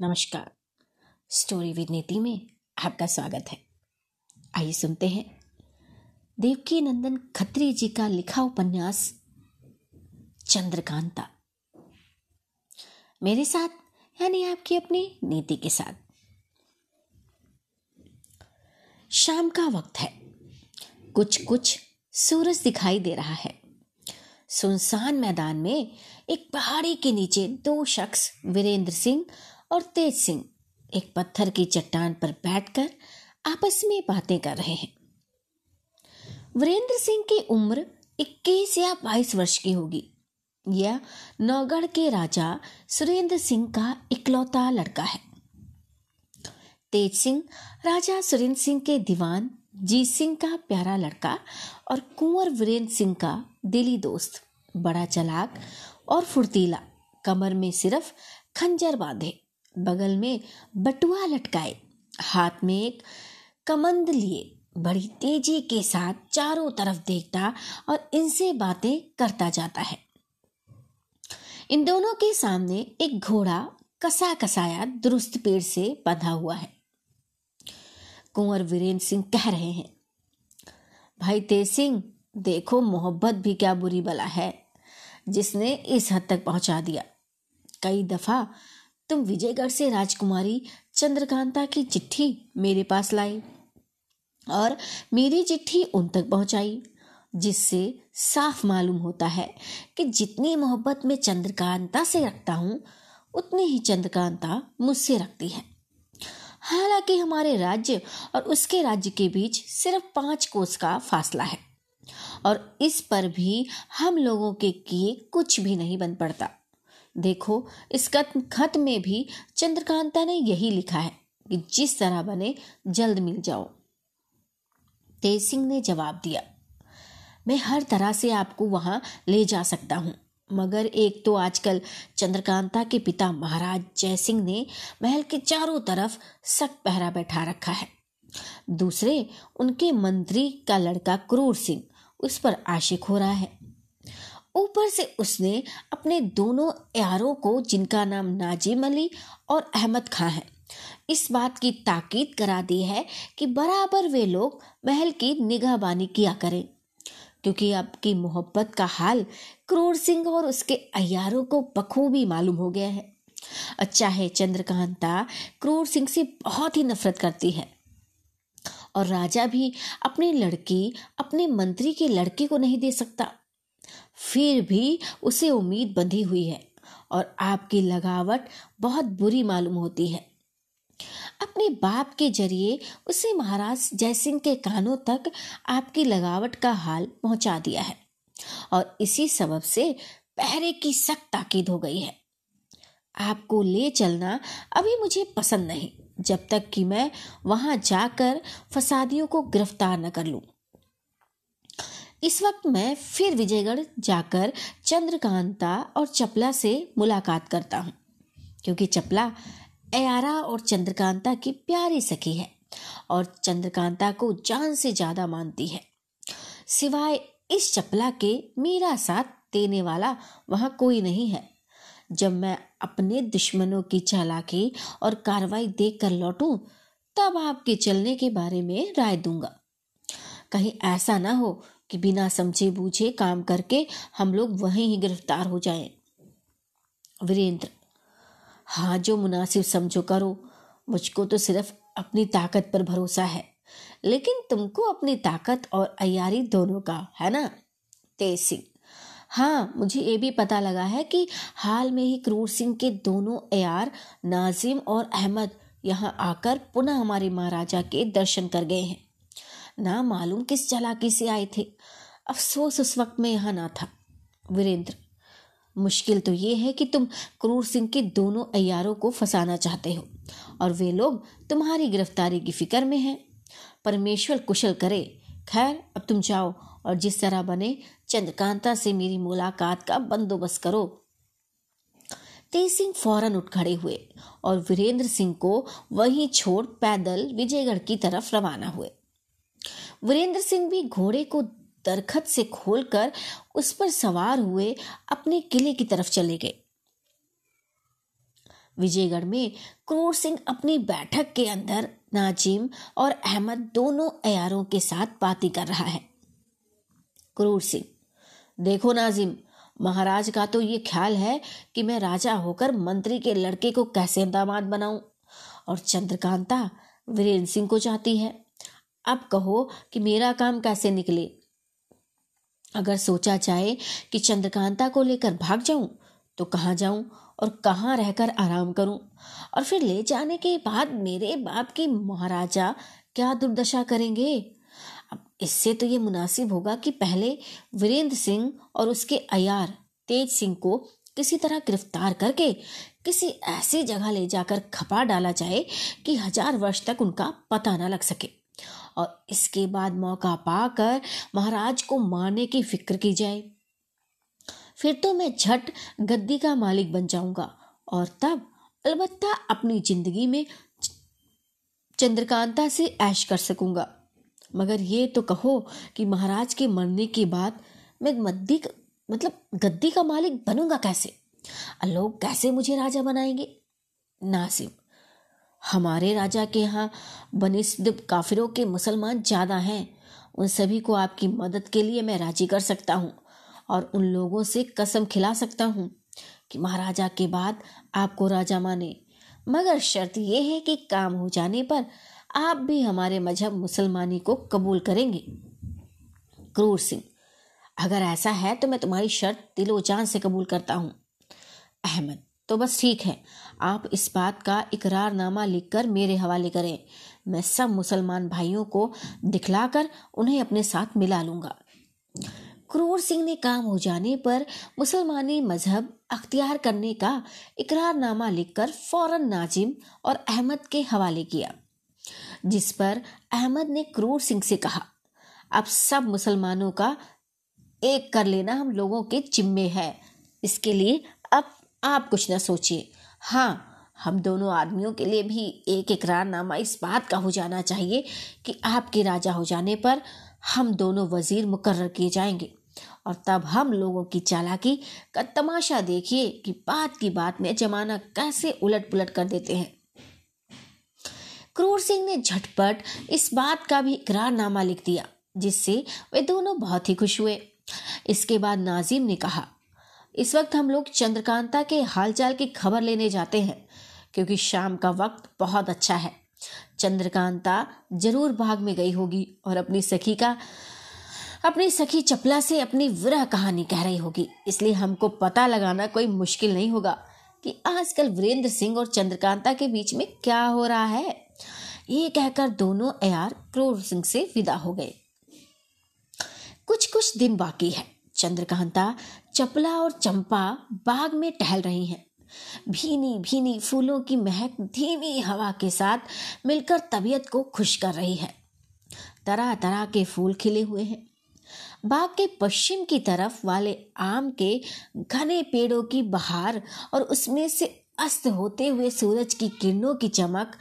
नमस्कार। Story with नीति में आपका स्वागत है। आइए सुनते हैं। देवकी नंदन खत्री जी का लिखा उपन्यास, चंद्रकांता। मेरे साथ, यानी आपकी अपनी नीति के साथ। शाम का वक्त है। कुछ कुछ सूरज दिखाई दे रहा है। सुनसान मैदान में एक पहाड़ी के नीचे दो शख्स, वीरेंद्र सिंह और तेज सिंह एक पत्थर की चट्टान पर बैठकर आपस में बातें कर रहे हैं। वीरेंद्र सिंह की उम्र 21 या 22 वर्ष की होगी। यह नौगढ़ के राजा सुरेंद्र सिंह का इकलौता लड़का है। तेज सिंह, राजा सुरेंद्र सिंह के दीवान, जीत सिंह का प्यारा लड़का और कुंवर वीरेंद्र सिंह का दिली दोस्त, बड़ा चलाक और फुर्तीला, कमर में सिर्फ़ खंजर बांधे। बगल में बटुआ लटकाए। हाथ में एक कमंद लिए। बड़ी तेज़ी के साथ चारों तरफ़ देखता और इनसे बातें करता जाता है। इन दोनों के सामने एक घोड़ा कसा कसाया दुरुस्त पेड़ से बंधा हुआ है। कुंवर वीरेंद्र सिंह कह रहे हैं, भाई तेज सिंह, देखो मोहब्बत भी क्या बुरी बला है, जिसने इस हद तक पहुँचा दिया। कई दफ़ा तुम विजयगढ़ से राजकुमारी चंद्रकांता की चिट्ठी मेरे पास लाई और मेरी चिट्ठी उन तक पहुंचाई, जिससे साफ़ मालूम होता है कि जितनी मोहब्बत में चंद्रकांता से रखता हूँ, उतनी ही चंद्रकांता मुझसे रखती है। हालाँकि हमारे राज्य और उसके राज्य के बीच सिर्फ़ पाँच कोस का फासला है, और इस पर भी हम लोगों के किए कुछ भी नहीं बन पड़ता। देखो, इस खत में भी चंद्रकांता ने यही लिखा है कि जिस तरह बने, जल्द मिल जाओ। तेज सिंह ने जवाब दिया, मैं हर तरह से आपको वहाँ ले जा सकता हूँ, मगर एक तो आजकल चंद्रकांता के पिता महाराज जयसिंह ने महल के चारों तरफ़ सख्त पहरा बैठा रखा है। दूसरे, उनके मंत्री का लड़का क्रूर सिंह, उस पर आशिक हो रहा है। ऊपर से उसने अपने दोनों यारों को, जिनका नाम नाजिम अली और अहमद खां है, इस बात की ताकीद करा दी है कि बराबर वे लोग महल की निगाहबानी किया करें। क्योंकि आपकी मोहब्बत का हाल क्रूर सिंह और उसके अयारों को बखूबी मालूम हो गया है। चाहे चंद्रकांता क्रूर सिंह से बहुत ही नफरत करती है। और राजा भी अपनी लड़की, अपने मंत्री के लड़के को नहीं दे सकता। फिर भी उसे उम्मीद बंधी हुई है और आपकी लगावट बहुत बुरी मालूम होती है। अपने बाप के ज़रिए उसे महाराज जयसिंह के कानों तक आपकी लगावट का हाल पहुँचा दिया है और इसी सबब से पहरे की सख्त ताकीद हो गई है। आपको ले चलना अभी मुझे पसंद नहीं, जब तक कि मैं वहाँ जाकर फसादियों को गिरफ़्तार न कर लूँ। इस वक्त मैं फिर विजयगढ़ जाकर चंद्रकांता और चपला से मुलाकात करता हूँ, क्योंकि चपला एयारा और चंद्रकांता की प्यारी सखी है और चंद्रकांता को जान से ज़्यादा मानती है। सिवाय इस चपला के मेरा साथ देने वाला वहाँ कोई नहीं है। जब मैं अपने दुश्मनों की चालाकी और कार्रवाई देख कर लौटूं, तब आपके चलने के बारे में राय दूँगा। कहीं ऐसा ना हो कि बिना समझे बूझे काम करके हम लोग वहीं ही गिरफ़्तार हो जाएँ। वीरेंद्र हाँ जो मुनासिब समझो करो। मुझको तो सिर्फ़ अपनी ताकत पर भरोसा है, लेकिन तुमको अपनी ताकत और अयारी दोनों का, है ना? तेज सिंह हाँ मुझे ये भी पता लगा है कि हाल में ही क्रूर सिंह के दोनों अयार, नाजिम और अहमद यहाँ आकर पुनः हमारे महाराजा के दर्शन कर गए हैं। ना मालूम किस चलाकी से आए थे। अफसोस उस वक्त में यहाँ ना था। वीरेंद्र, मुश्किल तो ये है कि तुम क्रूर सिंह के दोनों अयारों को फंसाना चाहते हो और वे लोग तुम्हारी गिरफ्तारी की फ़िक्र में हैं। परमेश्वर कुशल करे। खैर, अब तुम जाओ और जिस तरह बने चंद्रकांता से मेरी मुलाकात का बंदोबस्त करो। तेज सिंह फ़ौरन उठ खड़े हुए और वीरेंद्र सिंह को वहीं छोड़ पैदल विजयगढ़ की तरफ़ रवाना हुए। वीरेंद्र सिंह भी घोड़े को दरखत से खोलकर उस पर सवार हुए अपने किले की तरफ़ चले गए। विजयगढ़ में क्रूर सिंह अपनी बैठक के अंदर नाजिम और अहमद दोनों अयारों के साथ बातें कर रहा है। क्रूर सिंह, देखो नाजिम, महाराज का तो ये ख्याल है कि मैं राजा होकर मंत्री के लड़के को कैसे दामाद बनाऊँ और चंद्रकांता, वीरेंद्र सिंह को चाहती है। अब कहो कि मेरा काम कैसे निकले? अगर सोचा जाए कि चंद्रकांता को लेकर भाग जाऊँ तो कहाँ जाऊँ और कहाँ रहकर आराम करूँ? और फिर ले जाने के बाद मेरे बाप की महाराजा क्या दुर्दशा करेंगे? अब इससे तो ये मुनासिब होगा कि पहले वीरेंद्र सिंह और उसके अयार तेज सिंह को किसी तरह गिरफ़्तार करके किसी ऐसी जगह ले जाकर खपा डाला जाए कि हज़ार वर्ष तक उनका पता न लग सके। और इसके बाद मौका पाकर महाराज को मारने की फ़िक्र की जाए। फिर तो मैं झट गद्दी का मालिक बन जाऊँगा और तब अलबत्ता अपनी ज़िंदगी में चंद्रकांता से ऐश कर सकूँगा। मगर ये तो कहो कि महाराज के मरने के बाद मैं मद्दी मतलब गद्दी का मालिक बनूँगा कैसे? लोग कैसे मुझे राजा बनाएँगे? नासिम हमारे राजा के यहाँ बनिस्द काफिरों के मुसलमान ज़्यादा हैं। उन सभी को आपकी मदद के लिए मैं राज़ी कर सकता हूँ और उन लोगों से कसम खिला सकता हूँ कि महाराजा के बाद आपको राजा माने। मगर शर्त यह है कि काम हो जाने पर आप भी हमारे मज़हब मुसलमानी को कबूल करेंगे। क्रूर सिंह, अगर ऐसा है तो मैं तुम्हारी शर्त दिलो जान से कबूल करता हूँ। अहमद तो बस ठीक है। आप इस बात का इकरारनामा लिखकर मेरे हवाले करें। मैं सब मुसलमान भाइयों को दिखलाकर उन्हें अपने साथ मिला लूँगा। क्रूर सिंह ने काम हो जाने पर मुसलमानी मज़हब अख्तियार करने का इकरारनामा लिखकर फ़ौरन नाजिम और अहमद के हवाले किया, जिस पर अहमद ने क्रूर सिंह से कहा, अब सब मुसलमानों का एक कर लेना हम लोगों के जिम्मे है। इसके लिए अब आप कुछ ना सोचिए। हाँ हम दोनों आदमियों के लिए भी एक इकरारनामा इस बात का हो जाना चाहिए कि आपके राजा हो जाने पर हम दोनों वज़ीर मुकर्र किए जाएँगे। और तब हम लोगों की चालाकी का तमाशा देखिए कि बात की बात में जमाना कैसे उलट पुलट कर देते हैं। क्रूर सिंह ने झटपट इस बात का भी इकरारनामा लिख दिया, जिससे वे दोनों बहुत ही खुश हुए। इसके बाद नाजिम ने कहा इस वक्त हम लोग चंद्रकांता के हालचाल की खबर लेने जाते हैं, क्योंकि शाम का वक्त बहुत अच्छा है। चंद्रकांता ज़रूर भाग में गई होगी और अपनी सखी का, अपनी सखी चपला से अपनी विरह कहानी कह रही होगी। इसलिए हमको पता लगाना कोई मुश्किल नहीं होगा कि आजकल वीरेंद्र सिंह और चंद्रकांता के बीच में क्या हो रहा है। ये कहकर दोनों अयार क्रूर सिंह से विदा हो गए। कुछ कुछ दिन बाकी है। चंद्रकांता चपला और चंपा बाग में टहल रही हैं। भीनी भीनी फूलों की महक धीमी हवा के साथ मिलकर तबीयत को खुश कर रही है। तरह तरह के फूल खिले हुए हैं। बाग के पश्चिम की तरफ़ वाले आम के घने पेड़ों की बहार और उसमें से अस्त होते हुए सूरज की किरणों की चमक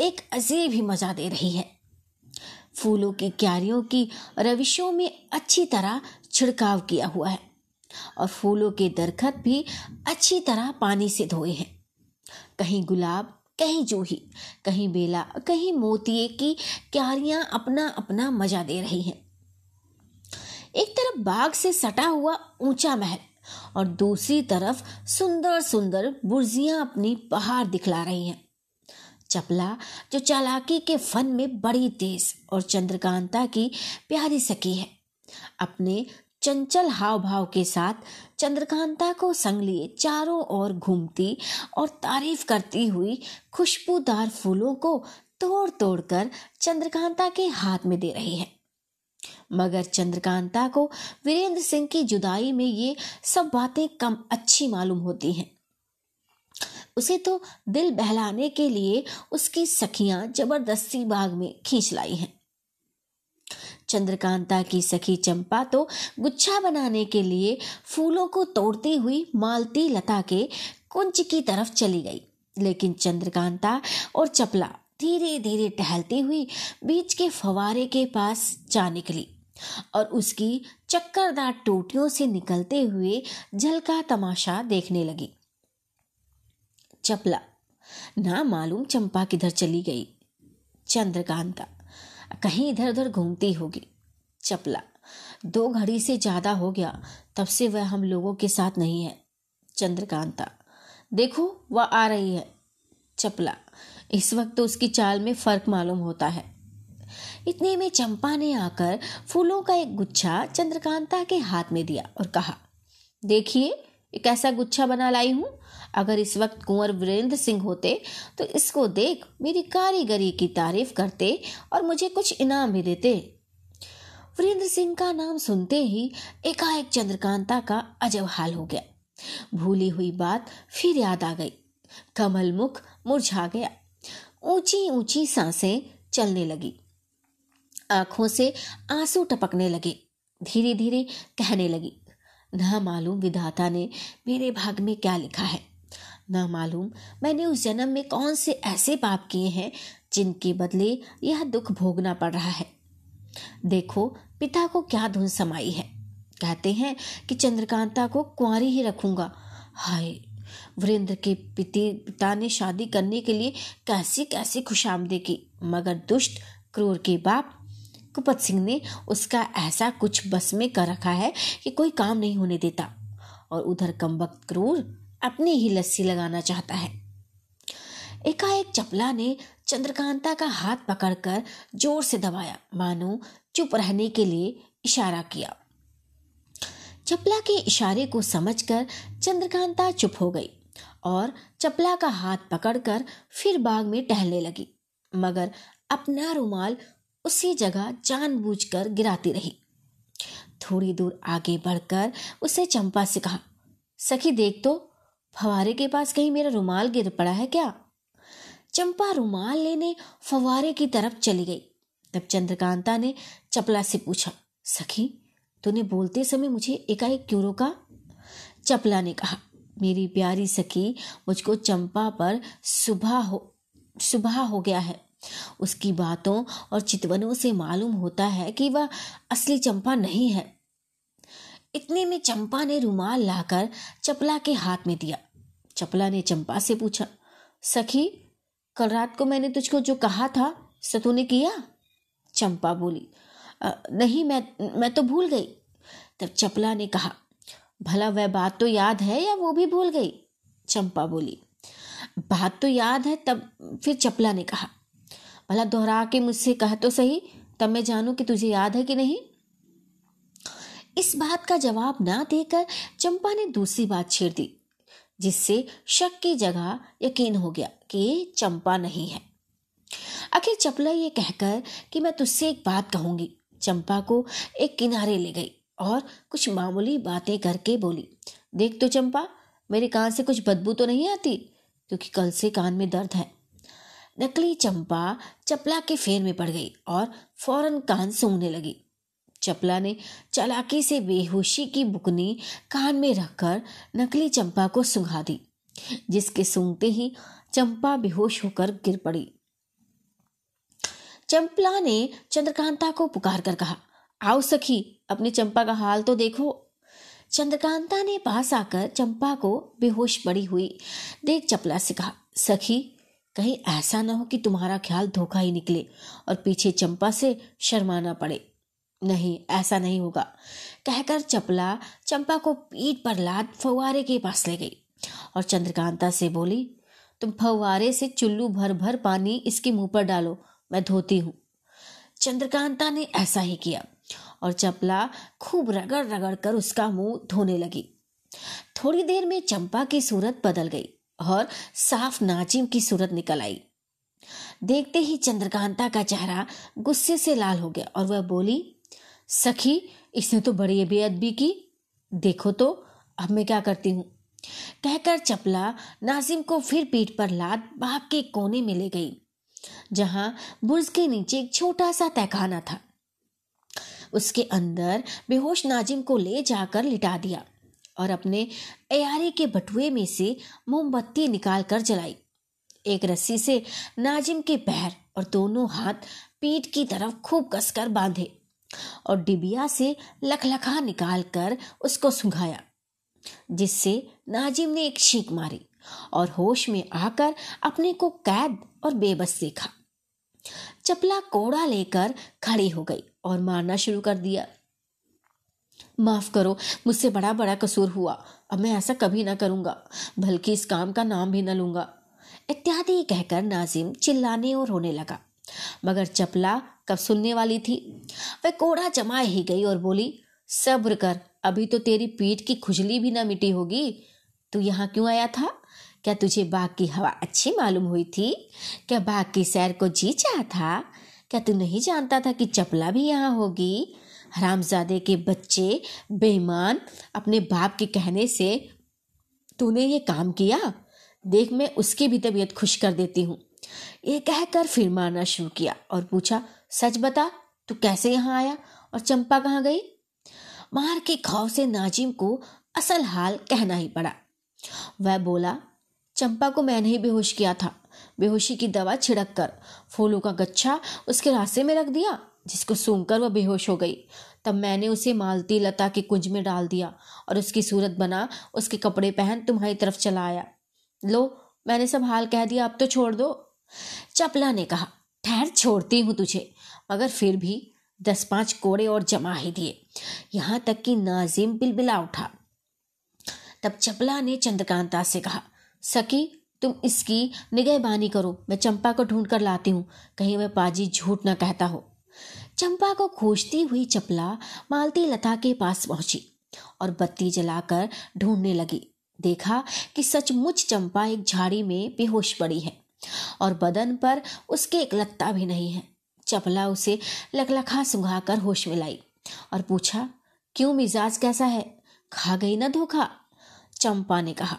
एक अजीब ही मज़ा दे रही है। फूलों की क्यारियों की रविशों में अच्छी तरह छिड़काव किया हुआ है। और फूलों के दरखत भी अच्छी तरह पानी से धोए हैं। कहीं गुलाब, कहीं जूही, कहीं बेला, कहीं मोतिये की क्यारियाँ अपना अपना मज़ा दे रही हैं। एक तरफ़ बाग से सटा हुआ ऊँचा महल और दूसरी तरफ़ सुंदर सुंदर बुर्जियाँ अपनी पहाड़ दिखला रही हैं। चपला, जो चालाकी के फन में बड़ी तेज और चंद्रकांता की प्यारी सकी है, अपने चंचल हाव भाव के साथ चंद्रकांता को संग लिए चारों ओर घूमती और तारीफ़ करती हुई खुशबूदार फूलों को तोड़ तोड़ कर चंद्रकांता के हाथ में दे रही है। मगर चंद्रकांता को वीरेंद्र सिंह की जुदाई में ये सब बातें कम अच्छी मालूम होती हैं। उसे तो दिल बहलाने के लिए उसकी सखियाँ ज़बरदस्ती बाग में खींच लाई हैं। चंद्रकांता की सखी चंपा तो गुच्छा बनाने के लिए फूलों को तोड़ती हुई मालती लता के कुंज की तरफ़ चली गई। लेकिन चंद्रकांता और चपला धीरे धीरे टहलती हुई बीच के फवारे के पास जा निकली और उसकी चक्करदार टोटियों से निकलते हुए जल का तमाशा देखने लगी। चपला, ना मालूम चंपा किधर चली गई। चंद्रकांता कहीं इधर उधर घूमती होगी। चपला। दो घड़ी से ज़्यादा हो गया, तब से वह हम लोगों के साथ नहीं है। चंद्रकांता। देखो, वह आ रही है। चपला। इस वक्त तो उसकी चाल में फ़र्क मालूम होता है। इतने में चंपा ने आकर फूलों का एक गुच्छा चंद्रकांता के हाथ में दिया और कहा, देखिए, एक ऐसा गुच्छा बना लाई हूँ अगर इस वक्त कुंवर वीरेंद्र सिंह होते तो इसको देख मेरी कारीगरी की तारीफ़ करते और मुझे कुछ इनाम भी देते। वीरेंद्र सिंह का नाम सुनते ही एकाएक चंद्रकांता का अजब हाल हो गया। भूली हुई बात फिर याद आ गई। कमल मुख मुरझा गया। ऊँची ऊँची साँसें चलने लगी। आँखों से आँसू टपकने लगे। धीरे धीरे कहने लगी, न मालूम विधाता ने मेरे भाग में क्या लिखा है। न मालूम मैंने उस जन्म में कौन से ऐसे पाप किए हैं जिनके बदले यह दुख भोगना पड़ रहा है। देखो, पिता को क्या धुन समाई है। कहते हैं कि चंद्रकांता को कुंवारी ही रखूँगा। हाय वीरेंद्र के पिति ने शादी करने के लिए कैसी कैसी खुशामदी की मगर दुष्ट, क्रूर के बाप, कुपत सिंह ने उसका ऐसा कुछ बस में कर रखा है कि कोई काम नहीं होने देता। और उधर कम्बक क्रूर अपनी ही लस्सी लगाना चाहता है। एकाएक चपला ने चंद्रकांता का हाथ पकड़कर ज़ोर से दबाया। मानो चुप रहने के लिए इशारा किया। चपला के इशारे को समझकर चंद्रकांता चुप हो गई और चपला का हाथ पकड़कर फिर बाग में टहलने लगी। मगर अपना रुमाल उसी जगह जानबूझकर गिराती रही। थोड़ी दूर आगे बढ़कर उसे चंपा से कहा, सखी, देख तो फवारे के पास कहीं मेरा रुमाल गिर पड़ा है क्या? चंपा रुमाल लेने फवारे की तरफ़ चली गई। तब चंद्रकांता ने चपला से पूछा, सखी, तूने बोलते समय मुझे एकाएक क्यों रोका? चपला ने कहा, मेरी प्यारी सखी, मुझको चंपा पर सुबह हो सुबह हो गया है। उसकी बातों और चितवनों से मालूम होता है कि वह असली चंपा नहीं है। इतने में चंपा ने रुमाल लाकर चपला के हाथ में दिया। चपला ने चंपा से पूछा सखी कल रात को मैंने तुझको जो कहा था सो तूने किया? चंपा बोली आ, नहीं मैं मैं तो भूल गई। तब चपला ने कहा भला वह बात तो याद है या वो भी भूल गई? चंपा बोली बात तो याद है तब फिर चपला ने कहा भला दोहरा के मुझसे कह तो सही तब मैं जानू कि तुझे याद है कि नहीं? इस बात का जवाब ना देकर चंपा ने दूसरी बात छेड़ दी। जिससे शक की जगह यकीन हो गया कि चंपा नहीं है। आखिर चपला ये कहकर कि मैं तुझसे एक बात कहूँगी। चंपा को एक किनारे ले गई और कुछ मामूली बातें करके बोली, देख तो चंपा, मेरे कान से कुछ बदबू तो नहीं आती? क्योंकि कल से कान में दर्द है। नकली चंपा चपला के फेर में पड़ गई और फ़ौरन कान सूंघने लगी। चपला ने चालाकी से बेहोशी की बुकनी कान में रखकर नकली चंपा को सुंघा दी, जिसके सूंघते ही चंपा बेहोश होकर गिर पड़ी। चंपला ने चंद्रकांता को पुकार कर कहा, आओ सखी, अपनी चंपा का हाल तो देखो। चंद्रकांता ने पास आकर चंपा को बेहोश पड़ी हुई देख चपला से कहा, सखी, कहीं ऐसा ना हो कि तुम्हारा ख्याल धोखा ही निकले और पीछे चंपा से शर्माना पड़े। नहीं, ऐसा नहीं होगा। कहकर चपला चंपा को पीठ पर लाद फवारे के पास ले गई और चंद्रकांता से बोली, तुम फवारे से चुल्लू भर भर पानी इसके मुँह पर डालो, मैं धोती हूँ। चंद्रकांता ने ऐसा ही किया और चपला खूब रगड़ रगड़ कर उसका मुँह धोने लगी। थोड़ी देर में चंपा की सूरत बदल गई और साफ़ नाजिम की सूरत निकल आई। देखते ही चंद्रकांता का चेहरा गुस्से से लाल हो गया और वह बोली सखी, इसने तो बड़ी बेअदबी की। देखो तो अब मैं क्या करती हूँ? कहकर चपला नाजिम को फिर पीठ पर लाद बाग के कोने में ले गई, जहाँ बुर्ज के नीचे एक छोटा सा तहखाना था। उसके अंदर बेहोश नाजिम को ले जाकर लिटा दिया और अपने अयारी के बटुए में से मोमबत्ती निकाल कर जलाई। एक रस्सी से नाजिम के पैर और दोनों हाथ पीठ की तरफ़ खूब कसकर बांधे। और डिबिया से लखलखा निकाल कर उसको सुंघाया, जिससे नाजिम ने एक छींक मारी और होश में आकर अपने को कैद और बेबस देखा। चपला कोड़ा लेकर खड़ी हो गई और मारना शुरू कर दिया। माफ़ करो, मुझसे बड़ा बड़ा कसूर हुआ। अब मैं ऐसा कभी ना करूँगा, बल्कि इस काम का नाम भी ना लूँगा। इत्यादि कहकर नाजिम चिल्लाने और रोने लगा। मगर चपला कब सुनने वाली थी? वह कोड़ा जमा ही गई और बोली, सब्र कर, अभी तो तेरी पीठ की खुजली भी ना मिटी होगी। तू यहाँ क्यों आया था? क्या तुझे बाग की हवा अच्छी मालूम हुई थी? क्या बाग की सैर को जी चाह था? क्या तू नहीं जानता था कि चपला भी यहाँ होगी? हरामजादे के बच्चे बेईमान अपने बाप के कहने से तूने ये काम किया? देख मैं उसकी भी तबीयत खुश कर देती हूँ। ये कहकर फिर मारना शुरू किया और पूछा, सच बता, तू कैसे यहाँ आया और चंपा कहाँ गई? मार के खौफ से नाजिम को असल हाल कहना ही पड़ा। वह बोला, चंपा को मैंने ही बेहोश किया था। बेहोशी की दवा छिड़क कर, फूलों का गच्छा उसके रास्ते में रख दिया, जिसको सूंघकर वह बेहोश हो गई। तब मैंने उसे मालती लता के कुंज में डाल दिया और उसकी सूरत बना, उसके कपड़े पहन तुम्हारी तरफ़ चला आया। लो, मैंने सब हाल कह दिया, अब तो छोड़ दो। चपला ने कहा, ठहर, छोड़ती हूँ तुझे। मगर फिर भी दस पाँच कोड़े और जमा ही दिए। यहाँ तक कि नाजिम बिलबिला उठा। तब चपला ने चंद्रकांता से कहा सकी तुम इसकी निगहबानी करो। मैं चंपा को ढूंढ कर लाती हूँ। कहीं वह पाजी झूठ ना कहता हो। चंपा को खोजती हुई चपला मालती लता के पास पहुँची और बत्ती जलाकर ढूँढने लगी। देखा कि सचमुच चंपा एक झाड़ी में बेहोश पड़ी है। और बदन पर उसके एक लत्ता भी नहीं है। चपला उसे लखलखा सुंघाकर होश में लाई और पूछा, क्यों मिजाज कैसा है? खा गई ना धोखा? चंपा ने कहा,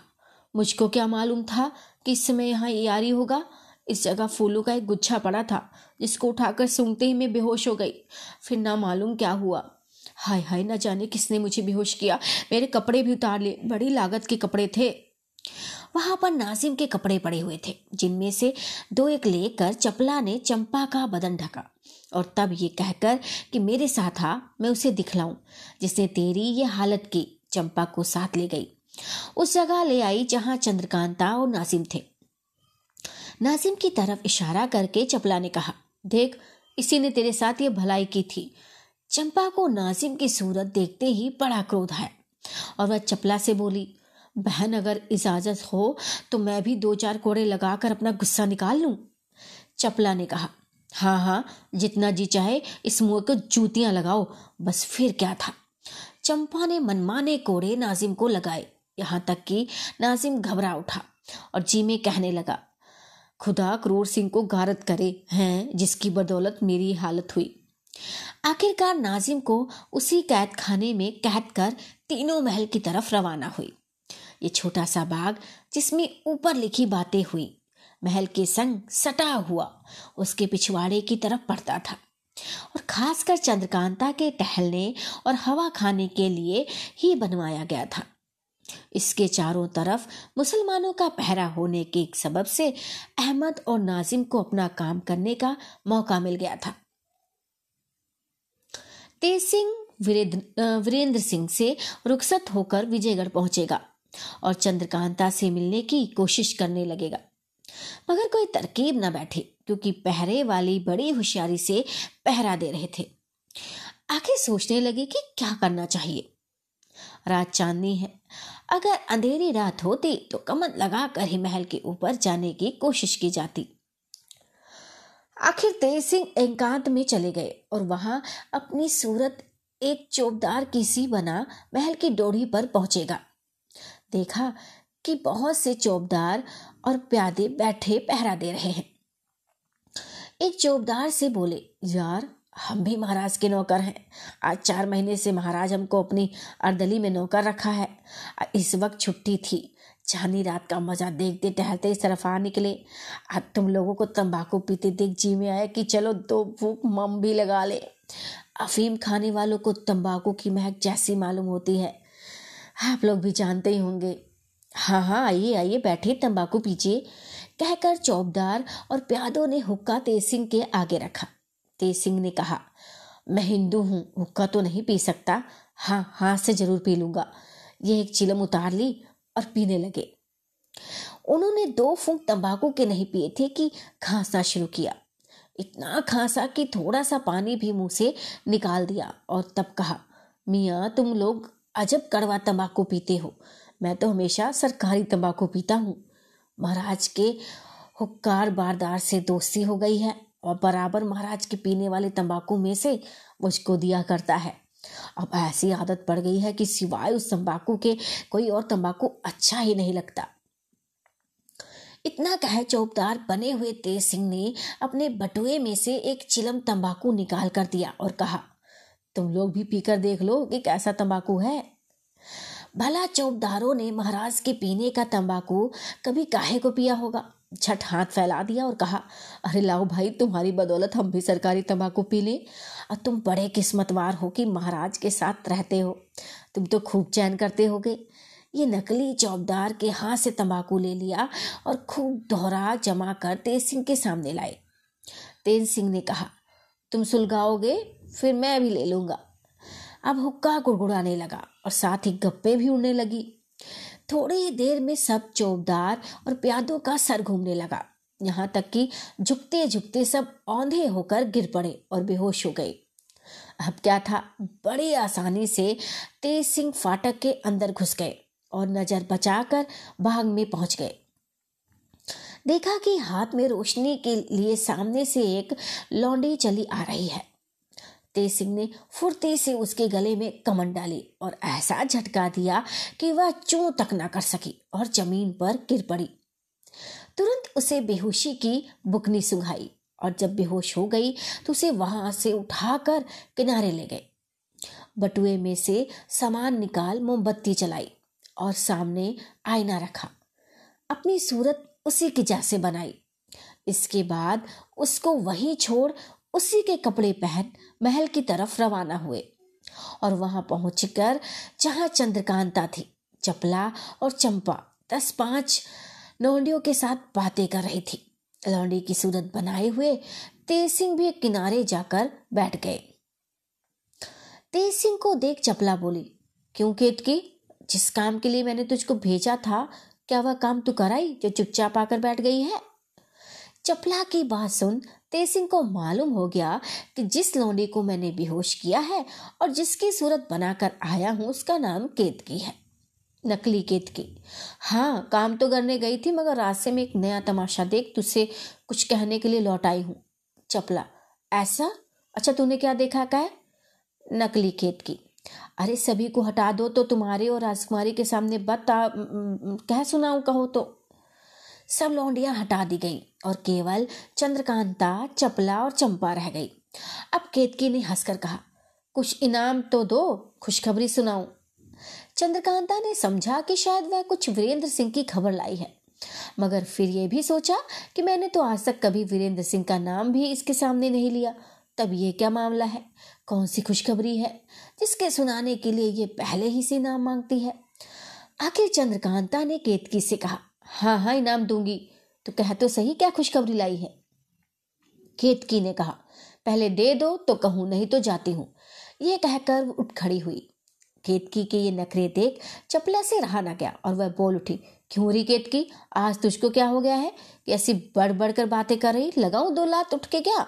मुझको क्या मालूम था कि इस समय यहाँ यारी होगा? इस जगह फूलों का एक गुच्छा पड़ा था, जिसको उठाकर सूंघते ही मैं बेहोश हो गई। फिर ना मालूम क्या हुआ। हाय हाय, ना जाने किसने मुझे बेहोश किया। मेरे कपड़े भी उतार लिए। बड़ी लागत के कपड़े थे। वहाँ पर नाजिम के कपड़े पड़े हुए थे, जिनमें से दो एक लेकर चपला ने चंपा का बदन ढका। और तब ये कहकर कि मेरे साथ आ, मैं उसे दिखलाऊं, जिसने तेरी ये हालत की, चंपा को साथ ले गई। उस जगह ले आई जहाँ चंद्रकांता और नासिम थे। नासिम की तरफ़ इशारा करके चपला ने कहा, देख, इसी ने तेरे साथ ये भलाई की थी। चंपा को नासिम की सूरत देखते ही बड़ा क्रोध है और वह चपला से बोली बहन अगर इजाज़त हो तो मैं भी दो चार कोड़े लगाकर अपना गुस्सा निकाल लूँ? चपला ने कहा हाँ हाँ जितना जी चाहे, इस मुँह को जूतियाँ लगाओ, बस फिर क्या था? चंपा ने मनमाने कोड़े नाजिम को लगाए। यहाँ तक कि नाजिम घबरा उठा और जी में कहने लगा, खुदा क्रूर सिंह को गारत करे, हैं, जिसकी बदौलत मेरी हालत हुई। आखिरकार नाजिम को उसी कैद खाने में कैद कर तीनों महल की तरफ़ रवाना हुई। ये छोटा सा बाग जिसमें ऊपर लिखी बातें हुई। महल के संग सटा हुआ उसके पिछवाड़े की तरफ़ पड़ता था और खासकर चंद्रकांता के टहलने और हवा खाने के लिए ही बनवाया गया था। इसके चारों तरफ़ मुसलमानों का पहरा होने के एक सबब से अहमद और नाजिम को अपना काम करने का मौका मिल गया था। तेज सिंह वीरेंद्र सिंह से रुखसत होकर विजयगढ़ पहुंचेगा। और चंद्रकांता से मिलने की कोशिश करने लगेगा। मगर कोई तरकीब न बैठी, क्योंकि पहरे वाली बड़ी होशियारी से पहरा दे रहे थे। आखिर सोचने लगे कि क्या करना चाहिए। रात चांदनी है। अगर अंधेरी रात होती तो कमर लगाकर ही महल के ऊपर जाने की कोशिश की जाती। आखिर तेज सिंह एकांत में चले गए और वहाँ अपनी सूरत एक चौबदार की सी बना महल की डोढ़ी पर पहुंचेगा। देखा कि बहुत से चौबदार और प्यादे बैठे पहरा दे रहे हैं। एक चौबदार से बोले, यार, हम भी महाराज के नौकर हैं। आज चार महीने से महाराज हमको अपनी अर्दली में नौकर रखा है। इस वक्त छुट्टी थी। चांदी रात का मज़ा देखते टहलते इस तरफ़ आ निकले। आज तुम लोगों को तंबाकू पीते देख जी में आए कि चलो दो फूक मम भी लगा ले। अफीम खाने वालों को तंबाकू की महक जैसी मालूम होती है। आप लोग भी जानते ही होंगे। हाँ हाँ आइए आइए बैठे तंबाकू पीजिए। कहकर चौबदार और प्यादों ने हुक्का तेज सिंह के आगे रखा। तेज सिंह ने कहा, मैं हिंदू हूँ, हुक्का तो नहीं पी सकता। हाँ हाथ से ज़रूर पी लूँगा। ये एक चिलम उतार ली और पीने लगे। उन्होंने दो फूंक तंबाकू के नहीं पिए थे कि खांसना शुरू किया। इतना खांसा कि थोड़ा सा पानी भी मुँह से निकाल दिया और तब कहा, मियाँ, तुम लोग अजब कड़वा तंबाकू पीते हो। मैं तो हमेशा सरकारी तंबाकू पीता हूँ। महाराज के हुक्कार बारदार से दोस्ती हो गई है और बराबर महाराज के पीने वाले तंबाकू में से मुझको दिया करता है। अब ऐसी आदत पड़ गई है कि सिवाय उस तंबाकू के कोई और तंबाकू अच्छा ही नहीं लगता। इतना कहे चौबदार बने हुए तेज सिंह ने अपने बटुए में से एक चिलम तंबाकू निकाल कर दिया और कहा तुम लोग भी पीकर देख लो कि कैसा तंबाकू है। भला चौबदारों ने महाराज के पीने का तंबाकू कभी काहे को पिया होगा? झट हाथ फैला दिया और कहा, अरे लाओ भाई, तुम्हारी बदौलत हम भी सरकारी तंबाकू पी लें। और तुम बड़े किस्मतवार हो कि महाराज के साथ रहते हो। तुम तो खूब चैन करते होगे। ये नकली चौबदार के हाथ से तंबाकू ले लिया और खूब दोहरा जमा कर तेज सिंह के सामने लाए। तेज सिंह ने कहा, तुम सुलगाओगे? फिर मैं भी ले लूँगा। अब हुक्का गुड़गुड़ाने लगा और साथ ही गप्पे भी उड़ने लगी। थोड़ी ही देर में सब चौबदार और प्यादों का सर घूमने लगा। यहाँ तक कि झुकते झुकते सब औंधे होकर गिर पड़े और बेहोश हो गए। अब क्या था? बड़ी आसानी से तेज सिंह फाटक के अंदर घुस गए और नज़र बचाकर बाग में पहुँच गए। देखा कि हाथ में रोशनी के लिए सामने से एक लौंडी चली आ रही है। तेज सिंह ने फुर्ती से उसके गले में कमन डाली और ऐसा झटका दिया कि वह चू तक ना कर सकी और ज़मीन पर गिर पड़ी। तुरंत उसे बेहोशी की बुकनी सुंघाई और जब बेहोश हो गई तो उसे वहाँ से उठाकर किनारे ले गए। बटुए में से सामान निकाल मोमबत्ती चलाई और सामने आईना रखा। अपनी सूरत उसी की जैसे बनाई। इसके बाद उसको वहीं छोड़ उसी के कपड़े पहन महल की तरफ़ रवाना हुए और वहाँ पहुंचकर जहाँ चंद्रकांता थी, चपला और चंपा, दस पाँच लौंडियों के साथ बातें कर रही थी। लौंडी की सूरत बनाए हुए तेज सिंह भी किनारे जाकर बैठ गए। तेज सिंह को देख चपला बोली, क्यों केत की? जिस काम के लिए मैंने तुझको भेजा था, क्या वह काम तू कराई जो चुपचाप आकर बैठ गई है? चपला की बात सुन तेज सिंह को मालूम हो गया कि जिस लौंडे को मैंने बेहोश किया है और जिसकी सूरत बनाकर आया हूँ, उसका नाम केतकी है। नकली केतकी। हाँ काम तो करने गई थी, मगर रास्ते में एक नया तमाशा देख तुझसे कुछ कहने के लिए लौट आई हूँ। चपला। ऐसा? अच्छा तूने क्या देखा कह? नकली केतकी। अरे, सभी को हटा दो तो तुम्हारे और राजकुमारी के सामने बता कह सुनाऊं, कहो तो। सब लौंडियाँ हटा दी गई। और केवल चंद्रकांता, चपला और चंपा रह गई। अब केतकी ने हंसकर कहा, कुछ इनाम तो दो, खुशखबरी सुनाऊं। चंद्रकांता ने समझा कि शायद वह कुछ वीरेंद्र सिंह की खबर लाई है। मगर फिर यह भी सोचा कि मैंने तो आज तक कभी वीरेंद्र सिंह का नाम भी इसके सामने नहीं लिया। तब ये क्या मामला है? कौन सी खुशखबरी है, जिसके सुनाने के लिए ये पहले ही से नाम मांगती है? आखिर चंद्रकांता ने केतकी से कहा हाँ हाँ इनाम दूँगी। तो कह तो सही, क्या खुशखबरी लाई है? केतकी ने कहा, पहले दे दो तो कहूँ, नहीं तो जाती हूँ। यह कहकर उठ खड़ी हुई। केतकी के ये नखरे देख चपला से रहा ना गया और वह बोल उठी, क्यों रही केतकी? आज तुझको क्या हो गया है? ऐसी बढ़ बढ़ कर बातें कर रही? लगाऊँ दो लात उठ के क्या?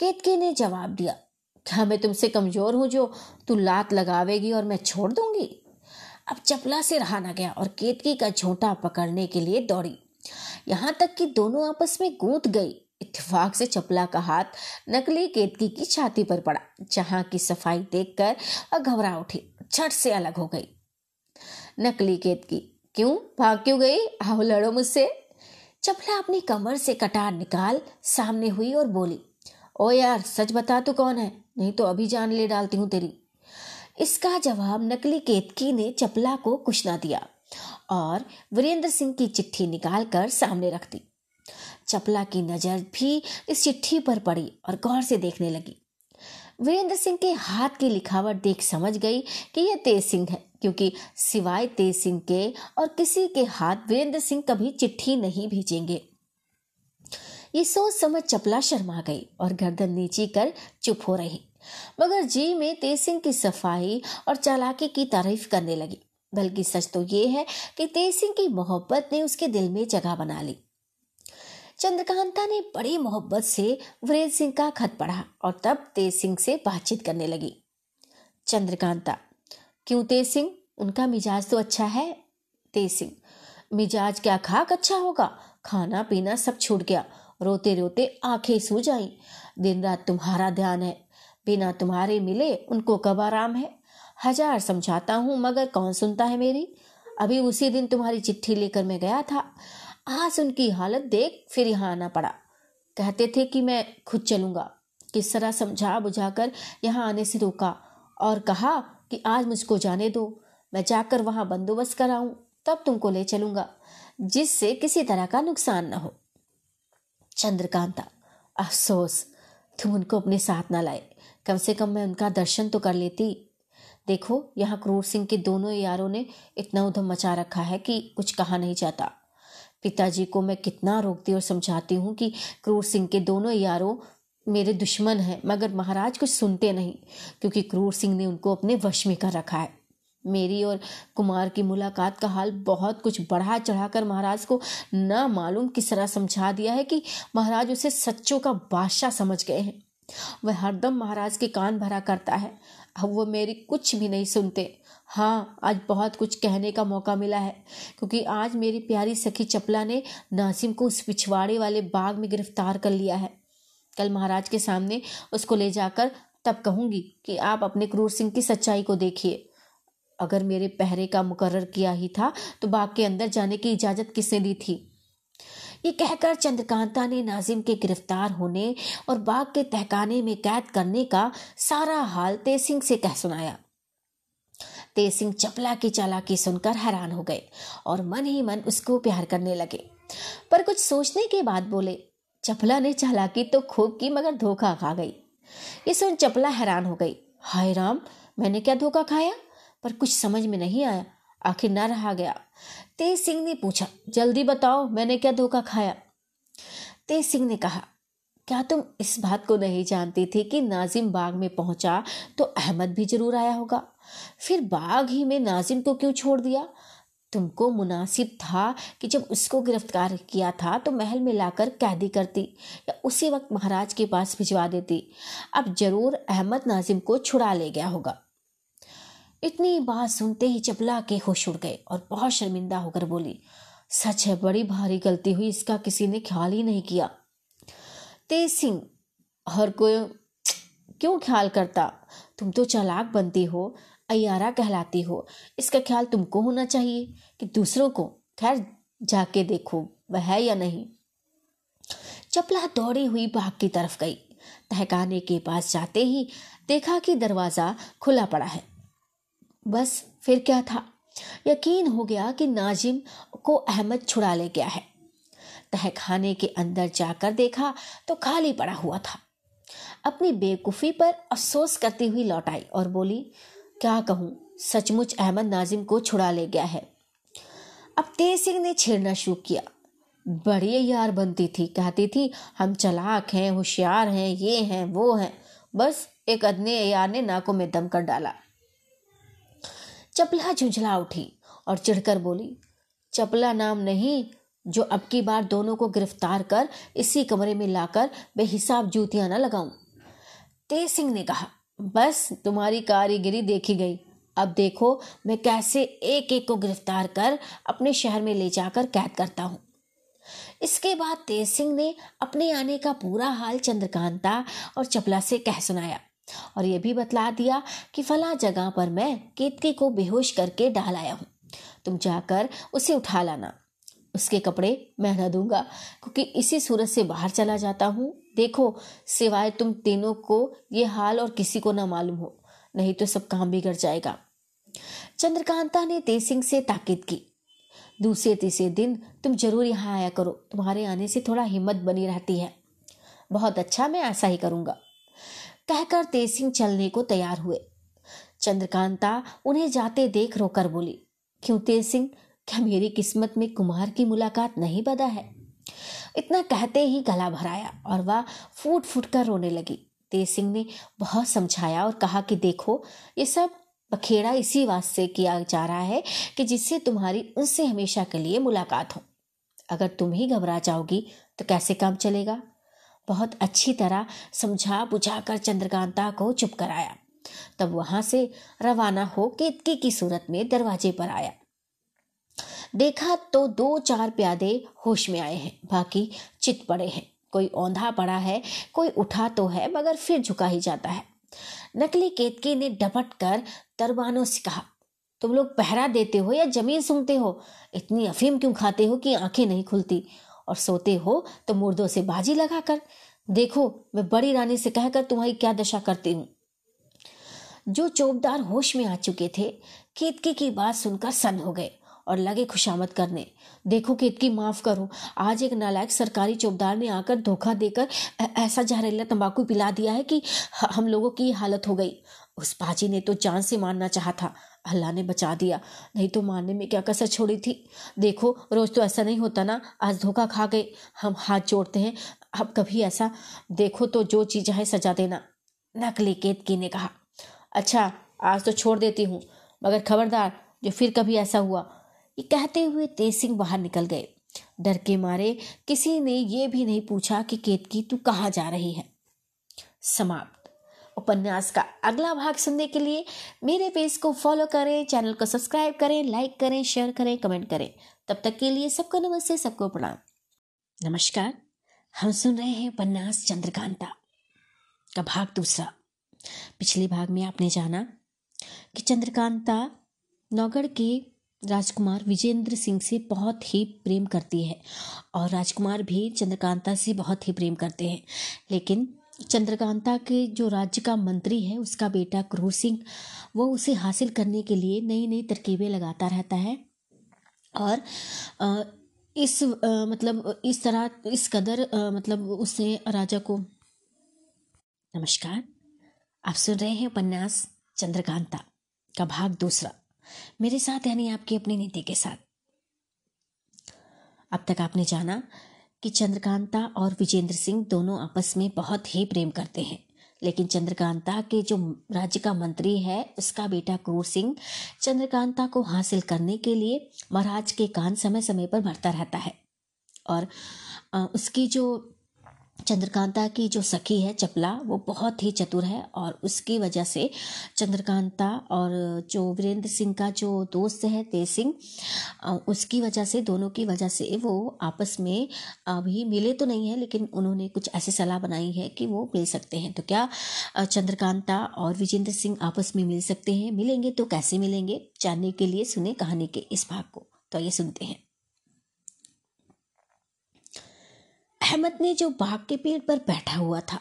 केतकी ने जवाब दिया, क्या मैं तुमसे कमज़ोर हूँ जो तू लात लगावेगी और मैं छोड़ दूँगी? अब चपला से रहा ना गया और केतकी का झोंटा पकड़ने के लिए दौड़ी। यहाँ तक कि दोनों आपस में गूंथ गई इतफाक से चपला का हाथ नकली केतकी की छाती पर पड़ा, जहाँ की सफ़ाई देखकर वह घबरा उठी छठ से अलग हो गई। नकली केतकी क्यों? भाग क्यों गई? आओ लड़ो मुझसे। चपला अपनी कमर से कटार निकाल सामने हुई और बोली, ओ यार, सच बता तू कौन है? नहीं तो अभी जान ले डालती हूँ तेरी। इसका जवाब नकली केतकी ने चपला को कुछ ना दिया। और वीरेंद्र सिंह की चिट्ठी निकालकर सामने रख दी। चपला की नज़र भी इस चिट्ठी पर पड़ी और गौर से देखने लगी। वीरेंद्र सिंह के हाथ की लिखावट देख समझ गई कि यह तेज सिंह है, क्योंकि सिवाय तेज सिंह के और किसी के हाथ वीरेंद्र सिंह कभी चिट्ठी नहीं भेजेंगे। ये सोच समझ चपला शर्मा गई और गर्दन नीची कर चुप हो रही, मगर जी में तेज सिंह की सफ़ाई और चालाकी की तारीफ़ करने लगी। बल्कि सच तो ये है कि तेज सिंह की मोहब्बत ने उसके दिल में जगह बना ली। चंद्रकांता ने बड़ी मोहब्बत से वीरेंद्र सिंह का खत पढ़ा और तब तेज सिंह से बातचीत करने लगी। चंद्रकांता, क्यों तेज सिंह? उनका मिजाज तो अच्छा है। तेज सिंह, मिजाज क्या खाक अच्छा होगा? खाना पीना सब छूट गया। रोते रोते आँखें सूज आई। दिन रात तुम्हारा ध्यान है। बिना तुम्हारे मिले उनको कब आराम है? हज़ार समझाता हूँ, मगर कौन सुनता है मेरी? अभी उसी दिन तुम्हारी चिट्ठी लेकर मैं गया था। आज उनकी हालत देख फिर यहाँ आना पड़ा। कहते थे कि मैं खुद चलूँगा। किस तरह समझा बुझा कर यहाँ आने से रोका और कहा कि आज मुझको जाने दो। मैं जाकर वहाँ बंदोबस्त कराऊं, तब तुमको ले चलूँगा, जिससे किसी तरह का नुकसान न हो। चंद्रकांता, अफसोस, तुम उनको अपने साथ ना लाए। कम से कम मैं उनका दर्शन तो कर लेती। देखो, यहाँ क्रूर सिंह के दोनों यारों ने इतना उधम मचा रखा है कि कुछ कहा नहीं जाता। पिताजी को मैं कितना रोकती और समझाती हूँ कि क्रूर सिंह के दोनों यारों मेरे दुश्मन हैं, मगर महाराज कुछ सुनते नहीं, क्योंकि क्रूर सिंह ने उनको अपने वश में कर रखा है। मेरी और कुमार की मुलाकात का हाल बहुत कुछ बढ़ा चढ़ाकर महाराज को न मालूम किस तरह समझा दिया है कि महाराज उसे सच्चों का बादशाह समझ गए हैं। वह हरदम महाराज के कान भरा करता है। अब वो मेरी कुछ भी नहीं सुनते। हाँ आज बहुत कुछ कहने का मौका मिला है, क्योंकि आज मेरी प्यारी सखी चपला ने नासिम को उस पिछवाड़े वाले बाग में गिरफ़्तार कर लिया है। कल महाराज के सामने उसको ले जाकर तब कहूँगी कि आप अपने क्रूर सिंह की सच्चाई को देखिए। अगर मेरे पहरे का मुकर्र किया ही था तो बाग के अंदर जाने की इजाज़त किसने दी थी? ये कहकर चंद्रकांता ने नाजिम के गिरफ़्तार होने और बाग के तहकाने में कैद करने का सारा हाल तेज सिंह से कह सुनाया। तेसिंह चपला की चालाकी सुनकर हैरान हो गए और मन ही मन उसको प्यार करने लगे। पर कुछ सोचने के बाद बोले, चपला ने चालाकी तो खूब की मगर धोखा खा गई। ये सुन चपला हैरान हो गई, हाय राम, मैंने क्या धोखा खाया? पर कुछ समझ में नहीं आया। आखिर न रहा गया। तेज सिंह ने पूछा, जल्दी बताओ, मैंने क्या धोखा खाया? तेज सिंह ने कहा, क्या तुम इस बात को नहीं जानती थी कि नाजिम बाग में पहुँचा तो अहमद भी ज़रूर आया होगा? फिर बाग ही में नाजिम को क्यों छोड़ दिया? तुमको मुनासिब था कि जब उसको गिरफ़्तार किया था तो महल में लाकर कैदी करती या उसी वक्त महाराज के पास भिजवा देती। अब ज़रूर अहमद नाजिम को छुड़ा ले गया होगा। इतनी बात सुनते ही चपला के होश उड़ गए और बहुत शर्मिंदा होकर बोली, सच है, बड़ी भारी गलती हुई, इसका किसी ने ख्याल ही नहीं किया। तेज सिंह, हर कोई क्यों ख्याल करता? तुम तो चालाक बनती हो अयारा कहलाती हो। इसका ख्याल तुमको होना चाहिए कि दूसरों को खैर जाके देखो, वह है या नहीं। चपला दौड़ी हुई बाग की तरफ़ गई। तहकाने के पास जाते ही देखा कि दरवाज़ा खुला पड़ा है। बस फिर क्या था? यकीन हो गया कि नाजिम को अहमद छुड़ा ले गया है। तहखाने के अंदर जाकर देखा तो खाली पड़ा हुआ था। अपनी बेवकूफ़ी पर अफसोस करती हुई लौट आई और बोली, क्या कहूँ, सचमुच अहमद नाजिम को छुड़ा ले गया है। अब तेज सिंह ने छेड़ना शुरू किया। बड़ी यार बनती थी, कहती थी, हम चलाक हैं, होशियार हैं, ये हैं, वो हैं। बस एक अदने यार ने नाकों में दम कर डाला। चपला झुंझला उठी और चिढ़कर बोली, चपला नाम नहीं, जो अब की बार दोनों को गिरफ़्तार कर इसी कमरे में लाकर बेहिसाब जूतियाँ न लगाऊँ। तेज सिंह ने कहा, बस तुम्हारी कारीगिरी देखी गई। अब देखो, मैं कैसे एक एक को गिरफ़्तार कर अपने शहर में ले जाकर कैद करता हूँ। इसके बाद तेज सिंह ने अपने आने का पूरा हाल चंद्रकांता और चपला से कह सुनाया। और ये भी बतला दिया कि फला जगह पर मैं केतकी को बेहोश करके डाल आया हूँ। तुम जाकर उसे उठा लाना। उसके कपड़े मैं न दूँगा, क्योंकि इसी सूरत से बाहर चला जाता हूँ। देखो, सिवाय तुम तीनों को ये हाल और किसी को ना मालूम हो, नहीं तो सब काम बिगड़ जाएगा। चंद्रकांता ने तेज सिंह से ताकीद की। दूसरे तीसरे दिन तुम ज़रूर यहाँ आया करो, तुम्हारे आने से थोड़ा हिम्मत बनी रहती है। बहुत अच्छा मैं ऐसा ही करूँगा। कहकर तेज सिंह चलने को तैयार हुए। चंद्रकांता उन्हें जाते देख रोकर बोली, क्यों तेज सिंह क्या मेरी किस्मत में कुमार की मुलाकात नहीं बदा है? इतना कहते ही गला भराया और वह फूट फूट कर रोने लगी। तेज सिंह ने बहुत समझाया और कहा कि देखो, ये सब बखेड़ा इसी वास्ते किया जा रहा है कि जिससे तुम्हारी उनसे हमेशा के लिए मुलाकात हो। अगर तुम ही घबरा जाओगी तो कैसे काम चलेगा? बहुत अच्छी तरह समझा बुझाकर चंद्रकांता को चुप कराया। तब वहाँ से रवाना हो केतकी की सूरत में दरवाजे पर आया। देखा तो दो चार प्यादे होश में आए हैं, बाकी चित पड़े हैं। कोई औंधा पड़ा है, कोई उठा तो है, मगर फिर झुका ही जाता है। नकली केतकी ने डपट कर दरबानों से कहा, तुम लोग पहरा देते हो या ज़मीन सूंघते हो? इतनी अफीम क्यों खाते हो कि आँखें नहीं खुलती? और सोते हो तो मुर्दों से बाजी लगाकर, देखो, मैं बड़ी रानी से कहकर तुम्हारी क्या दशा करती हूँ? जो चौबदार होश में आ चुके थे, केतकी की बात सुनकर सन हो गए और लगे खुशामद करने। देखो, केतकी, माफ़ करो। आज एक नालायक सरकारी चौबदार ने आकर धोखा देकर ऐसा जहरीला तंबाकू पिला दिया है कि हम लोगों की हालत हो गई। उस बाजी ने तो जान से मारना चाहा था। अल्लाह ने बचा दिया। नहीं तो मारने में क्या कसर छोड़ी थी? देखो, रोज तो ऐसा नहीं होता ना, आज धोखा खा गए, हम हाथ जोड़ते हैं। अब कभी ऐसा, देखो तो जो चीज़ है सजा देना। नकली केतकी ने कहा। अच्छा आज तो छोड़ देती हूँ, मगर खबरदार, जो फिर कभी ऐसा हुआ, ये कहते हुए तेज सिंह बाहर निकल गए। डर के मारे किसी ने ये भी नहीं पूछा कि केतकी तू कहाँ जा रही है। समाप्त। उपन्यास का अगला भाग सुनने के लिए मेरे पेज को फॉलो करें चैनल को सब्सक्राइब करें लाइक करें शेयर करें कमेंट करें। तब तक के लिए सबको नमस्ते, सबको प्रणाम। नमस्कार, हम सुन रहे हैं उपन्यास चंद्रकांता का भाग दूसरा। पिछले भाग में आपने जाना कि चंद्रकांता नौगढ़ के राजकुमार विजेंद्र सिंह से बहुत ही प्रेम करती है और राजकुमार भी चंद्रकांता से बहुत ही प्रेम करते हैं। लेकिन चंद्रकांता के जो राज्य का मंत्री है, उसका बेटा क्रूर सिंह, वो उसे हासिल करने के लिए नई नई तरकीबें लगाता रहता है। और इस मतलब इस तरह, इस कदर मतलब उसने राजा को नमस्कार। आप सुन रहे हैं उपन्यास चंद्रकांता का भाग दूसरा। मेरे साथ यानी आपकी अपनी नीति के साथ। अब तक आपने जाना कि चंद्रकांता और विजेंद्र सिंह दोनों आपस में बहुत ही प्रेम करते हैं। लेकिन चंद्रकांता के जो राज्य का मंत्री है, उसका बेटा क्रूर सिंह चंद्रकांता को हासिल करने के लिए महाराज के कान समय समय पर भरता रहता है। और उसकी जो चंद्रकांता की जो सखी है, चपला, वो बहुत ही चतुर है और उसकी वजह से चंद्रकांता और जो वीरेंद्र सिंह का जो दोस्त है, तेज सिंह उसकी वजह से, दोनों की वजह से वो आपस में अभी मिले तो नहीं है, लेकिन उन्होंने कुछ ऐसी सलाह बनाई है कि वो मिल सकते हैं। तो क्या चंद्रकांता और विजेंद्र सिंह आपस में मिल सकते हैं? मिलेंगे तो कैसे मिलेंगे? जानने के लिए, सुने कहानी के इस भाग को। तो ये सुनते हैं। अहमद ने जो बाग के पेड़ पर बैठा हुआ था,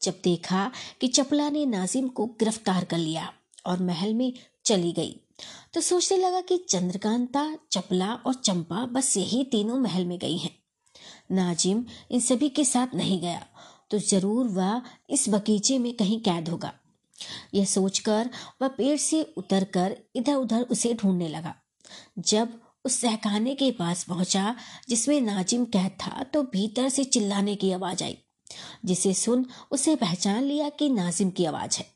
जब देखा कि चपला ने नाजिम को गिरफ़्तार कर लिया और महल में चली गई तो सोचने लगा कि चंद्रकांता, चपला और चंपा बस यही तीनों महल में गई हैं। नाजिम इन सभी के साथ नहीं गया तो ज़रूर वह इस बगीचे में कहीं कैद होगा। यह सोचकर वह पेड़ से उतरकर इधर उधर उसे ढूँढने लगा, जब उस सहखाने के पास पहुँचा, जिसमें नाजिम कैद था तो भीतर से चिल्लाने की आवाज़ आई, जिसे सुन उसे पहचान लिया कि नाजिम की आवाज़ है।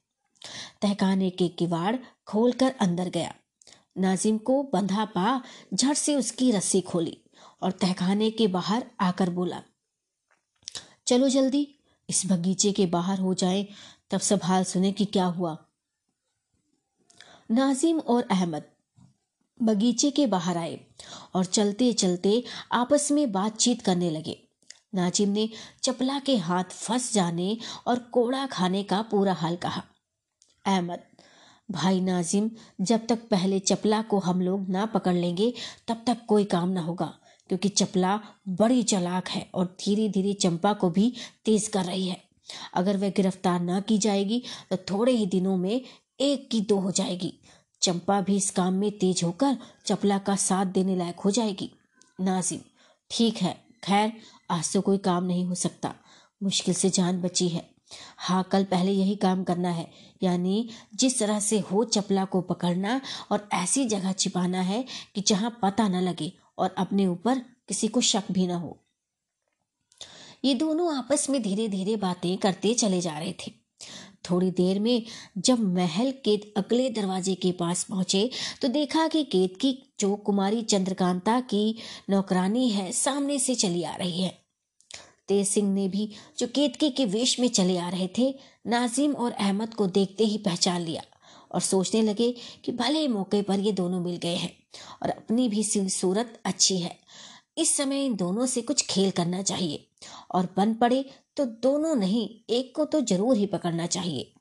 तहखाने के किवाड़ खोलकर अंदर गया। नाजिम को बंधा पा, झट से उसकी रस्सी खोली और तहखाने के बाहर आकर बोला, चलो जल्दी, इस बगीचे के बाहर हो जाए, तब सब हाल सुने कि क्या हुआ। नाजिम और अहमद बगीचे के बाहर आए और चलते चलते आपस में बातचीत करने लगे। नाजिम ने चपला के हाथ फंस जाने और कोड़ा खाने का पूरा हाल कहा। अहमद, भाई नाजिम, जब तक पहले चपला को हम लोग ना पकड़ लेंगे, तब तक कोई काम ना होगा, क्योंकि चपला बड़ी चलाक है और धीरे धीरे चंपा को भी तेज कर रही है। अगर वह गिरफ़्तार ना की जाएगी तो थोड़े ही दिनों में एक की दो हो जाएगी। चंपा भी इस काम में तेज होकर चपला का साथ देने लायक हो जाएगी। नाजिम, ठीक है, खैर, आज तो कोई काम नहीं हो सकता। मुश्किल से जान बची है। हाँ कल पहले यही काम करना है। यानी, जिस तरह से हो चपला को पकड़ना और ऐसी जगह छिपाना है कि जहाँ पता न लगे और अपने ऊपर किसी को शक भी ना हो। ये दोनों आपस में धीरे धीरे बातें करते चले जा रहे थे। थोड़ी देर में जब महल के अगले दरवाजे के पास पहुँचे तो देखा कि केतकी जो कुमारी चंद्रकांता की नौकरानी है, सामने से चली आ रही है। तेज सिंह ने भी जो केतकी के वेश में चले आ रहे थे, नाजिम और अहमद को देखते ही पहचान लिया और सोचने लगे कि भले मौके पर ये दोनों मिल गए हैं और अपनी भी सूरत अच्छी है। इस समय इन दोनों से कुछ खेल करना चाहिए और बन पड़े तो दोनों नहीं, एक को तो ज़रूर ही पकड़ना चाहिए।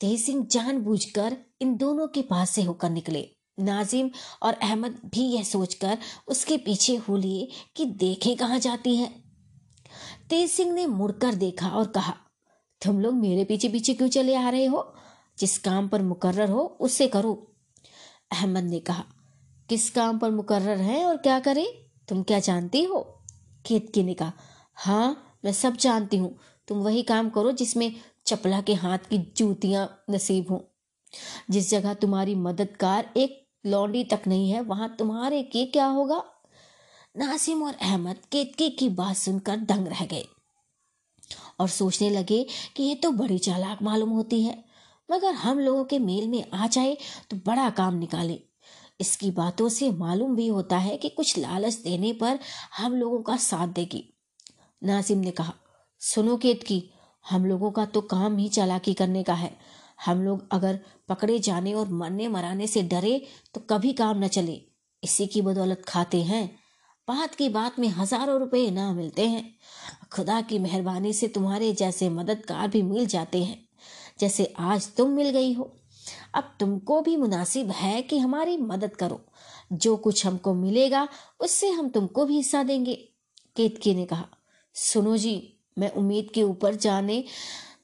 तेज सिंह जानबूझकर इन दोनों के पास से होकर निकले। नाजिम और अहमद भी यह सोचकर उसके पीछे हो लिए कि देखे कहाँ जाती है। तेज सिंह ने मुड़कर देखा और कहा, तुम लोग मेरे पीछे पीछे क्यों चले आ रहे हो? जिस काम पर मुकर्र हो, उससे करो। अहमद ने कहा, किस काम पर मुकर्र है और क्या करें? तुम क्या जानती हो? केतकी ने कहा हाँ मैं सब जानती हूँ। तुम वही काम करो जिसमें चपला के हाथ की जूतियाँ नसीब हो। जिस जगह तुम्हारी मददगार एक लौंडी तक नहीं है, वहाँ तुम्हारे के क्या होगा? नासिम और अहमद केतकी की बात सुनकर दंग रह गए और सोचने लगे कि ये तो बड़ी चालाक मालूम होती है। मगर हम लोगों के मेल में आ जाए तो बड़ा काम निकाले। इसकी बातों से मालूम भी होता है कि कुछ लालच देने पर हम लोगों का साथ देगी। नासिम ने कहा, सुनो केत की, हम लोगों का तो काम ही चालाकी करने का है। हम लोग अगर पकड़े जाने और मरने मराने से डरे तो कभी काम न चले। इसी की बदौलत खाते हैं। बात की बात में हज़ारों रुपए ना मिलते हैं। खुदा की मेहरबानी से तुम्हारे जैसे मददगार भी मिल जाते हैं, जैसे आज तुम मिल गई हो। अब तुमको भी मुनासिब है कि हमारी मदद करो। जो कुछ हमको मिलेगा, उससे हम तुमको भी हिस्सा देंगे। केतकी ने कहा सुनो जी, मैं उम्मीद के ऊपर जाने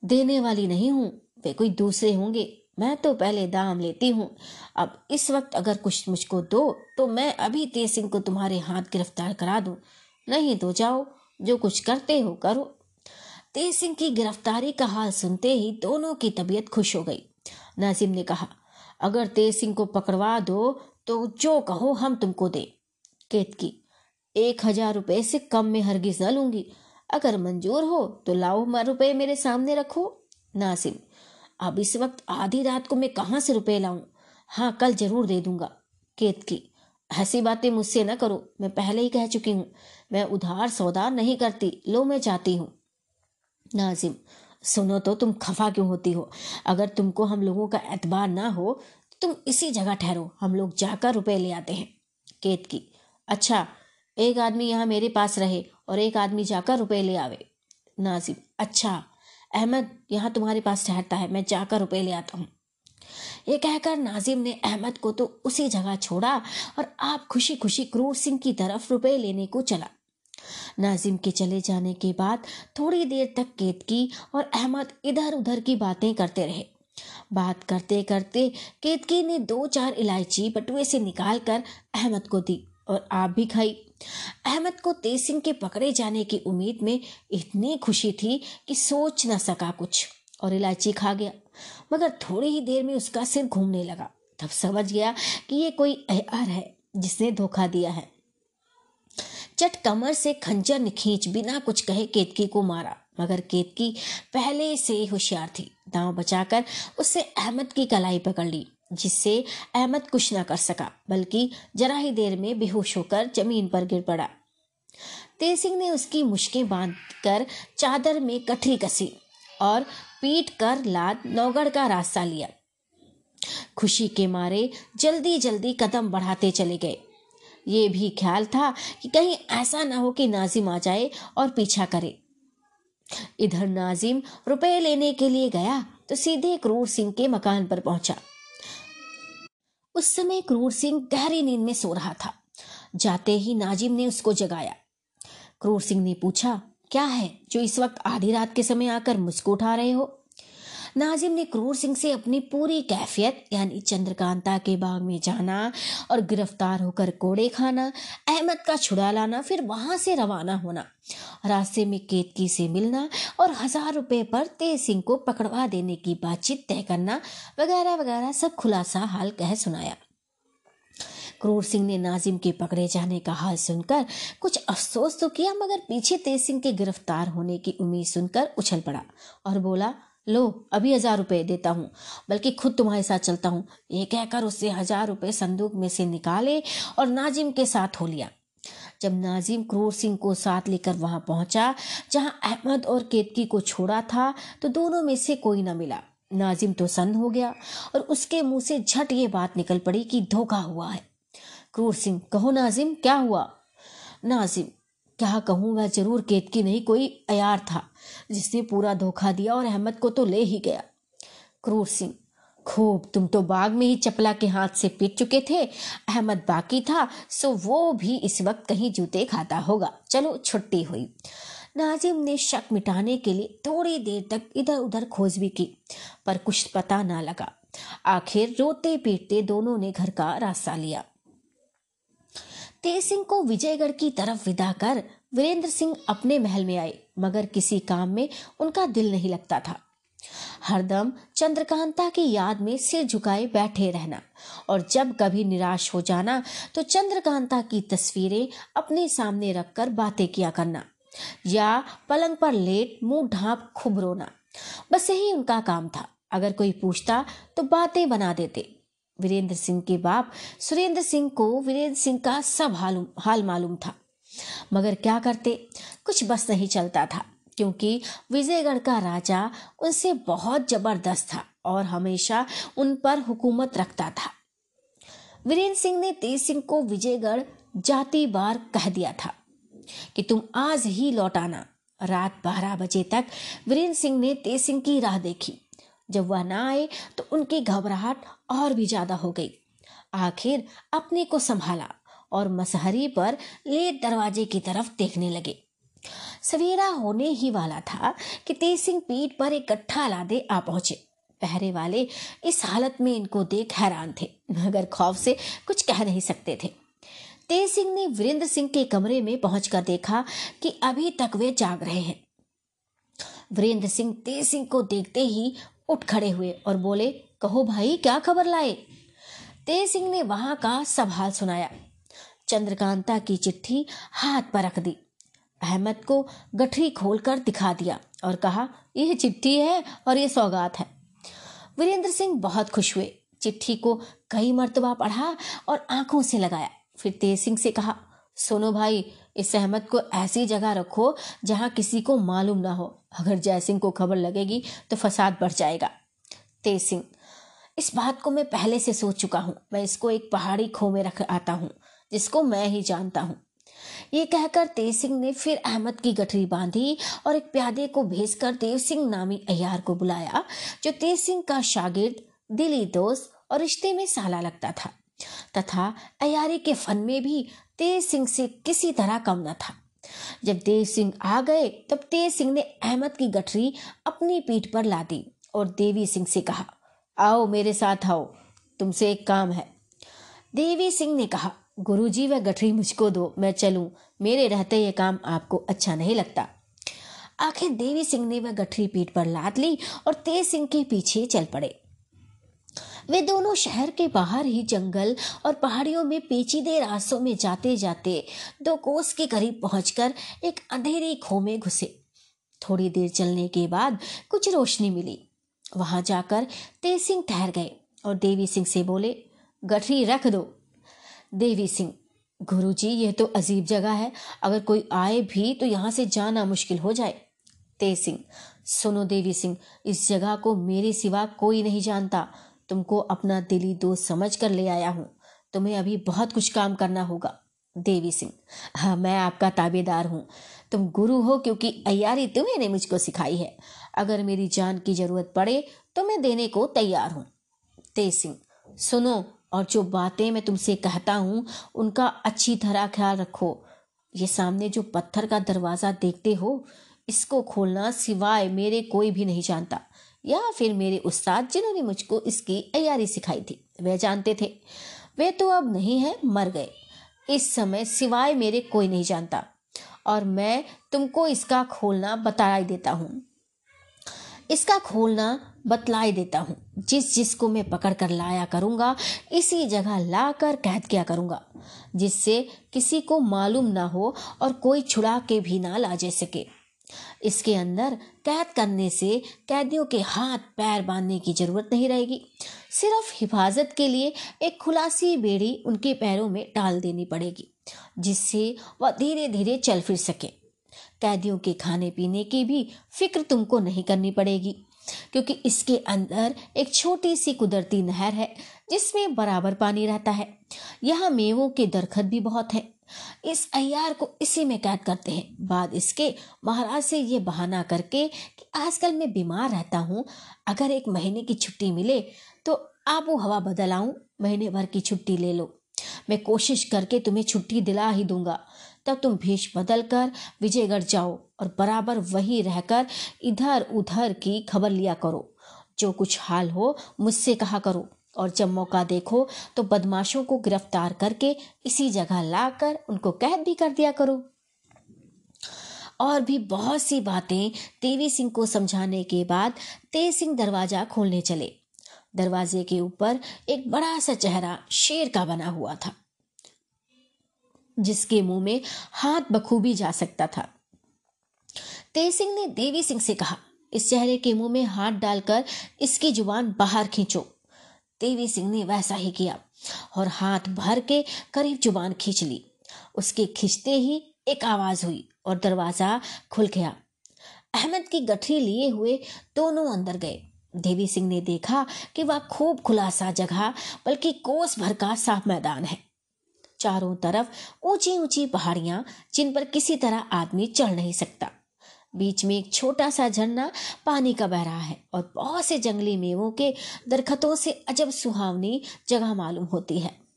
देने वाली नहीं हूँ, वे कोई दूसरे होंगे। मैं तो पहले दाम लेती हूँ। अब इस वक्त अगर कुछ मुझको दो तो मैं अभी तेज सिंह को तुम्हारे हाथ गिरफ़्तार करा दूँ। नहीं तो जाओ, जो कुछ करते हो करो। तेज सिंह की गिरफ्तारी का हाल सुनते ही दोनों की तबीयत खुश हो गई। नाजिम ने कहा, अगर तेज सिंह को पकड़वा दो तो जो कहो हम तुमको दे। केतकी एक हज़ार रुपए से कम में हरगिज न लूँगी। अगर मंजूर हो तो लाओ रुपए मेरे सामने रखो। नासिम, अब इस वक्त आधी रात को मैं कहाँ से रुपए लाऊं? हाँ कल ज़रूर दे दूँगा। केतकी ऐसी बातें मुझसे न करो। मैं पहले ही कह चुकी हूँ, मैं उधार सौदा नहीं करती। लो, मैं चाहती हूँ। नाजिम, सुनो तो तुम खफा क्यों होती हो? अगर तुमको हम लोगों का एतबार ना हो तो तुम इसी जगह ठहरो। हम लोग जाकर रुपए ले आते हैं। केत की अच्छा एक आदमी यहाँ मेरे पास रहे और एक आदमी जाकर रुपए ले आवे। नाजिम अच्छा अहमद यहाँ तुम्हारे पास ठहरता है, मैं जाकर रुपए ले आता हूँ। ये कहकर नाजिम ने अहमद को तो उसी जगह छोड़ा और आप खुशी खुशी क्रूर सिंह की तरफ़ रुपए लेने को चला। नाजिम के चले जाने के बाद थोड़ी देर तक केतकी और अहमद इधर उधर की बातें करते रहे। बात करते करते केतकी ने दो चार इलायची बटुए से निकाल कर अहमद को दी। और आप भी खाई। अहमद को तेज सिंह के पकड़े जाने की उम्मीद में इतनी खुशी थी कि सोच न सका कुछ और इलायची खा गया। मगर थोड़ी ही देर में उसका सिर घूमने लगा। तब समझ गया कि ये कोई अहर है जिसने धोखा दिया है। चट कमर से खंजर खींच बिना कुछ कहे केतकी को मारा। मगर केतकी पहले से ही होशियार थी। दांव बचाकर उससे अहमद की कलाई पकड़ ली। जिससे अहमद कुछ ना कर सका, बल्कि जरा ही देर में बेहोश होकर ज़मीन पर गिर पड़ा। तेज सिंह ने उसकी मुश्कें बाँध कर चादर में कठरी कसी और पीट कर लाद नौगढ़ का रास्ता लिया। खुशी के मारे जल्दी जल्दी कदम बढ़ाते चले गए। ये भी ख्याल था कि कहीं ऐसा ना हो कि नाजिम आ जाए और पीछा करे। इधर नाजिम रुपए लेने के लिए गया तो सीधे क्रूर सिंह के मकान पर पहुँचा। उस समय क्रूर सिंह गहरी नींद में सो रहा था। जाते ही नाजिम ने उसको जगाया। क्रूर सिंह ने पूछा, क्या है जो इस वक्त आधी रात के समय आकर मुझको उठा रहे हो? नाजिम ने क्रूर सिंह से अपनी पूरी कैफियत, यानी चंद्रकांता के बाग में जाना और गिरफ़्तार होकर कोड़े खाना, अहमद का छुड़ा लाना, फिर वहाँ से रवाना होना। रास्ते में केतकी से मिलना और हज़ार रुपए पर तेज सिंह को पकड़वा देने की बातचीत तय करना, वगैरह वगैरह सब खुलासा हाल कह सुनाया। क्रूर सिंह ने नाजिम के पकड़े जाने का हाल सुनकर कुछ अफसोस तो किया, मगर पीछे तेज सिंह के गिरफ़्तार होने की उम्मीद सुनकर उछल पड़ा और बोला लो, अभी हज़ार रुपए देता हूँ। बल्कि खुद तुम्हारे साथ चलता हूँ। ये कहकर उससे हज़ार रुपए संदूक में से निकाले और नाजिम के साथ हो लिया। जब नाजिम क्रूर सिंह को साथ लेकर वहाँ पहुँचा, जहाँ अहमद और केतकी को छोड़ा था तो दोनों में से कोई न मिला। नाजिम तो सन्न हो गया और उसके मुँह से झट ये बात निकल पड़ी कि धोखा हुआ है। क्रूर सिंह, कहो नाजिम, क्या हुआ? नाजिम क्या कहूँ वह ज़रूर केतकी नहीं, कोई अयार था, जिसने पूरा धोखा दिया और अहमद को तो ले ही गया। क्रूर सिंह, खूब, तुम तो बाग में ही चपला के हाथ से पीट चुके थे, अहमद बाकी था, सो वो भी इस वक्त कहीं जूते खाता होगा। चलो, छुट्टी हुई। नाजिम ने शक मिटाने के लिए थोड़ी देर तक इधर उधर खोज भी की, पर कुछ पता ना लगा। आखिर रोते पीटते दोनों ने घर का रास्ता लिया। तेज सिंह को विजयगढ़ की तरफ़ विदा कर वीरेंद्र सिंह अपने महल में आए, मगर किसी काम में उनका दिल नहीं लगता था। हरदम चंद्रकांता की याद में सिर झुकाए बैठे रहना और जब कभी निराश हो जाना तो चंद्रकांता की तस्वीरें अपने सामने रखकर बातें किया करना या पलंग पर लेट मुँह ढांप खुब रोना। बस यही उनका काम था। अगर कोई पूछता तो बातें बना देते। वीरेंद्र सिंह के बाप सुरेंद्र सिंह को वीरेंद्र सिंह का सब हाल हाल मालूम था। मगर क्या करते? कुछ बस नहीं चलता था, क्योंकि विजयगढ़ का राजा उनसे बहुत ज़बरदस्त था और हमेशा उन पर हुकूमत रखता था। वीरेंद्र सिंह ने तेज सिंह को विजयगढ़ जाती बार कह दिया था कि तुम आज ही लौट आना। रात बारह बजे तक वीरेंद्र सिंह ने तेज सिंह की राह देखी। जब वह ना आए तो उनकी घबराहट और भी ज़्यादा हो गई। आखिर अपने को संभाला और मसहरी पर ले दरवाजे की तरफ़ देखने लगे। सवेरा होने ही वाला था कि तेज सिंह पीठ पर एक गट्ठा लादे आ पहुँचे। पहरे वाले इस हालत में इनको देख हैरान थे, मगर खौफ से कुछ कह नहीं सकते थे। तेज सिंह ने वीरेंद्र सिंह के कमरे में पहुंचकर देखा कि अभी तक वे जाग रहे हैं। वीरेंद्र सिंह तेज सिंह को देखते ही उठ खड़े हुए और बोले, कहो भाई, क्या खबर लाए? तेज सिंह ने वहाँ का सब हाल सुनाया। चंद्रकांता की चिट्ठी हाथ पर रख दी। अहमद को गठरी खोलकर दिखा दिया और कहा, यह चिट्ठी है और यह सौगात है। वीरेंद्र सिंह बहुत खुश हुए। चिट्ठी को कई मरतबा पढ़ा और आँखों से लगाया। फिर तेज सिंह से कहा, सुनो भाई, इस अहमद को ऐसी जगह रखो जहाँ किसी को मालूम ना हो। अगर जयसिंह को खबर लगेगी तो फसाद बढ़ जाएगा। तेज सिंह, इस बात को मैं पहले से सोच चुका हूँ। मैं इसको एक पहाड़ी खो में रख आता हूँ, जिसको मैं ही जानता हूँ। ये कहकर तेज सिंह ने फिर अहमद की गठरी बांधी और एक प्यादे को भेजकर देव सिंह नामी अयार को बुलाया, जो तेज सिंह का शागिर्द, दिली दोस्त और रिश्ते में साला लगता था। तथा अयारी के फन में भी तेज सिंह से किसी तरह कम न था। जब देव सिंह आ गए, तब तेज सिंह ने अहमद की गठरी अपनी पीठ पर ला दी और देवी सिंह से कहा, आओ मेरे साथ आओ, तुमसे एक काम है। देवी सिंह ने कहा, गुरुजी, वह गठरी मुझको दो, मैं चलूँ। मेरे रहते ये काम आपको अच्छा नहीं लगता। आखिर देवी सिंह ने वह गठरी पीठ पर लाद ली और तेज सिंह के पीछे चल पड़े। वे दोनों शहर के बाहर ही जंगल और पहाड़ियों में पेचीदे रास्तों में जाते जाते दो कोस के करीब पहुंचकर एक अंधेरी खो में घुसे। थोड़ी देर चलने के बाद कुछ रोशनी मिली। वहाँ जाकर तेज सिंह ठहर गए और देवी सिंह से बोले, गठरी रख दो। देवी सिंह गुरु जी यह तो अजीब जगह है। अगर कोई आए भी तो यहाँ से जाना मुश्किल हो जाए। तेज सिंह, सुनो देवी सिंह, इस जगह को मेरे सिवा कोई नहीं जानता। तुमको अपना दिली दोस्त समझ कर ले आया हूँ। तुम्हें अभी बहुत कुछ काम करना होगा, देवी सिंह। हाँ मैं आपका ताबेदार हूँ। तुम गुरु हो क्योंकि अयारी तुम्हें मुझको सिखाई है। अगर मेरी जान की ज़रूरत पड़े तो मैं देने को तैयार हूँ। तेज सिंह, सुनो, और जो बातें मैं तुमसे कहता हूँ, उनका अच्छी तरह ख्याल रखो। ये सामने जो पत्थर का दरवाज़ा देखते हो, इसको खोलना सिवाय मेरे कोई भी नहीं जानता। या फिर मेरे उस्ताद जिन्होंने मुझको इसकी अयारी सिखाई थी। वे जानते थे। वे तो अब नहीं है, मर गए। इस समय सिवाय मेरे कोई नहीं जानता। और मैं तुमको इसका खोलना बता ही देता हूँ। इसका खोलना बतलाई देता हूँ। जिस जिसको मैं पकड़ कर लाया करूँगा, इसी जगह ला कर कैद किया करूँगा। जिससे किसी को मालूम ना हो और कोई छुड़ा के भी ना ला जा सके। इसके अंदर कैद करने से कैदियों के हाथ पैर बांधने की ज़रूरत नहीं रहेगी। सिर्फ़ हिफाजत के लिए एक खुलासी बेड़ी उनके पैरों में डाल देनी पड़ेगी, जिससे वह धीरे धीरे चल फिर सके। कैदियों के खाने पीने की भी फ़िक्र तुमको नहीं करनी पड़ेगी। क्योंकि इसके अंदर एक छोटी सी कुदरती नहर है, जिसमें बराबर पानी रहता है। यहाँ मेवों के दरखत भी बहुत है। इस अयार को इसी में कैद करते हैं। बाद इसके महाराज से ये बहाना करके कि आजकल मैं बीमार रहता हूँ, अगर एक महीने की छुट्टी मिले तो आबो हवा बदल आऊँ, महीने भर की छुट्टी ले लो। मैं कोशिश करके तुम्हें छुट्टी दिला ही दूँगा। तब तुम भेष बदल कर विजयगढ़ जाओ। और बराबर वहीं रहकर इधर उधर की खबर लिया करो। जो कुछ हाल हो, मुझसे कहा करो। और जब मौका देखो तो बदमाशों को गिरफ़्तार करके इसी जगह लाकर उनको कैद भी कर दिया करो। और भी बहुत सी बातें देवी सिंह को समझाने के बाद तेज सिंह दरवाज़ा खोलने चले। दरवाजे के ऊपर एक बड़ा सा चेहरा शेर का बना हुआ था, जिसके मुँह में हाथ बखूबी जा सकता था। तेज सिंह ने देवी सिंह से कहा, इस चेहरे के मुँह में हाथ डालकर इसकी ज़ुबान बाहर खींचो। देवी सिंह ने वैसा ही किया और हाथ भर के करीब ज़ुबान खींच ली। उसके खींचते ही एक आवाज़ हुई और दरवाज़ा खुल गया। अहमद की गठरी लिए हुए दोनों अंदर गए। देवी सिंह ने देखा कि वह खूब खुलासा जगह, बल्कि कोस भर का साफ़ मैदान है। चारों तरफ़ ऊँची ऊँची पहाड़ियाँ जिन पर किसी तरह आदमी चढ़ नहीं सकता। बीच में एक छोटा सा झरना पानी का बह रहा है और बहुत से जंगली मेवों के दरखतों से अजब सुहावनी जगह मालूम होती है।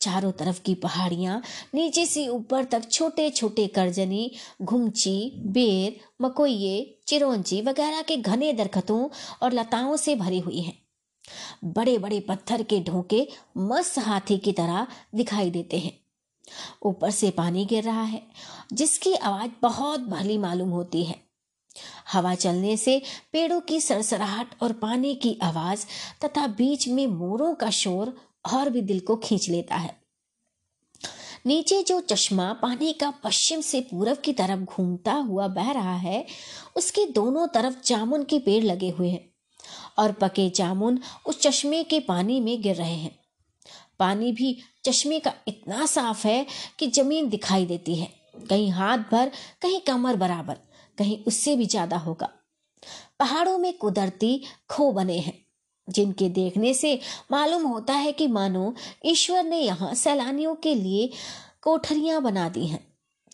चारों तरफ़ की पहाड़ियाँ, नीचे से ऊपर तक छोटे छोटे करजनी घुमची बेर, मकोइये, चिरौंजी वगैरह के घने दरखतों और लताओं से भरी हुई हैं। बड़े बड़े पत्थर के ढोके मस्त हाथी की तरह दिखाई देते हैं। ऊपर से पानी गिर रहा है, जिसकी आवाज़ बहुत भली मालूम होती है। हवा चलने से पेड़ों की सरसराहट और पानी की आवाज़ तथा बीच में मोरों का शोर और भी दिल को खींच लेता है। नीचे जो चश्मा पानी का पश्चिम से पूरब की तरफ़ घूमता हुआ बह रहा है, उसके दोनों तरफ़ जामुन के पेड़ लगे हुए हैं और पके जामुन उस चश्मे के पानी में गिर रहे हैं। पानी भी चश्मे का इतना साफ़ है कि ज़मीन दिखाई देती है। कहीं हाथ भर, कहीं कमर बराबर, कहीं उससे भी ज़्यादा होगा। पहाड़ों में कुदरती खो बने हैं, जिनके देखने से मालूम होता है कि मानो ईश्वर ने यहाँ सैलानियों के लिए कोठरियाँ बना दी हैं।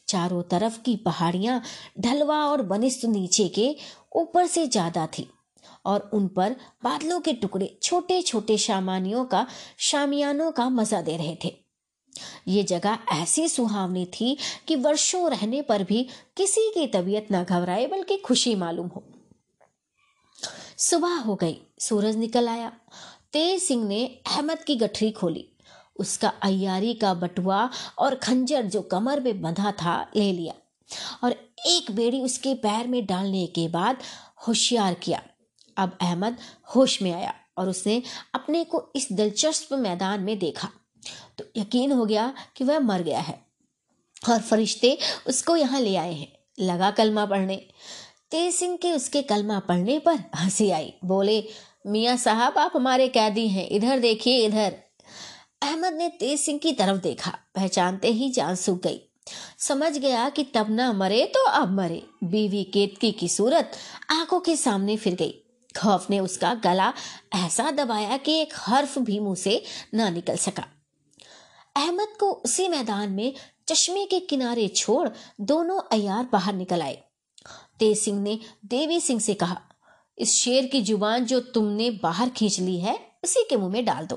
चारों तरफ़ की पहाड़ियाँ ढलवा और बनिस्त नीचे के ऊपर से ज़्यादा थी। और उन पर बादलों के टुकड़े छोटे छोटे शामानियों का, शामियानों का मज़ा दे रहे थे। ये जगह ऐसी सुहावनी थी कि वर्षों रहने पर भी किसी की तबीयत न घबराए, बल्कि खुशी मालूम हो। सुबह हो गई, सूरज निकल आया। तेज सिंह ने अहमद की गठरी खोली। उसका अयारी का बटुआ और खंजर जो कमर में बंधा था, ले लिया। और एक बेड़ी उसके पैर में डालने के बाद होशियार किया। अब अहमद होश में आया और उसने अपने को इस दिलचस्प मैदान में देखा। तो यकीन हो गया कि वह मर गया है और फरिश्ते उसको यहाँ ले आए हैं। लगा कलमा पढ़ने। तेज सिंह के उसके कलमा पढ़ने पर हँसी आई। बोले, मियाँ साहब, आप हमारे कैदी हैं। इधर देखिए, इधर। अहमद ने तेज सिंह की तरफ़ देखा। पहचानते ही जान सूख गई। समझ गया कि तब ना मरे तो अब मरे। बीवी केतकी की सूरत आँखों के सामने फिर गई। खौफ ने उसका गला ऐसा दबाया कि एक हर्फ भी मुँह से न निकल सका। अहमद को उसी मैदान में चश्मे के किनारे छोड़ दोनों अयार बाहर निकल आए। तेज सिंह ने देवी सिंह से कहा, इस शेर की ज़ुबान जो तुमने बाहर खींच ली है, उसी के मुँह में डाल दो।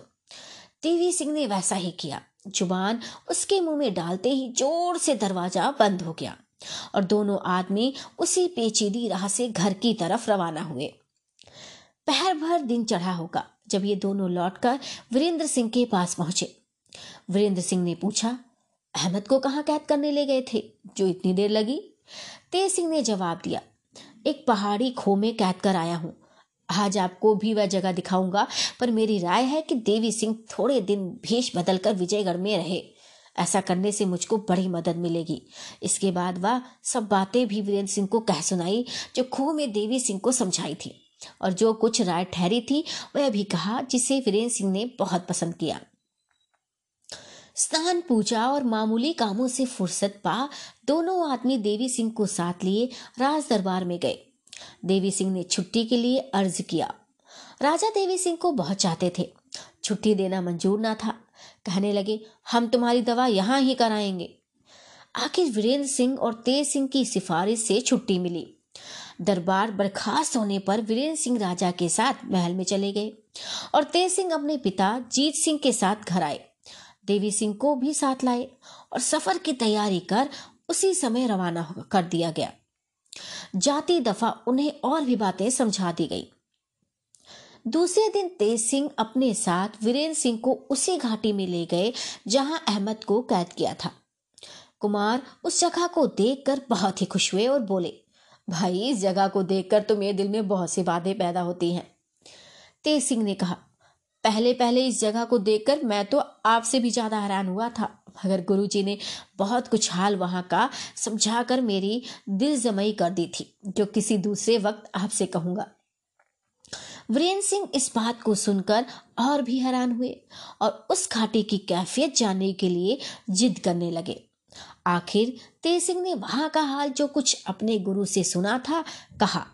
देवी सिंह ने वैसा ही किया। ज़ुबान उसके मुँह में डालते ही ज़ोर से दरवाज़ा बंद हो गया और दोनों आदमी उसी पेचीदी राह से घर की तरफ़ रवाना हुए। पहर भर दिन चढ़ा होगा जब ये दोनों लौटकर वीरेंद्र सिंह के पास पहुँचे। वीरेंद्र सिंह ने पूछा, अहमद को कहाँ कैद करने ले गए थे? जो इतनी देर लगी? तेज सिंह ने जवाब दिया, एक पहाड़ी खो में कैद कर आया हूँ। आज आपको भी वह जगह दिखाऊँगा, पर मेरी राय है कि देवी सिंह थोड़े दिन भेष बदलकर विजयगढ़ में रहे। ऐसा करने से मुझको बड़ी मदद मिलेगी। इसके बाद वह सब बातें भी वीरेंद्र सिंह को कह सुनाई, जो खो में देवी सिंह को समझाई थी। और जो कुछ राय ठहरी थी, वह भी कहा जिसे वीरेंद्र सिंह ने बहुत पसंद किया। स्नान, पूजा और मामूली कामों से फुर्सत पा दोनों आदमी देवी सिंह को साथ लिए राज दरबार में गए। देवी सिंह ने छुट्टी के लिए अर्ज़ किया। राजा देवी सिंह को बहुत चाहते थे। छुट्टी देना मंजूर ना था। कहने लगे, हम तुम्हारी दवा यहाँ ही कराएँगे। आखिर वीरेंद्र सिंह और तेज सिंह की सिफारिश से छुट्टी मिली। दरबार बर्खास्त होने पर वीरेंद्र सिंह राजा के साथ महल में चले गए और तेज सिंह अपने पिता जीत सिंह के साथ घर आए। देवी सिंह को भी साथ लाए और सफ़र की तैयारी कर उसी समय रवाना कर दिया गया। जाती दफ़ा उन्हें और भी बातें समझा दी गई। दूसरे दिन तेज सिंह अपने साथ वीरेंद्र सिंह को उसी घाटी में ले गए, जहाँ अहमद को कैद किया था। कुमार उस जगह को देखकर बहुत ही खुश हुए और बोले भाई, इस जगह को देखकर तो मेरे दिल में बहुत सी बातें पैदा होती हैं। तेज सिंह ने कहा, पहले पहले इस जगह को देखकर मैं तो आपसे भी ज़्यादा हैरान हुआ था, मगर गुरुजी ने बहुत कुछ हाल वहाँ का समझाकर मेरी दिल जमई कर दी थी, जो किसी दूसरे वक्त आपसे कहूँगा। वीरेंद्र सिंह इस बात को सुनकर और भी हैरान हुए और उस घाटी की कैफियत जानने के लिए जिद करने लगे। आखिर तेज सिंह ने वहाँ का हाल जो कुछ अपने गुरु से सुना था, कहा,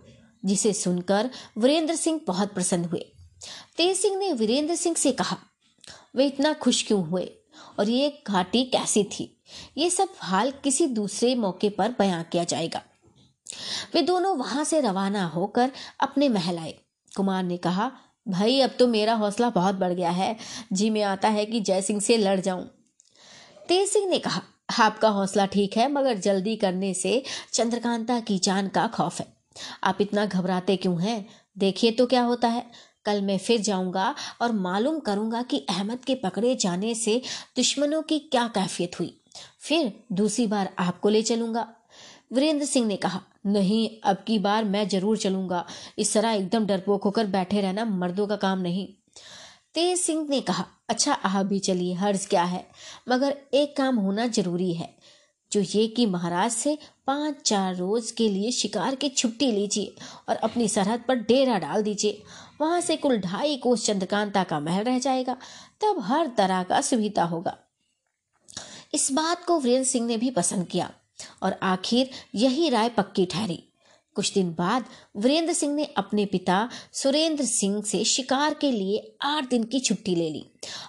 जिसे सुनकर वीरेंद्र सिंह बहुत प्रसन्न हुए। तेज सिंह ने वीरेंद्र सिंह से कहा, वे इतना खुश क्यों हुए? और ये घाटी कैसी थी? ये सब हाल किसी दूसरे मौके पर बयां किया जाएगा। वे दोनों वहाँ से रवाना होकर अपने महल आए। कुमार ने कहा, भाई, अब तो मेरा हौसला बहुत बढ़ गया है। जी में आता है कि जय सिंह से लड़ जाऊँ। तेज सिंह ने कहा आपका हौसला ठीक है, मगर जल्दी करने से चंद्रकांता की जान का खौफ है। आप इतना घबराते क्यों हैं? देखिए तो क्या होता है। कल मैं फिर जाऊँगा और मालूम करूँगा कि अहमद के पकड़े जाने से दुश्मनों की क्या कैफियत हुई। फिर दूसरी बार आपको ले चलूँगा। वीरेंद्र सिंह ने कहा, नहीं, अब की बार मैं ज़रूर चलूँगा। इस तरह एकदम डरपोक होकर बैठे रहना मर्दों का काम नहीं। तेज सिंह ने कहा अच्छा आप भी चलिए, हर्ज क्या है? मगर एक काम होना ज़रूरी है। जो ये कि महाराज से पाँच चार रोज के लिए शिकार की छुट्टी लीजिए और अपनी सरहद पर डेरा डाल दीजिए। वहाँ से कुल ढाई कोस चंद्रकांता का महल रह जाएगा। तब हर तरह का सुविधा होगा। इस बात को वीरेंद्र सिंह ने भी पसंद किया और आखिर यही राय पक्की ठहरी। कुछ दिन बाद वीरेंद्र सिंह ने अपने पिता सुरेंद्र सिंह से शिकार के लिए आठ दिन की छुट्टी ले ली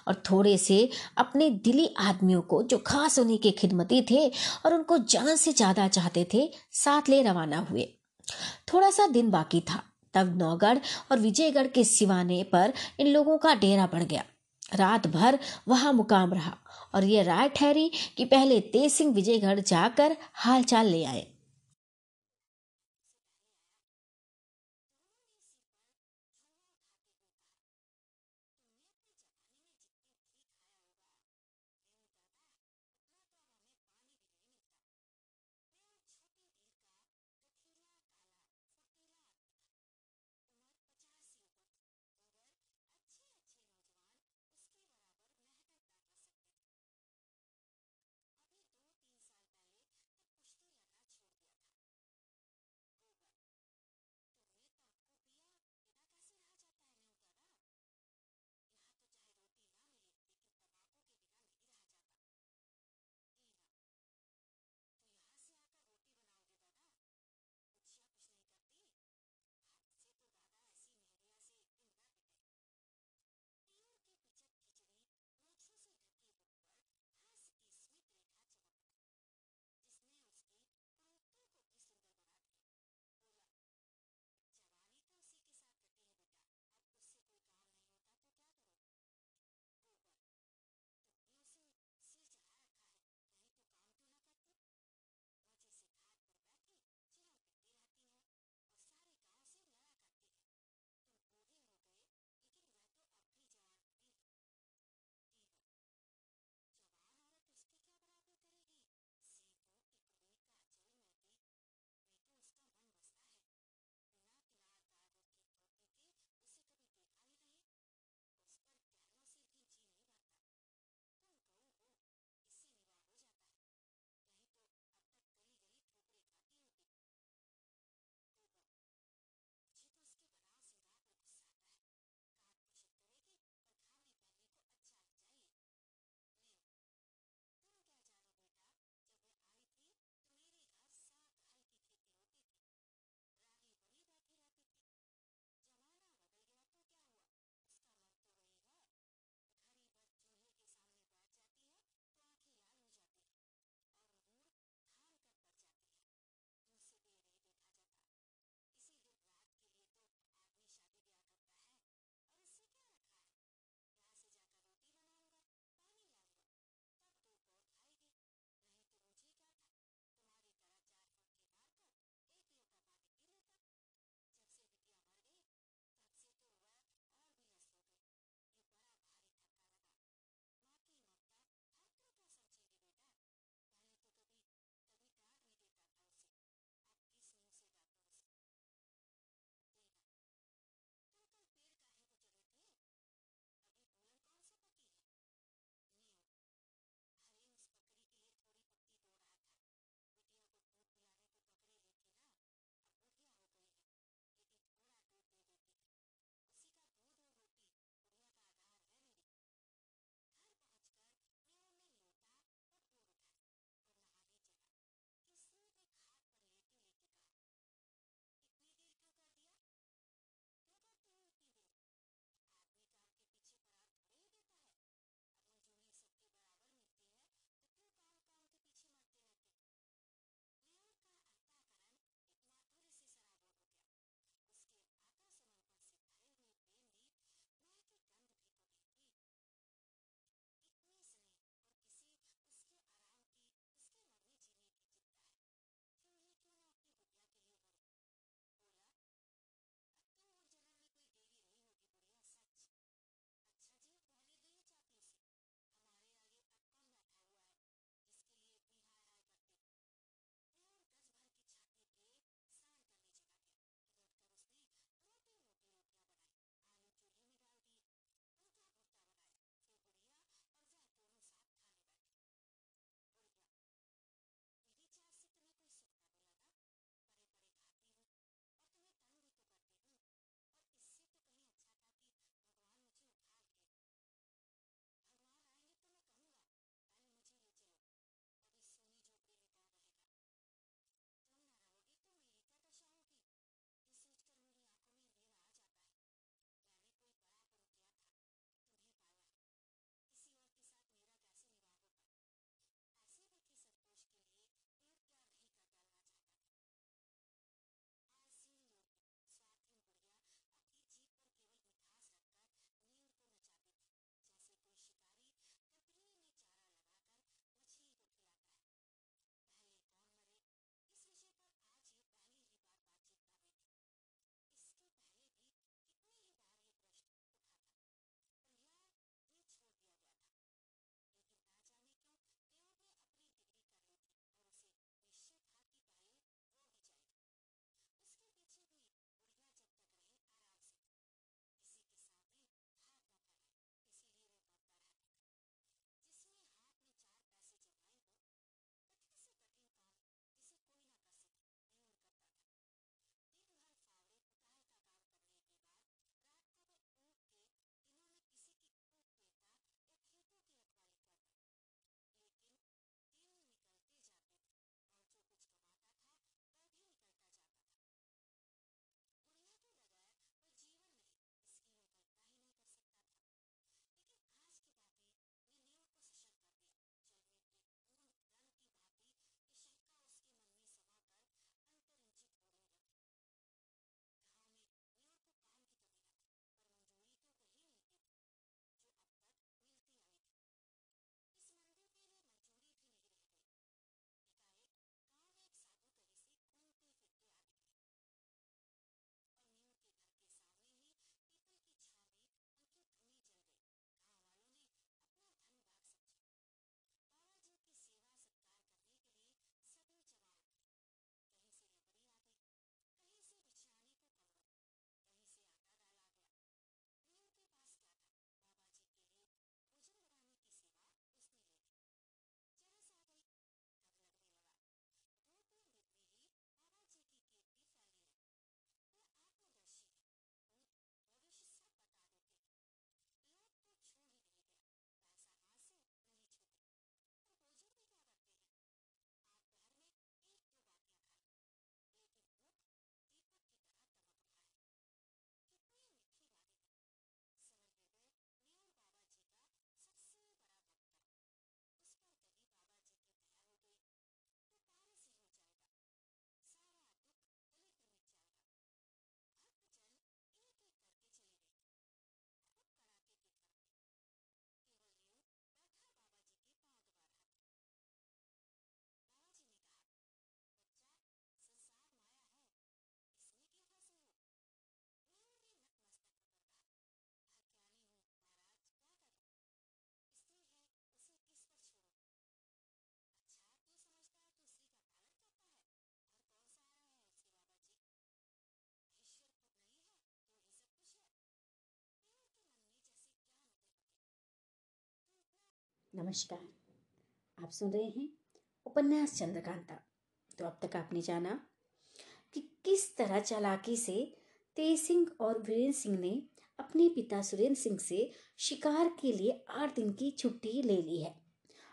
और थोड़े से अपने दिली आदमियों को, जो खास उन्हीं के खिदमती थे और उनको जान से ज़्यादा चाहते थे, साथ ले रवाना हुए। थोड़ा सा दिन बाकी था, तब नौगढ़ और विजयगढ़ के सिवाने पर इन लोगों का डेरा बढ़ गया। रात भर वहाँ मुकाम रहा और ये राय ठहरी कि पहले तेज सिंह विजयगढ़ जाकर हालचाल ले आए। नमस्कार। आप सुन रहे हैं उपन्यास चंद्रकांता। तो अब तक आपने जाना कि किस तरह चालाकी से तेज सिंह और वीरेंद्र सिंह ने अपने पिता सुरेंद्र सिंह से शिकार के लिए आठ दिन की छुट्टी ले ली है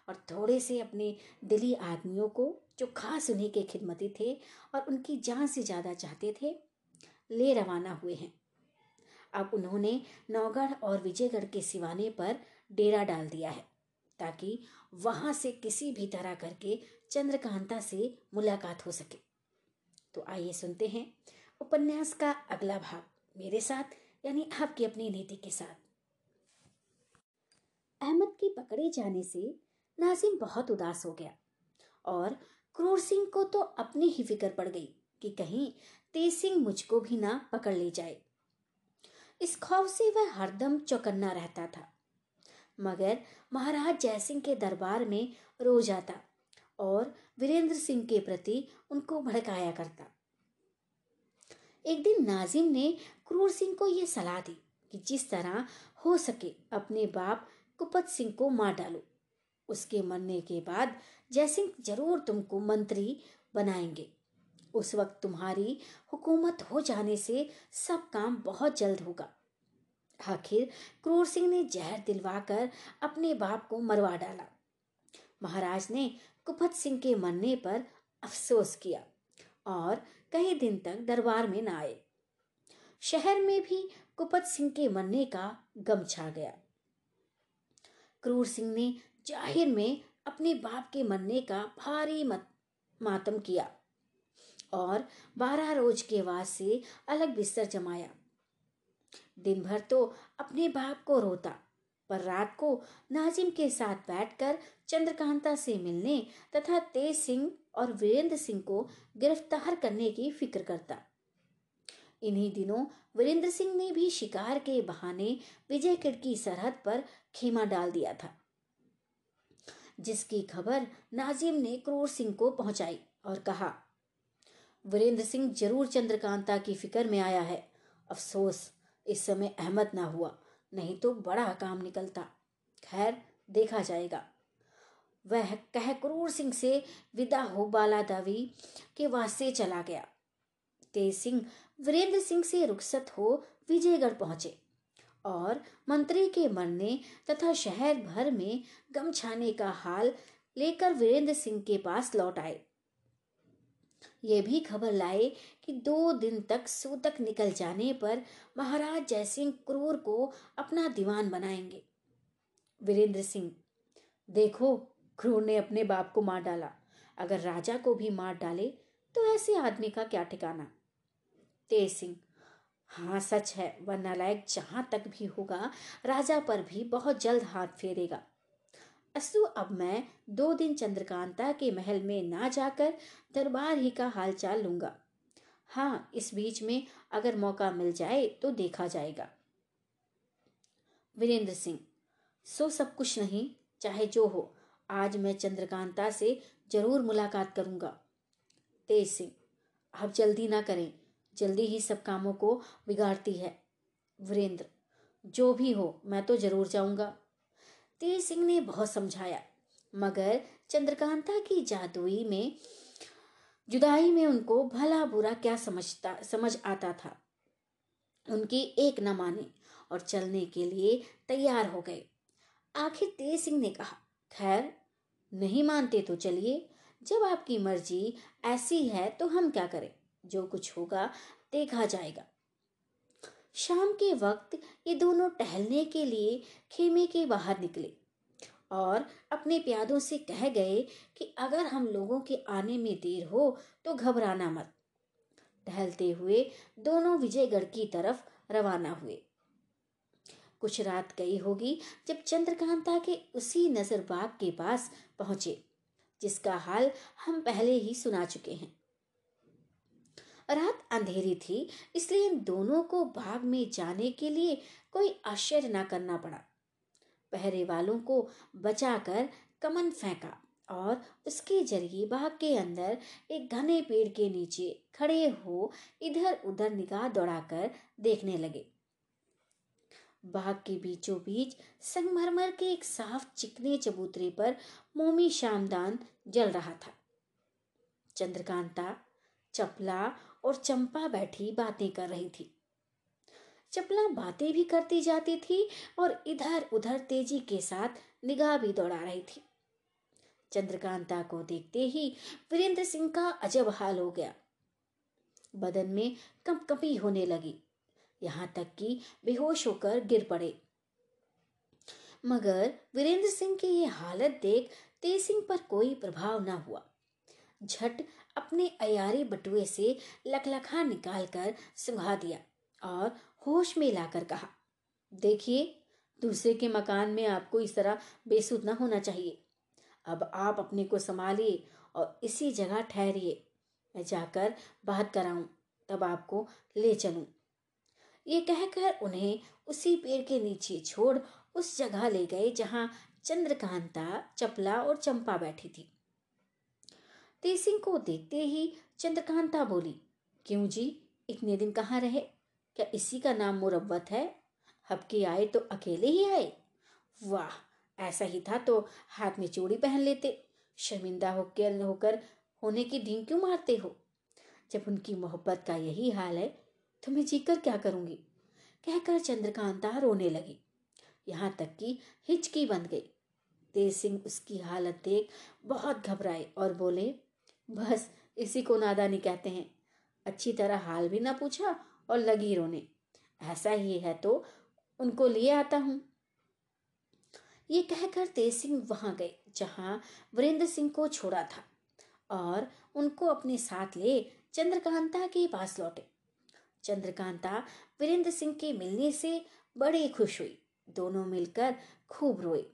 और थोड़े से अपने दिली आदमियों को, जो खास उन्हीं के खिदमती थे और उनकी जान से ज़्यादा चाहते थे, ले रवाना हुए हैं। अब उन्होंने नौगढ़ और विजयगढ़ के सिवाने पर डेरा डाल दिया है। ताकि वहाँ से किसी भी तरह करके चंद्रकांता से मुलाकात हो सके। तो आइए सुनते हैं उपन्यास का अगला भाग, मेरे साथ, यानी आपकी अपनी नीति के साथ। अहमद के पकड़े जाने से नाजिम बहुत उदास हो गया और क्रूर सिंह को तो अपनी ही फ़िक्र पड़ गई कि कहीं तेज सिंह मुझको भी ना पकड़ ले जाए। इस खौफ से वह हरदम चौकन्ना रहता था। मगर महाराज जयसिंह के दरबार में रो जाता और वीरेंद्र सिंह के प्रति उनको भड़काया करता। एक दिन नाजिम ने क्रूर सिंह को यह सलाह दी कि जिस तरह हो सके अपने बाप कुपत सिंह को मार डालो। उसके मरने के बाद जयसिंह ज़रूर तुमको मंत्री बनाएँगे। उस वक्त तुम्हारी हुकूमत हो जाने से सब काम बहुत जल्द होगा। आखिर क्रूर सिंह ने जहर दिलवाकर अपने बाप को मरवा डाला। महाराज ने कुपत सिंह के मरने पर अफसोस किया और कई दिन तक दरबार में न आए। शहर में भी कुपत सिंह के मरने का गम छा गया। क्रूर सिंह ने ज़ाहिर में अपने बाप के मरने का भारी मत, मातम किया और बारह रोज के बाद से अलग बिस्तर जमाया। दिन भर तो अपने बाप को रोता, पर रात को नाजिम के साथ बैठकर चंद्रकांता से मिलने तथा तेज सिंह और वीरेंद्र सिंह को गिरफ़्तार करने की फ़िक्र करता। इन्हीं दिनों वीरेंद्र सिंह ने भी शिकार के बहाने विजयगढ़ की सरहद पर खेमा डाल दिया था, जिसकी खबर नाजिम ने क्रूर सिंह को पहुंचाई और कहा, वीरेंद्र सिंह ज़रूर चंद्रकांता की फ़िक्र में आया है। अफसोस इस समय अहमद ना हुआ, नहीं तो बड़ा काम निकलता। खैर, देखा जाएगा। वह कह क्रूर सिंह से विदा हो बाला दावी के वास्ते चला गया। तेज सिंह वीरेंद्र सिंह से रुखसत हो विजयगढ़ पहुँचे और मंत्री के मरने तथा शहर भर में गम छाने का हाल लेकर वीरेंद्र सिंह के पास लौट आए। ये भी खबर लाए कि दो दिन तक सूतक निकल जाने पर महाराज जयसिंह क्रूर को अपना दीवान बनाएँगे। वीरेंद्र सिंह, देखो, क्रूर ने अपने बाप को मार डाला। अगर राजा को भी मार डाले तो ऐसे आदमी का क्या ठिकाना? तेज सिंह हाँ सच है वह नालायक जहाँ तक भी होगा, राजा पर भी बहुत जल्द हाथ फेरेगा। असु अब मैं दो दिन चंद्रकांता के महल में ना जाकर दरबार ही का हालचाल लूँगा। हाँ इस बीच में अगर मौका मिल जाए तो देखा जाएगा। वीरेंद्र सिंह, सो सब कुछ नहीं, चाहे जो हो, आज मैं चंद्रकांता से ज़रूर मुलाकात करूँगा। तेज सिंह, आप जल्दी ना करें, जल्दी ही सब कामों को बिगाड़ती है। वीरेंद्र, जो भी हो, मैं तो ज़रूर जाऊँगा। तेज सिंह ने बहुत समझाया, मगर चंद्रकांता की जादुई में, जुदाई में उनको भला बुरा क्या समझता, समझ आता था। उनकी एक न माने और चलने के लिए तैयार हो गए। आखिर तेज सिंह ने कहा, खैर, नहीं मानते तो चलिए। जब आपकी मर्ज़ी, ऐसी है तो हम क्या करें? जो कुछ होगा, देखा जाएगा। शाम के वक्त ये दोनों टहलने के लिए खेमे के बाहर निकले और अपने प्यादों से कह गए कि अगर हम लोगों के आने में देर हो तो घबराना मत। टहलते हुए दोनों विजयगढ़ की तरफ़ रवाना हुए। कुछ रात गई होगी जब चंद्रकांता के उसी नजरबाग के पास पहुँचे, जिसका हाल हम पहले ही सुना चुके हैं। रात अंधेरी थी, इसलिए इन दोनों को बाग में जाने के लिए कोई आश्चर्य न करना पड़ा। पहरे वालों को बचाकर कमन फेंका और उसके ज़रिए बाग के अंदर एक घने पेड़ के नीचे खड़े हो इधर उधर निगाह दौड़ाकर देखने लगे। बाग के बीचों बीच संगमरमर के एक साफ़ चिकने चबूतरे पर मोमी शामदान जल रहा था। चंद्रकांता, चपला और चंपा बैठी बातें कर रही थी। चपला बातें भी करती जाती थी और इधर उधर तेज़ी के साथ निगाह भी दौड़ा रही थी। चंद्रकांता को देखते ही वीरेंद्र सिंह का अजब हाल हो गया। बदन में कंपकपी होने लगी। यहाँ तक कि बेहोश होकर गिर पड़े। मगर वीरेंद्र सिंह की ये हालत देख तेज सिंह पर कोई प्रभाव ना हुआ। झट अपने अयारी बटुए से लखलखा निकाल कर सुंघा दिया और होश में लाकर कहा, देखिए, दूसरे के मकान में आपको इस तरह बेसुध न होना चाहिए। अब आप अपने को संभालिए और इसी जगह ठहरिए। मैं जाकर बात कराऊं, तब आपको ले चलूँ। ये कहकर उन्हें उसी पेड़ के नीचे छोड़ उस जगह ले गए जहाँ चंद्रकांता, चपला और चंपा बैठी थी। तेसिंह को देखते ही चंद्रकांता बोली, क्यों जी? इतने दिन कहाँ रहे? क्या इसी का नाम मुरब्बत है? हबके आए तो अकेले ही आए? वाह, ऐसा ही था तो हाथ में चूड़ी पहन लेते। शर्मिंदा होकर होकर होने की ढींग क्यों मारते हो? जब उनकी मोहब्बत का यही हाल है तो मैं जीकर क्या करूँगी? कहकर चंद्रकांता रोने लगी। यहाँ तक कि हिचकी बन गई। तेज सिंह उसकी हालत देख बहुत घबराए और बोले बस इसी को नादानी कहते हैं। अच्छी तरह हाल भी ना पूछा और लगी रोने। ऐसा ही है तो उनको लिए आता हूँ। ये कहकर तेज सिंह वहाँ गए, जहाँ वीरेंद्र सिंह को छोड़ा था और उनको अपने साथ ले चंद्रकांता के पास लौटे। चंद्रकांता वीरेंद्र सिंह के मिलने से बड़े खुश हुई। दोनों मिलकर खूब रोए।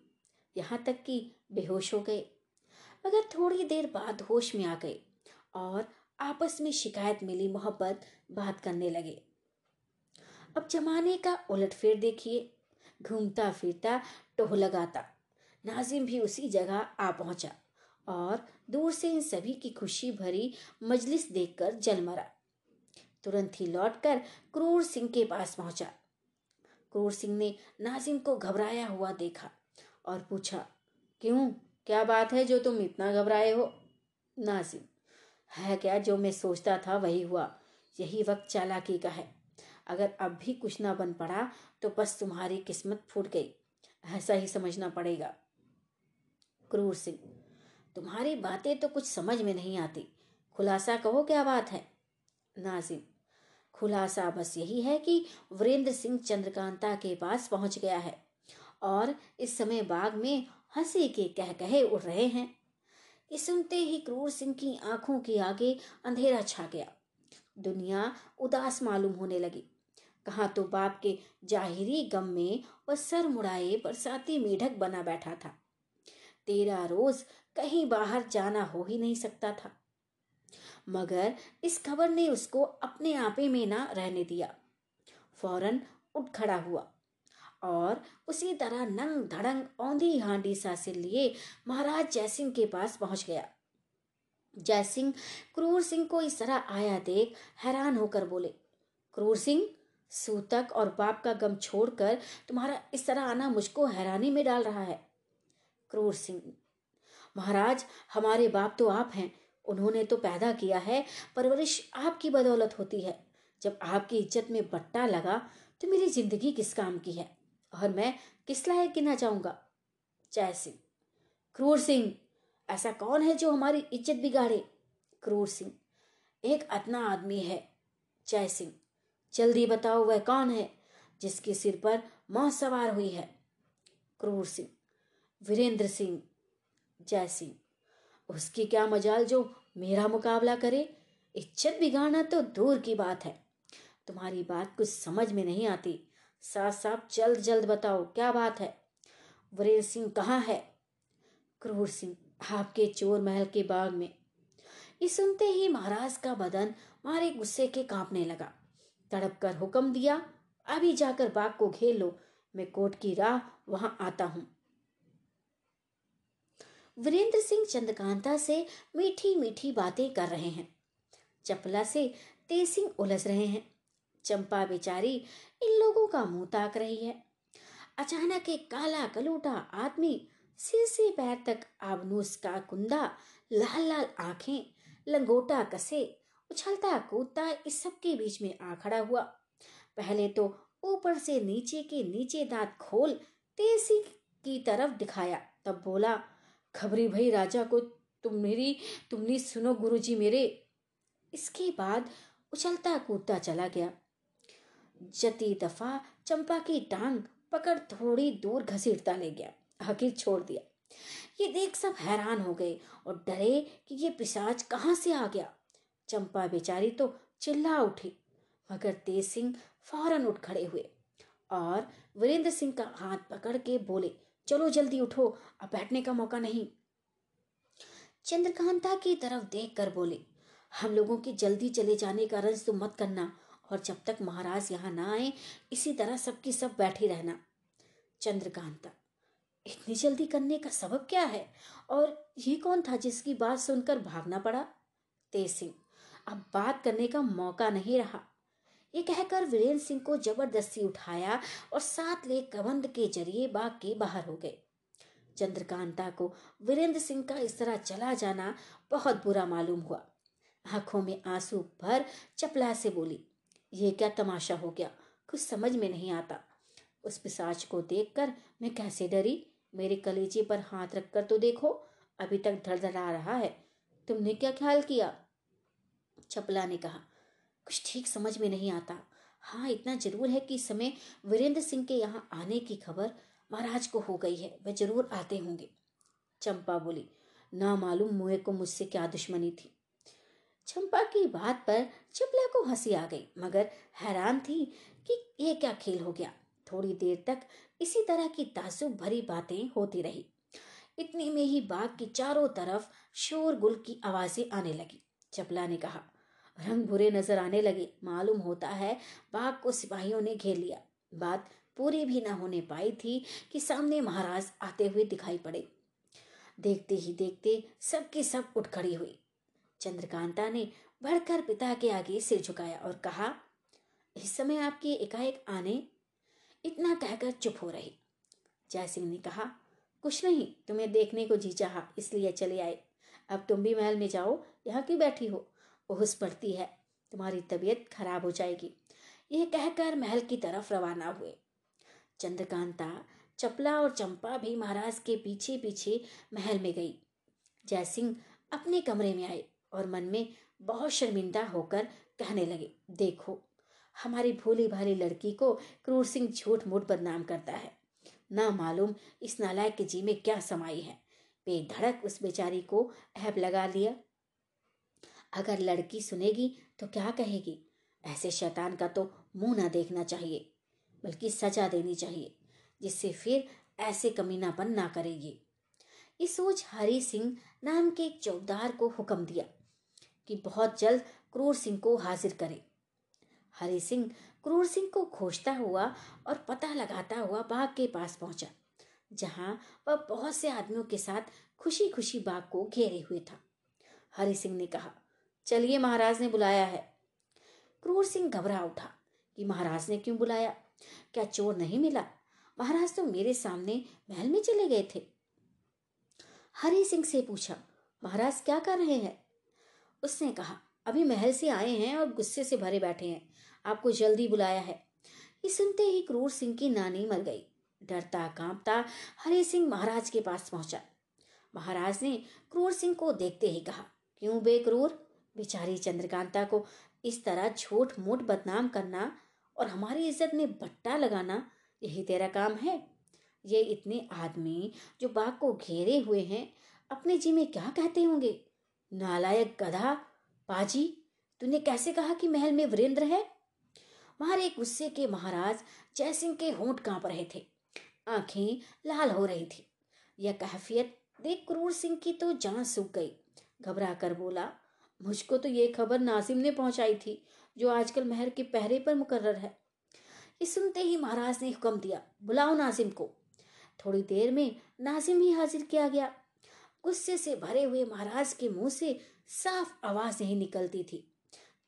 यहाँ तक कि बेहोश हो गए। मगर थोड़ी देर बाद होश में आ गए और आपस में शिकायत मिली मोहब्बत बात करने लगे। अब जमाने का उलट उलटफेर देखिए, घूमता फिरता टोह लगाता। नाजिम भी उसी जगह आ पहुँचा और दूर से इन सभी की खुशी भरी मजलिस देखकर जल मरा। तुरंत ही लौटकर क्रूर सिंह के पास पहुँचा। क्रूर सिंह ने नाजिम को घबराया हुआ देखा और पूछा, क्यों? क्या बात है जो तुम इतना घबराए हो? नाजिम। है क्या जो मैं सोचता था वही हुआ। यही वक्त चालाकी का है। अगर अब भी कुछ ना बन पड़ा तो बस तुम्हारी किस्मत फूट गई। ऐसा ही समझना पड़ेगा। क्रूर सिंह। तुम्हारी बातें तो कुछ समझ में नहीं आती। खुलासा कहो क्या बात है? नाजिम। खुलासा बस यही है कि वीरेंद्र सिंह चंद्रकांता के पास पहुँच गया है। और इस समय बाग में हँसी के कह कहे उड़ रहे हैं। ये सुनते ही क्रूर सिंह की आँखों के आगे अंधेरा छा गया। दुनिया उदास मालूम होने लगी। कहा तो बाप के जाहिरी गम में वह सर मुड़ाए बरसाती मेढक बना बैठा था। तेरा रोज कहीं बाहर जाना हो ही नहीं सकता था। मगर इस खबर ने उसको अपने आपे में ना रहने दिया। फ़ौरन उठ खड़ा हुआ। और उसी तरह नंग धड़ंग औंधी हांडी सासिल लिए महाराज जयसिंह के पास पहुँच गया। जयसिंह क्रूर सिंह को इस तरह आया देख हैरान होकर बोले, क्रूर सिंह, सूतक और बाप का गम छोड़कर तुम्हारा इस तरह आना मुझको हैरानी में डाल रहा है। क्रूर सिंह, महाराज हमारे बाप तो आप हैं, उन्होंने तो पैदा किया है, परवरिश आपकी बदौलत होती है। जब आपकी इज़्ज़त में बट्टा लगा तो मेरी ज़िंदगी किस काम की है? और मैं किस लायक गिना चाहूँगा? जय सिंह। क्रूर सिंह, ऐसा कौन है जो हमारी इज़्ज़त बिगाड़े? क्रूर सिंह, एक अतना आदमी है। जय सिंह, जल्दी बताओ वह कौन है जिसके सिर पर माँ सवार हुई है? क्रूर सिंह, वीरेंद्र सिंह। जय सिंह, उसकी क्या मजाल जो मेरा मुकाबला करे? इज़्ज़त बिगाड़ना तो दूर की बात है। तुम्हारी बात कुछ समझ में नहीं आती। साफ़ साफ़ जल्द जल्द बताओ, क्या बात है? वीरेंद्र सिंह कहाँ है? क्रूर सिंह, आपके चोर महल के बाग में। ये सुनते ही महाराज का बदन मारे गुस्से के कांपने लगा। तड़प कर हुक्म दिया, अभी जाकर बाग को घेर लो, मैं कोट की राह वहाँ आता हूँ। वीरेंद्र सिंह चंद्रकांता से मीठी मीठी बातें कर रहे हैं। चपला से तेज सिंह उलझ रहे हैं। चंपा बेचारी इन लोगों का मुँह ताक रही है। अचानक एक काला कलूटा आदमी सिर से पैर तक आबनूस का कुंदा, लाल लाल आँखें, लंगोटा कसे, उछलता कूदता इस सब के बीच में आ खड़ा हुआ। पहले तो ऊपर से नीचे के नीचे दांत खोल तेज़ी की तरफ़ दिखाया। तब बोला, खबरी भाई राजा को तुम मेरी, तुमने सुनो गुरुजी मेरे। इसके बाद उछलता कूदता चला गया। जती दफ़ा चंपा की टांग पकड़ थोड़ी दूर घसीटता ले गया, आखिर छोड़ दिया। ये देख सब हैरान हो गए और डरे कि ये पिशाच कहाँ से आ गया। चंपा बेचारी तो चिल्ला उठी, मगर तेज सिंह फ़ौरन उठ खड़े हुए और वीरेंद्र सिंह का हाथ पकड़ के बोले, चलो जल्दी उठो, अब बैठने का मौका नहीं। चंद्रकांता की तरफ़ देख कर बोले, हम लोगों के जल्दी चले जाने का रंज तो मत करना और जब तक महाराज यहाँ ना आए, इसी तरह सबकी सब बैठे रहना। चंद्रकांता, इतनी जल्दी करने का सबब क्या है? और ये कौन था जिसकी बात सुनकर भागना पड़ा? तेज सिंह, अब बात करने का मौका नहीं रहा। ये कहकर वीरेंद्र सिंह को ज़बरदस्ती उठाया और साथ ले कबंध के ज़रिए बाग के बाहर हो गए। चंद्रकांता को वीरेंद्र सिंह का इस तरह चला जाना बहुत बुरा मालूम हुआ। आँखों में आँसू भर चपला से बोली ये क्या तमाशा हो गया? कुछ समझ में नहीं आता। उस पिसाच को देखकर मैं कैसे डरी? मेरे कलेजे पर हाथ रखकर तो देखो, अभी तक धड़धड़ा रहा है। तुमने क्या ख्याल किया? चपला ने कहा, कुछ ठीक समझ में नहीं आता। हाँ इतना ज़रूर है कि इस समय वीरेंद्र सिंह के यहाँ आने की खबर महाराज को हो गई है। वह ज़रूर आते होंगे। चंपा बोली, ना मालूम मुहे को मुझसे क्या दुश्मनी थी। चंपा की बात पर चपला को हँसी आ गई, मगर हैरान थी कि ये क्या खेल हो गया। थोड़ी देर तक इसी तरह की तासुब भरी बातें होती रही। इतने में ही बाग की चारों तरफ़ शोर गुल की आवाज़ें आने लगी। चपला ने कहा, रंग बुरे नज़र आने लगे। मालूम होता है बाग को सिपाहियों ने घेर लिया। बात पूरी भी न होने पाई थी कि सामने महाराज आते हुए दिखाई पड़े। देखते ही देखते सबकी सब उठ खड़ी हुई। चंद्रकांता ने बढ़कर पिता के आगे सिर झुकाया और कहा, इस समय आपके एकाएक आने इतना कहकर चुप हो रही। जयसिंह ने कहा, कुछ नहीं, तुम्हें देखने को जी चाहा, इसलिए चले आए। अब तुम भी महल में जाओ, यहाँ क्यों बैठी हो? ओहस पड़ती है, तुम्हारी तबीयत खराब हो जाएगी। यह कहकर महल की तरफ़ रवाना हुए। चंद्रकांता, चपला और चंपा भी महाराज के पीछे पीछे महल में गई। जयसिंह अपने कमरे में आए। और मन में बहुत शर्मिंदा होकर कहने लगे, देखो, हमारी भोली भाली लड़की को क्रूर सिंह झूठ मूठ बदनाम करता है। ना मालूम इस नालायक के जी में क्या समाई है। बेधड़क उस बेचारी को ऐप लगा लिया। अगर लड़की सुनेगी तो क्या कहेगी? ऐसे शैतान का तो मुँह ना देखना चाहिए, बल्कि सजा देनी चाहिए, जिससे फिर ऐसे कमीनापन ना करेगी। इस सोच हरी सिंह नाम के एक चौकदार को हुक्म दिया। कि बहुत जल्द क्रूर सिंह को हाजिर करे। हरि सिंह क्रूर सिंह को खोजता हुआ और पता लगाता हुआ बाग के पास पहुँचा, जहाँ वह बहुत से आदमियों के साथ खुशी खुशी बाग को घेरे हुए था। हरि सिंह ने कहा, चलिए महाराज ने बुलाया है। क्रूर सिंह घबरा उठा कि महाराज ने क्यों बुलाया? क्या चोर नहीं मिला? महाराज तो मेरे सामने महल में चले गए थे। हरि सिंह से पूछा, महाराज क्या कर रहे हैं? उसने कहा, अभी महल से आए हैं और गुस्से से भरे बैठे हैं। आपको जल्दी बुलाया है। ये सुनते ही क्रूर सिंह की नानी मर गई। डरता, कांपता, हरि सिंह महाराज के पास पहुँचा। महाराज ने क्रूर सिंह को देखते ही कहा, क्यों बे क्रूर? बेचारी चंद्रकांता को इस तरह छोट मोट बदनाम करना और हमारी इज़्ज़त में बट्टा लगाना, यही तेरा काम है? ये इतने आदमी जो बाग को घेरे हुए हैं, अपने जी में क्या कहते होंगे? नालायक गधा, पाजी, तूने कैसे कहा कि महल में वीरेंद्र है? मारे गुस्से के महाराज जयसिंह के होंठ काँप रहे थे। आँखें लाल हो रही थी। यह कैफियत देख क्रूर सिंह की तो जान सूख गई। घबरा कर बोला, मुझको तो ये खबर नासिम ने पहुंचाई थी, जो आजकल महर के पहरे पर मुकर्र है। ये सुनते ही महाराज ने हुक्म दिया, बुलाओ नासिम को। थोड़ी देर में नासिम ही हाजिर किया गया। गुस्से से भरे हुए महाराज के मुँह से साफ़ आवाज़ नहीं निकलती थी।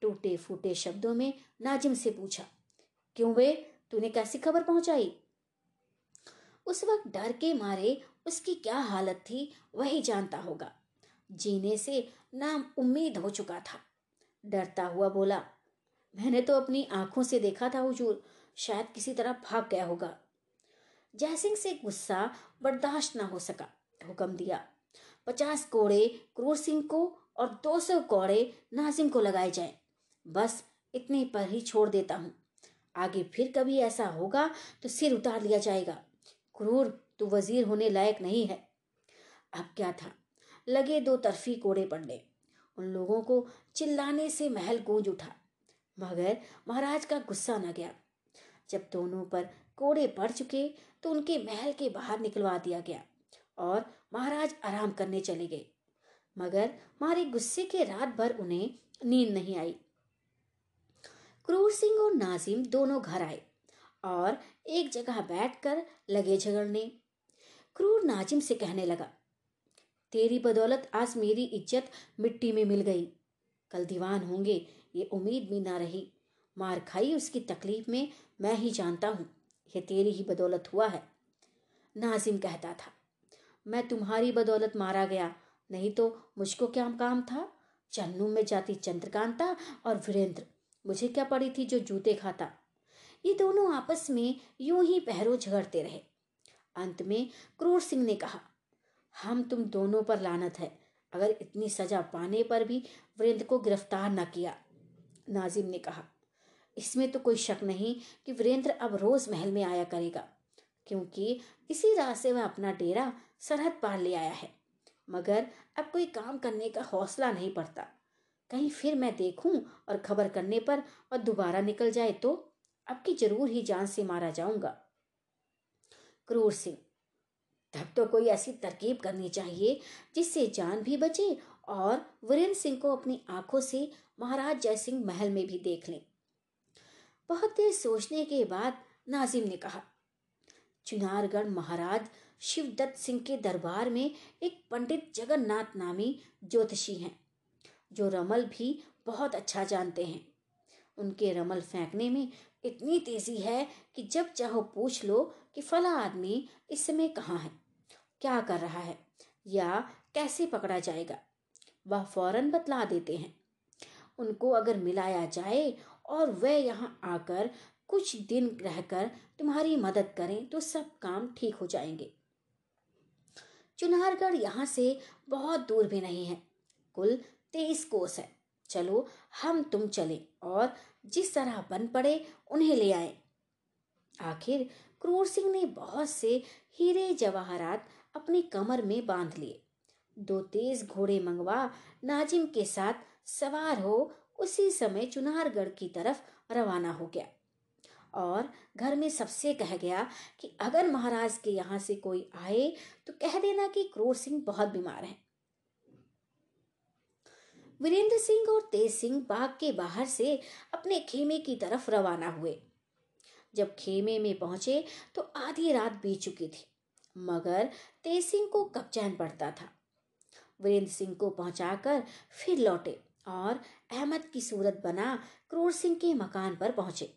टूटे फूटे शब्दों में नाजिम से पूछा, क्यों वे? तूने कैसी खबर पहुंचाई? उस वक्त डर के मारे उसकी क्या हालत थी, वही जानता होगा। जीने से नाम उम्मीद हो चुका था। डरता हुआ बोला, मैंने तो अपनी आँखों से देखा था, हुजूर। शायद किसी तरह भाग गया होगा। जयसिंह से गुस्सा बर्दाश्त ना हो सका, हुक्म दिया। पचास कोड़े क्रूर सिंह को और दो सौ कोड़े नाजिम को लगाए जाएँ। बस इतने पर ही छोड़ देता हूँ। आगे फिर कभी ऐसा होगा तो सिर उतार लिया जाएगा। क्रूर तू वज़ीर होने लायक नहीं है। अब क्या था? लगे दो तरफी कोड़े पड़ने। उन लोगों को चिल्लाने से महल गूंज उठा। मगर महाराज का गुस्सा न गया। जब दोनों पर कोड़े पड़ चुके तो उनके महल के बाहर निकलवा दिया गया। और महाराज आराम करने चले गए। मगर मारे गुस्से के रात भर उन्हें नींद नहीं आई। क्रूर सिंह और नाजिम दोनों घर आए और एक जगह बैठकर लगे झगड़ने। क्रूर नाजिम से कहने लगा, तेरी बदौलत आज मेरी इज़्ज़त मिट्टी में मिल गई। कल दीवान होंगे, ये उम्मीद भी ना रही। मार खाई उसकी तकलीफ़ में मैं ही जानता हूँ, ये तेरी ही बदौलत हुआ है। नाजिम कहता था। मैं तुम्हारी बदौलत मारा गया। नहीं तो मुझको क्या काम था? चन्नू में जाती चंद्रकांता और वीरेंद्र। मुझे क्या पड़ी थी जो जूते खाता? ये दोनों आपस में यूँ ही पहरों झगड़ते रहे। अंत में क्रूर सिंह ने कहा, हम तुम दोनों पर लानत है। अगर इतनी सजा पाने पर भी वीरेंद्र को गिरफ़्तार न किया। नाजिम ने कहा, इसमें तो कोई शक नहीं कि वीरेंद्र अब रोज महल में आया करेगा। क्योंकि इसी राह से वह अपना डेरा सरहद पार ले आया है। मगर अब कोई काम करने का हौसला नहीं पड़ता कहीं फिर मैं देखूँ और खबर करने पर और दोबारा निकल जाए तो अब की ज़रूर ही जान से मारा जाऊँगा। क्रूर सिंह, तब तो कोई ऐसी तरकीब करनी चाहिए जिससे जान भी बचे और वीरेंद्र सिंह को अपनी आँखों से महाराज जयसिंह महल में भी देख लें। बहुत देर सोचने के बाद नाजिम ने कहा चुनारगढ़ महाराज शिवदत्त सिंह के दरबार में एक पंडित जगन्नाथ नामी ज्योतिषी हैं, जो रमल भी बहुत अच्छा जानते हैं। उनके रमल फेंकने में इतनी तेज़ी है कि जब चाहो पूछ लो कि फला आदमी इस समय कहाँ है, क्या कर रहा है या कैसे पकड़ा जाएगा, वह फ़ौरन बतला देते हैं। उनको अगर मिलाया जाए और वह यहाँ आकर कुछ दिन रहकर तुम्हारी मदद करें तो सब काम ठीक हो जाएँगे। चुनारगढ़ यहाँ से बहुत दूर भी नहीं है। कुल तेईस कोस है। चलो, हम तुम चले और जिस तरह बन पड़े उन्हें ले आए। आखिर क्रूर सिंह ने बहुत से हीरे जवाहरात अपनी कमर में बाँध लिए। दो तेज घोड़े मंगवा नाजिम के साथ सवार हो उसी समय चुनारगढ़ की तरफ़ रवाना हो गया। और घर में सबसे कह गया कि अगर महाराज के यहाँ से कोई आए तो कह देना कि क्रूर सिंह बहुत बीमार है। वीरेंद्र सिंह और तेज सिंह बाग के बाहर से अपने खेमे की तरफ़ रवाना हुए। जब खेमे में पहुँचे तो आधी रात बीत चुकी थी, मगर तेज सिंह को कब चैन पड़ता था। वीरेंद्र सिंह को पहुंचाकर फिर लौटे और अहमद की सूरत बना क्रूर सिंह के मकान पर पहुँचे।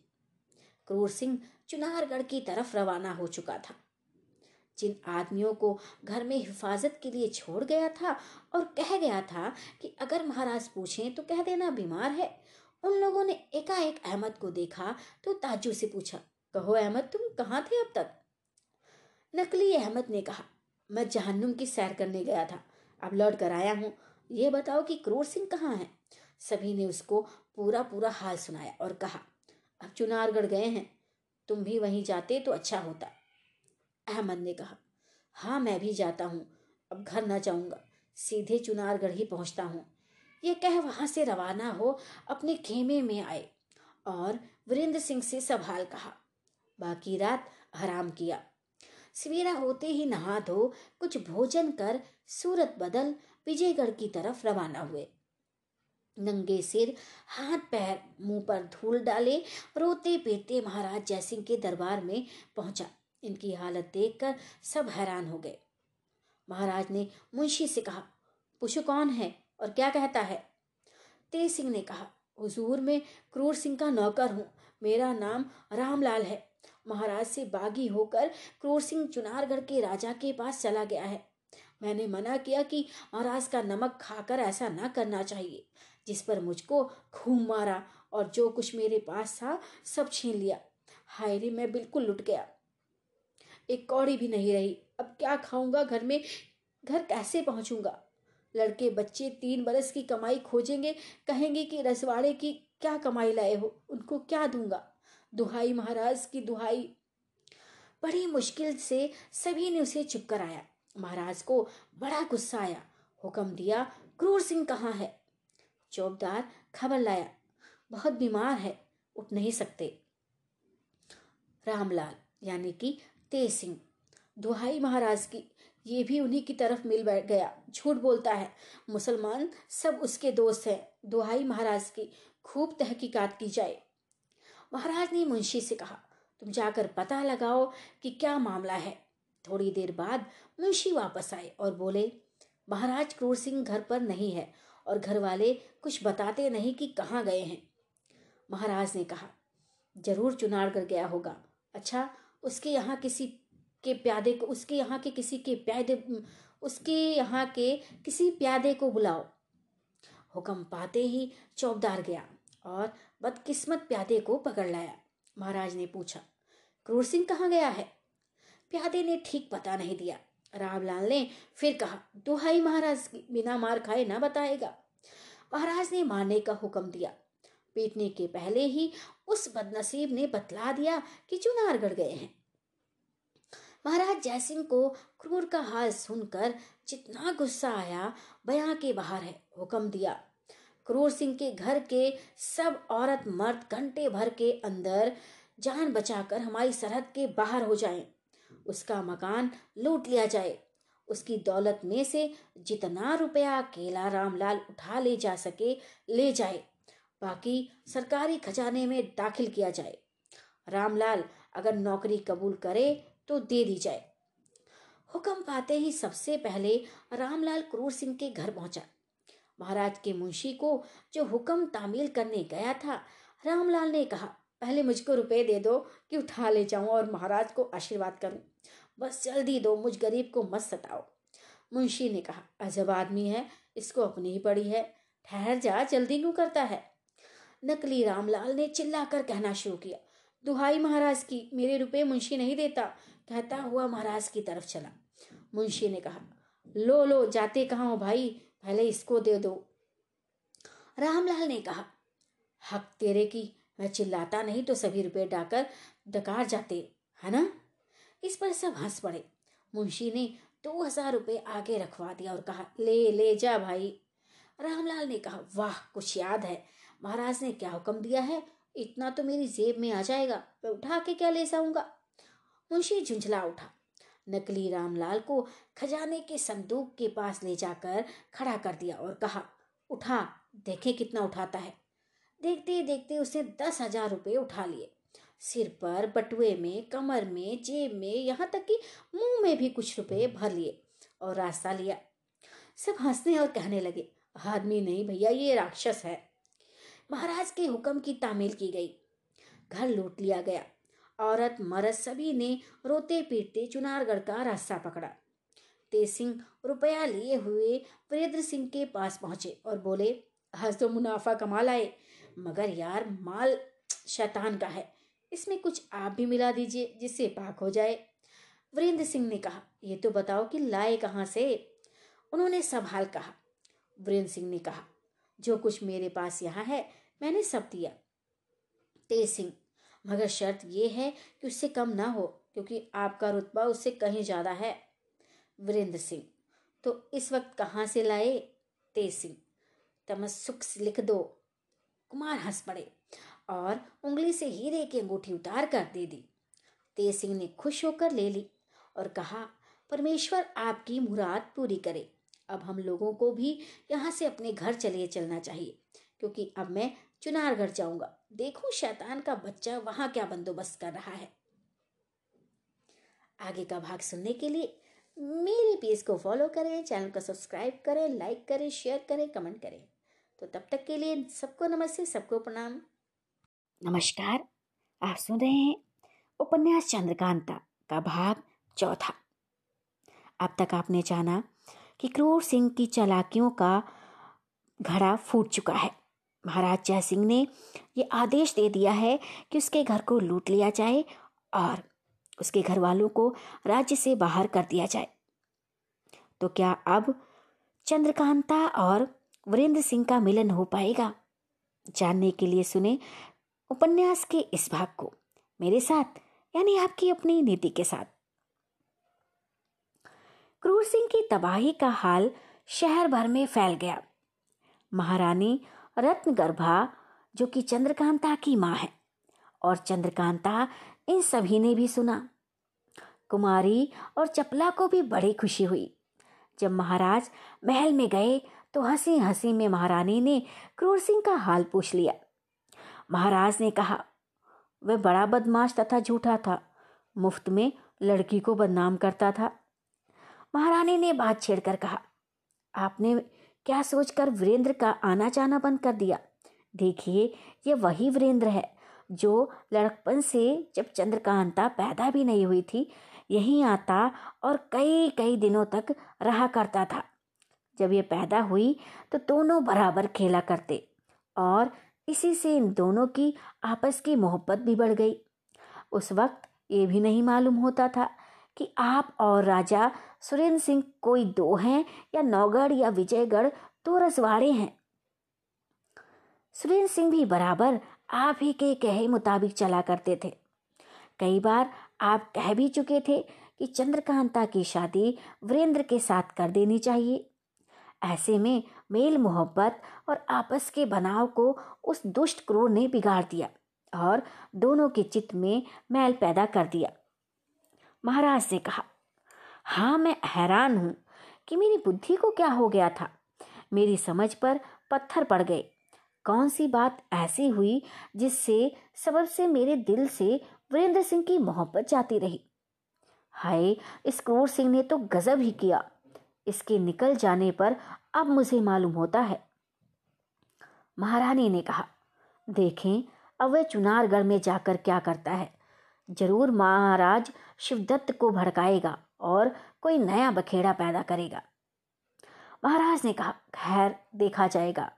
क्रूर सिंह चुनारगढ़ की तरफ़ रवाना हो चुका था। जिन आदमियों को घर में हिफाजत के लिए छोड़ गया था और कह गया था कि अगर महाराज पूछें तो कह देना बीमार है, उन लोगों ने एकाएक अहमद को देखा तो ताजू से पूछा, कहो अहमद, तुम कहाँ थे अब तक? नकली अहमद ने कहा, मैं जहन्नुम की सैर करने गया था, अब लौट कर आया हूँ। ये बताओ कि क्रूर सिंह कहाँ है? सभी ने उसको पूरा पूरा हाल सुनाया और कहा अब चुनारगढ़ गए हैं, तुम भी वहीं जाते तो अच्छा होता। अहमद ने कहा हाँ मैं भी जाता हूँ, अब घर ना जाऊँगा, सीधे चुनारगढ़ ही पहुँचता हूँ। ये कह वहाँ से रवाना हो, अपने खेमे में आए और वीरेंद्र सिंह से सवाल कहा। बाकी रात आराम किया। सवेरा होते ही नहा धो, कुछ भोजन कर, सूरत बदल, विजयगढ़ की तरफ़ रवाना हुए। नंगे सिर, हाथ पैर मुँह पर धूल डाले, रोते पीते महाराज जयसिंह के दरबार में पहुँचा। इनकी हालत देखकर सब हैरान हो गए। महाराज ने मुंशी से कहा, पूछो कौन है और क्या कहता है? तेज सिंह ने कहा, हुजूर में क्रूर सिंह का नौकर हूँ। मेरा नाम रामलाल है। महाराज से बागी होकर क्रूर सिंह चुनारगढ़ के राजा के पास चला गया है। मैंने मना किया कि महाराज का नमक खाकर ऐसा ना करना चाहिए। जिस पर मुझको खून मारा और जो कुछ मेरे पास था, सब छीन लिया। हाय रे, मैं बिल्कुल लुट गया। एक कौड़ी भी नहीं रही। अब क्या खाऊँगा घर में? घर कैसे पहुंचूँगा? लड़के, बच्चे, तीन बरस की कमाई खोजेंगे, कहेंगे कि रसवाड़े की क्या कमाई लाए हो? उनको क्या दूँगा? दुहाई महाराज की दुहाई। बड़ी मुश्किल से सभी ने उसे चुप कराया। महाराज को बड़ा गुस्सा आया। हुक्म दिया, क्रूर सिंह कहाँ है? चौबदार खबर लाया। बहुत बीमार है, उठ नहीं सकते। रामलाल, यानी कि तेज सिंह, दुहाई महाराज की, ये भी उन्हीं की तरफ़ मिल बैठ गया। झूठ बोलता है। मुसलमान सब उसके दोस्त हैं। दुहाई महाराज की खूब तहकीकात की जाए। महाराज ने मुंशी से कहा, तुम जाकर पता लगाओ कि क्या मामला है। थोड़ी देर बाद मुंशी वापस आए और बोले, महाराज क्रूर सिंह घर पर नहीं है। और घर वाले कुछ बताते नहीं कि कहाँ गए हैं। महाराज ने कहा, ज़रूर चुनारगढ़ गया होगा। अच्छा उसके यहाँ किसी के प्यादे को, उसके यहाँ के किसी के प्यादे, उसके यहाँ के किसी प्यादे को बुलाओ। हुक्म पाते ही चौबदार गया और बदकिस्मत प्यादे को पकड़ लाया। महाराज ने पूछा, क्रूर सिंह कहाँ गया है? प्यादे ने ठीक पता नहीं दिया। रामलाल ने फिर कहा दुहाई महाराज, बिना मार खाए ना बताएगा? महाराज ने मारने का हुक्म दिया। पीटने के पहले ही उस बदनसीब ने बतला दिया कि चुनारगढ़ गए हैं। महाराज जयसिंह को क्रूर का हाल सुनकर जितना गुस्सा आया, बयां के बाहर है, हुक्म दिया। क्रूर सिंह के घर के सब औरत मर्द घंटे भर के अंदर जान बचाकर हमारी सरहद के बाहर हो जाएँ। उसका मकान लूट लिया जाए। उसकी दौलत में से जितना रुपया केला रामलाल उठा ले जा सके, ले जाए। बाकी सरकारी खजाने में दाखिल किया जाए। रामलाल अगर नौकरी कबूल करे तो दे दी जाए। हुक्म पाते ही सबसे पहले रामलाल क्रूर सिंह के घर पहुँचा। महाराज के मुंशी को जो हुक्म तामील करने गया था, रामलाल ने कहा, पहले मुझको रुपए दे दो कि उठा ले जाऊँ और महाराज को आशीर्वाद करूँ। बस जल्दी दो, मुझ गरीब को मत सताओ। मुंशी ने कहा, अजब आदमी है, इसको अपनी ही पड़ी है। ठहर जा, जल्दी क्यों करता है? नकली रामलाल ने चिल्लाकर कहना शुरू किया, दुहाई महाराज की, मेरे रुपए मुंशी नहीं देता। कहता हुआ महाराज की तरफ़ चला। मुंशी ने कहा, लो लो, जाते कहाँ हो भाई? पहले इसको दे दो। रामलाल ने कहा, हक तेरे की, मैं चिल्लाता नहीं तो सभी रुपए डाकर डकार जाते, है ना? इस पर सब हंस पड़े। मुंशी ने दो हज़ार रुपये आगे रखवा दिया और कहा, ले ले जा भाई। रामलाल ने कहा, वाह, कुछ याद है। महाराज ने क्या हुक्म दिया है? इतना तो मेरी जेब में आ जाएगा। मैं उठा के क्या ले जाऊँगा? मुंशी झुंझला उठा। नकली रामलाल को खजाने के संदूक के पास ले जाकर खड़ा कर दिया और कहा, उठा, देखें कितना उठाता है। देखते देखते उसने दस हज़ार रुपये उठा लिए। सिर पर बटुए में, कमर में, जेब में, यहाँ तक कि मुँह में भी कुछ रुपए भर लिए और रास्ता लिया। सब हंसने और कहने लगे, आदमी नहीं भैया, ये राक्षस है। महाराज के हुक्म की तामील की गई। घर लूट लिया गया। औरत, मर्द सभी ने रोते पीटते चुनारगढ़ का रास्ता पकड़ा। तेज सिंह रुपया लिए हुए वीरेंद्र सिंह के पास पहुँचे और बोले, आज तो मुनाफा कमा लाए मगर यार माल शैतान का है। इसमें कुछ आप भी मिला दीजिए, जिससे पाक हो जाए। वीरेंद्र सिंह ने कहा, ये तो बताओ कि लाए कहाँ से? उन्होंने सब हाल कहा। वीरेंद्र सिंह ने कहा, जो कुछ मेरे पास यहाँ है, मैंने सब दिया। तेज सिंह, मगर शर्त यह है कि उससे कम ना हो, क्योंकि आपका रुतबा उससे कहीं ज़्यादा है। वीरेंद्र सिंह तो इस वक्त कहाँ से लाए? तेज सिंह तमस्सुक लिख दो। कुमार हंस पड़े। और उंगली से हीरे की अंगूठी उतार कर दे दी। तेज सिंह ने खुश होकर ले ली और कहा, परमेश्वर आपकी मुराद पूरी करे। अब हम लोगों को भी यहाँ से अपने घर चलिए चलना चाहिए, क्योंकि अब मैं चुनारगढ़ जाऊँगा। देखूँ शैतान का बच्चा वहाँ क्या बंदोबस्त कर रहा है। आगे का भाग सुनने के लिए मेरे पेज को फॉलो करें, चैनल को सब्सक्राइब करें, लाइक करें, शेयर करें, कमेंट करें। तो तब तक के लिए सबको नमस्ते, सबको प्रणाम। नमस्कार, आप सुन रहे हैं उपन्यास चंद्रकांता का भाग चौथा। अब तक आपने जाना कि क्रूर सिंह की चालाकियों का घड़ा फूट चुका है। महाराज जय सिंह ने ये आदेश दे दिया है कि उसके घर को लूट लिया जाए और उसके घर वालों को राज्य से बाहर कर दिया जाए। तो क्या अब चंद्रकांता और वीरेंद्र सिंह का मिलन हो पाएगा? जानने के लिए सुने उपन्यास के इस भाग को मेरे साथ, यानी आपकी अपनी नीति के साथ। क्रूर सिंह की तबाही का हाल शहर भर में फैल गया। महारानी रत्नगर्भा, जो कि चंद्रकांता की माँ है, और चंद्रकांता इन सभी ने भी सुना। कुमारी और चपला को भी बड़ी खुशी हुई। जब महाराज महल में गए तो हँसी हँसी में महारानी ने क्रूर सिंह का हाल पूछ लिया। महाराज ने कहा, वह बड़ा बदमाश तथा झूठा था। मुफ़्त में लड़की को बदनाम करता था। महारानी ने बात छेड़कर कहा, आपने क्या सोचकर वीरेंद्र का आना जाना बंद कर दिया? देखिए, ये वही वीरेंद्र है, जो लड़कपन से जब चंद्रकांता पैदा भी नहीं हुई थी, यहीं आता और कई कई दिनों तक रहा करता था। जब ये पैदा हुई तो दोनों बराबर खेला करते और इसी से इन दोनों की आपस की मोहब्बत भी बढ़ गई। उस वक्त ये भी नहीं मालूम होता था कि आप और राजा सुरेंद्र सिंह कोई दो हैं या नौगढ़ या विजयगढ़ तो रसवाड़े हैं। सुरेंद्र सिंह भी बराबर आप ही के कहे मुताबिक चला करते थे। कई बार आप कह भी चुके थे कि चंद्रकांता की शादी वीरेंद्र के साथ कर देनी चाहिए। ऐसे में मेल मोहब्बत और आपस के बनाव को उस दुष्ट क्रूर ने बिगाड़ दिया और दोनों के चित्त में मैल पैदा कर दिया। महाराज ने कहा हाँ मैं हैरान हूँ कि मेरी बुद्धि को क्या हो गया था। मेरी समझ पर पत्थर पड़ गए। कौन सी बात ऐसी हुई जिससे सबब से मेरे दिल से वीरेंद्र सिंह की मोहब्बत जाती रही? हाय, इस क्रूर सिंह ने तो गजब ही किया। इसके निकल जाने पर अब मुझे मालूम होता है। महारानी ने कहा, देखें, अब वह चुनारगढ़ में जाकर क्या करता है। ज़रूर महाराज शिवदत्त को भड़काएगा और कोई नया बखेड़ा पैदा करेगा महाराज ने कहा, खैर, देखा जाएगा।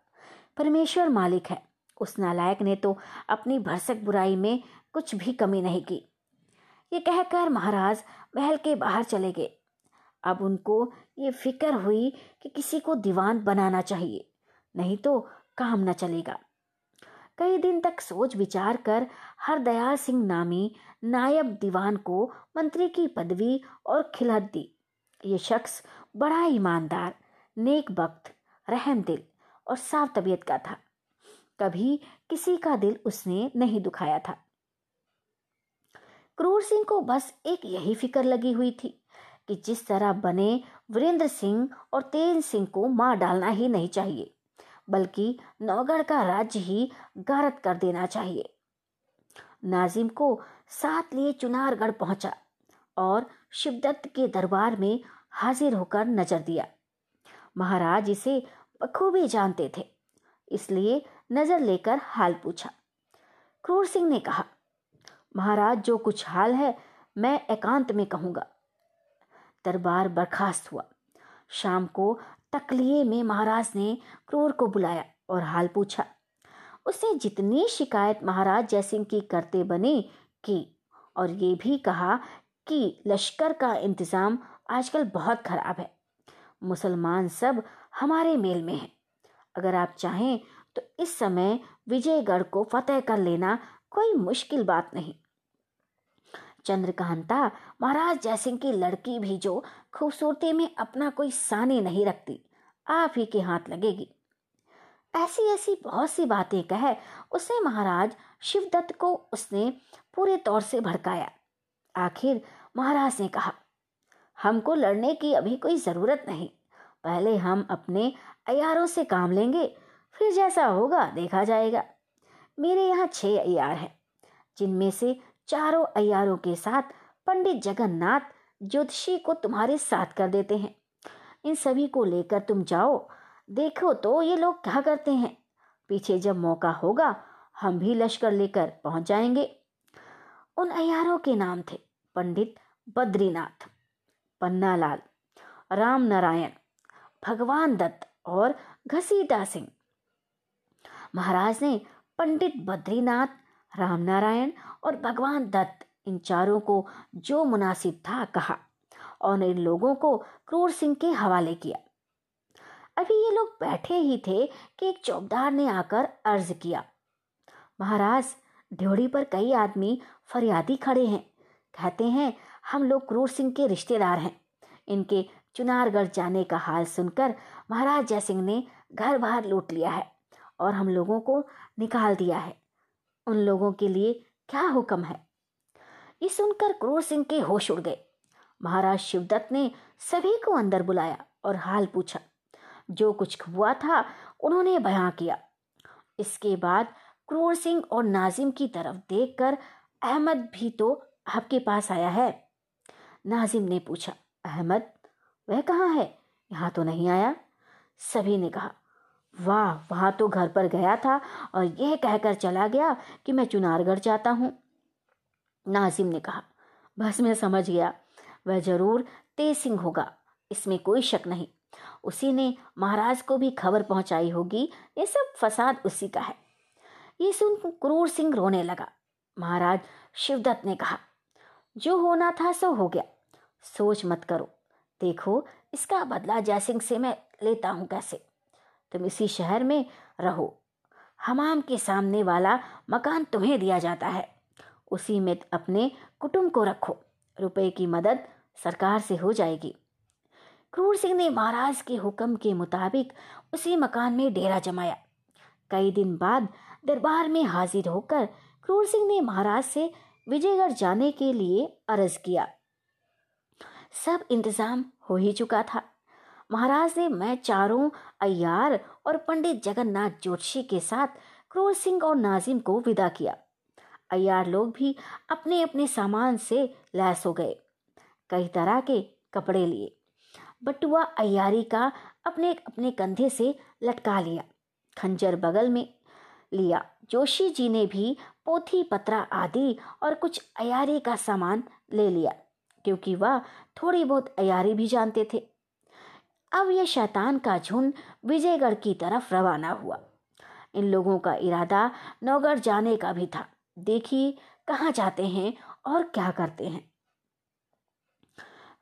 परमेश्वर मालिक है। उस नालायक ने तो अपनी भरसक बुराई में कुछ भी कमी नहीं की। ये कहकर महाराज महल के बाहर चले गए। अब उनको ये फ़िक्र हुई कि किसी को दीवान बनाना चाहिए, नहीं तो काम न चलेगा। कई दिन तक सोच विचार कर हरदयाल सिंह नामी नायब दीवान को मंत्री की पदवी और खिलत दी। ये शख्स बड़ा ईमानदार, नेक वक्त, रहम दिल और साफ़ तबीयत का था। कभी किसी का दिल उसने नहीं दुखाया था। क्रूर सिंह को बस एक यही फ़िक्र लगी हुई थी कि जिस तरह बने वीरेंद्र सिंह और तेज सिंह को मार डालना ही नहीं चाहिए, बल्कि नौगढ़ का राज्य ही गारत कर देना चाहिए। नाजिम को साथ लिए चुनारगढ़ पहुँचा और शिवदत्त के दरबार में हाजिर होकर नज़र दिया। महाराज इसे बखूबी जानते थे, इसलिए नज़र लेकर हाल पूछा। क्रूर सिंह ने कहा, महाराज, जो कुछ हाल है, मैं एकांत में कहूँगा। दरबार बर्खास्त हुआ। शाम को तकलिए में महाराज ने क्रूर को बुलाया और हाल पूछा उसने जितनी शिकायत महाराज जयसिंह की करते बने की? और ये भी कहा कि लश्कर का इंतज़ाम आजकल बहुत खराब है। मुसलमान सब हमारे मेल में हैं। अगर आप चाहें तो इस समय विजयगढ़ को फतेह कर लेना कोई मुश्किल बात नहीं। चंद्रकांता, महाराज जयसिंह की लड़की भी जो खूबसूरती में अपना कोई सानी नहीं रखती, आप ही के हाथ लगेगी। ऐसी ऐसी बहुत सी बातें कह उसे महाराज शिवदत्त को उसने पूरे तौर से भड़काया। आखिर महाराज ने कहा, हमको लड़ने की अभी कोई ज़रूरत नहीं। पहले हम अपने अयारों से काम लेंगे, फिर जैसा होगा देखा जाएगा। मेरे यहाँ छह अयार हैं, जिनमें से चारों अयारों के साथ पंडित जगन्नाथ ज्योतिषी को तुम्हारे साथ कर देते हैं। इन सभी को लेकर तुम जाओ, देखो तो ये लोग क्या करते हैं। पीछे जब मौका होगा, हम भी लश्कर लेकर पहुँच जाएँगे। उन अयारों के नाम थे पंडित बद्रीनाथ, पन्नालाल राम नारायण भगवान दत्त और घसीटा सिंह। महाराज ने पंडित बद्रीनाथ रामनारायण और भगवान दत्त, इन चारों को जो मुनासिब था कहा और इन लोगों को क्रूर सिंह के हवाले किया। अभी ये लोग बैठे ही थे कि एक चौबदार ने आकर अर्ज़ किया। महाराज ड्योढ़ी पर कई आदमी फरियादी खड़े हैं। कहते हैं, हम लोग क्रूर सिंह के रिश्तेदार हैं। इनके चुनारगढ़ जाने का हाल सुनकर महाराज जयसिंह ने घर बाहर लूट लिया है और हम लोगों को निकाल दिया है। उन लोगों के लिए क्या हुक्म है? ये सुनकर क्रूर सिंह के होश उड़ गए। महाराज शिवदत्त ने सभी को अंदर बुलाया और हाल पूछा। जो कुछ हुआ था, उन्होंने बयां किया। इसके बाद क्रूर सिंह और नाजिम की तरफ़ देखकर अहमद भी तो आपके पास आया है। नाजिम ने पूछा, अहमद, वह कहाँ है? यहाँ तो नहीं आया? सभी ने कहा वाह, वहाँ तो घर पर गया था और यह कहकर चला गया कि मैं चुनारगढ़ जाता हूँ। नाजिम ने कहा, बस मैं समझ गया। वह ज़रूर तेज सिंह होगा, इसमें कोई शक नहीं। उसी ने महाराज को भी खबर पहुंचाई होगी, ये सब फसाद उसी का है। ये सुन क्रूर सिंह रोने लगा। महाराज शिवदत्त ने कहा, जो होना था सो हो गया। सोच मत करो। देखो, इसका बदला जयसिंह से मैं लेता हूँ कैसे? तुम इसी शहर में रहो। हमाम के सामने वाला मकान तुम्हें दिया जाता है। उसी में अपने कुटुंब को रखो। रुपए की मदद सरकार से हो जाएगी। क्रूर सिंह ने महाराज के हुक्म के मुताबिक उसी मकान में डेरा जमाया। कई दिन बाद दरबार में हाजिर होकर क्रूर सिंह ने महाराज से विजयगढ़ जाने के लिए अर्ज़ किया। सब इंतज़ाम हो ही चुका था। महाराज ने मैं चारों अयार और पंडित जगन्नाथ जोशी के साथ क्रूर सिंह और नाजिम को विदा किया। अयार लोग भी अपने अपने सामान से लैस हो गए, कई तरह के कपड़े लिए। बटुआ अयारी का अपने अपने कंधे से लटका लिया, खंजर बगल में लिया। जोशी जी ने भी पोथी, पत्रा आदि और कुछ अयारी का सामान ले लिया, क्योंकि वह थोड़ी बहुत अयारी भी जानते थे। अब यह शैतान का झुंड विजयगढ़ की तरफ़ रवाना हुआ। इन लोगों का इरादा नौगढ़ जाने का भी था। देखिए कहाँ जाते हैं और क्या करते हैं।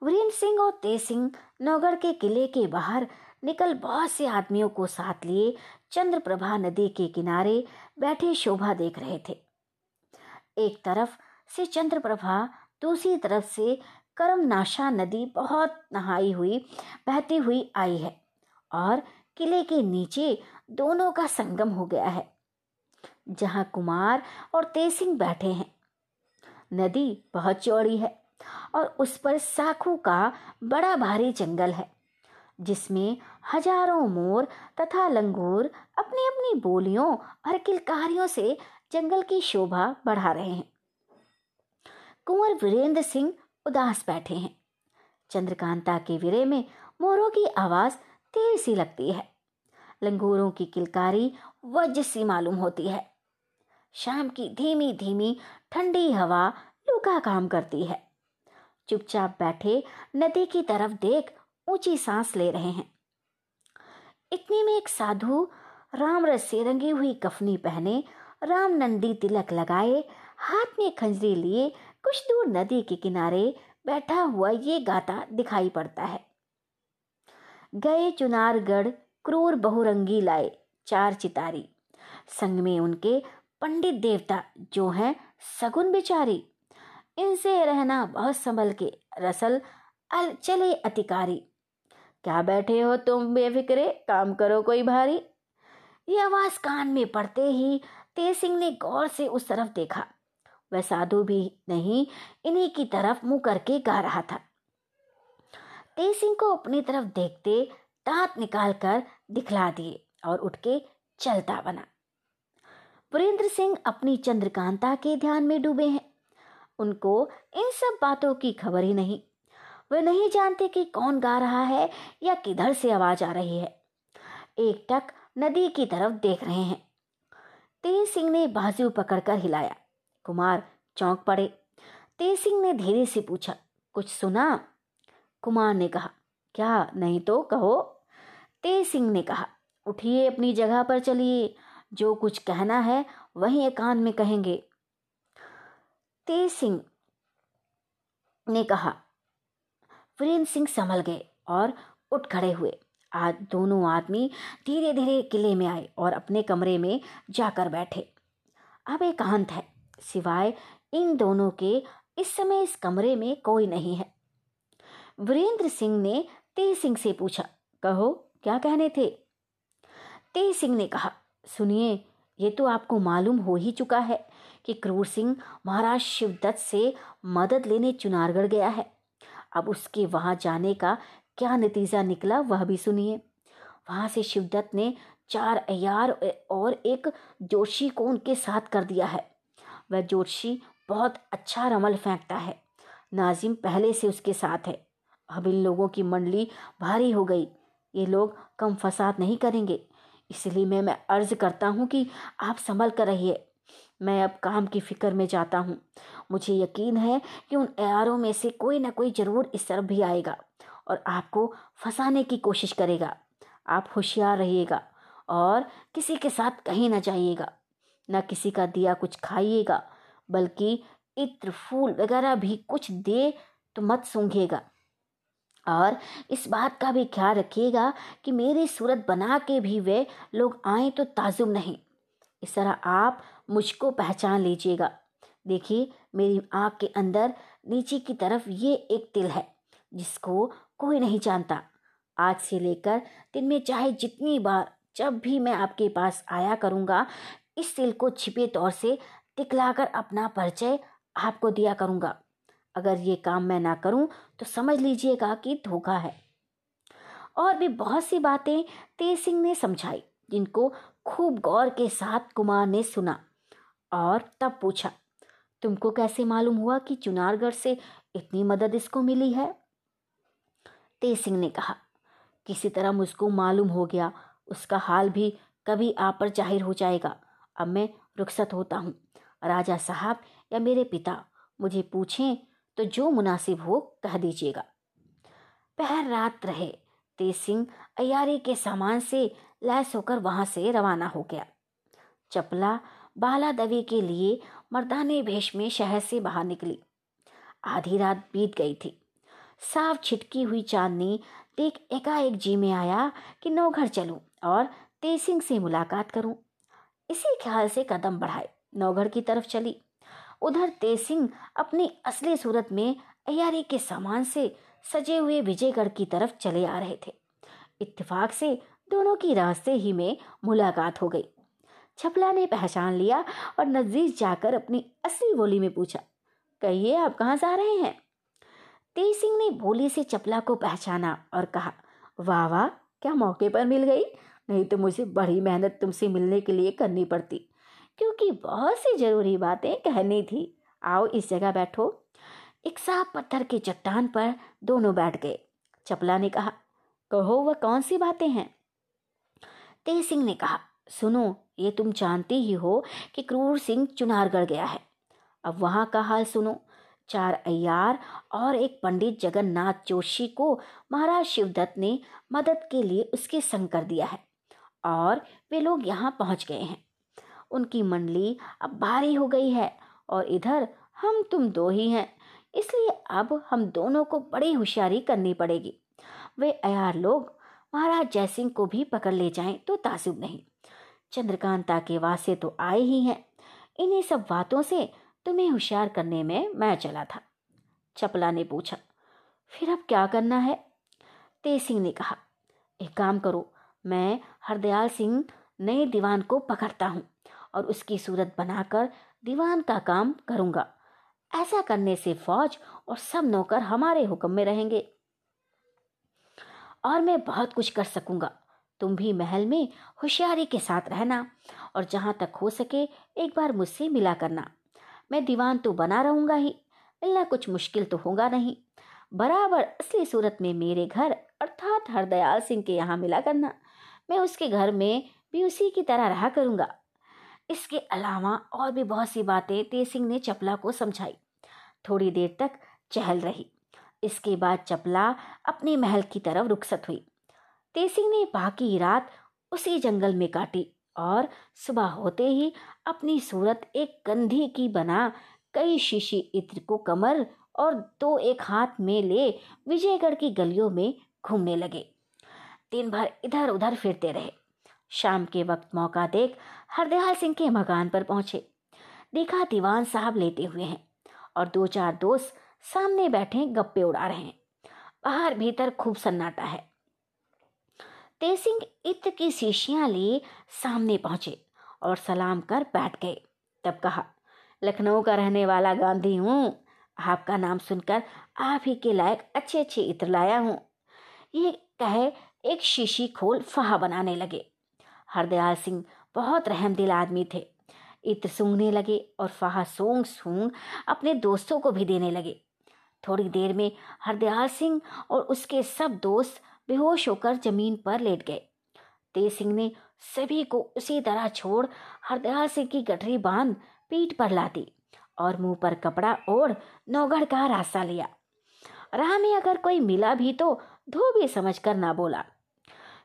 वीरेंद्र सिंह और तेज सिंह नौगढ़ के किले के बाहर निकल बहुत से आदमियों को साथ लिए चंद्रप्रभा नदी के किनारे बैठे शोभा देख रहे थे। एक तरफ़ से चंद्रप्रभा, दूसरी तरफ़ से करमनाशा नदी बहुत नहाई हुई, बहती हुई आई है और किले के नीचे दोनों का संगम हो गया है, जहाँ कुमार और तेसिंग बैठे हैं। नदी बहुत चौड़ी है और उस पर साखू का बड़ा भारी जंगल है, जिसमें हज़ारों मोर तथा लंगूर अपनी अपनी बोलियों और किलकारियों से जंगल की शोभा बढ़ा रहे हैं। कुंवर वीरेंद्र सिंह उदास बैठे हैं। चंद्रकांता के विरे में मोरों की आवाज़ तेज सी लगती है। लंगूरों की किलकारी वज्र सी मालूम होती है। शाम की धीमी धीमी ठंडी हवा लूका काम करती है। चुपचाप बैठे नदी की तरफ़ देख ऊँची सांस ले रहे हैं। इतने में एक साधु राम रस से रंगी हुई कफनी पहने राम नंदी तिलक लगाए हाथ में खंजरी लिए कुछ दूर नदी के किनारे बैठा हुआ ये गाता दिखाई पड़ता है। गए चुनारगढ़ क्रूर बहुरंगी लाए चार चितारी। संग में उनके पंडित देवता जो हैं, सगुन बिचारी। इनसे रहना बहुत संभल के रसल अल चले अतिकारी क्या बैठे हो तुम बेफिक्रे? काम करो कोई भारी। ये आवाज़ कान में पड़ते ही तेज सिंह ने गौर से उस तरफ़ देखा। वह साधु भी नहीं, इन्हीं की तरफ़ मुँह करके गा रहा था। तेज सिंह को अपनी तरफ़ देखते दांत निकाल कर दिखला दिए और उठ के चलता बना। वीरेंद्र सिंह अपनी चंद्रकांता के ध्यान में डूबे हैं। उनको इन सब बातों की खबर ही नहीं। वे नहीं जानते कि कौन गा रहा है या किधर से आवाज़ आ रही है। एक टक नदी की तरफ़ देख रहे हैं। तेज सिंह ने बाजू पकड़कर हिलाया। कुमार चौंक पड़े। तेज सिंह ने धीरे से पूछा, कुछ सुना? कुमार ने कहा, क्या? नहीं तो कहो। तेज सिंह ने कहा, उठिए अपनी जगह पर चलिए। जो कुछ कहना है, वही एकांत में कहेंगे। तेज सिंह ने कहा, वीरेंद्र सिंह संभल गए और उठ खड़े हुए। आज दोनों आदमी धीरे धीरे किले में आए और अपने कमरे में जाकर बैठे। अब एकांत है। सिवाय इन दोनों के इस समय इस कमरे में कोई नहीं है। वीरेंद्र सिंह ने तेज सिंह से पूछा, कहो, क्या कहने थे? तेज सिंह ने कहा, सुनिए, ये तो आपको मालूम हो ही चुका है कि क्रूर सिंह महाराज शिवदत्त से मदद लेने चुनारगढ़ गया है। अब उसके वहाँ जाने का क्या नतीजा निकला, वह भी सुनिए। वहाँ से शिवदत्त ने चार अयार और एक जोशी को उनके साथ कर दिया है। वह जोशी बहुत अच्छा रमल फेंकता है। नाजिम पहले से उसके साथ है। अब इन लोगों की मंडली भारी हो गई। ये लोग कम फसाद नहीं करेंगे। इसलिए मैं मैं अर्ज़ करता हूँ कि आप संभल कर रहिए। मैं अब काम की फ़िक्र में जाता हूँ। मुझे यकीन है कि उन एआरों में से कोई ना कोई ज़रूर इस तरफ़ भी आएगा और आपको फंसाने की कोशिश करेगा। आप होशियार रहिएगा और किसी के साथ कहीं ना जाइएगा। न किसी का दिया कुछ खाइएगा, बल्कि इत्र, फूल वगैरह भी कुछ दे तो मत सूंघेगा। और इस बात का भी ख्याल रखिएगा कि मेरी सूरत बना के भी वे लोग आए तो ताजुब नहीं। इस तरह आप मुझको पहचान लीजिएगा। देखिए, मेरी आँख के अंदर नीचे की तरफ़ ये एक तिल है, जिसको कोई नहीं जानता। आज से लेकर दिन में चाहे जितनी बार जब भी मैं आपके पास आया करूँगा इस तिल को छिपे तौर से दिखलाकर अपना परिचय आपको दिया करूँगा। अगर ये काम मैं ना करूँ तो समझ लीजिएगा कि धोखा है। और भी बहुत सी बातें तेज सिंह ने समझाई, जिनको खूब गौर के साथ कुमार ने सुना और तब पूछा, तुमको कैसे मालूम हुआ कि चुनारगढ़ से इतनी मदद इसको मिली है? तेज सिंह ने कहा, किसी तरह मुझको मालूम हो गया, उसका हाल भी कभी आप पर ज़ाहिर हो जाएगा। अब मैं रुखसत होता हूँ। राजा साहब या मेरे पिता मुझे पूछें तो जो मुनासिब हो कह दीजिएगा। पहर रात रहे, तेज सिंह अयारी के सामान से लैस होकर वहाँ से रवाना हो गया। चपला बाला दवी के लिए मर्दाने भेष में शहर से बाहर निकली। आधी रात बीत गई थी। साफ़ छिटकी हुई चांदनी देख एकाएक जी में आया कि नौघर चलूँ और तेज सिंह से मुलाकात करूँ। इसी ख्याल से कदम बढ़ाए। नौगढ़ की तरफ़ चली। उधर तेज सिंह अपनी असली सूरत में अयारी के सामान से सजे हुए विजयगढ़ की तरफ़ चले आ रहे थे। इत्तेफाक से दोनों की रास्ते ही में मुलाकात हो गई। छपला ने पहचान लिया और नज़दीक जाकर अपनी असली बोली में पूछा, कहिए, आप कहाँ जा रहे हैं? तेज सिंह ने बोली से चपला को पहचाना और कहा, वाह वाह, क्या मौके पर मिल गई। नहीं तो मुझे बड़ी मेहनत तुमसे मिलने के लिए करनी पड़ती। क्योंकि बहुत सी ज़रूरी बातें कहनी थी। आओ इस जगह बैठो। एक साफ़ पत्थर के चट्टान पर दोनों बैठ गए। चपला ने कहा, कहो, वह कौन सी बातें हैं? तेज सिंह ने कहा, सुनो, ये तुम जानती ही हो कि क्रूर सिंह चुनारगढ़ गया है। अब वहाँ का हाल सुनो। चार अय्यार और एक पंडित जगन्नाथ जोशी को महाराज शिवदत्त ने मदद के लिए उसके संग कर दिया है। और वे लोग यहाँ पहुँच गए हैं। उनकी मंडली अब भारी हो गई है और इधर हम तुम दो ही हैं, इसलिए अब हम दोनों को बड़ी होशियारी करनी पड़ेगी। वे अयार लोग महाराज जयसिंह को भी पकड़ ले जाएँ तो तासुब नहीं। चंद्रकांता के वासे तो आए ही हैं। इन्हीं सब बातों से तुम्हें होशियार करने में मैं चला था। चपला ने पूछा, फिर अब क्या करना है? तेज सिंह ने कहा, एक काम करो, मैं हरदयाल सिंह नए दीवान को पकड़ता हूँ और उसकी सूरत बनाकर दीवान का काम करूँगा। ऐसा करने से फौज और सब नौकर हमारे हुक्म में रहेंगे। और मैं बहुत कुछ कर सकूँगा। तुम भी महल में होशियारी के साथ रहना और जहाँ तक हो सके एक बार मुझसे मिला करना। मैं दीवान तो बना रहूँगा ही, मिलना कुछ मुश्किल तो होगा नहीं। बराबर असली सूरत में मेरे घर अर्थात हरदयाल सिंह के यहाँ मिला करना। मैं उसके घर में भी उसी की तरह रहा करूँगा। इसके अलावा और भी बहुत सी बातें तेज सिंह ने चपला को समझाई। थोड़ी देर तक चहल रही। इसके बाद चपला अपने महल की तरफ़ रुखसत हुई। तेसिंग ने बाकी रात उसी जंगल में काटी और सुबह होते ही अपनी सूरत एक कंधी की बना कई शीशी इत्र को कमर और दो एक हाथ में ले विजयगढ़ की गलियों में घूमने लगे। दिन भर इधर उधर फिरते रहे। शाम के वक्त मौका देख हरदयाल सिंह के मकान पर पहुँचे। देखा दीवान साहब लेते हुए हैं और दो चार दोस्त सामने बैठे गप्पे उड़ा रहे हैं। बाहर भीतर खूब सन्नाटा है। तेज सिंह इत्र की शीशियाँ लिए सामने पहुँचे और सलाम कर बैठ गए। तब कहा, लखनऊ का रहने वाला गांधी हूँ। आपका नाम सुनकर आप ही के लायक अच्छे अच्छे इत्र लाया हूँ। ये कहे एक शीशी खोल फहा बनाने लगे। हरदयाल सिंह बहुत रहमदिल आदमी थे। इत्र सूंघने लगे और फहा सूंघ सूंघ अपने दोस्तों को भी देने लगे। थोड़ी देर में हरदयाल सिंह और उसके सब दोस्त बेहोश होकर ज़मीन पर लेट गए। तेज सिंह ने सभी को उसी तरह छोड़ हरदयाल सिंह की गठरी बाँध पीठ पर ला दी और मुँह पर कपड़ा ओढ़ नौगढ़ का रास्ता लिया। राह में अगर कोई मिला भी तो धोबी समझकर ना बोला।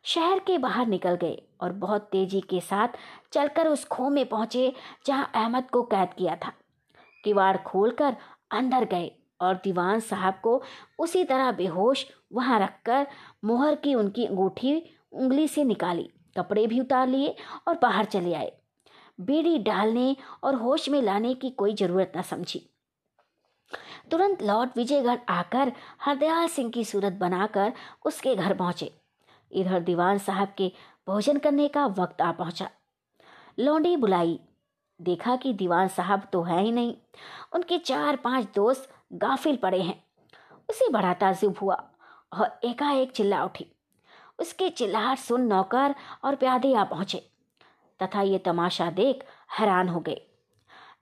शहर के बाहर निकल गए और बहुत तेज़ी के साथ चलकर उस खो में पहुँचे जहाँ अहमद को कैद किया था। किवाड़ खोलकर अंदर गए और दीवान साहब को उसी तरह बेहोश वहाँ रखकर मोहर की उनकी अंगूठी उंगली से निकाली, कपड़े भी उतार लिए और बाहर चले आए। बीड़ी डालने और होश में लाने की कोई ज़रूरत न समझी। तुरंत लॉर्ड विजयगढ़ आकर हरदयाल सिंह की सूरत बनाकर उसके घर पहुँचे। इधर दीवान साहब के भोजन करने का वक्त आ पहुँचा। लौंडी बुलाई। देखा कि दीवान साहब तो है ही नहीं। उनके चार पाँच दोस्त गाफिल पड़े हैं। उसे बड़ा ताजुब हुआ और एकाएक चिल्ला उठी। उसके चिल्लाहट सुन नौकर और प्यादे आ पहुँचे। तथा ये तमाशा देख हैरान हो गए।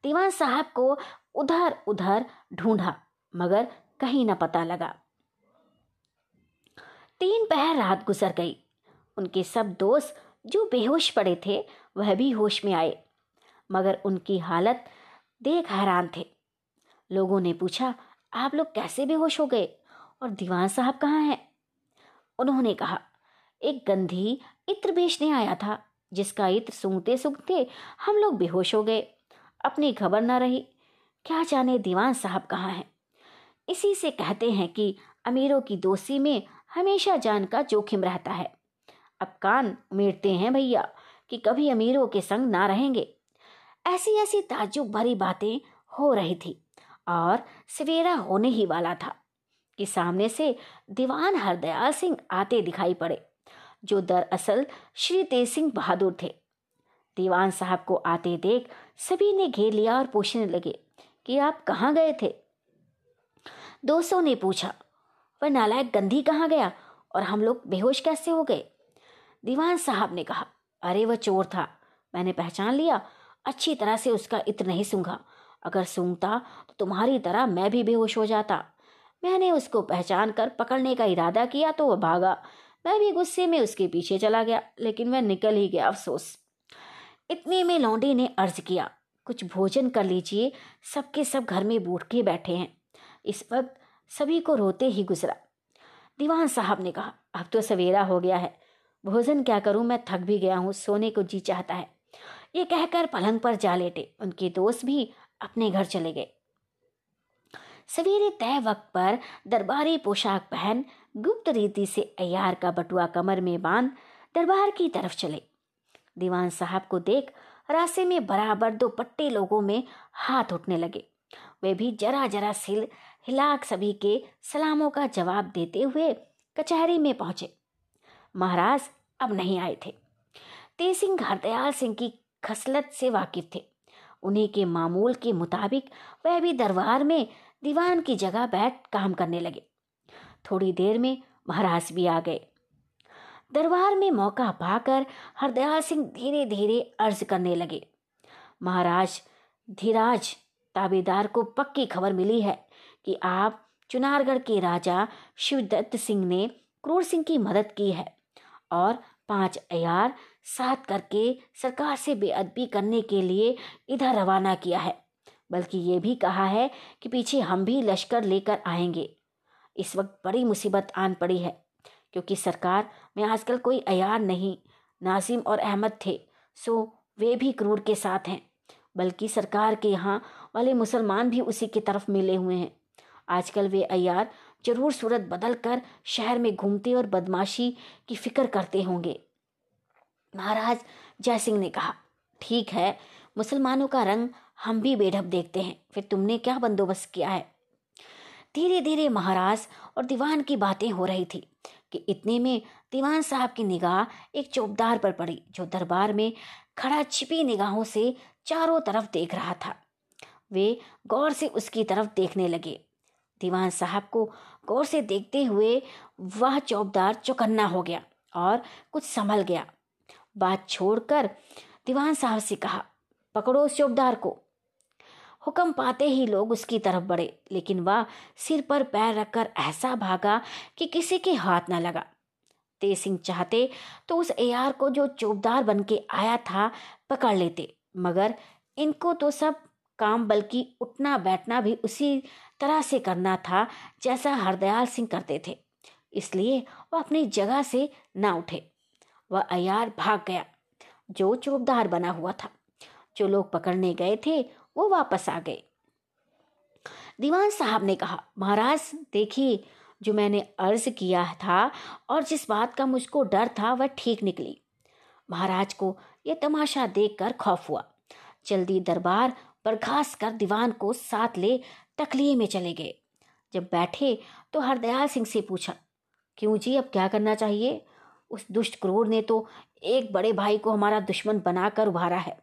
दीवान साहब को उधर उधर ढूंढा, मगर कहीं न पता लगा। तीन पहर रात गुजर गई। उनके सब दोस्त जो बेहोश पड़े थे, वह भी होश में आए, मगर उनकी हालत देख हैरान थे। लोगों ने पूछा, आप लोग कैसे बेहोश हो गए? और दीवान साहब कहाँ हैं? उन्होंने कहा, एक गंधी इत्र बेचने आया था, जिसका इत्र सूंघते सूंघते हम लोग बेहोश हो गए। अपनी खबर ना रही। क्या जाने दीवान साहब कहाँ हैं? इसी से कहते हैं कि अमीरों की दोस्ती में हमेशा जान का जोखिम रहता है। अब कान उमेरते हैं भैया कि कभी अमीरों के संग ना रहेंगे। ऐसी ऐसी ताजुब भरी बातें हो रही थी और सवेरा होने ही वाला था कि सामने से दीवान हरदयाल सिंह आते दिखाई पड़े, जो दरअसल श्री तेज सिंह बहादुर थे। दीवान साहब को आते देख सभी ने घेर लिया और पूछने लगे कि आप कहाँ गए थे? दोस्तों ने पूछा, वह नालायक गंधी कहाँ गया और हम लोग बेहोश कैसे हो गए? दीवान साहब ने कहा, अरे, वह चोर था। मैंने पहचान लिया। अच्छी तरह से उसका इत्र नहीं सूंघा। अगर सूंघता तो तुम्हारी तरह मैं भी बेहोश हो जाता। मैंने उसको पहचान कर पकड़ने का इरादा किया तो वह भागा। मैं भी गुस्से में उसके पीछे चला गया, लेकिन वह निकल ही गया, अफसोस। इतने में लौंडे ने अर्ज़ किया कुछ भोजन कर लीजिए। सबके सब घर में बूढ़ के बैठे हैं। इस वक्त सभी को रोते ही गुजरा। दीवान साहब ने कहा, अब तो सवेरा हो गया है। भोजन क्या करूँ? मैं थक भी गया हूँ। सोने को जी चाहता है ये कहकर पलंग पर जा लेटे। उनके दोस्त भी अपने घर चले गए। सवेरे तय वक्त पर दरबारी पोशाक पहन गुप्त रीति से अयार का बटुआ कमर में बाँध दरबार की तरफ़ चले। दीवान साहब को देख रास्ते में बराबर दो पट्टे लोगों में हाथ उठने लगे। वे भी जरा जरा सिल हिलाक सभी के सलामों का जवाब देते हुए कचहरी में पहुँचे। महाराज अब नहीं आए थे। तेज सिंह हरदयाल सिंह की खसलत से वाकिफ थे। उन्हीं के मामूल के मुताबिक वह भी दरबार में दीवान की जगह बैठ काम करने लगे। थोड़ी देर में महाराज भी आ गए। दरबार में मौका पाकर हरदयाल सिंह धीरे धीरे अर्ज़ करने लगे। महाराज, धीराज, ताबेदार को पक्की खबर मिली है कि आप चुनारगढ़ के राजा शिवदत्त सिंह ने क्रूर सिंह की मदद की है और पाँच अयार साथ करके सरकार से बेअदबी करने के लिए इधर रवाना किया है। बल्कि ये भी कहा है कि पीछे हम भी लश्कर लेकर आएँगे। इस वक्त बड़ी मुसीबत आन पड़ी है। क्योंकि सरकार में आजकल कोई अयार नहीं नासिम और अहमद थे, सो वे भी क्रूर के साथ हैं। बल्कि सरकार के यहाँ वाले मुसलमान भी उसी की तरफ़ मिले हुए हैं। आजकल वे अयार, ज़रूर सूरत बदल कर शहर में घूमते और बदमाशी की फ़िक्र करते होंगे। महाराज जयसिंह ने कहा, ठीक है, मुसलमानों का रंग हम भी बेढप देखते हैं, फिर तुमने क्या बंदोबस्त किया है? धीरे धीरे महाराज और दीवान की बातें हो रही थी। कि इतने में दीवान साहब की निगाह एक चौबदार पर पड़ी, जो दरबार में खड़ा छिपी निगाहों से चारों तरफ़ देख रहा था। वे गौर से उसकी तरफ़ देखने लगे। दीवान साहब को गौर से देखते हुए वह चौबदार चौकन्ना हो गया और कुछ संभल गया। बात छोड़कर दीवान साहब से कहा, पकड़ो उस चौबदार को। हुक्म पाते ही लोग उसकी तरफ़ बढ़े, लेकिन वह सिर पर पैर रखकर ऐसा भागा कि किसी के हाथ न लगा। तेज सिंह चाहते तो उस एआर को जो चौबदार बन के आया था, पकड़ लेते, मगर इनको तो सब काम बल्कि उठना बैठना भी उसी तरह से करना था जैसा हरदयाल सिंह करते थे। इसलिए वह अपनी जगह से ना उठे। वह अयार भाग गया, जो चौबदार बना हुआ था। जो लोग पकड़ने गए थे वो वापस आ गए। दीवान साहब ने कहा, महाराज, देखिए, जो मैंने अर्ज़ किया था और जिस बात का मुझको डर था, वह ठीक निकली। महाराज को यह तमाशा देखकर खौफ हुआ। जल्दी दरबार बर्खास्त कर दीवान को साथ ले तकलिए में चले गए। जब बैठे तो हरदयाल सिंह से पूछा, क्यों जी, अब क्या करना चाहिए? उस दुष्ट क्रूर ने तो एक बड़े भाई को हमारा दुश्मन बनाकर उभारा है।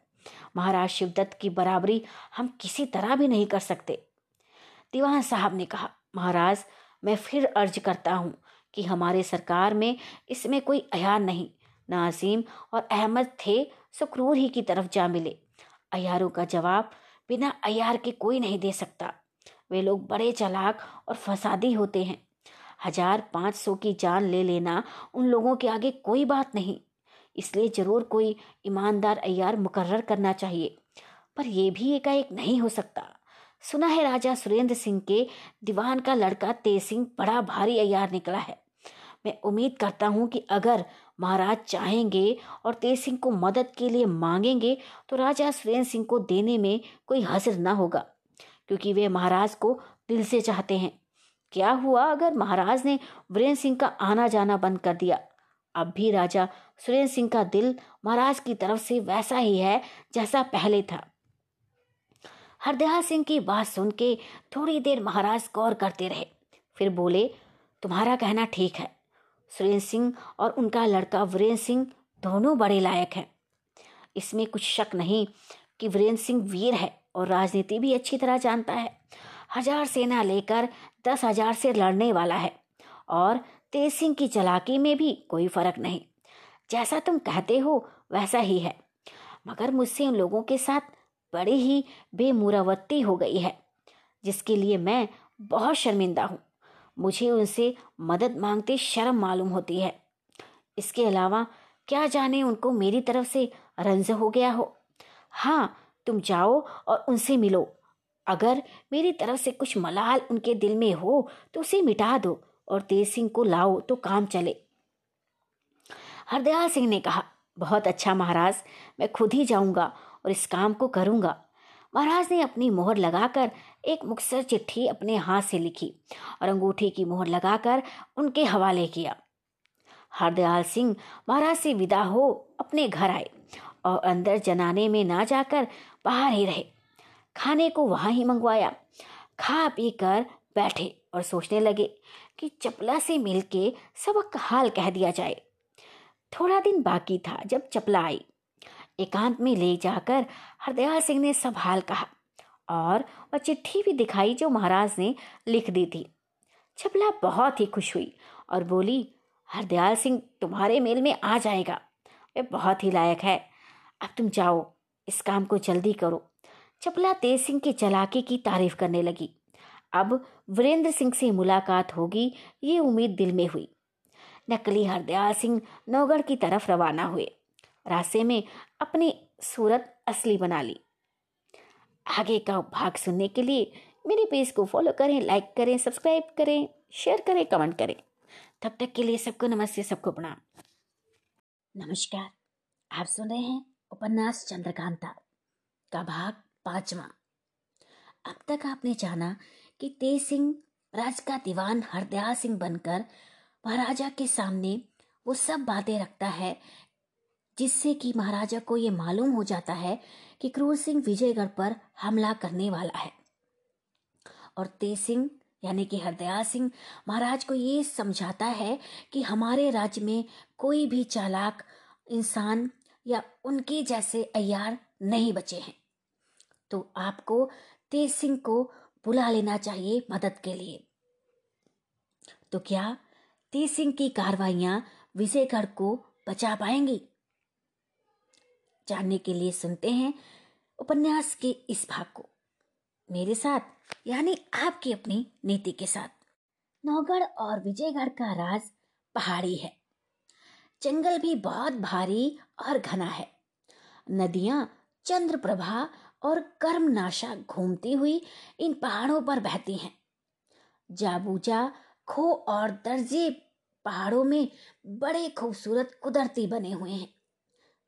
महाराज शिवदत्त की बराबरी हम किसी तरह भी नहीं कर सकते। दीवान साहब ने कहा, महाराज, मैं फिर अर्ज़ करता हूँ कि हमारे सरकार में इसमें कोई अयार नहीं। नाजीम और अहमद थे, सो क्रूर ही की तरफ़ जा मिले। अयारों का जवाब बिना अयार के कोई नहीं दे सकता। वे लोग बड़े चालाक और फसादी होते हैं। हज़ार पाँच सौ की जान ले लेना उन लोगों के आगे कोई बात नहीं। इसलिए ज़रूर कोई ईमानदार अयार मुकर्र करना चाहिए। पर यह भी एकाएक नहीं हो सकता। सुना है राजा सुरेंद्र सिंह के दीवान का लड़का तेज सिंह बड़ा भारी अयार निकला है। मैं उम्मीद करता हूँ कि अगर महाराज चाहेंगे और तेज सिंह को मदद के लिए मांगेंगे तो राजा सुरेंद्र सिंह को देने में कोई हसर न होगा, क्योंकि वे महाराज को दिल से चाहते हैं। क्या हुआ अगर महाराज ने वीरेंद्र सिंह का आना जाना बंद कर दिया? अब भी राजा सुरेंद्र सिंह का दिल महाराज की तरफ़ से वैसा ही है जैसा पहले था। हरदयाल सिंह की बात सुन के थोड़ी देर महाराज गौर करते रहे। फिर बोले, तुम्हारा कहना ठीक है। सुरेंद्र सिंह और उनका लड़का वीरेंद्र सिंह दोनों बड़े लायक हैं। इसमें कुछ शक नहीं कि वीरेंद्र सिंह वीर है और राजनीति भी अच्छी तरह जानता है। हज़ार सेना लेकर दस हज़ार से लड़ने वाला है और तेज सिंह की चलाकी में भी कोई फ़र्क नहीं। जैसा तुम कहते हो, वैसा ही है। मगर मुझसे उन लोगों के साथ बड़ी ही बेमुरावत्ती हो गई है, जिसके लिए मैं बहुत शर्मिंदा हूँ। मुझे उनसे मदद मांगते शर्म मालूम होती है। इसके अलावा, क्या जाने उनको मेरी तरफ़ से रंज हो गया हो? हाँ तुम जाओ और उनसे मिलो। अगर मेरी तरफ़ से कुछ मलाल उनके दिल में हो तो उसे मिटा दो और तेज सिंह को लाओ तो काम चले। हरदयाल सिंह ने कहा, बहुत अच्छा महाराज, मैं खुद ही जाऊँगा और इस काम को करूँगा। महाराज ने अपनी मोहर लगाकर एक मुखसर चिट्ठी अपने हाथ से लिखी और अंगूठी की मोहर लगाकर उनके हवाले किया। हरदयाल सिंह महाराज से विदा हो अपने घर आए और अंदर जनाने में ना जाकर बाहर ही रहे। खाने को वहाँ ही मंगवाया। खा पी कर बैठे और सोचने लगे कि चपला से मिलके सबक हाल कह दिया जाए। थोड़ा दिन बाकी था जब चपला आई एकांत में ले जाकर हरदयाल सिंह ने सब हाल कहा और वह चिट्ठी भी दिखाई जो महाराज ने लिख दी थी। चपला बहुत ही खुश हुई और बोली, हरदयाल सिंह तुम्हारे मेल में आ जाएगा। वे बहुत ही लायक है। अब तुम जाओ, इस काम को जल्दी करो। चपला तेज सिंह की चलाकी की तारीफ़ करने लगी। अब वीरेंद्र सिंह से मुलाकात होगी, ये उम्मीद दिल में हुई। नकली हरदयाल सिंह नौगढ़ की तरफ़ रवाना हुए। रास्ते में अपनी सूरत असली बना ली। आगे का भाग सुनने के लिए मेरे पेज को फॉलो करें लाइक करें सब्सक्राइब करें शेयर करें कमेंट करें। तब तक के लिए सबको नमस्ते, सबको प्रणाम। नमस्कार। आप सुन रहे हैं उपन्यास चंद्रकांता का भाग पांचवा। अब तक आपने जाना कि तेज सिंह राज का दीवान हरदयाल सिंह बनकर महाराजा के सामने वो सब बातें रखता है, जिससे कि महाराजा को ये मालूम हो जाता है कि क्रूर सिंह विजयगढ़ पर हमला करने वाला है। और तेज सिंह, यानी कि हरदयाल सिंह, महाराज को ये समझाता है कि हमारे राज्य में कोई भी चालाक इंसान या उनके जैसे अयार नहीं बचे हैं। तो आपको तेज सिंह को बुला लेना चाहिए मदद के लिए। तो क्या तेज सिंह की कार्रवाइयाँ विजयगढ़ को बचा पाएँगी। जानने के लिए सुनते हैं उपन्यास के इस भाग को। मेरे साथ, यानी आपकी अपनी नीति के साथ। नौगढ़ और विजयगढ़ का राज पहाड़ी है। जंगल भी बहुत भारी और घना है। नदियाँ चंद्र प्रभा और कर्मनाशा घूमती हुई इन पहाड़ों पर बहती हैं। जाबूजा खो और दर्जे पहाड़ों में बड़े खूबसूरत कुदरती बने हुए हैं।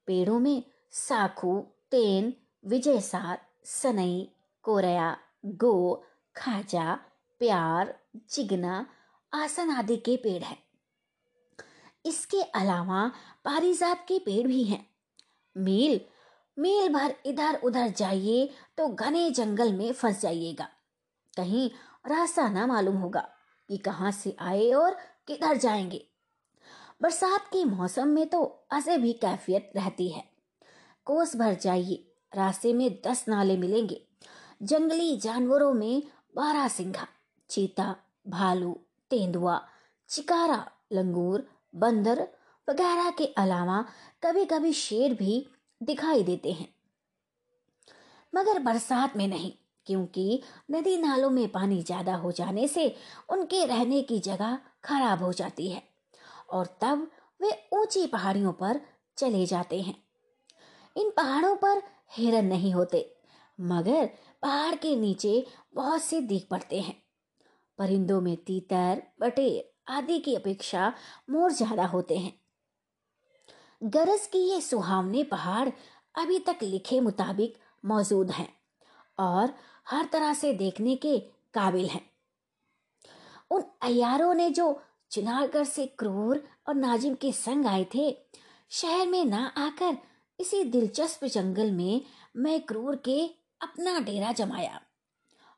पेड़ों में साखू, तेन, विजयसार, सनई, कोरया, गो, खाजा, प्यार, चिगना, आसन आदि के पेड़ हैं। इसके अलावा पारिजात के पेड़ भी हैं। मील मील भर इधर उधर जाइए तो घने जंगल में फंस जाइएगा। कहीं रास्ता ना मालूम होगा। कि कहाँ से आए और किधर जाएँगे। बरसात के मौसम में तो असे भी कैफियत रहती है। कोस भर जाइए, रास्ते में दस नाले मिलेंगे। जंगली जानवरों में बारह सिंघा, चीता, भालू, तेंदुआ, चिकारा, लंगूर, बंदर वगैरह के अलावा कभी कभी शेर भी दिखाई देते हैं। मगर बरसात में नहीं क्योंकि नदी नालों में पानी ज़्यादा हो जाने से उनके रहने की जगह खराब हो जाती है और तब वे ऊँची पहाड़ियों पर चले जाते हैं। इन पहाड़ों पर हिरन नहीं होते, मगर पहाड़ के नीचे बहुत से दिख पड़ते हैं। परिंदों में तीतर, बटेर आदि की अपेक्षा मोर ज़्यादा होते हैं। गरज की ये सुहावने पहाड़ अभी तक लिखे मुताबिक मौजूद हैं और हर तरह से देखने के काबिल हैं उन अयारों ने जो चुनारगढ़ से क्रूर और नाजिम के संग आए थे, शहर में ना आकर इसी दिलचस्प जंगल में मैं क्रूर के अपना डेरा जमाया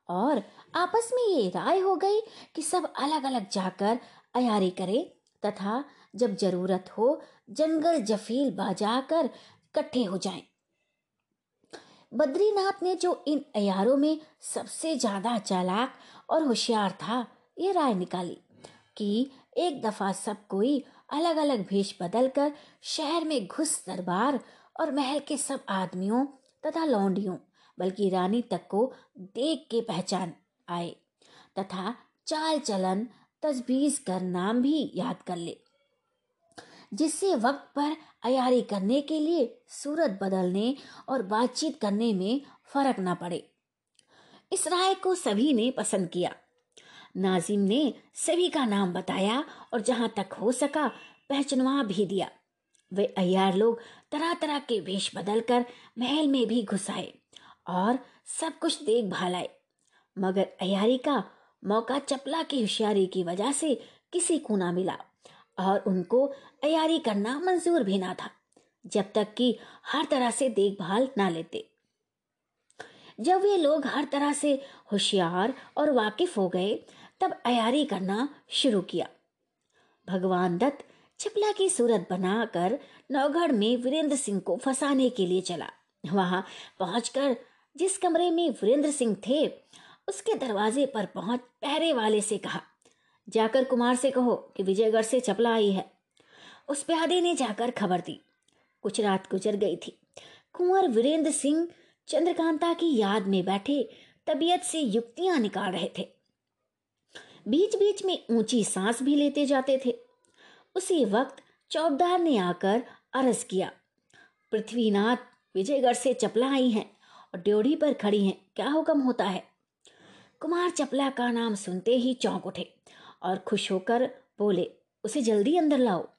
और आपस में ये राय हो गई कि सब अलग अलग जाकर अयारी करे तथा जब ज़रूरत हो, जंगल जफील बाजाकर इकट्ठे हो जाएँ। बद्रीनाथ ने जो इन अयारों में सबसे ज़्यादा चालाक और होशियार था, ये राय निकाली कि एक दफ़ा सब कोई अलग अलग भेष बदल कर शहर में घुस दरबार और महल के सब आदमियों तथा लौंडियों, बल्कि रानी तक को देख के पहचान आए तथा चाल चलन तजबीज कर नाम भी याद कर ले। जिससे वक्त पर अयारी करने के लिए सूरत बदलने और बातचीत करने में फ़र्क ना पड़े। इस राय को सभी ने पसंद किया। नाजिम ने सभी का नाम बताया और जहाँ तक हो सका पहचनवा भी दिया। वे अयार लोग तरह तरह के वेश बदलकर महल में भी घुस आए और सब कुछ देख भालाए मगर अयारी का मौका चपला की होशियारी की वजह से किसी को ना मिला और उनको तैयारी करना मंजूर भी ना था, जब तक कि हर तरह से देखभाल ना लेते। जब वे लोग हर तरह से होशियार और वाकिफ हो गए, तब अयारी करना शुरू किया। भगवान दत्त चपला की सूरत बनाकर नौगढ़ में वीरेंद्र सिंह को फंसाने के लिए चला। वहाँ पहुंचकर जिस कमरे में वीरेंद्र सिंह थे, उसके दरवाजे पर पहुँच पहरे वाले से कहा, जाकर कुमार से कहो कि विजयगढ़ से चपला आई है। उस प्यादे ने जाकर खबर दी। कुछ रात गुजर गई थी। कुंवर वीरेंद्र सिंह चंद्रकांता की याद में बैठे तबीयत से युक्तियाँ निकाल रहे थे। बीच बीच में ऊँची सांस भी लेते जाते थे। उसी वक्त चौकदार ने आकर अरज किया। पृथ्वीनाथ विजयगढ़ से चपला आई हैं और ड्योढ़ी पर खड़ी हैं। क्या हुक्म होता है? कुमार चपला का नाम सुनते ही चौंक उठे और खुश होकर बोले, उसे जल्दी अंदर लाओ।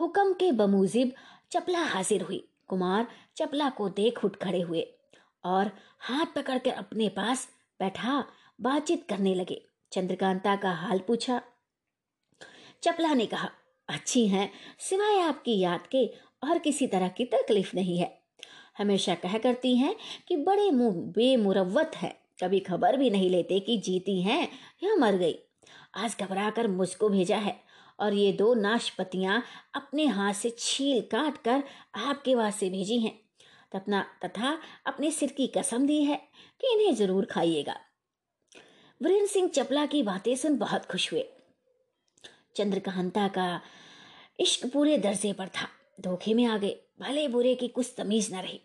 हुक्म के बमूजिब चपला हाजिर हुई। कुमार चपला को देख उठ खड़े हुए और हाथ पकड़कर अपने पास बैठा बातचीत करने लगे। चंद्रकांता का हाल पूछा। चपला ने कहा, अच्छी हैं, सिवाय आपकी याद के और किसी तरह की तकलीफ़ नहीं है। हमेशा कह करती हैं कि बड़े मुँह बेमुरवत है। कभी खबर भी नहीं लेते कि जीती हैं या मर गई। आज घबरा कर मुझको भेजा है। और ये दो नाशपतियाँ अपने हाथ से छील काट कर आपके वास्ते भेजी हैं। तपना तथा अपने सिर की कसम दी है कि इन्हें ज़रूर खाइएगा। वीरेंद्र सिंह चपला की बातें सुन बहुत खुश हुए। चंद्रकांता का इश्क पूरे दर्जे पर था। धोखे में आ गए। भले बुरे की कुछ तमीज न रही।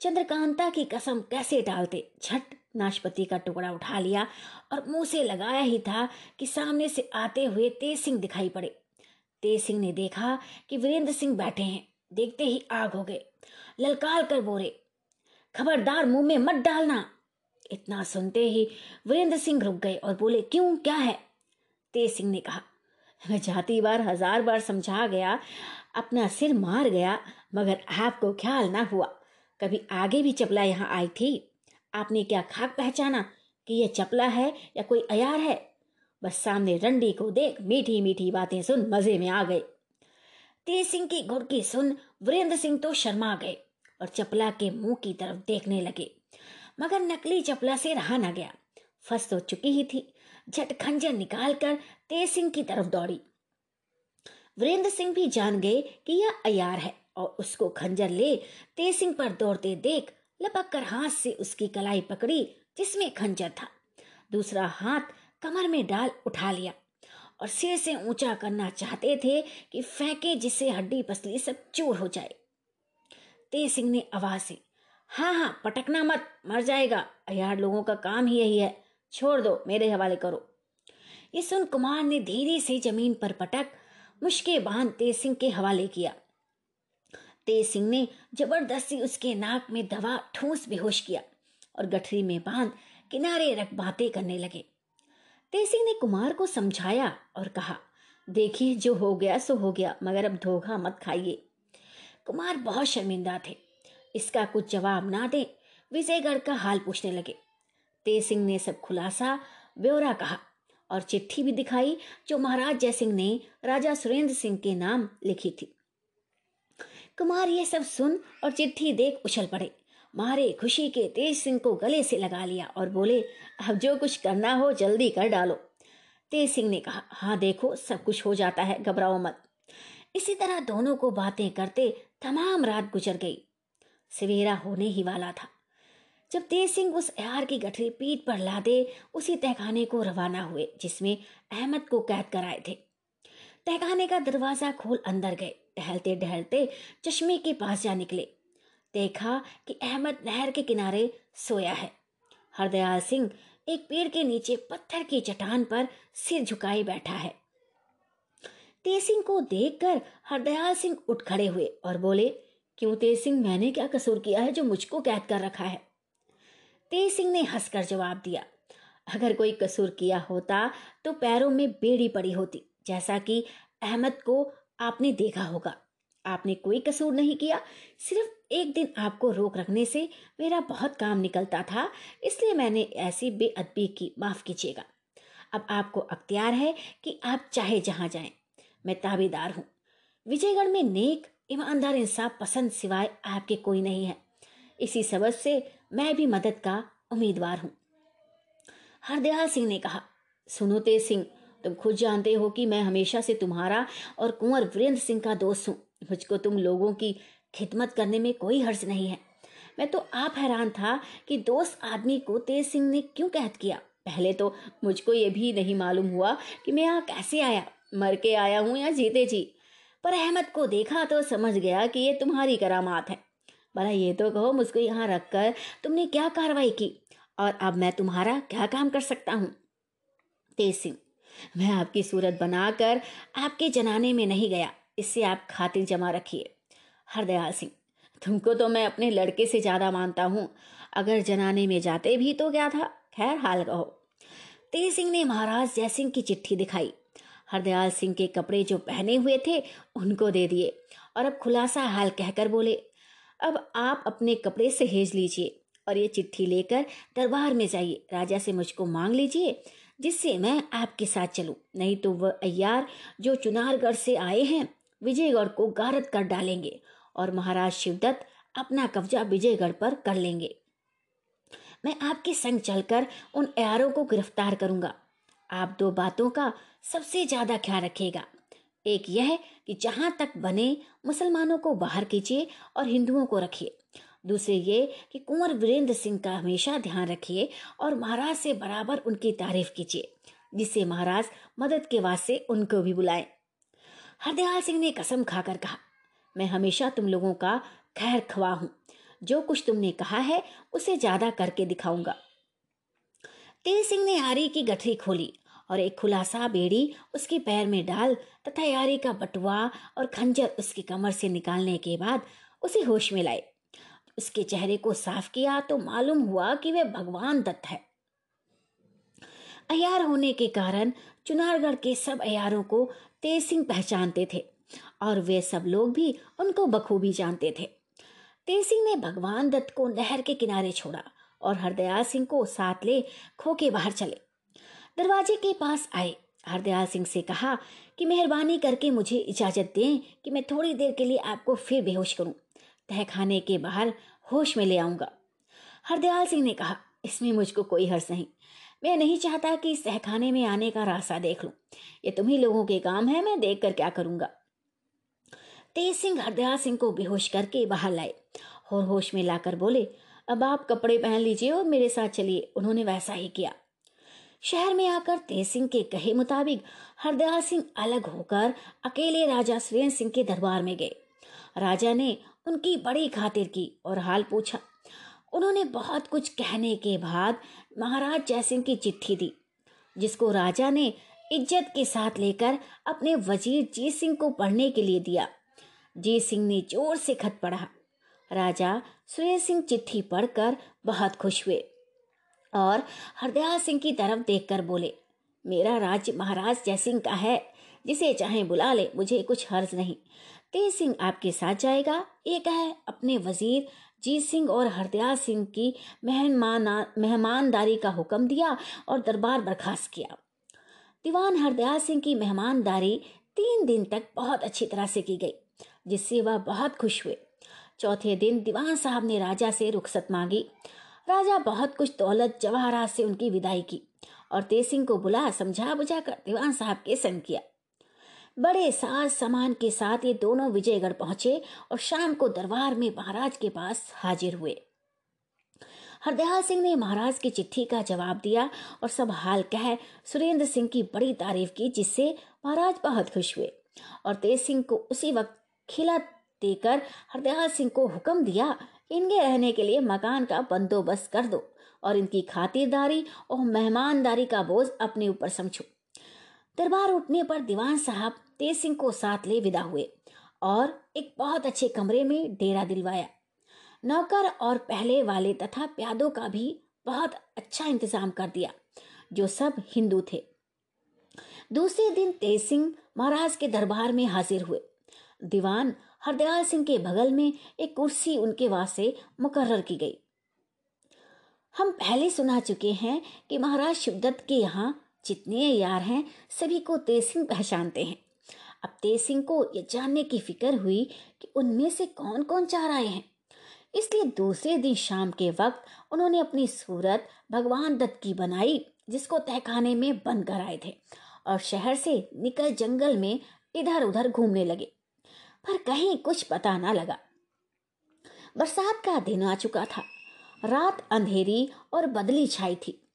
चंद्रकांता की कसम कैसे डालते झट नाशपति का टुकड़ा उठा लिया और मुँह से लगाया ही था कि सामने से आते हुए तेज सिंह दिखाई पड़े। तेज सिंह ने देखा कि वीरेंद्र सिंह बैठे हैं। देखते ही आग हो गए ललकार कर बोरे खबरदार, मुँह में मत डालना। इतना सुनते ही वीरेंद्र सिंह रुक गए और बोले, क्यों, क्या है? तेज सिंह ने कहा, मैं जाती बार हज़ार बार समझा गया, अपना सिर मार गया, मगर आपको ख्याल ना हुआ। कभी आगे भी चपला यहाँ आई थी? आपने क्या खाक पहचाना कि यह चपला है या कोई अयार है? बस सामने रंडी को देख मीठी मीठी बातें सुन मज़े में आ गए। तेज सिंह की घुड़की सुन वीरेंद्र सिंह तो शर्मा गए और चपला के मुँह की तरफ़ देखने लगे। मगर नकली चपला से रहा न गया। फंस तो चुकी ही थी। झट खंजर निकाल कर तेज सिंह की तरफ़ दौड़ी। वीरेंद्र सिंह भी जान गए कि यह अयार है और उसको खंजर ले तेज सिंह पर दौड़ते देख लपक कर हाथ से उसकी कलाई पकड़ी, जिसमें खंजर था। दूसरा हाथ कमर में डाल उठा लिया और सिर से ऊँचा करना चाहते थे कि फेंके जिससे हड्डी पसली सब चूर हो जाए। तेज सिंह ने आवाज़ से हाँ हाँ पटकना मत, मर जाएगा। अयार लोगों का काम ही यही है। छोड़ दो, मेरे हवाले करो। ये सुन कुमार ने धीरे से ज़मीन पर पटक मुश्के बाँध तेज सिंह के हवाले किया। तेज सिंह ने ज़बरदस्ती उसके नाक में दवा ठूस बेहोश किया और गठरी में बाँध किनारे रख बातें करने लगे। तेज सिंह ने कुमार को समझाया और कहा, देखिए, जो हो गया, सो हो गया, मगर अब धोखा मत खाइए। कुमार बहुत शर्मिंदा थे। इसका कुछ जवाब ना दे, विजयगढ़ का हाल पूछने लगे। तेज सिंह ने सब खुलासा, ब्यौरा कहा और चिट्ठी भी दिखाई, जो महाराज जयसिंह ने राजा सुरेंद्र सिंह के नाम लिखी थी। कुमार, ये सब सुन और चिट्ठी देख उछल पड़े। मारे खुशी के तेज सिंह को गले से लगा लिया और बोले, अब जो कुछ करना हो जल्दी कर डालो। तेज सिंह ने कहा हाँ देखो, सब कुछ हो जाता है, घबराओ मत। इसी तरह दोनों को बातें करते तमाम रात गुजर गई। सवेरा होने ही वाला था। जब तेज सिंह उस यार की गठरी पीठ पर लादे, उसी तहखाने को रवाना हुए, जिसमें अहमद को कैद कराए थे। तहखाने का दरवाज़ा खोल अंदर गए। टहलते टहलते चश्मे के पास जा निकले। देखा कि अहमद नहर के किनारे सोया है। हरदयाल सिंह एक पेड़ के नीचे पत्थर की चट्टान पर सिर झुकाए बैठा है। तेज सिंह को देखकर हरदयाल सिंह उठ खड़े हुए और बोले, क्यों तेज सिंह, मैंने क्या कसूर किया है जो मुझको कैद कर रखा है? तेज सिंह ने हंसकर जवाब दिया, अगर कोई कसूर किया होता तो पैरों में बेड़ी पड़ी होती। जैसा कि अहमद को आपने देखा होगा। आपने कोई कसूर नहीं किया। सिर्फ़ एक दिन आपको रोक रखने से मेरा बहुत काम निकलता था, इसलिए मैंने ऐसी बेअदबी की, माफ़ कीजिएगा। अब आपको अख्तियार है कि आप चाहे जहाँ जाएँ। मैं ताबेदार हूँ। विजयगढ़ में नेक, ईमानदार इंसाफ पसंद सिवाय आपके कोई नहीं है। इसी सबब से मैं भी मदद का उम्मीदवार हूँ। हरदयाल सिंह ने कहा सुनो तेज सिंह तुम खुद जानते हो कि मैं हमेशा से तुम्हारा और कुंवर वीरेंद्र सिंह का दोस्त हूँ। मुझको तुम लोगों की खिदमत करने में कोई हर्ज नहीं है। मैं तो आप हैरान था कि दोस्त आदमी को तेज सिंह ने क्यों कैद किया? पहले तो मुझको ये भी नहीं मालूम हुआ कि मैं यहाँ कैसे आया, मर के आया हूँ या जीते जी। पर अहमद को देखा तो समझ गया कि ये तुम्हारी करामात है। भला ये तो कहो, मुझको यहाँ रख कर तुमने क्या कार्रवाई की? और अब मैं तुम्हारा क्या काम कर सकता हूँ? तेज सिंह मैं आपकी सूरत बनाकर आपके जनाने में नहीं गया। इससे आप खातिर जमा रखिए। हरदयाल सिंह, तुमको तो मैं अपने लड़के से ज़्यादा मानता हूँ। अगर जनाने में जाते भी तो क्या था? खैर, हाल कहो। तेज सिंह ने महाराज जयसिंह की चिट्ठी दिखाई। हरदयाल सिंह के कपड़े जो पहने हुए थे, उनको दे दिए और अब खुलासा हाल कहकर बोले, अब आप अपने कपड़े सहेज लीजिए और ये चिट्ठी लेकर दरबार में जाइए। राजा से मुझको मांग लीजिए जिससे मैं आपके साथ चलूँ। नहीं तो वह अय्यार जो चुनारगढ़ से आए हैं, विजयगढ़ को गारद कर डालेंगे और महाराज शिवदत्त अपना कब्जा विजयगढ़ पर कर लेंगे। मैं आपके संग चलकर उन अयारों को गिरफ़्तार करूँगा। आप दो बातों का सबसे ज़्यादा ख्याल रखेगा एक यह कि जहाँ तक बने, मुसलमानों को बाहर कीजिए और हिंदुओं को रखिए। दूसरे ये कि कुंवर वीरेंद्र सिंह का हमेशा ध्यान रखिए और महाराज से बराबर उनकी तारीफ़ कीजिए, जिससे महाराज मदद के वास्ते उनको भी बुलाएँ। हरदयाल सिंह ने कसम खाकर कहा, मैं हमेशा तुम लोगों का खैर खवा हूँ। जो कुछ तुमने कहा है, उसे ज़्यादा करके दिखाऊँगा तेज सिंह ने यारी की गठरी खोली और एक खुलासा बेड़ी उसके पैर में डाल तथा यारी का बटुआ और खंजर उसकी कमर से निकालने के बाद उसे होश में लाए। उसके चेहरे को साफ़ किया तो मालूम हुआ कि वह भगवान दत्त है। अयार होने के कारण चुनारगढ़ के सब अयारों को तेज सिंह पहचानते थे और वे सब लोग भी उनको बखूबी जानते थे। तेज सिंह ने भगवान दत्त को नहर के किनारे छोड़ा और हरदयाल सिंह को साथ ले खो के बाहर चले। दरवाजे के पास आए। हरदयाल सिंह से कहा कि, मेहरबानी करके मुझे इजाज़त दें कि मैं थोड़ी देर के लिए आपको फिर बेहोश करूँ। तहखाने के बाहर होश में ले आऊँगा। हरदयाल सिंह ने कहा, इसमें मुझको कोई हर्ष नहीं। मैं नहीं चाहता कि इस तहखाने में आने का रास्ता देख लूँ। ये तुम ही लोगों के काम है, मैं देख कर क्या करूँगा। तेज सिंह हरदयाल सिंह को बेहोश करके बाहर लाए। और होश में लाकर बोले, अब आप कपड़े पहन लीजिए और मेरे साथ चलिए। उन्होंने वैसा ही किया। शहर में आकर तेज सिंह के कहे मुताबिक हरदयाल सिंह अलग होकर अकेले राजा सुरेंद्र सिंह के दरबार में गए। राजा ने उनकी बड़ी खातिर की और हाल पूछा। उन्होंने बहुत कुछ कहने के बाद महाराज जयसिंह की चिट्ठी दी, जिसको राजा ने इज़्ज़त के साथ लेकर अपने वज़ीर जीत सिंह को पढ़ने के लिए दिया। जीत सिंह ने ज़ोर से खत पढ़ा। राजा सुरेश सिंह चिट्ठी पढ़कर बहुत खुश हुए और हरदयाल सिंह की तरफ़ देखकर बोले, मेरा राज्य महाराज जयसिंह का है। जिसे चाहे बुला ले, मुझे कुछ हर्ज नहीं। तेज सिंह आपके साथ जाएगा। एक है अपने वज़ीर जीत सिंह और हरदयाल सिंह की मेहमान, मेहमानदारी का हुक्म दिया और दरबार बर्खास्त किया। दीवान हरदयाल सिंह की मेहमानदारी तीन दिन तक बहुत अच्छी तरह से की गई, जिससे वह बहुत खुश हुए। चौथे दिन दीवान साहब ने राजा से रुखसत मांगी। राजा बहुत कुछ दौलत जवाहरात से उनकी विदाई की और तेज सिंह को बुला समझा बुझा कर दीवान साहब के संग किया। बड़े साज सामान के साथ ये दोनों विजयगढ़ पहुँचे और शाम को दरबार में महाराज के पास हाजिर हुए। हरदयाल सिंह ने महाराज की चिट्ठी का जवाब दिया और सब हाल कह सुरेंद्र सिंह की बड़ी तारीफ़ की, जिससे महाराज बहुत खुश हुए और तेज सिंह को उसी वक्त खिला देकर हरदयाल सिंह को हुक्म दिया, इनके रहने के लिए मकान का बंदोबस्त कर दो और इनकी खातिरदारी और मेहमानदारी का बोझ अपने ऊपर समझो। दरबार उठने पर दीवान साहब तेज सिंह को साथ ले विदा हुए और एक बहुत अच्छे कमरे में डेरा दिलवाया। नौकर और पहले वाले तथा प्यादों का भी बहुत अच्छा इंतज़ाम कर दिया, जो सब हिंदू थे। दूसरे दिन तेज सिंह महाराज के दरबार में हाजिर हुए। दीवान हरदयाल सिंह के बगल में एक कुर्सी उनके वास्ते मुकर्र की गई। हम पहले सुना चुके हैं कि महाराज शिवदत्त के यहाँ जितने यार हैं, सभी को तेज सिंह पहचानते हैं। अब तेज सिंह को यह जानने की फ़िक्र हुई कि उनमें से कौन कौन चार आए हैं। इसलिए दूसरे दिन शाम के वक्त उन्होंने अपनी सूरत भगवान दत्त की बनाई, जिसको तहखाने में बंद कर आए थे और शहर से निकल जंगल में इधर उधर घूमने लगे। पर कहीं कुछ पता ना लगा। बरसात का दिन आ चुका था। रात अंधेरी और बदली छाई थी।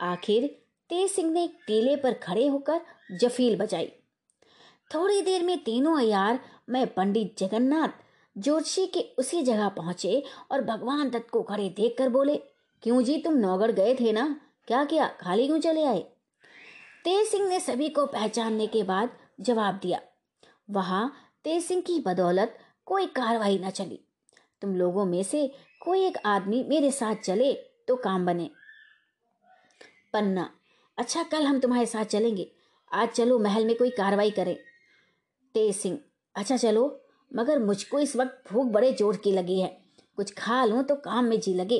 आखिर तेज सिंह ने केले पर खड़े होकर जफील बजाई। थोड़ी देर में तीनों अयार, मैं पंडित जगन्नाथ जोशी के उसी जगह पहुँचे और भगवान दत्त को खड़े देखकर बोले, क्यों जी, तुम नौगढ़ गए थे ना? क्या किया? खाली क्यों चले आए? तेज सिंह ने सभी को पहचानने के बाद जवाब दिया, वहाँ तेज सिंह की बदौलत कोई कार्रवाई न चली। तुम लोगों में से कोई एक आदमी मेरे साथ चले तो काम बने। पन्ना अच्छा कल हम तुम्हारे साथ चलेंगे। आज चलो महल में कोई कार्रवाई करें। तेज सिंह। अच्छा चलो, मगर मुझको इस वक्त भूख बड़े ज़ोर की लगी है। कुछ खा लूँ तो काम में जी लगे।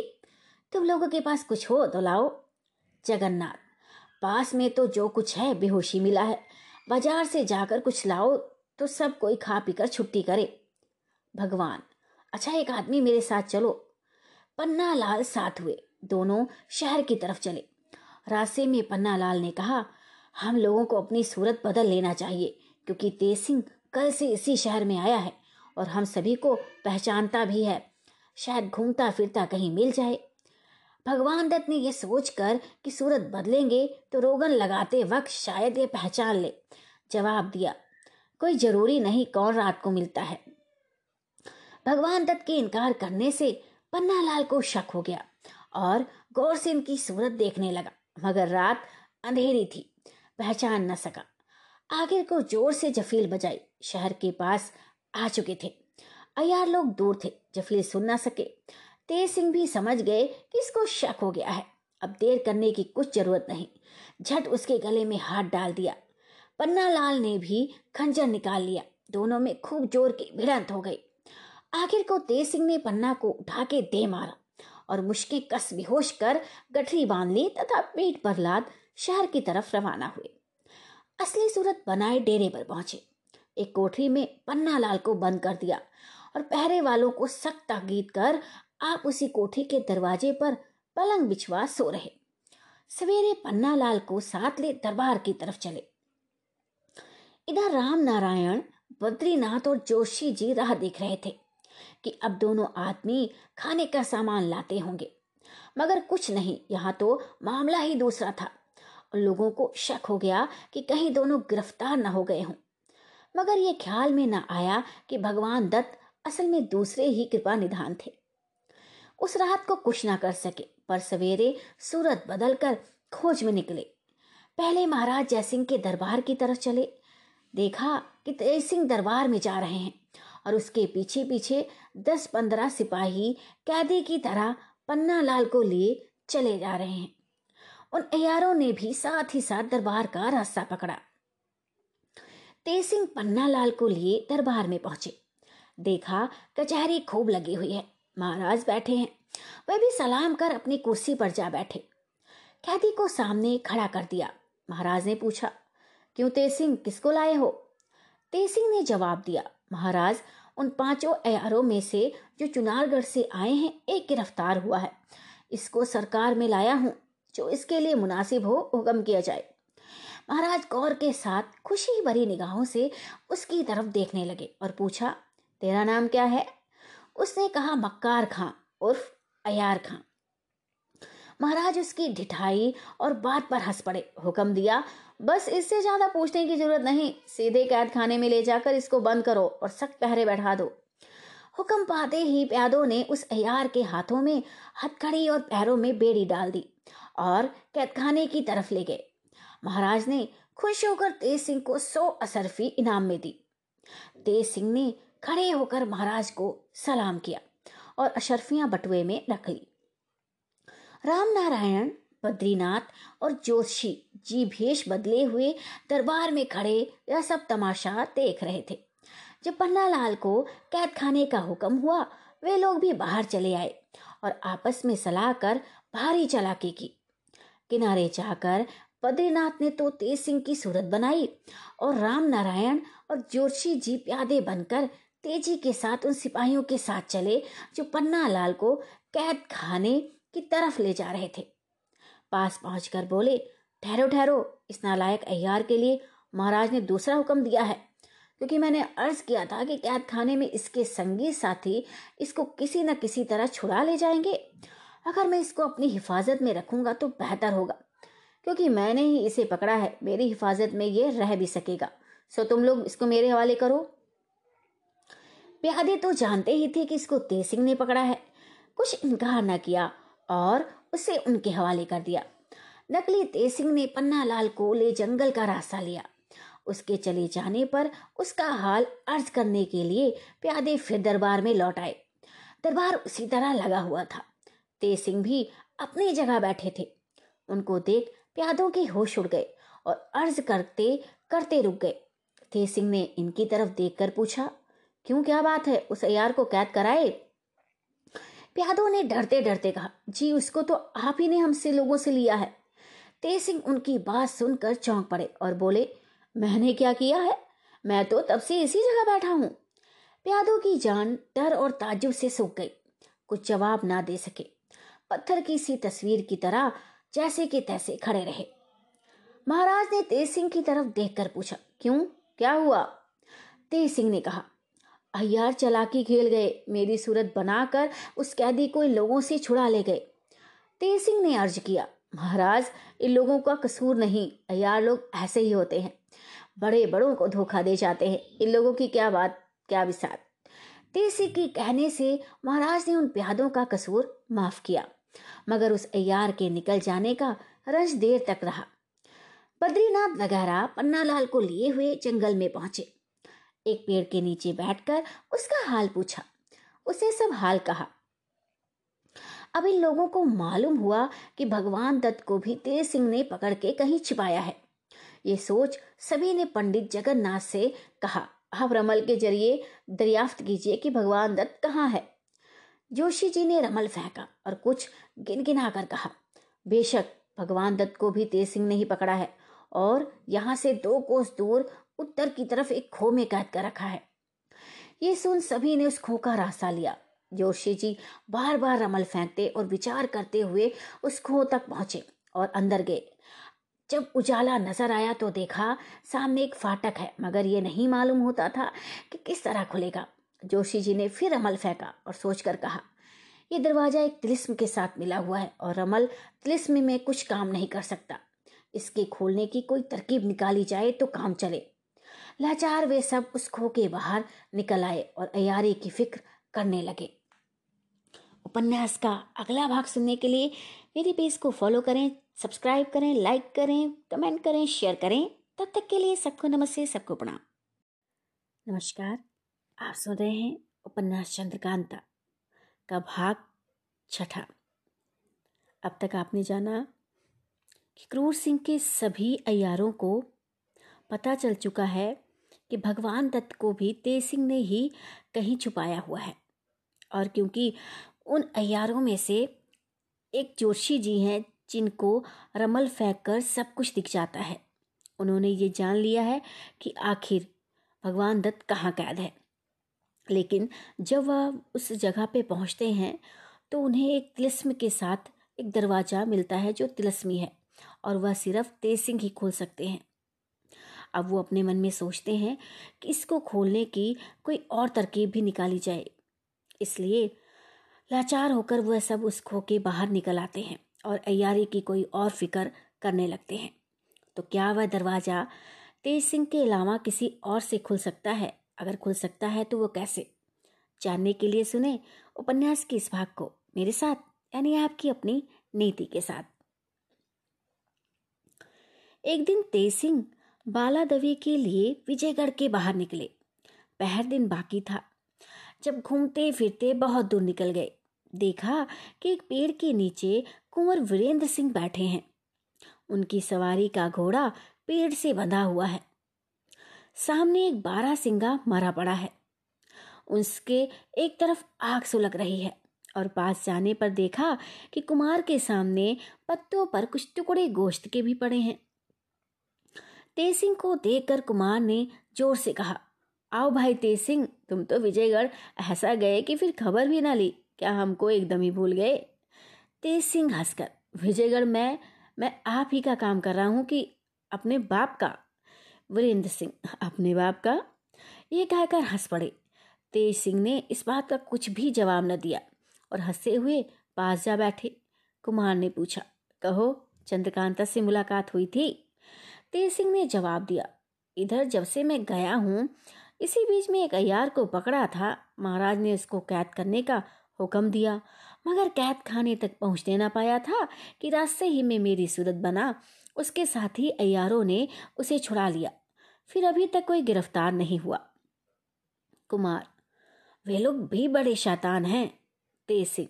तुम लोगों के पास कुछ हो तो लाओ। जगन्नाथ, पास में तो जो कुछ है, बेहोशी मिला है। बाज़ार से जाकर कुछ लाओ तो सब कोई खा पी कर छुट्टी करे। भगवान अच्छा एक आदमी मेरे साथ चलो। पन्ना लाल साथ हुए। दोनों शहर की तरफ़ चले। रास्ते में पन्ना लाल ने कहा, हम लोगों को अपनी सूरत बदल लेना चाहिए। क्योंकि तेज सिंह कल से इसी शहर में आया है और हम सभी को पहचानता भी है। शायद घूमता फिरता कहीं मिल जाए। भगवान दत्त ने यह सोचकर कि सूरत बदलेंगे तो रोगन लगाते वक्त शायद ये पहचान ले। जवाब दिया, कोई ज़रूरी नहीं, कौन रात को मिलता है? भगवान दत्त के इनकार करने से पन्नालाल को शक हो गया और गौर से इनकी सूरत देखने लगा, मगर रात अंधेरी थी, पहचान न सका। आखिर को ज़ोर से जफील बजाई शहर के पास आ चुके थे। अयार लोग दूर थे। जफील सुन ना सके। तेज सिंह भी समझ गए कि इसको शक हो गया है। अब देर करने की कुछ ज़रूरत नहीं। झट उसके गले में हाथ डाल दिया। पन्ना लाल ने भी खंजर निकाल लिया। दोनों में खूब ज़ोर की भिड़ंत हो गई आखिर को तेज सिंह ने पन्ना को उठा के दे मारा और मुश्किल कस बेहोश कर गठरी बाँध ली तथा पेट पर लाद शहर की तरफ़ रवाना हुए। असली सूरत बनाए डेरे पर पहुँचे। एक कोठरी में पन्ना लाल को बंद कर दिया और पहरे वालों को सख्त ताकीद कर आप उसी कोठरी के दरवाजे पर पलंग बिछवा सो रहे। सवेरे पन्ना लाल को साथ ले दरबार की तरफ़ चले। इधर राम नारायण, बद्रीनाथ और जोशी जी राह देख रहे थे कि अब दोनों आदमी खाने का सामान लाते होंगे। मगर कुछ नहीं, यहाँ तो मामला ही दूसरा था। लोगों को शक हो गया कि कहीं दोनों गिरफ़्तार न हो गए हों। मगर ये ख्याल में न आया कि भगवान दत्त असल में दूसरे ही कृपा निधान थे। उस रात को कुछ ना कर सके, पर सवेरे सूरत बदलकर खोज में निकले। पहले महाराज जयसिंह के दरबार की तरफ़ चले। देखा कि तेज सिंह दरबार में जा रहे हैं और उसके पीछे पीछे दस पंद्रह सिपाही कैदी की तरह पन्ना लाल को लिए चले जा रहे हैं। उन अयारों ने भी साथ ही साथ दरबार का रास्ता पकड़ा। तेज सिंह पन्ना लाल को लिए दरबार में पहुँचे। देखा, कचहरी खूब लगी हुई है। महाराज बैठे हैं। वह भी सलाम कर अपनी कुर्सी पर जा बैठे। कैदी को सामने खड़ा कर दिया। महाराज ने पूछा, क्यों तेज सिंह किसको लाए हो? तेज सिंह ने जवाब दिया, महाराज, उन पाँचों अयारों में से जो चुनारगढ़ से आए हैं, एक गिरफ़्तार हुआ है। इसको सरकार में लाया हूँ। जो इसके लिए मुनासिब हो, हुक्म किया जाए। महाराज गौर के साथ खुशी भरी निगाहों से उसकी तरफ़ देखने लगे और पूछा, तेरा नाम क्या है? उसने कहा, मक्कार खां, उर्फ़ अयार खां। महाराज उसकी ढिठाई और बात पर हंस पड़े, हुक्म दिया, बस इससे ज़्यादा पूछने की ज़रूरत नहीं, सीधे कैद खाने में ले जाकर इसको बंद करो और सख्त पहरे बैठा दो। हुक्म पाते ही प्यादों ने उस अयार के हाथों में हथकड़ी और पैरों में बेड़ी डाल दी। और कैद खाने की तरफ़ ले गए। महाराज ने खुश होकर तेज सिंह को सौ असरफी इनाम में दी। तेज सिंह ने खड़े होकर महाराज को सलाम किया और अशरफियाँ बटुए में रख ली। राम नारायण, बद्रीनाथ और जोशी जी भेष बदले हुए दरबार में खड़े यह सब तमाशा देख रहे थे। जब पन्ना लाल को कैद खाने का हुक्म हुआ, वे लोग भी बाहर चले आए और आपस में सलाह कर भारी चलाकी की। किनारे जाकर बद्रीनाथ ने तो तेज सिंह की सूरत बनाई और राम नारायण और जोशी जी प्यादे बनकर तेज़ी के साथ उन सिपाहियों के साथ चले, जो पन्ना लाल को कैद खाने की तरफ़ ले जा रहे थे। पास पहुंचकर बोले, ठहरो ठहरो, इस नालायक अयार के लिए महाराज ने दूसरा हुक्म दिया है, क्योंकि मैंने अर्ज़ किया था कि कैद खाने में इसके संगी साथी इसको किसी न किसी तरह छुड़ा ले जाएँगे। अगर मैं इसको अपनी हिफाजत में रखूँगा तो बेहतर होगा। क्योंकि मैंने ही इसे पकड़ा है, मेरी हिफाजत में ये रह भी सकेगा। सो तुम लोग इसको मेरे हवाले करो। प्यादे तो जानते ही थे कि इसको तेज सिंह ने पकड़ा है। कुछ इनकार न किया और उसे उनके हवाले कर दिया। नकली तेज सिंह ने पन्ना लाल को ले जंगल का रास्ता लिया। उसके चले जाने पर उसका हाल अर्ज़ करने के लिए प्यादे फिर दरबार में लौट आए। दरबार उसी तरह लगा हुआ था। तेज सिंह भी अपनी जगह बैठे थे। उनको देख प्यादों के होश उड़ गए और अर्ज़ करते करते रुक गए। तेज सिंह ने इनकी तरफ़ देखकर पूछा, क्यों, क्या बात है? उस अयार को कैद कराए? प्यादों ने डरते डरते कहा, जी, उसको तो आप ही ने हमसे लोगों से लिया है। तेज सिंह उनकी बात सुनकर चौंक पड़े और बोले, मैंने क्या किया है? मैं तो तब से इसी जगह बैठा हूँ। प्यादों की जान डर और ताजुब से सूख गई। कुछ जवाब ना दे सके। पत्थर की सी तस्वीर की तरह जैसे कि तैसे खड़े रहे। महाराज ने तेज सिंह की तरफ़ देखकर पूछा, क्यों? क्या हुआ? तेज सिंह ने कहा, अय्यार चलाकी खेल गए, मेरी सूरत बनाकर उस कैदी को इन लोगों से छुड़ा ले गए। तेज सिंह ने अर्ज़ किया, महाराज, इन लोगों का कसूर नहीं अयार लोग ऐसे ही होते हैं। बड़े बड़ों को धोखा दे जाते हैं। इन लोगों की क्या बात, क्या विसार तेज सिंह के कहने से महाराज ने उन प्यादों का कसूर माफ़ किया। मगर उस अयार के निकल जाने का रंज देर तक रहा। बद्रीनाथ वगैरह पन्नालाल को लिए हुए जंगल में पहुँचे। एक पेड़ के नीचे बैठकर उसका हाल पूछा। उसे सब हाल कहा। अब इन लोगों को मालूम हुआ कि भगवान दत्त को भी तेज सिंह ने पकड़ के कहीं छिपाया है। ये सोच सभी ने पंडित जगन्नाथ से कहा। आप रमल के ज़रिए दरियाफ्त कीजिए कि भगवान दत्त कहाँ है। जोशी जी ने रमल फेंका और कुछ गिनगिना कर कहा, बेशक भगवान दत्त को भी तेज सिंह ने ही पकड़ा है और यहाँ से दो कोस दूर उत्तर की तरफ़ एक खो में कैद कर रखा है। ये सुन सभी ने उस खो का रास्ता लिया। जोशी जी बार बार रमल फेंकते और विचार करते हुए उस खो तक पहुँचे और अंदर गए। जब उजाला नज़र आया तो देखा, सामने एक फाटक है, मगर ये नहीं मालूम होता था कि किस तरह खुलेगा। जोशी जी ने फिर अमल फेंका और सोचकर कहा यह दरवाज़ा एक तिलिस्म के साथ मिला हुआ है और रमल तिलिस्म में कुछ काम नहीं कर सकता। इसके खोलने की कोई तरकीब निकाली जाए तो काम चले लाचार वे सब उस खो के बाहर निकल आए और अयारी की फ़िक्र करने लगे। उपन्यास का अगला भाग सुनने के लिए मेरे पेज को फॉलो करें, सब्सक्राइब करें, लाइक करें, कमेंट करें, शेयर करें। तब तक के लिए सबको नमस्ते, सबको प्रणाम। नमस्कार। आप सुन रहे हैं उपन्यास चंद्रकांता का भाग छठा। अब तक आपने जाना कि क्रूर सिंह के सभी अयारों को पता चल चुका है कि भगवान दत्त को भी तेज सिंह ने ही कहीं छुपाया हुआ है और क्योंकि उन अयारों में से एक जोशी जी हैं जिनको रमल फेंक कर सब कुछ दिख जाता है। उन्होंने ये जान लिया है कि आखिर भगवान दत्त कहाँ कैद है। लेकिन जब वह उस जगह पे पहुँचते हैं तो उन्हें एक तिलस्म के साथ एक दरवाज़ा मिलता है जो तिलस्मी है और वह सिर्फ़ तेज सिंह ही खोल सकते हैं। अब वो अपने मन में सोचते हैं कि इसको खोलने की कोई और तरकीब भी निकाली जाए। इसलिए लाचार होकर वह सब उस खो के बाहर निकल आते हैं और अयारी की कोई और फ़िक्र करने लगते हैं। तो क्या वह दरवाज़ा तेज सिंह के अलावा किसी और से खुल सकता है? अगर खुल सकता है तो वो कैसे? जानने के लिए सुने उपन्यास के इस भाग को मेरे साथ, यानी आपकी अपनी नीति के साथ। एक दिन तेज सिंह बालादवी के लिए विजयगढ़ के बाहर निकले। पहर दिन बाकी था। जब घूमते फिरते बहुत दूर निकल गए। देखा कि एक पेड़ के नीचे कुंवर वीरेंद्र सिंह बैठे हैं। उनकी सवारी का घोड़ा पेड़ से बंधा हुआ है। सामने एक बारह सिंगा मरा पड़ा है। उसके एक तरफ़ आग सुलग रही है और पास जाने पर देखा कि कुमार के सामने पत्तों पर कुछ टुकड़े गोश्त के भी पड़े हैं। तेज सिंह को देखकर कुमार ने ज़ोर से कहा, आओ भाई तेज सिंह तुम तो विजयगढ़, ऐसा गए कि फिर खबर भी ना ली, क्या हमको एकदम ही भूल गए? तेज सिंह हंसकर, विजयगढ़ मैं मैं आप ही का काम कर रहा हूँ कि अपने बाप का वीरेंद्र सिंह अपने बाप का। ये कहकर हंस पड़े। तेज सिंह ने इस बात का कुछ भी जवाब न दिया और हँसते हुए पास जा बैठे। कुमार ने पूछा, कहो, चंद्रकांता से मुलाकात हुई थी? तेज सिंह ने जवाब दिया, इधर जब से मैं गया हूँ, इसी बीच में एक अयार को पकड़ा था। महाराज ने उसको कैद करने का हुक्म दिया, मगर कैद खाने तक पहुँचने ना पाया था कि रास्ते ही में मेरी सूरत बना। उसके साथ ही अयारों ने उसे छुड़ा लिया। फिर अभी तक कोई गिरफ़्तार नहीं हुआ। कुमार, वे लोग भी बड़े शैतान हैं, तेज सिंह।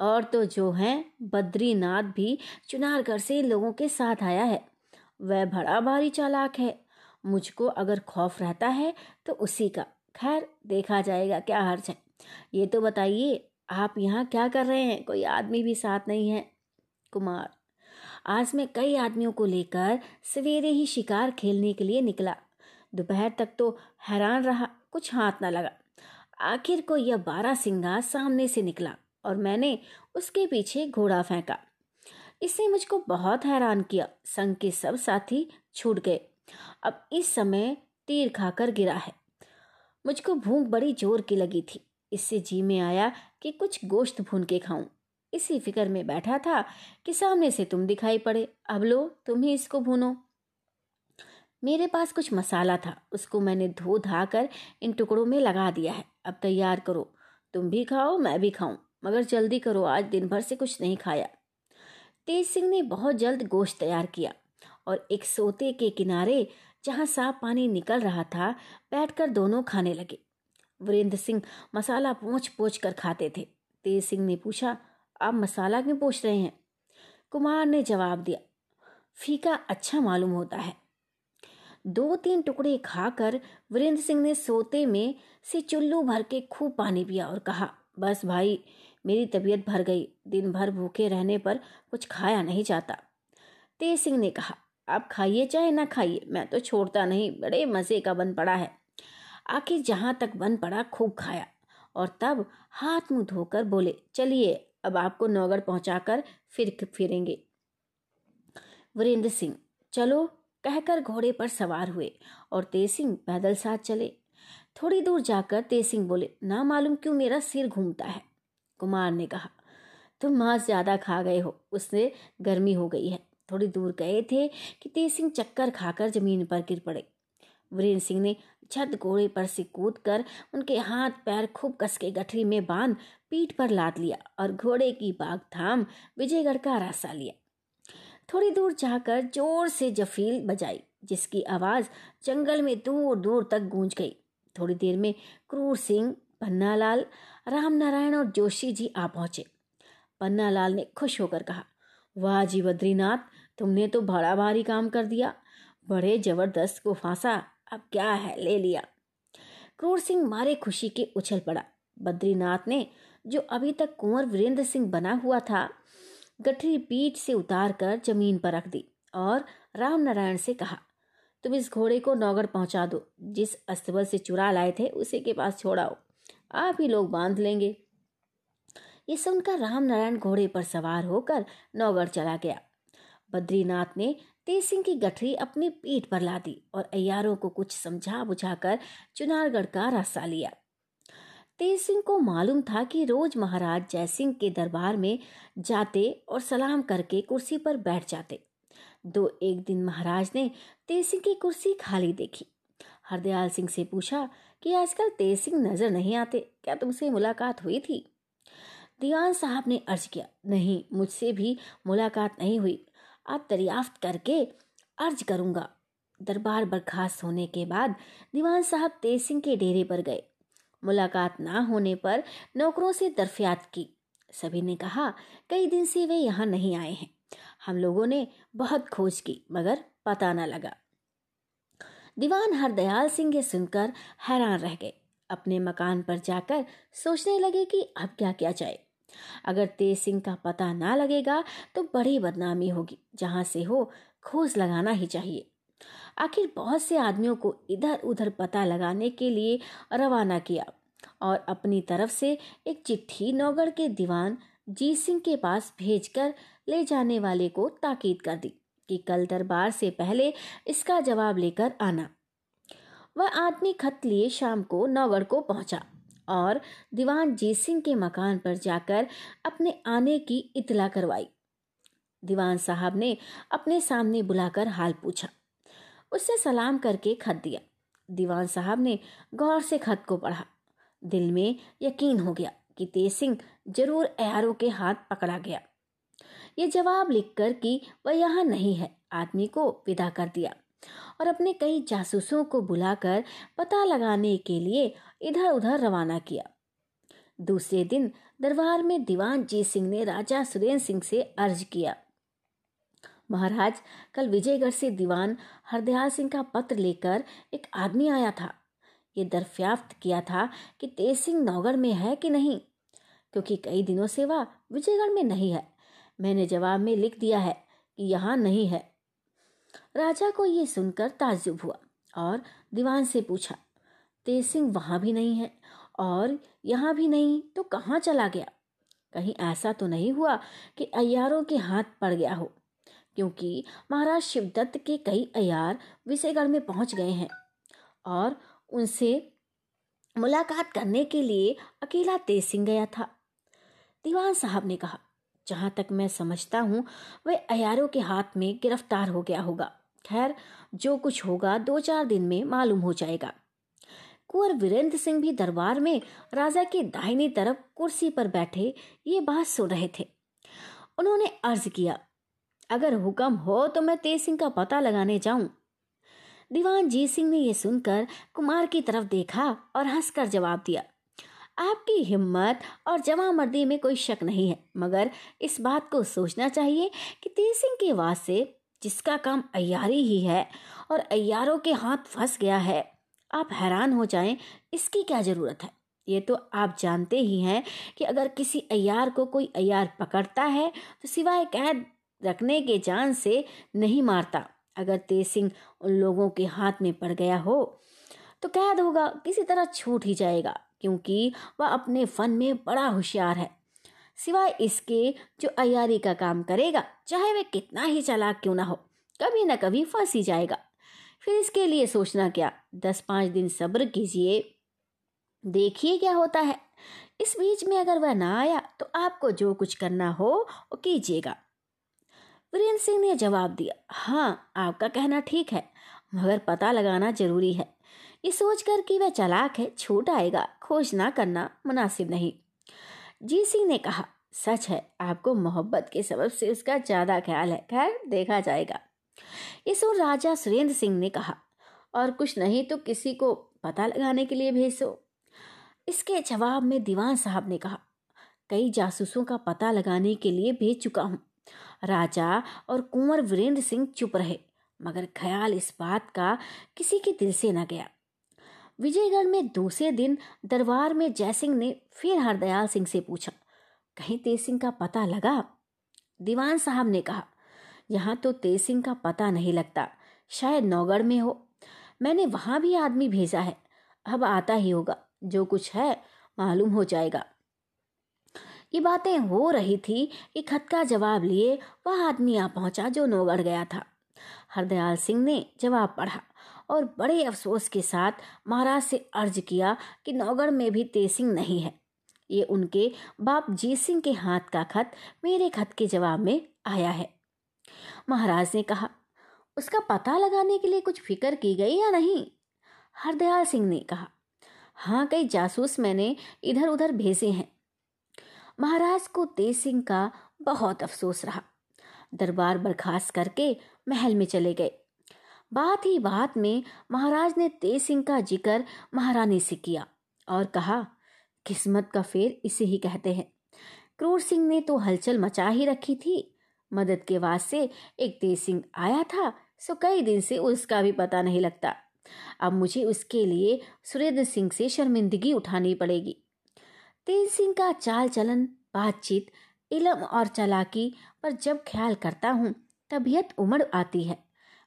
और तो जो है, बद्रीनाथ भी चुनारगढ़ से लोगों के साथ आया है। वह बड़ा भारी चालाक है। मुझको अगर खौफ रहता है तो उसी का। खैर, देखा जाएगा क्या हर्ज है। ये तो बताइए, आप यहाँ क्या कर रहे हैं? कोई आदमी भी साथ नहीं है। कुमार आज मैं कई आदमियों को लेकर सवेरे ही शिकार खेलने के लिए निकला। दोपहर तक तो हैरान रहा, कुछ हाथ ना लगा। आखिर को यह बारह सिंगा सामने से निकला और मैंने उसके पीछे घोड़ा फेंका। इसने मुझको बहुत हैरान किया, संघ के सब साथी छूट गए। अब इस समय तीर खाकर गिरा है। मुझको भूख बड़ी ज़ोर की लगी थी। इससे जी में आया कि कुछ गोश्त भून के खाऊं। इसी फ़िक्र में बैठा था कि सामने से तुम दिखाई पड़े। अब लो, तुम ही इसको भूनो। मेरे पास कुछ मसाला था, उसको मैंने धो धा कर इन टुकड़ों में लगा दिया है। अब तैयार करो। तुम भी खाओ, मैं भी खाऊं, मगर जल्दी करो, आज दिन भर से कुछ नहीं खाया। तेज सिंह ने बहुत जल्द गोश्त तैयार किया और एक सोते के किनारे, जहाँ साफ़ पानी निकल रहा था, बैठकर दोनों खाने लगे। वीरेंद्र सिंह मसाला पोछ पोछ कर खाते थे। तेज सिंह ने पूछा आप मसाला क्यों पूछ रहे हैं? कुमार ने जवाब दिया, फीका अच्छा मालूम होता है। दो तीन टुकड़े खाकर वीरेंद्र सिंह ने सोते में से चुल्लू भर के खूब पानी पिया और कहा, बस भाई, मेरी तबीयत भर गई। दिन भर भूखे रहने पर कुछ खाया नहीं जाता। तेज सिंह ने कहा, आप खाइए चाहे ना खाइए, मैं तो छोड़ता नहीं, बड़े मज़े का बन पड़ा है। आखिर जहाँ तक बन पड़ा, खूब खाया और तब हाथ मुँह धोकर बोले, चलिए अब आपको नौगढ़ पहुंचाकर फिर फिरेंगे। वीरेंद्र सिंह, चलो, कहकर घोड़े पर सवार हुए और तेसिंह पैदल साथ चले। थोड़ी दूर जाकर तेसिंह बोले, ना मालूम क्यों मेरा सिर घूमता है? कुमार ने कहा, तुम मांस ज़्यादा खा गए हो, उससे गर्मी हो गई है। थोड़ी दूर गए थे कि तेज सिंह चक्कर खाकर ज़मीन पर गिर पड़े। वीरेंद्र सिंह ने छत घोड़े पर से कूद कर उनके हाथ पैर खूब कस के गठरी में बाँध पीठ पर लाद लिया और घोड़े की बाग थाम विजयगढ़ का रास्ता लिया। थोड़ी दूर जाकर ज़ोर से जफील बजाई, जिसकी आवाज़ जंगल में दूर दूर तक गूंज गई। थोड़ी देर में क्रूर सिंह, पन्नालाल राम नारायण और जोशी जी आ पहुँचे। पन्नालाल ने खुश होकर कहा, वाह जी बद्रीनाथ, तुमने तो बड़ा भारी काम कर दिया। बड़े ज़बरदस्त को फांसा अब क्या है ले लिया? क्रूर सिंह मारे खुशी के उछल पड़ा। बद्रीनाथ ने जो अभी तक कुंवर वीरेंद्र सिंह बना हुआ था, गठरी पीठ से उतार कर ज़मीन पर रख दी और राम नारायण से कहा, तुम इस घोड़े को नौगढ़ पहुँचा दो। जिस अस्तबल से चुरा लाए थे, उसी के पास छोड़ाओ। आप ही लोग बाँध लेंगे। ये सुनकर राम नारायण घोड़े पर सवार होकर नौगढ़ चला गया। बद्रीनाथ ने तेज सिंह की गठरी अपनी पीठ पर ला दी और अयारों को कुछ समझा बुझाकर चुनारगढ़ का रास्ता लिया। तेज सिंह को मालूम था कि रोज महाराज जयसिंह के दरबार में जाते और सलाम करके कुर्सी पर बैठ जाते। दो एक दिन महाराज ने तेज सिंह की कुर्सी खाली देखी। हरदयाल सिंह से पूछा कि आजकल तेज सिंह नज़र नहीं आते, क्या तुमसे मुलाकात हुई थी? दीवान साहब ने अर्ज़ किया, नहीं, मुझसे भी मुलाकात नहीं हुई। अब दरियाफ्त करके अर्ज़ करूँगा। दरबार बर्खास्त होने के बाद दीवान साहब तेज सिंह के डेरे पर गए। मुलाकात ना होने पर नौकरों से दरफियात की। सभी ने कहा, कई दिन से वे यहाँ नहीं आए हैं। हम लोगों ने बहुत खोज की, मगर पता न लगा दीवान हरदयाल सिंह ये सुनकर हैरान रह गए। अपने मकान पर जाकर सोचने लगे कि अब क्या किया जाए। अगर तेज सिंह का पता ना लगेगा तो बड़ी बदनामी होगी। जहाँ से हो, खोज लगाना ही चाहिए। आखिर बहुत से आदमियों को इधर उधर पता लगाने के लिए रवाना किया। और अपनी तरफ़ से एक चिट्ठी नौगढ़ के दीवान जीत सिंह के पास भेजकर ले जाने वाले को ताकीद कर दी कि कल दरबार से पहले इसका जवाब लेकर आना। वह आदमी खत लिए शाम को नौगढ़ को पहुँचा और दीवान जीत सिंह के मकान पर जाकर अपने आने की इतला करवाई। दीवान साहब ने अपने सामने बुलाकर हाल पूछा। उससे सलाम करके खत दिया। दीवान साहब ने गौर से खत को पढ़ा। दिल में यकीन हो गया कि तेज सिंह ज़रूर एआरओ के हाथ पकड़ा गया। ये जवाब लिखकर कि वह यहाँ नहीं है, आदमी को विदा कर दिया और अपने कई जासूसों को बुलाकर पता लगाने के लिए इधर उधर रवाना किया। दूसरे दिन दरबार में दीवान जीत सिंह ने राजा सुरेंद्र सिंह से अर्ज़ किया। महाराज, कल विजयगढ़ से दीवान हरदयाल सिंह का पत्र लेकर एक आदमी आया था। ये दरफ्याफ्त किया था कि तेज सिंह नौगढ़ में है कि नहीं, क्योंकि कई दिनों से वह विजयगढ़ में नहीं है। मैंने जवाब में लिख दिया है कि यहाँ नहीं है। राजा को ये सुनकर ताज्जुब हुआ और दीवान से पूछा तेज सिंह वहाँ भी नहीं है और यहाँ भी नहीं तो कहाँ चला गया? कहीं ऐसा तो नहीं हुआ कि अयारों के हाथ पड़ गया हो, क्योंकि महाराज शिवदत्त के कई अयार विजयगढ़ में पहुँच गए हैं और उनसे मुलाकात करने के लिए अकेला तेज सिंह गया था। दीवान साहब ने कहा, जहाँ तक मैं समझता हूँ, वह अयारों के हाथ में गिरफ़्तार हो गया होगा। खैर, जो कुछ होगा दो चार दिन में मालूम हो जाएगा। कुंवर वीरेंद्र सिंह भी दरबार में राजा की दाहिनी तरफ़ कुर्सी पर बैठे ये बात सुन रहे थे। उन्होंने अर्ज़ किया, अगर हुक्म हो तो मैं तेज सिंह का पता लगाने जाऊँ। दीवान जीत सिंह ने यह सुनकर कुमार की तरफ़ देखा और हंसकर जवाब दिया, आपकी हिम्मत और जमा मर्दी में कोई शक नहीं है, मगर इस बात को सोचना चाहिए कि तेज सिंह के वास्ते जिसका काम अयारी ही है और अयारों के हाथ फंस गया है, आप हैरान हो जाएँ, इसकी क्या ज़रूरत है? ये तो आप जानते ही हैं कि अगर किसी अयार को कोई अयार पकड़ता है तो सिवाय कैद रखने के जान से नहीं मारता। अगर तेज सिंह उन लोगों के हाथ में पड़ गया हो तो कैद होगा, किसी तरह छूट ही जाएगा, क्योंकि वह अपने फन में बड़ा होशियार है। सिवाय इसके, जो अयारी का काम करेगा, चाहे वह कितना ही चालाक क्यों ना हो, कभी ना कभी फंस ही जाएगा। फिर इसके लिए सोचना क्या? दस पाँच दिन सब्र कीजिए। देखिए क्या होता है। इस बीच में अगर वह ना आया तो आपको जो कुछ करना हो, वो कीजिएगा। वीरेंद्र सिंह ने जवाब दिया हाँ आपका कहना ठीक है, मगर पता लगाना ज़रूरी है। ये सोचकर कि वह चलाक है छूट आएगा, खोज ना करना मुनासिब नहीं। जी सिंह ने कहा, सच है, आपको मोहब्बत के सबब से उसका ज़्यादा ख्याल है। खैर, देखा जाएगा। ये सुन राजा सुरेंद्र सिंह ने कहा, और कुछ नहीं तो किसी को पता लगाने के लिए भेजो। इसके जवाब में दीवान साहब ने कहा, कई जासूसों का पता लगाने के लिए भेज चुका हूँ। राजा और कुंवर वीरेंद्र सिंह चुप रहे, मगर ख्याल इस बात का किसी के दिल से न गया। विजयगढ़ में दूसरे दिन दरबार में जयसिंह ने फिर हरदयाल सिंह से पूछा, कहीं तेज सिंह का पता लगा? दीवान साहब ने कहा, यहाँ तो तेज सिंह का पता नहीं लगता, शायद नौगढ़ में हो। मैंने वहाँ भी आदमी भेजा है, अब आता ही होगा, जो कुछ है मालूम हो जाएगा। ये बातें हो रही थी कि खत का जवाब लिए वह आदमी आ पहुँचा जो नौगढ़ गया था। हरदयाल सिंह ने जवाब पढ़ा और बड़े अफसोस के साथ महाराज से अर्ज़ किया कि नौगढ़ में भी तेज सिंह नहीं है। ये उनके बाप जीत सिंह के हाथ का खत मेरे खत के जवाब में आया है। महाराज ने कहा, उसका पता लगाने के लिए कुछ फ़िक्र की गई या नहीं? हरदयाल सिंह ने कहा हाँ कई जासूस मैंने इधर उधर भेजे हैं। महाराज को तेज सिंह का बहुत अफसोस रहा। दरबार बर्खास्त करके महल में चले गए। बात ही बात में महाराज ने तेज सिंह का ज़िक्र महारानी से किया और कहा, किस्मत का फेर इसे ही कहते हैं। क्रूर सिंह ने तो हलचल मचा ही रखी थी। मदद के वास्ते एक तेज सिंह आया था, सो कई दिन से उसका भी पता नहीं लगता। अब मुझे उसके लिए सुरेंद्र सिंह से शर्मिंदगी उठानी पड़ेगी। तेज सिंह का चाल चलन, बातचीत इलम और चलाकी पर जब ख्याल करता हूँ, तबीयत उमड़ आती है।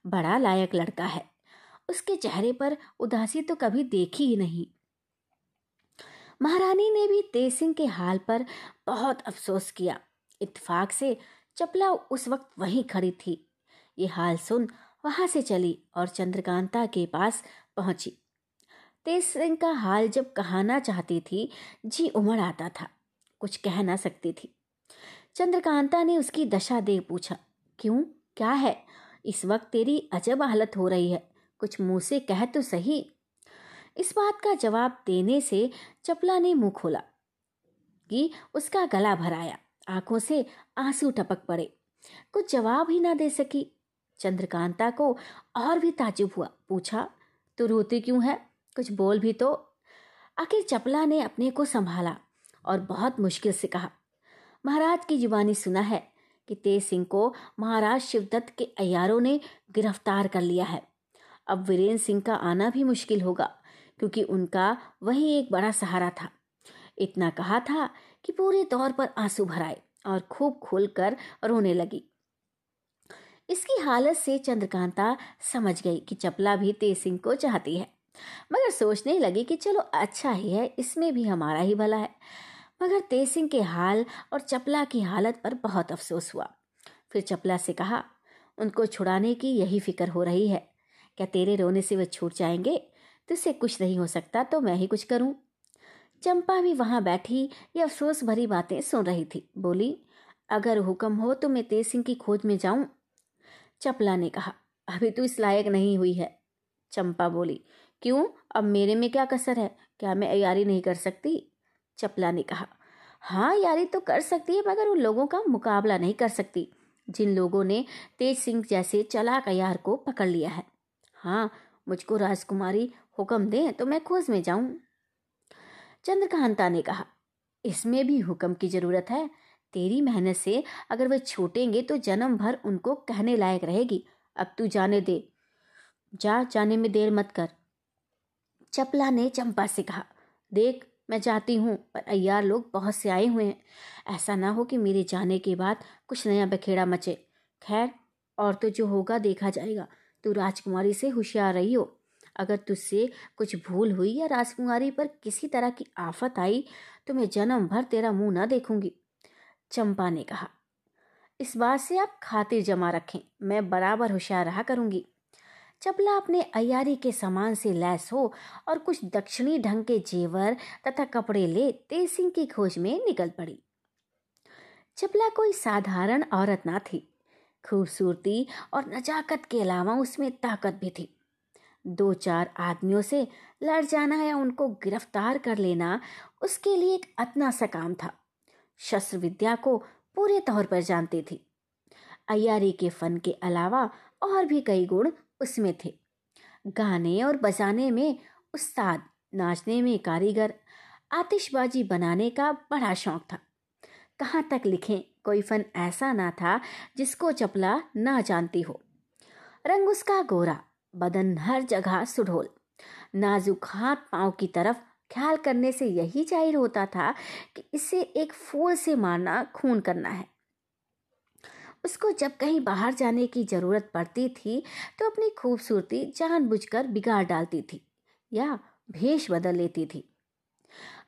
बड़ा लायक लड़का है। उसके चेहरे पर उदासी तो कभी देखी ही नहीं। महारानी ने भी तेज सिंह के हाल पर बहुत अफसोस किया। इत्तेफाक से चपला उस वक्त वहीं खड़ी थी। ये हाल सुन वहाँ से चली और चंद्रकांता के पास पहुँची। तेज सिंह का हाल जब कहना चाहती थी, जी उमड़ आता था। कुछ कह ना सकती थी। चंद्रकांता ने उसकी दशा देख पूछा, क्यों? क्या है? इस वक्त तेरी अजब हालत हो रही है। कुछ मुँह से कह तो सही। इस बात का जवाब देने से चपला ने मुँह खोला कि उसका गला भराया आँखों से आँसू टपक पड़े। कुछ जवाब ही ना दे सकी। चंद्रकांता को और भी ताजुब हुआ। पूछा तो रोती क्यों है? कुछ बोल भी तो। आखिर चपला ने अपने को संभाला और बहुत मुश्किल से कहा, महाराज की जुबानी सुना है कि तेज सिंह को महाराज शिवदत्त के अयारों ने गिरफ़्तार कर लिया है। अब वीरेंद्र सिंह का आना भी मुश्किल होगा, क्योंकि उनका वही एक बड़ा सहारा था। इतना कहा था कि पूरे तौर पर आँसू भराए और खूब खोलकर रोने लगी। इसकी हालत से चंद्रकांता समझ गई कि चपला भी तेज सिंह को चाहती है। मगर सोचने लगी कि चलो अच्छा ही है, इसमें भी हमारा ही भला है। मगर तेज सिंह के हाल और चपला की हालत पर बहुत अफसोस हुआ। फिर चपला से कहा, उनको छुड़ाने की यही फ़िक्र हो रही है। क्या तेरे रोने से वे छूट जाएँगे? तुझसे कुछ नहीं हो सकता तो मैं ही कुछ करूँ। चंपा भी वहाँ बैठी ये अफसोस भरी बातें सुन रही थी। बोली, अगर हुक्म हो तो मैं तेज सिंह की खोज में जाऊँ। चपला ने कहा, अभी तू इस लायक नहीं हुई है। चंपा बोली क्यों? अब मेरे में क्या कसर है? क्या मैं यारी नहीं कर सकती? चपला ने कहा। हाँ यारी तो कर सकती है, मगर उन लोगों का मुकाबला नहीं कर सकती, जिन लोगों ने तेज सिंह जैसे चलाक अयार को पकड़ लिया है। हाँ मुझको राजकुमारी हुक्म दे तो मैं खोज में जाऊँ। चंद्रकांता ने कहा। इसमें भी हुक्म की ज़रूरत है। तेरी मेहनत से अगर वे छूटेंगे तो जन्म भर उनको कहने लायक रहेगी। अब तू जाने दे। जा, जाने में देर मत कर। चपला ने चंपा से कहा, देख, मैं जाती हूँ, पर अय्यार लोग बहुत से आए हुए हैं। ऐसा ना हो कि मेरे जाने के बाद कुछ नया बखेड़ा मचे। खैर, और तो जो होगा देखा जाएगा। तू राजकुमारी से होशियार रही हो। अगर तुझसे कुछ भूल हुई या राजकुमारी पर किसी तरह की आफत आई तो मैं जन्म भर तेरा मुँह ना देखूँगी। चंपा ने कहा, इस बात से आप खातिर जमा रखें। मैं बराबर होशियार रहा करूँगी। चपला अपने अयारी के सामान से लैस हो और कुछ दक्षिणी ढंग के जेवर तथा कपड़े ले तेज सिंह की खोज में निकल पड़ी। चपला कोई साधारण औरत ना थी। खूबसूरती और नजाकत के अलावा उसमें ताकत भी थी। दो चार आदमियों से लड़ जाना या उनको गिरफ़्तार कर लेना उसके लिए एक अतना सा काम था। शस्त्र विद्या को पूरे तौर पर जानती थी। अयारी के फन के अलावा और भी कई गुण उसमें थे। गाने और बजाने में उस्ताद, नाचने में कारीगर, आतिशबाजी बनाने का बड़ा शौक था। कहाँ तक लिखें, कोई फन ऐसा ना था जिसको चपला ना जानती हो। रंग उसका गोरा, बदन हर जगह सुढोल। नाजुक हाथ पाँव की तरफ़ ख्याल करने से यही ज़ाहिर होता था कि इसे एक फूल से मारना खून करना है। उसको जब कहीं बाहर जाने की ज़रूरत पड़ती थी तो अपनी खूबसूरती जानबूझकर बिगाड़ डालती थी या भेष बदल लेती थी।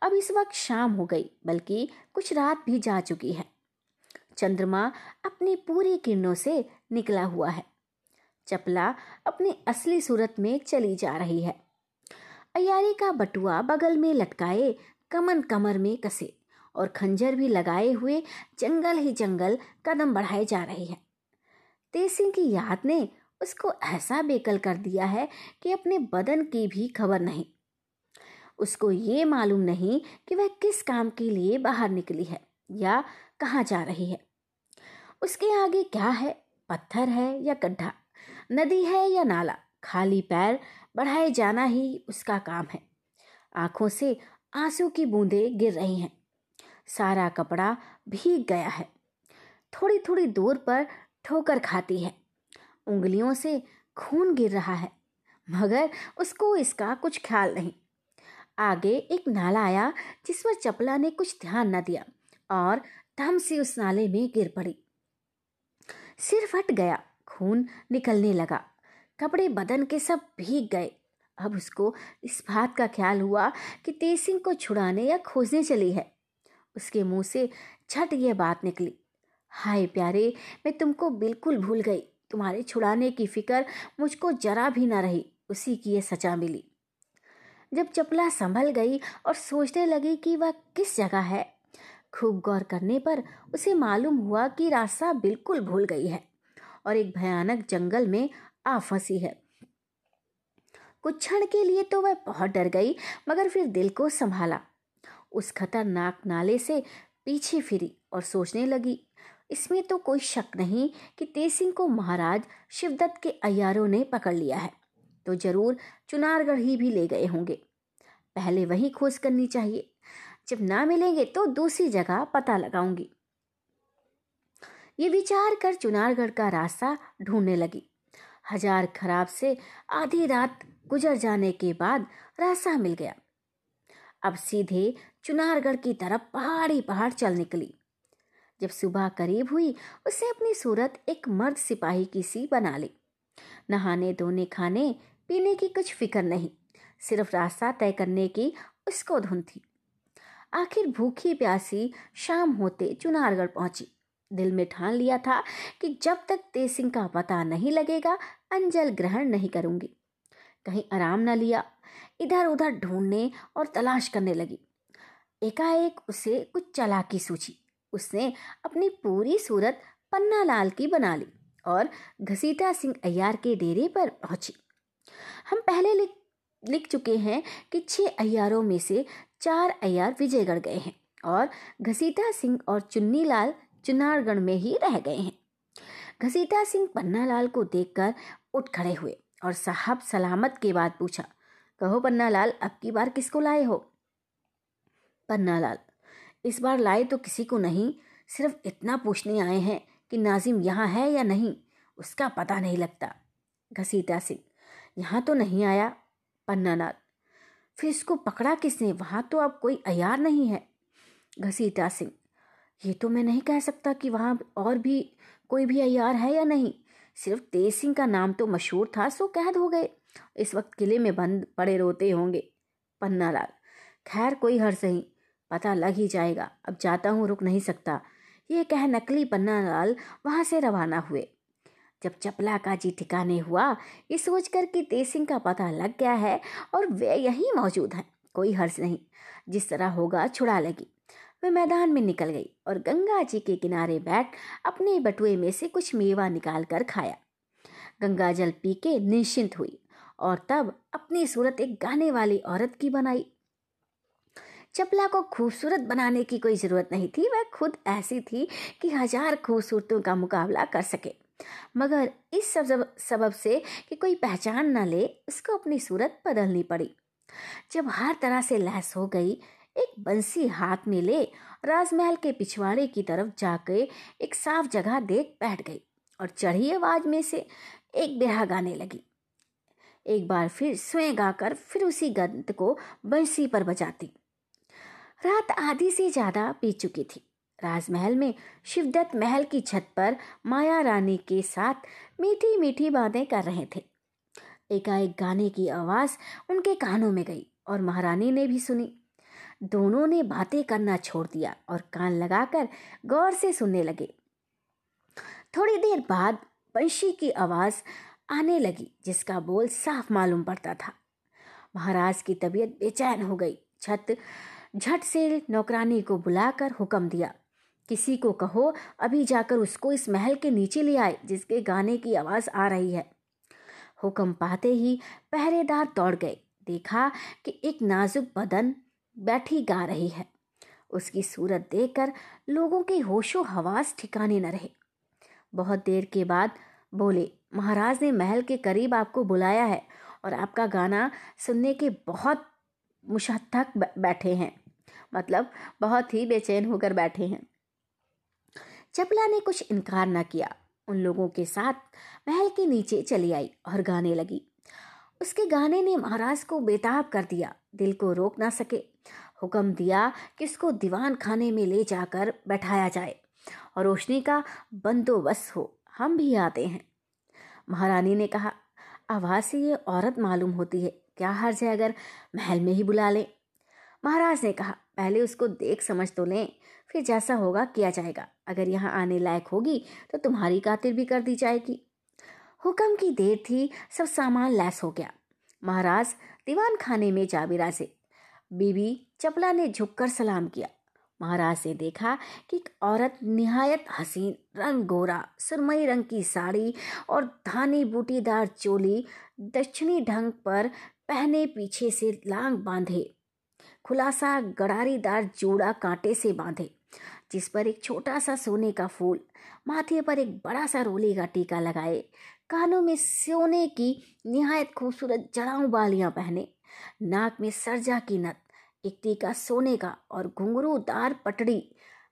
अब इस वक्त शाम हो गई, बल्कि कुछ रात भी जा चुकी है। चंद्रमा अपनी पूरी किरणों से निकला हुआ है। चपला अपनी असली सूरत में चली जा रही है। अयारी का बटुआ बगल में लटकाए कमन कमर में कसे। और खंजर भी लगाए हुए जंगल ही जंगल कदम बढ़ाए जा रही है। तेसिंह की याद ने उसको ऐसा बेकल कर दिया है कि अपने बदन की भी खबर नहीं। उसको ये मालूम नहीं कि वह किस काम के लिए बाहर निकली है या कहाँ जा रही है। उसके आगे क्या है? पत्थर है या गड्ढा? नदी है या नाला? खाली पैर बढ़ाए जाना ही उसका काम है। आँखों से आँसू की बूंदें गिर रही हैं। सारा कपड़ा भीग गया है। थोड़ी थोड़ी दूर पर ठोकर खाती है। उंगलियों से खून गिर रहा है, मगर उसको इसका कुछ ख्याल नहीं। आगे एक नाला आया जिस पर चपला ने कुछ ध्यान न दिया और धम से उस नाले में गिर पड़ी। सिर फट गया, खून निकलने लगा। कपड़े बदन के सब भीग गए। अब उसको इस बात का ख्याल हुआ कि तेज सिंह को छुड़ाने या खोजने चली है। उसके मुँह से छट ये बात निकली। हाय प्यारे, मैं तुमको बिल्कुल भूल गई। तुम्हारे छुड़ाने की फ़िक्र मुझको जरा भी ना रही। उसी की ये सजा मिली। जब चपला संभल गई और सोचने लगी कि वह किस जगह है, खूब गौर करने पर उसे मालूम हुआ कि रास्ता बिल्कुल भूल गई है और एक भयानक जंगल में आ फंसी है। कुछ क्षण के लिए तो वह बहुत डर गई, मगर फिर दिल को संभाला। उस खतरनाक नाले से पीछे फिरी और सोचने लगी, इसमें तो कोई शक नहीं कि तेसिंह को महाराज शिवदत्त के अयारों ने पकड़ लिया है तो ज़रूर चुनारगढ़ ही भी ले गए होंगे। पहले वही खोज करनी चाहिए, जब ना मिलेंगे तो दूसरी जगह पता लगाऊँगी ये विचार कर चुनारगढ़ का रास्ता ढूँढने लगी। हज़ार खराब से आधी रात गुजर जाने के बाद रास्ता मिल गया। अब सीधे चुनारगढ़ की तरफ़ पहाड़ी पहाड़ चल निकली। जब सुबह करीब हुई, उसे अपनी सूरत एक मर्द सिपाही की सी बना ली। नहाने धोने खाने पीने की कुछ फ़िक्र नहीं, सिर्फ़ रास्ता तय करने की उसको धुन थी। आखिर भूखी प्यासी शाम होते चुनारगढ़ पहुँची। दिल में ठान लिया था कि जब तक तेज सिंह का पता नहीं लगेगा, अंजल ग्रहण नहीं करूँगी। कहीं आराम न लिया। इधर उधर ढूँढने और तलाश करने लगी। एकाएक उसे कुछ चलाकी सूझी। उसने अपनी पूरी सूरत पन्ना लाल की बना ली और घसीटा सिंह अय्यार के डेरे पर पहुँची। हम पहले लिख लिख चुके हैं कि छह अय्यारों में से चार अय्यार विजयगढ़ गए हैं और घसीटा सिंह और चुन्नी लाल चुनारगढ़ में ही रह गए हैं। घसीटा सिंह पन्नालाल को देखकर उठ खड़े हुए और साहब सलामत के बाद पूछा कहो, पन्नालाल, अब की बार किसको लाए हो? पन्नालाल, इस बार लाए तो किसी को नहीं, सिर्फ़ इतना पूछने आए हैं कि नाजिम यहाँ है या नहीं, उसका पता नहीं लगता। घसीटा सिंह यहाँ तो नहीं आया। पन्नालाल, फिर इसको पकड़ा किसने? वहाँ तो अब कोई अयार नहीं है। घसीटा सिंह ये तो मैं नहीं कह सकता कि वहाँ और भी कोई भी अयार है या नहीं, सिर्फ़ तेज सिंह का नाम तो मशहूर था, सो कैद हो गए। इस वक्त किले में बंद पड़े रोते होंगे। पन्नालाल खैर कोई हर सही पता लग ही जाएगा। अब जाता हूँ, रुक नहीं सकता। ये कह नकली पन्नालाल वहाँ से रवाना हुए। जब चपला का जी ठिकाने हुआ, ये सोचकर कि तेज सिंह का पता लग गया है और वे यहीं मौजूद हैं, कोई हर्ष नहीं। जिस तरह होगा, छुड़ा लगी। वे मैदान में निकल गई और गंगा जी के किनारे बैठ अपने बटुए में से कुछ मेवा निकाल कर खाया। गंगा जल पी के निश्चिंत हुई। और तब अपनी सूरत एक गाने वाली औरत की बनाई। चपला को खूबसूरत बनाने की कोई ज़रूरत नहीं थी, वह खुद ऐसी थी कि हज़ार खूबसूरतों का मुकाबला कर सके। मगर इस सब सबब से कि कोई पहचान न ले उसको अपनी सूरत बदलनी पड़ी। जब हर तरह से लैस हो गई, एक बंसी हाथ में ले, राजमहल के पिछवाड़े की तरफ़ जाकर एक साफ़ जगह देख बैठ गई और चढ़ी आवाज़ में से एक बिरहा गाने लगी। एक बार फिर स्वयं गाकर फिर उसी गंत को बंसी पर बजाती। रात आधी से ज़्यादा पी चुकी थी। राजमहल में शिवदत्त महल की छत पर माया रानी के साथ मीठी मीठी बातें कर रहे थे। एकाएक गाने की आवाज़ उनके कानों में गई और महारानी ने भी सुनी। दोनों ने बातें करना छोड़ दिया और कान लगाकर गौर से सुनने लगे। थोड़ी देर बाद बंशी की आवाज़ आने लगी, जिसका बोल साफ़ मालूम पड़ता था। महाराज की तबीयत बेचैन हो गई। छत झट से नौकरानी को बुलाकर हुक्म दिया। किसी को कहो, अभी जाकर उसको इस महल के नीचे ले आए, जिसके गाने की आवाज़ आ रही है। हुक्म पाते ही पहरेदार दौड़ गए। देखा कि एक नाजुक बदन बैठी गा रही है। उसकी सूरत देखकर लोगों के होशो हवास ठिकाने न रहे। बहुत देर के बाद बोले, महाराज ने महल के करीब आपको बुलाया है और आपका गाना सुनने के बहुत मुशक्क बैठे हैं। मतलब बहुत ही बेचैन होकर बैठे हैं। चपला ने कुछ इनकार न किया। उन लोगों के साथ महल के नीचे चली आई और गाने लगी। उसके गाने ने महाराज को बेताब कर दिया। दिल को रोक ना सके। हुक्म दिया कि उसको दीवान खाने में ले जाकर बैठाया जाए और रोशनी का बंदोबस्त हो। हम भी आते हैं। महारानी ने कहा, आवाज़ से ये औरत मालूम होती है, क्या हर्ज है अगर महल में ही बुला लें? महाराज ने कहा, पहले उसको देख समझ तो लें, फिर जैसा होगा किया जाएगा। अगर यहाँ आने लायक होगी तो तुम्हारी कातिल भी कर दी जाएगी। हुक्म की देर थी, सब सामान लैस हो गया। महाराज दीवान खाने में जा बिराजे बीबी चपला ने झुककर सलाम किया। महाराज ने देखा कि एक औरत निहायत हसीन, रंग गोरा, सुरमई रंग की साड़ी और धानी बूटीदार चोली दक्षिणी ढंग पर पहने पीछे से लांग बांधे। खुलासा गड़ारीदार जोड़ा कांटे से बांधे, जिस पर एक छोटा सा सोने का फूल, माथे पर एक बड़ा सा रोली का टीका लगाए, कानों में सोने की निहायत खूबसूरत जड़ाऊ बालियाँ पहने, नाक में सरजा की नत एक टीका सोने का और घुंघरूदार पटड़ी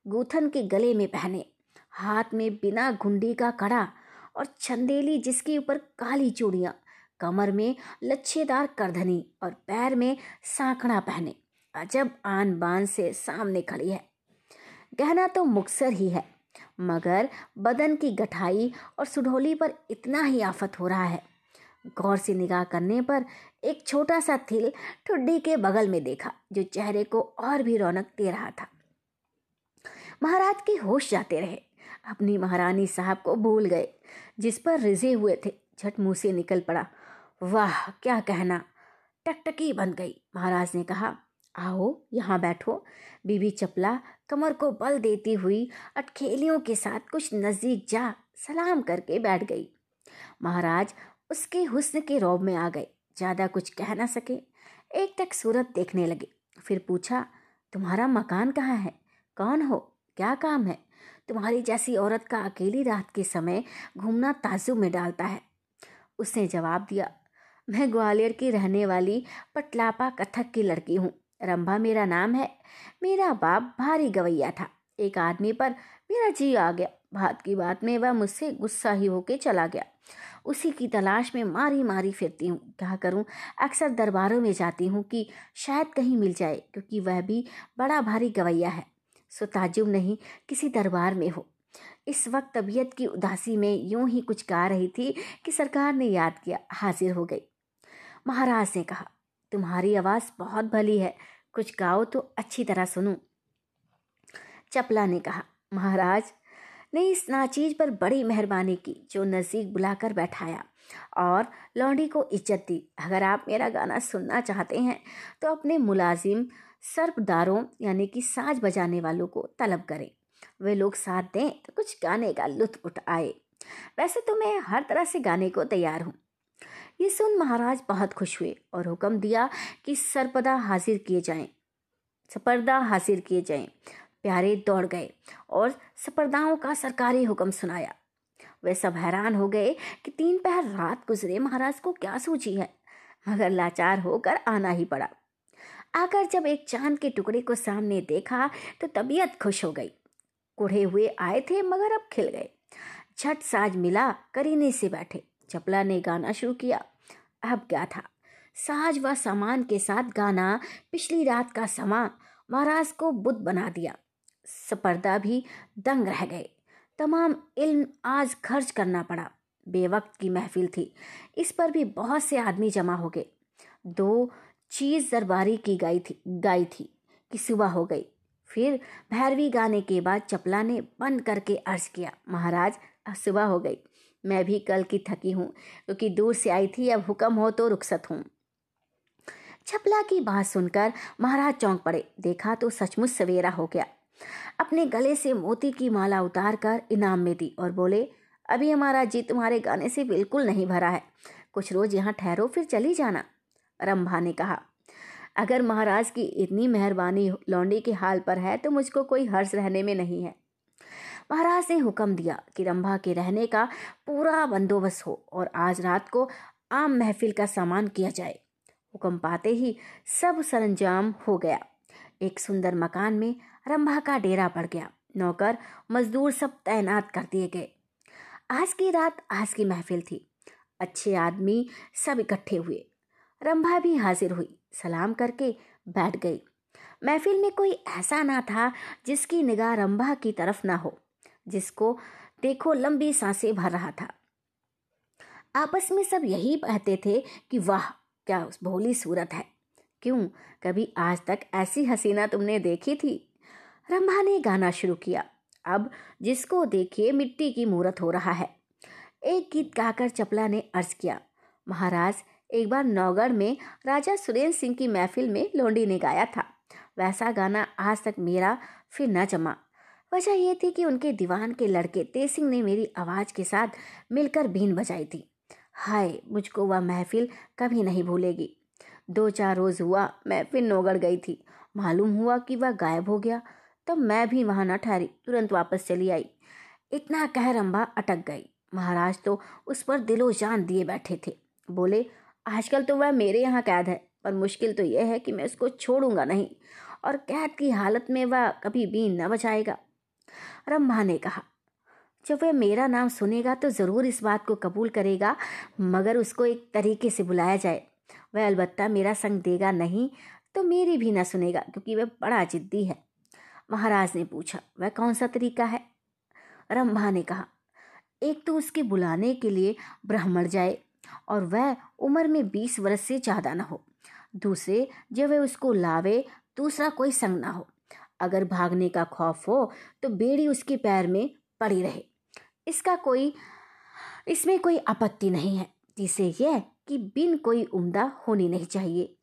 गूथन के गले में पहने। हाथ में बिना घुंडी का कड़ा और छंदेली जिसके ऊपर काली चूड़ियाँ, कमर में लच्छेदार करधनी और पैर में सांकड़ा पहने। अजब आन बान से सामने खड़ी है। गहना तो मुक्सर ही है, मगर बदन की गठाई और सुढोली पर इतना ही आफत हो रहा है। गौर से निगाह करने पर एक छोटा सा थिल ठुड्डी के बगल में देखा, जो चेहरे को और भी रौनक दे रहा था। महाराज के होश जाते रहे। अपनी महारानी साहब को भूल गए, जिस पर रिझे हुए थे। झट मुँह से निकल पड़ा। वाह, क्या कहना? टकटकी बन गई। महाराज ने कहा, आओ, यहाँ बैठो। बीबी चपला कमर को बल देती हुई अटखेलियों के साथ कुछ नज़दीक जा, सलाम करके बैठ गई। महाराज उसके हुस्न के रौब में आ गए। ज़्यादा कुछ कह ना सके। एक टक सूरत देखने लगे। फिर पूछा, तुम्हारा मकान कहाँ है? कौन हो? क्या काम है? तुम्हारी जैसी औरत का अकेली रात के समय घूमना ताजु में डालता है। उसने जवाब दिया, मैं ग्वालियर की रहने वाली पटलापा कथक की लड़की हूँ। रंभा मेरा नाम है। मेरा बाप भारी गवैया था। एक आदमी पर मेरा जी आ गया। बात की बात में वह मुझसे गुस्सा ही होके चला गया। उसी की तलाश में मारी मारी फिरती हूँ। क्या करूँ? अक्सर दरबारों में जाती हूँ कि शायद कहीं मिल जाए, क्योंकि वह भी बड़ा भारी गवैया है। सो ताजुब नहीं, किसी दरबार में हो। इस वक्त तबीयत की उदासी में यूँ ही कुछ गा रही थी कि सरकार ने याद किया, हाजिर हो गई। महाराज ने कहा, तुम्हारी आवाज़ बहुत भली है। कुछ गाओ तो अच्छी तरह सुनूं। चपला ने कहा, महाराज, ने इस नाचीज पर बड़ी मेहरबानी की, जो नज़दीक बुलाकर बैठाया। और लौंडी को इज़्ज़त दी, अगर आप मेरा गाना सुनना चाहते हैं तो अपने मुलाजिम सर्पदारों, यानी कि साज बजाने वालों को तलब करें। वे लोग साथ दें तो कुछ गाने का लुत्फ उठ आए। वैसे तो मैं हर तरह से गाने को तैयार हूँ। ये सुन महाराज बहुत खुश हुए और हुक्म दिया कि सरपदा हाजिर किए जाएँ। सपर्दा हाजिर किए जाएँ। प्यारे दौड़ गए और सपर्दाओं का सरकारी हुक्म सुनाया। वे सब हैरान हो गए कि तीन पहर रात गुजरे, महाराज को क्या सूझी है? मगर लाचार होकर आना ही पड़ा। आकर जब एक चाँद के टुकड़े को सामने देखा तो तबीयत खुश हो गई। कुढ़े हुए आए थे, मगर अब खिल गए। झट साज मिला, करीने से बैठे। चपला ने गाना शुरू किया। अब क्या था? साज व सामान के साथ गाना, पिछली रात का समा, महाराज को बुद्ध बना दिया। सपर्दा भी दंग रह गए। तमाम इल्म आज खर्च करना पड़ा। बेवक्त की महफिल थी। इस पर भी बहुत से आदमी जमा हो गए। दो चीज़ दरबारी की गाई थी गाई थी कि सुबह हो गई। फिर भैरवी गाने के बाद चपला ने बंद करके अर्ज़ किया, महाराज सुबह हो गई। मैं भी कल की थकी हूँ, क्योंकि दूर से आई थी, अब हुक्म हो तो रुखसत हूँ। छपला की बात सुनकर महाराज चौंक पड़े। देखा तो सचमुच सवेरा हो गया। अपने गले से मोती की माला उतार कर इनाम में दी और बोले, अभी हमारा जी तुम्हारे गाने से बिल्कुल नहीं भरा है। कुछ रोज यहाँ ठहरो, फिर चली जाना। रंभा ने कहा, अगर महाराज की इतनी मेहरबानी लौंडी के हाल पर है तो मुझको कोई हर्ष रहने में नहीं है। महाराज ने हुक्म दिया कि रंभा के रहने का पूरा बंदोबस्त हो और आज रात को आम महफिल का सामान किया जाए। हुक्म पाते ही सब सरंजाम हो गया। एक सुंदर मकान में रंभा का डेरा पड़ गया। नौकर मजदूर सब तैनात कर दिए गए। आज की रात आज की महफिल थी। अच्छे आदमी सब इकट्ठे हुए। रंभा भी हाजिर हुई। सलाम करके बैठ गई। महफिल में कोई ऐसा ना था जिसकी निगाह रंभा की तरफ़ ना हो, जिसको देखो लंबी साँसें भर रहा था। आपस में सब यही कहते थे कि, वाह, क्या उस भोली सूरत है। क्यों? कभी आज तक ऐसी हसीना तुमने देखी थी? रंभा ने गाना शुरू किया। अब जिसको देखिए मिट्टी की मूर्त हो रहा है। एक गीत गाकर चपला ने अर्ज़ किया। महाराज, एक बार नौगढ़ में राजा सुरेंद्र सिंह की महफिल में लोंडी ने गाया था। वैसा गाना आज तक मेरा फिर न जमा। वजह यह थी कि उनके दीवान के लड़के तेज सिंह ने मेरी आवाज़ के साथ मिलकर बीन बजाई थी। हाय, मुझको वह महफिल कभी नहीं भूलेगी। दो चार रोज़ हुआ, मैं फिर नौगढ़ गई थी। मालूम हुआ कि वह गायब हो गया। तब मैं भी वहाँ न ठहरी, तुरंत वापस चली आई। इतना कह रंभा अटक गई। महाराज तो उस पर दिलो जान दिए बैठे थे। बोले, आजकल तो वह मेरे यहाँ कैद है, पर मुश्किल तो यह है कि मैं उसको छोड़ूँगा नहीं, और कैद की हालत में वह कभी भी न बचाएगा। रम्भा ने कहा, जब वह मेरा नाम सुनेगा तो ज़रूर इस बात को कबूल करेगा, मगर उसको एक तरीके से बुलाया जाए। वह अलबत्ता मेरा संग देगा नहीं तो मेरी भी ना सुनेगा, क्योंकि वह बड़ा जिद्दी है। महाराज ने पूछा, वह कौन सा तरीका है? रंभा ने कहा, एक तो उसके बुलाने के लिए ब्राह्मण जाए और वह उम्र में बीस वर्ष से ज़्यादा ना हो। दूसरे, जब वह उसको लावे, दूसरा कोई संग ना हो। अगर भागने का खौफ हो तो बेड़ी उसके पैर में पड़ी रहे। इसका कोई, इसमें कोई आपत्ति नहीं है। तीसरे यह कि बिन कोई उम्दा होनी नहीं चाहिए।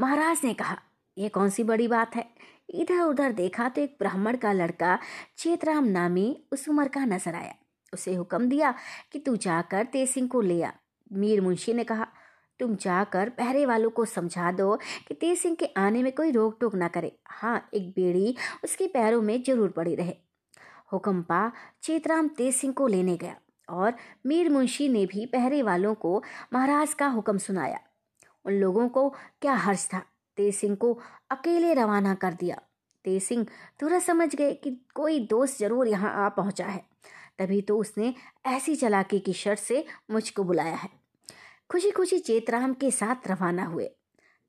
महाराज ने कहा यह कौन सी बड़ी बात है? इधर उधर देखा तो एक ब्राह्मण का लड़का चेतराम नामी उस उम्र का नज़र आया। उसे हुक्म दिया कि तू जाकर तेज सिंह को ले आ। मीर मुंशी ने कहा, तुम जाकर पहरे वालों को समझा दो कि तेज सिंह के आने में कोई रोक टोक ना करे। हाँ एक बेड़ी उसके पैरों में ज़रूर पड़ी रहे। हुक्म पा चेतराम तेज सिंह को लेने गया और मीर मुंशी ने भी पहरे वालों को महाराज का हुक्म सुनाया। उन लोगों को क्या हर्ष था? तेसिंह को अकेले रवाना कर दिया। तेज सिंह तुरंत समझ गए कि कोई दोस्त ज़रूर यहाँ आ पहुँचा है। तभी तो उसने ऐसी चलाकी की शर्त से मुझको बुलाया है। खुशी खुशी चेतराम के साथ रवाना हुए।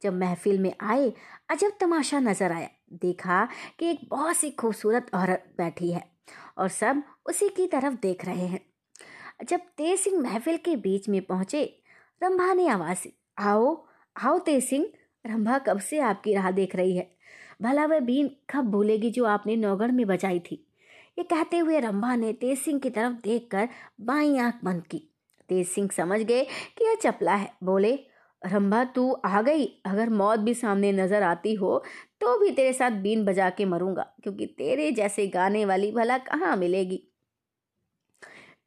जब महफिल में आए, अजब तमाशा नज़र आया। देखा कि एक बहुत सी खूबसूरत औरत बैठी है और सब उसी की तरफ़ देख रहे हैं। जब तेज सिंह महफिल के बीच में पहुँचे, रंभा ने आवाज़ आओ आओ तेज सिंह रंभा कब से आपकी राह देख रही है? भला वह बीन कब भूलेगी जो आपने नौगढ़ में बचाई थी? ये कहते हुए रंभा ने तेज सिंह की तरफ़ देखकर बाई आँख बंद की। तेज सिंह समझ गए कि यह चपला है। बोले, रंभा, तू आ गई? अगर मौत भी सामने नज़र आती हो तो भी तेरे साथ बीन बजा के मरूँगा, क्योंकि तेरे जैसे गाने वाली भला कहाँ मिलेगी?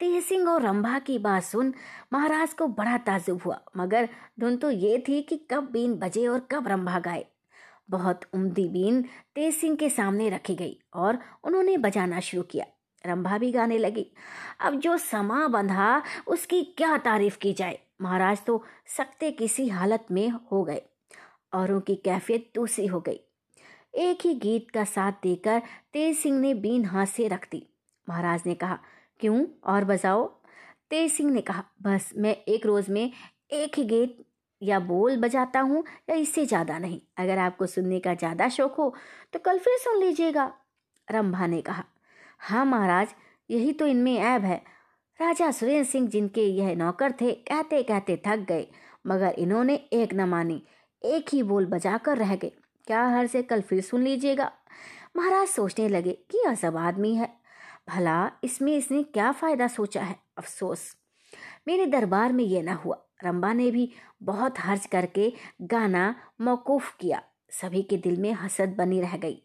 तेज सिंह और रंभा की बात सुन महाराज को बड़ा ताजुब हुआ। मगर धुन तो ये थी कि कब बीन बजे और कब रंभा गाए बहुत उम्दी बीन तेज सिंह के सामने रखी गई और उन्होंने बजाना शुरू किया। रंभा भी गाने लगी। अब जो समा बंधा, उसकी क्या तारीफ़ की जाए? महाराज तो सकते किसी हालत में हो गए। औरों की कैफियत दूसरी हो गई। एक ही गीत का साथ देकर तेज सिंह ने बीन हाथ से रख दी। महाराज ने कहा क्यों? और बजाओ। तेज सिंह ने कहा, बस, मैं एक रोज़ में एक ही गीत या बोल बजाता हूँ या इससे ज़्यादा नहीं। अगर आपको सुनने का ज़्यादा शौक हो तो कल फिर सुन लीजिएगा। रंभा ने कहा हाँ महाराज, यही तो इनमें ऐब है। राजा सुरेंद्र सिंह जिनके यह नौकर थे कहते कहते थक गए, मगर इन्होंने एक न मानी, एक ही बोल बजाकर रह गए। क्या हर से कल फिर सुन लीजिएगा? महाराज सोचने लगे कि यह सब आदमी है भला, इसमें इसने क्या फ़ायदा सोचा है? अफसोस। मेरे दरबार में यह ना हुआ। रंबा ने भी बहुत हर्ज करके गाना मौकूफ किया। सभी के दिल में हसद बनी रह गई।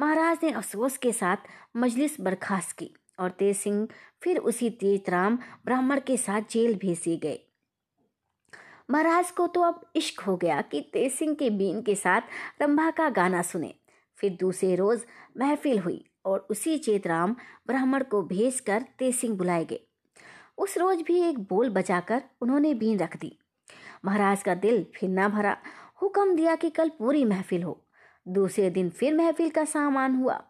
महाराज ने अफसोस के साथ मजलिस बर्खास्त की और तेज सिंह फिर उसी तेजराम ब्राह्मण के साथ जेल भेजे गए। महाराज को तो अब इश्क हो गया कि तेज सिंह के बीन के साथ रंभा का गाना सुने। फिर दूसरे रोज महफिल हुई। और उसी चेतराम ब्राह्मण को भेजकर तेज सिंह बुलाए गए। उस रोज भी एक बोल बचाकर उन्होंने बीन रख दी। महाराज का दिल फिर ना भरा। हुक्म दिया कि कल पूरी महफिल हो। दूसरे दिन फिर महफिल का सामान हुआ।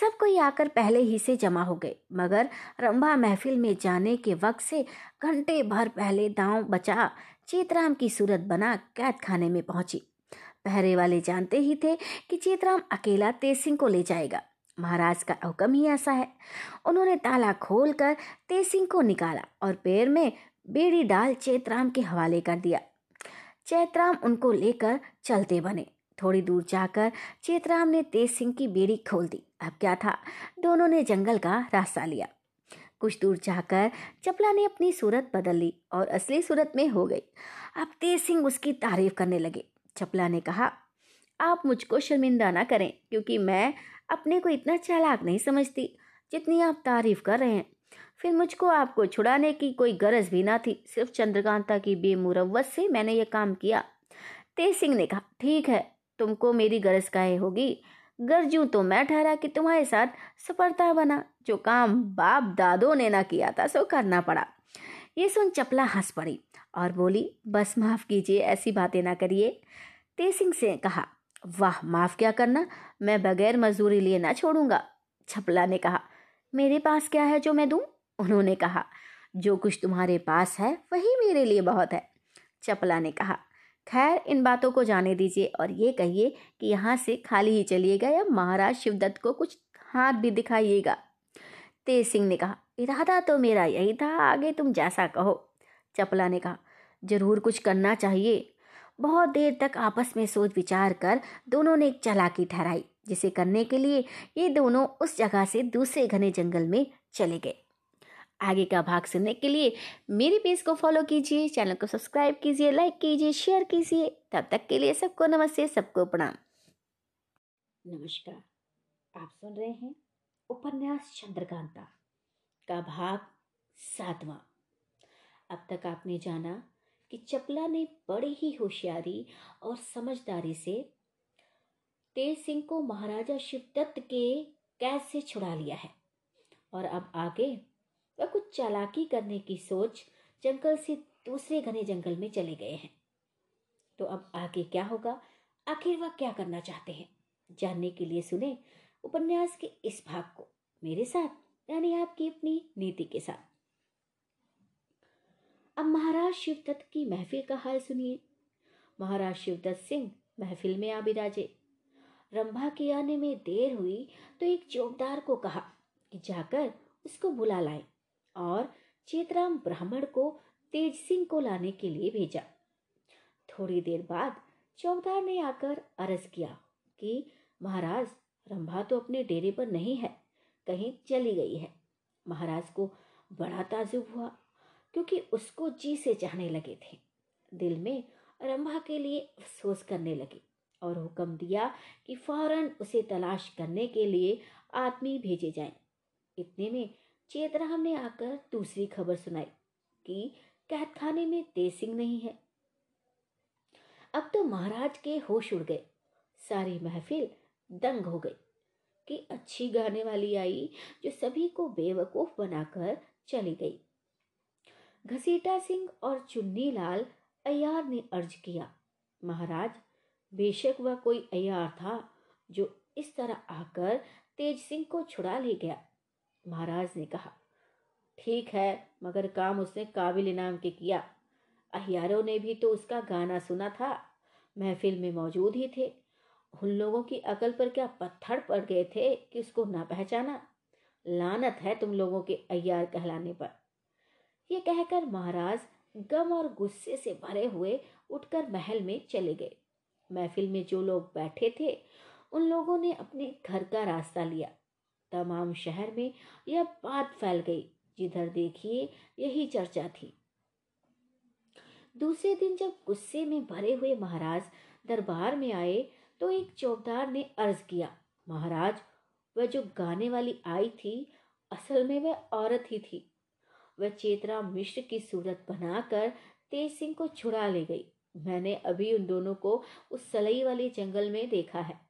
सब कोई आकर पहले ही से जमा हो गए, मगर रंभा महफिल में जाने के वक्त से घंटे भर पहले दांव बचा चेतराम की सूरत बना कैद खाने में पहुँची। पहरे वाले जानते ही थे कि चेतराम अकेला तेज सिंह को ले जाएगा। महाराज का हुक्म ही ऐसा है। उन्होंने ताला खोलकर तेज सिंह को निकाला और पैर में बेड़ी डाल चेतराम के हवाले कर दिया। चैतराम उनको लेकर चलते बने। थोड़ी दूर जाकर चेतराम ने तेज सिंह की बेड़ी खोल दी। अब क्या था? दोनों ने जंगल का रास्ता लिया। कुछ दूर जाकर चपला ने अपनी सूरत बदल ली और असली सूरत में हो गई। अब तेज सिंह उसकी तारीफ़ करने लगे। चपला ने कहा, आप मुझको शर्मिंदा ना करें, क्योंकि मैं अपने को इतना चालाक नहीं समझती जितनी आप तारीफ़ कर रहे हैं। फिर मुझको आपको छुड़ाने की कोई गरज भी ना थी। सिर्फ़ चंद्रकांता की बेमुरवत से मैंने यह काम किया। तेज सिंह ने कहा, ठीक है, तुमको मेरी गरज काहे होगी? गरजू तो मैं ठहरा कि तुम्हारे साथ सफलता बना। जो काम बाप दादों ने ना किया था, सो करना पड़ा। ये सुन चपला हंस पड़ी और बोली, बस माफ़ कीजिए, ऐसी बातें ना करिए। तेज सिंह से कहा वाह, माफ़ क्या करना, मैं बगैर मजदूरी लिए ना छोड़ूँगा, छपला ने कहा। मेरे पास क्या है जो मैं दूँ? उन्होंने कहा। जो कुछ तुम्हारे पास है, वही मेरे लिए बहुत है चपला ने कहा। खैर, इन बातों को जाने दीजिए और ये कहिए कि यहाँ से खाली ही चलिएगा या महाराज शिवदत्त को कुछ हाथ भी दिखाइएगा। तेज सिंह ने कहा, इरादा तो मेरा यही था, आगे तुम जैसा कहो चपला ने कहा। ज़रूर कुछ करना चाहिए। बहुत देर तक आपस में सोच विचार कर दोनों ने एक चलाकी ठहराई, जिसे करने के लिए ये दोनों उस जगह से दूसरे घने जंगल में चले गए। आगे का भाग सुनने के लिए मेरे पेज को फॉलो कीजिए चैनल को सब्सक्राइब कीजिए लाइक कीजिए शेयर कीजिए। तब तक के लिए सबको नमस्ते, सबको प्रणाम। नमस्कार। आप सुन रहे हैं उपन्यास चंद्रकांता का भाग सातवां। अब तक आपने जाना कि चपला ने बड़ी ही होशियारी और समझदारी से तेज सिंह को महाराजा शिवदत्त के कैद से छुड़ा लिया है। और अब आगे, वह कुछ चालाकी करने की सोच जंगल से दूसरे घने जंगल में चले गए हैं। तो अब आगे क्या होगा? आखिर वह क्या करना चाहते हैं? जानने के लिए सुने उपन्यास के इस भाग को। मेरे साथ, यानी आपकी अपनी नीति के साथ। अब महाराज शिवदत्त की महफिल का हाल सुनिए। महाराज शिवदत्त सिंह महफिल में आ बिराजे। रंभा के आने में देर हुई तो एक चौकदार को कहा कि जाकर उसको बुला लाए और चेतराम ब्राह्मण को तेज सिंह को लाने के लिए भेजा। थोड़ी देर बाद चौकदार ने आकर अर्ज़ किया कि महाराज, रंभा तो अपने डेरे पर नहीं है, कहीं चली गई है। महाराज को बड़ा ताजुब हुआ। क्योंकि उसको जी से चाहने लगे थे। दिल में रंभा के लिए अफसोस करने लगे और हुक्म दिया कि फ़ौरन उसे तलाश करने के लिए आदमी भेजे जाएँ। इतने में चेतराम ने आकर दूसरी खबर सुनाई कि कैद खाने में तेज सिंह नहीं है। अब तो महाराज के होश उड़ गए। सारी महफिल दंग हो गई कि अच्छी गाने वाली आई जो सभी को बेवकूफ़ बनाकर चली गई। घसीटा सिंह और चुन्नी लाल अयार ने अर्ज़ किया। महाराज, बेशक वह कोई अयार था जो इस तरह आकर तेज सिंह को छुड़ा ले गया। महाराज ने कहा, ठीक है, मगर काम उसने काबिल इनाम के किया। अहियारों ने भी तो उसका गाना सुना था, महफिल में मौजूद ही थे। उन लोगों की अकल पर क्या पत्थर पड़ गए थे कि उसको ना पहचाना? लानत है तुम लोगों के अयार कहलाने पर। यह कहकर महाराज गम और गुस्से से भरे हुए उठकर महल में चले गए। महफिल में जो लोग बैठे थे, उन लोगों ने अपने घर का रास्ता लिया। तमाम शहर में यह बात फैल गई, जिधर देखिए यही चर्चा थी। दूसरे दिन जब गुस्से में भरे हुए महाराज दरबार में आए तो एक चौकदार ने अर्ज़ किया, महाराज, वह जो गाने वाली आई थी, असल में वह औरत ही थी। वह चेतरा मिश्र की सूरत बनाकर तेज सिंह को छुड़ा ले गई। मैंने अभी उन दोनों को उस सलई वाले जंगल में देखा है।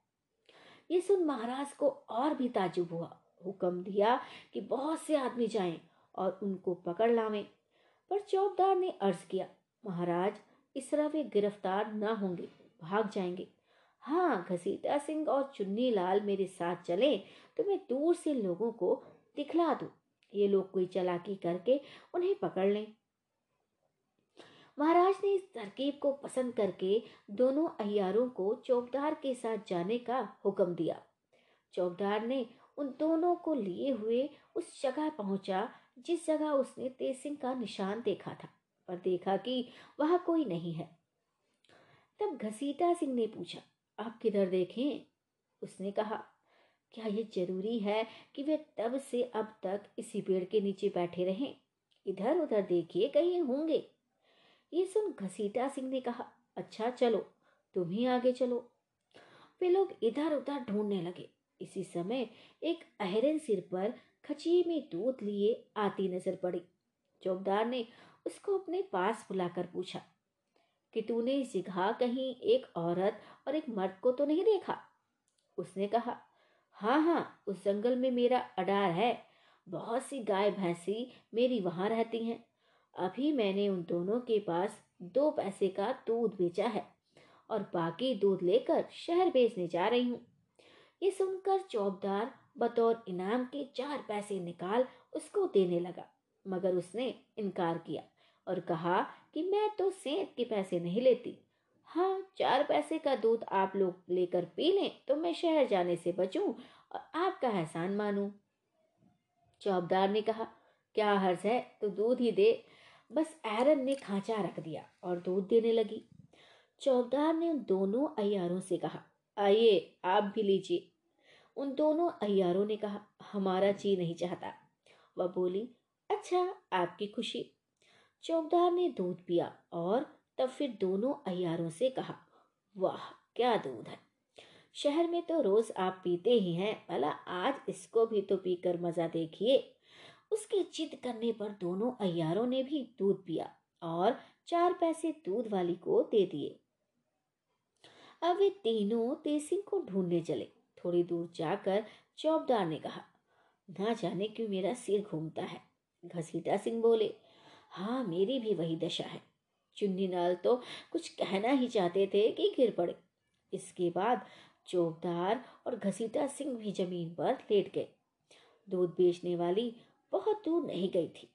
ये सुन महाराज को और भी ताजुब हुआ। हुक्म दिया कि बहुत से आदमी जाएँ और उनको पकड़ लावें, पर चौकदार ने अर्ज़ किया, महाराज, इस तरह वे गिरफ़्तार न होंगे, भाग जाएँगे। हाँ घसीटा सिंह और चुन्नी लाल मेरे साथ चले तो मैं दूर से लोगों को दिखला दूँ। ये लोग कोई चलाकी करके उन्हें पकड़ लें। महाराज ने इस तरकीब को पसंद करके दोनों अहियारों को चौकदार के साथ जाने का हुक्म दिया। चौकदार ने उन दोनों को लिए हुए उस जगह पहुँचा, जिस जगह उसने तेज सिंह का निशान देखा था, पर देखा कि वह कोई नहीं है। तब घसीटा सिंह ने पूछा, आप किधर देखें? उसने कहा क्या ये ज़रूरी है कि वे तब से अब तक इसी पेड़ के नीचे बैठे रहें? इधर उधर देखिए, कहीं होंगे। ये सुन घसीटा सिंह ने कहा अच्छा चलो, तुम ही आगे चलो। वे लोग इधर उधर ढूँढने लगे। इसी समय एक अहरन सिर पर खची में दूध लिए आती नज़र पड़ी। चौकदार ने उसको अपने पास बुलाकर पूछा, कि तूने इस जगह कहीं एक औरत और एक मर्द को तो नहीं देखा? उसने कहा हाँ हाँ उस जंगल में मेरा अडार है। बहुत सी गाय भैंसी मेरी वहाँ रहती हैं। अभी मैंने उन दोनों के पास दो पैसे का दूध बेचा है और बाकी दूध लेकर शहर बेचने जा रही हूँ। ये सुनकर चौबदार बतौर इनाम के चार पैसे निकाल उसको देने लगा, मगर उसने इनकार किया और कहा कि मैं तो सेंत के पैसे नहीं लेती हाँ चार पैसे का दूध आप लोग लेकर पी लें तो मैं शहर जाने से बचूं और आपका एहसान मानूं। चौबदार ने कहा, क्या हर्ज है? तो दूध ही दे। बस एरन ने खांचा रख दिया और दूध देने लगी। चौबदार ने उन दोनों अयारों से कहा, आइए, आप भी लीजिए। उन दोनों अयारों ने कहा, हमारा जी नहीं चाहता। वह बोली अच्छा आपकी खुशी। चौबदार ने दूध पिया और तब फिर दोनों अयारों से कहा, वाह, क्या दूध है। शहर में तो रोज आप पीते ही हैं, भला आज इसको भी तो पीकर मज़ा देखिए। उसके चित करने पर दोनों अयारों ने भी दूध पिया और चार पैसे दूध वाली को दे दिए। अब वे तीनों तेसिंग को ढूँढने चले। थोड़ी दूर जाकर चौबदार ने कहा, ना जाने क्यों मेरा सिर घूमता है? घसीटा सिंह बोले हाँ मेरी भी वही दशा है। चुन्नी नाल तो कुछ कहना ही चाहते थे कि गिर पड़े। इसके बाद चौबदार और घसीटा सिंह भी ज़मीन पर लेट गए। दूध बेचने वाली बहुत दूर नहीं गई थी।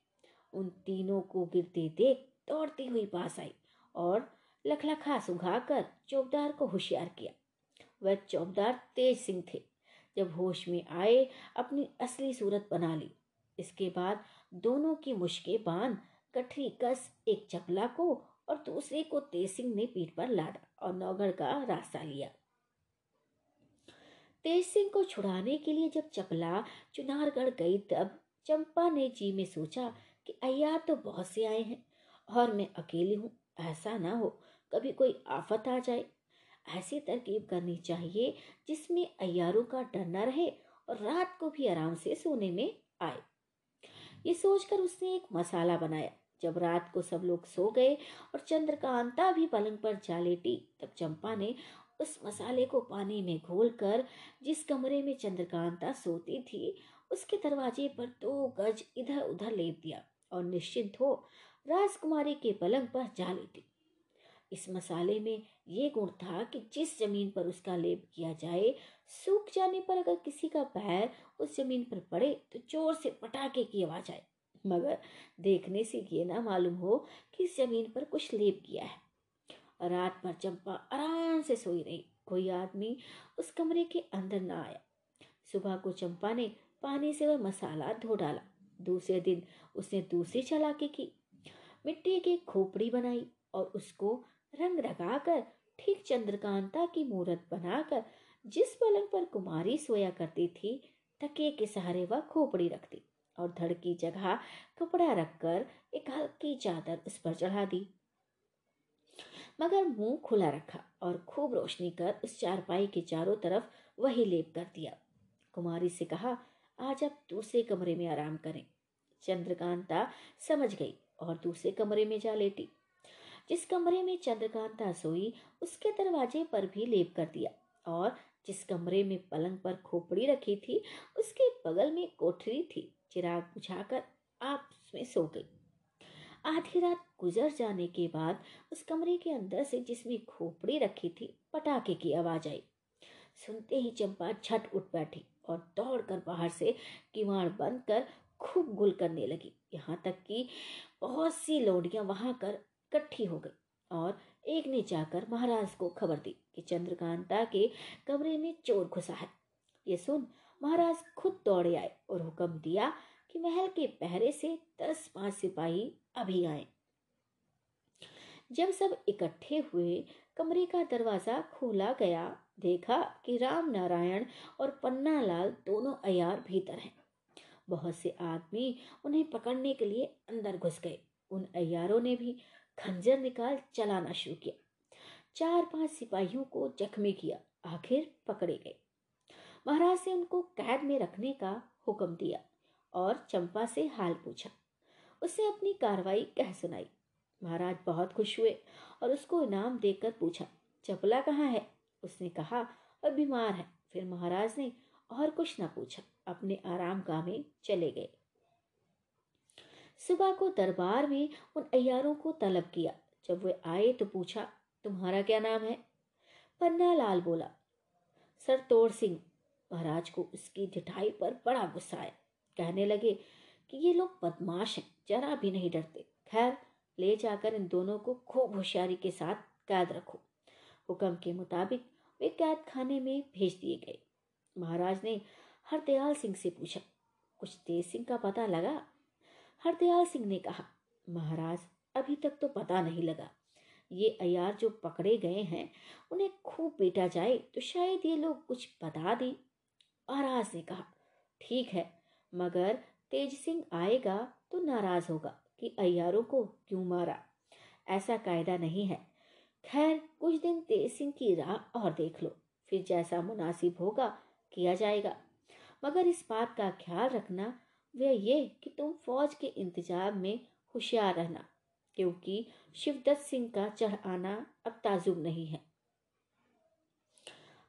उन तीनों को गिरते देख दौड़ती हुई पास आई और लखलखा सुघाकर चौबदार को होशियार किया। वह चौबदार तेज सिंह थे। जब होश में आए, अपनी असली सूरत बना ली। इसके बाद दोनों की मुश्के बाँध कठरी कस एक चपला को और दूसरे को तेज सिंह ने पीठ पर लादा और नौगढ़ का रास्ता लिया। तेज सिंह को छुड़ाने के लिए जब चपला चुनारगढ़ गई, तब चंपा ने जी में सोचा कि अयार तो बहुत से आए हैं और मैं अकेली हूँ, ऐसा ना हो, कभी कोई आफत आ जाए। ऐसी तरकीब करनी चाहिए जिसमें अयारों का डर न रहे और रात को भी आराम से सोने में आए। ये सोचकर उसने एक मसाला बनाया जब रात को सब लोग सो गए और चंद्रकांता भी पलंग पर जा लेटी, तब चंपा ने उस मसाले को पानी में घोलकर, जिस कमरे में चंद्रकांता सोती थी, उसके दरवाजे पर दो गज इधर उधर लेप दिया और निश्चिंत हो राजकुमारी के पलंग पर जा लेटी। इस मसाले में ये गुण था कि जिस ज़मीन पर उसका लेप किया जाए, सूख जाने पर अगर किसी का पैर उस ज़मीन पर पड़े तो ज़ोर से पटाखे की आवाज़ आए। मगर देखने से ये ना मालूम हो कि ज़मीन पर कुछ लेप गया है। रात भर चंपा आराम से सोई रही। कोई आदमी उस कमरे के अंदर ना आया। सुबह को चंपा ने पानी से वह मसाला धो डाला। दूसरे दिन उसने दूसरी चलाकी की। मिट्टी की खोपड़ी बनाई और उसको रंग लगाकर ठीक चंद्रकांता की मूर्त बनाकर, जिस पलंग पर कुमारी सोया करती थी तके के सहारे वह खोपड़ी रखती। और धड़ की जगह कपड़ा रखकर एक हल्की चादर उस पर चढ़ा दी। मगर मुँह खुला रखा और खूब रोशनी कर उस चारपाई के चारों तरफ़ वही लेप कर दिया। कुमारी से कहा, आज आप दूसरे कमरे में आराम करें। चंद्रकांता समझ गई और दूसरे कमरे में जा लेटी। जिस कमरे में चंद्रकांता सोई, उसके दरवाजे पर भी लेप कर दिया और जिस कमरे में पलंग पर खोपड़ी रखी थी, उसके बगल में कोठरी थी। चिराग बुझाकर आप उसमें सो गई। आधी रात गुजर जाने के बाद उस कमरे के अंदर से जिसमें खोपड़ी रखी थी, पटाखे की आवाज़ आई। सुनते ही चंपा झट उठ बैठी और दौड़कर बाहर से किवाड़ बंद कर खूब गुल करने लगी। यहाँ तक कि बहुत सी लौड़ियाँ वहाँ कर इकट्ठी हो गई और एक ने जाकर महाराज को खबर दी कि चंद्रकांता के कमरे में चोर घुसा है। ये सुन महाराज खुद दौड़े आए और हुक्म दिया कि महल के पहरे से दस पाँच सिपाही अभी आए। जब सब इकट्ठे हुए, कमरे का दरवाज़ा खोला गया, देखा कि राम नारायण और पन्ना लाल दोनों अयार भीतर हैं। बहुत से आदमी उन्हें पकड़ने के लिए अंदर घुस गए। उन अयारों ने भी खंजर निकाल चलाना शुरू किया। चार पाँच सिपाहियों को जख्मी किया, आखिर पकड़े गए। महाराज ने उनको कैद में रखने का हुक्म दिया। और चंपा से हाल पूछा। उसने अपनी कार्रवाई कह सुनाई। महाराज बहुत खुश हुए और उसको इनाम देकर पूछा, चपला कहाँ है? उसने कहा और बीमार है। फिर महाराज ने और कुछ न पूछा, अपने आराम गाह में चले गए। सुबह को दरबार में उन अयारों को तलब किया। जब वे आए तो पूछा, तुम्हारा क्या नाम है? पन्ना लाल बोला, सर तोड़ सिंह। महाराज को उसकी ढिठाई पर बड़ा गुस्सा आया। कहने लगे कि ये लोग बदमाश हैं, जरा भी नहीं डरते। खैर, ले जाकर इन दोनों को खूब होशियारी के साथ कैद रखो। हुक्म के मुताबिक वे कैद खाने में भेज दिए गए। महाराज ने हरदयाल सिंह से पूछा, कुछ तेज सिंह का पता लगा? हरदयाल सिंह ने कहा, महाराज, अभी तक तो पता नहीं लगा। ये अयार जो पकड़े गए हैं, उन्हें खूब बेटा जाए तो शायद ये लोग कुछ बता दें। महाराज ने कहा, ठीक है मगर तेज सिंह आएगा तो नाराज़ होगा कि अयारों को क्यों मारा। ऐसा कायदा नहीं है। खैर, कुछ दिन तेज सिंह की राह और देख लो, फिर जैसा मुनासिब होगा किया जाएगा। मगर इस बात का ख्याल रखना वह ये कि तुम फौज के इंतज़ाम में होशियार रहना, क्योंकि शिवदत्त सिंह का चढ़ आना अब ताजुब नहीं है।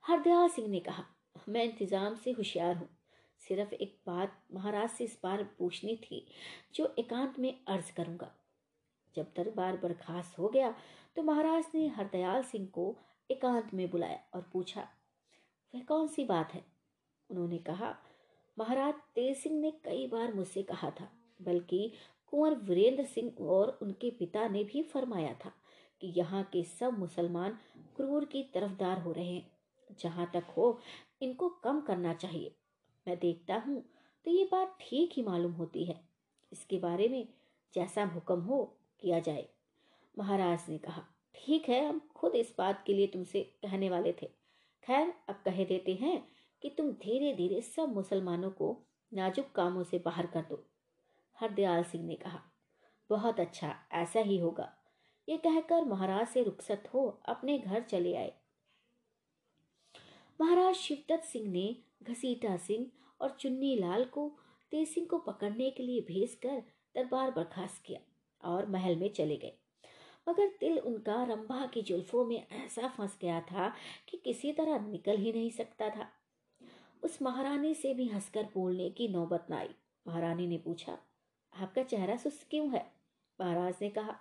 हरदयाल सिंह ने कहा, मैं इंतज़ाम से होशियार हूँ। सिर्फ़ एक बात महाराज से इस बार पूछनी थी, जो एकांत में अर्ज़ करूँगा। जब दरबार बर्खास्त हो गया तो महाराज ने हरदयाल सिंह को एकांत में बुलाया और पूछा, वह कौन सी बात है? उन्होंने कहा, महाराज, तेज सिंह ने कई बार मुझसे कहा था, बल्कि कुंवर वीरेंद्र सिंह और उनके पिता ने भी फरमाया था कि यहाँ के सब मुसलमान क्रूर की तरफदार हो रहे हैं। जहाँ तक हो, इनको कम करना चाहिए। मैं देखता हूँ तो ये बात ठीक ही मालूम होती है। इसके बारे में जैसा हुक्म हो, किया जाए। महाराज ने कहा, ठीक है, हम खुद इस बात के लिए तुमसे कहने वाले थे। खैर, अब कह देते हैं कि तुम धीरे धीरे सब मुसलमानों को नाजुक कामों से बाहर कर दो। हरदयाल सिंह ने कहा, बहुत अच्छा ऐसा ही होगा। ये कहकर महाराज से रुखसत हो, अपने घर चले आए। महाराज शिवदत्त सिंह ने घसीटा सिंह और चुन्नी लाल को तेज सिंह को पकड़ने के लिए भेजकर दरबार बर्खास्त किया और महल में चले गए। मगर दिल उनका रंभा की जुल्फों में ऐसा फंस गया था कि किसी तरह निकल ही नहीं सकता था। उस महारानी से भी हंसकर बोलने की नौबत न आई। महारानी ने पूछा, आपका चेहरा सुस्त क्यों है? महाराज ने कहा,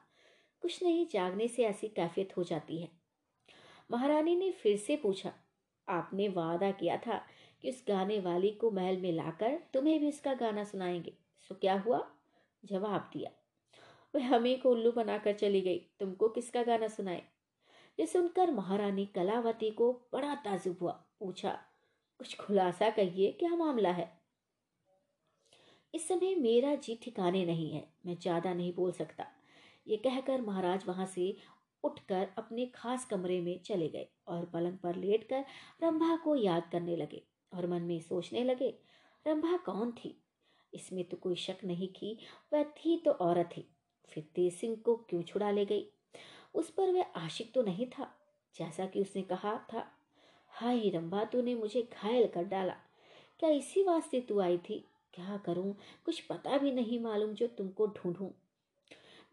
कुछ नहीं, जागने से ऐसी कैफियत हो जाती है। महारानी ने फिर से पूछा, आपने वादा किया था कि उस गाने वाली को महल में लाकर तुम्हें भी उसका गाना सुनाएँगे? सो क्या हुआ? जवाब दिया, वह हमें को उल्लू बनाकर चली गई। तुमको किसका गाना सुनाए? ये सुनकर महारानी कलावती को बड़ा ताजुब हुआ। पूछा, कुछ खुलासा कहिए, क्या मामला है? इस समय मेरा जी ठिकाने नहीं है, मैं ज़्यादा नहीं बोल सकता। ये कहकर महाराज वहाँ से उठकर अपने खास कमरे में चले गए और पलंग पर लेटकर रंभा को याद करने लगे। और मन में सोचने लगे, रंभा कौन थी? इसमें तो कोई शक नहीं कि वह थी तो औरत ही। फिर तेज सिंह को क्यों छुड़ा ले गई? उस पर वह आशिक तो नहीं था, जैसा कि उसने कहा था, हाय रंभा, तूने मुझे घायल कर डाला। क्या इसी वास्ते तू आई थी? क्या करूँ? कुछ पता भी नहीं मालूम जो तुमको ढूंढूं।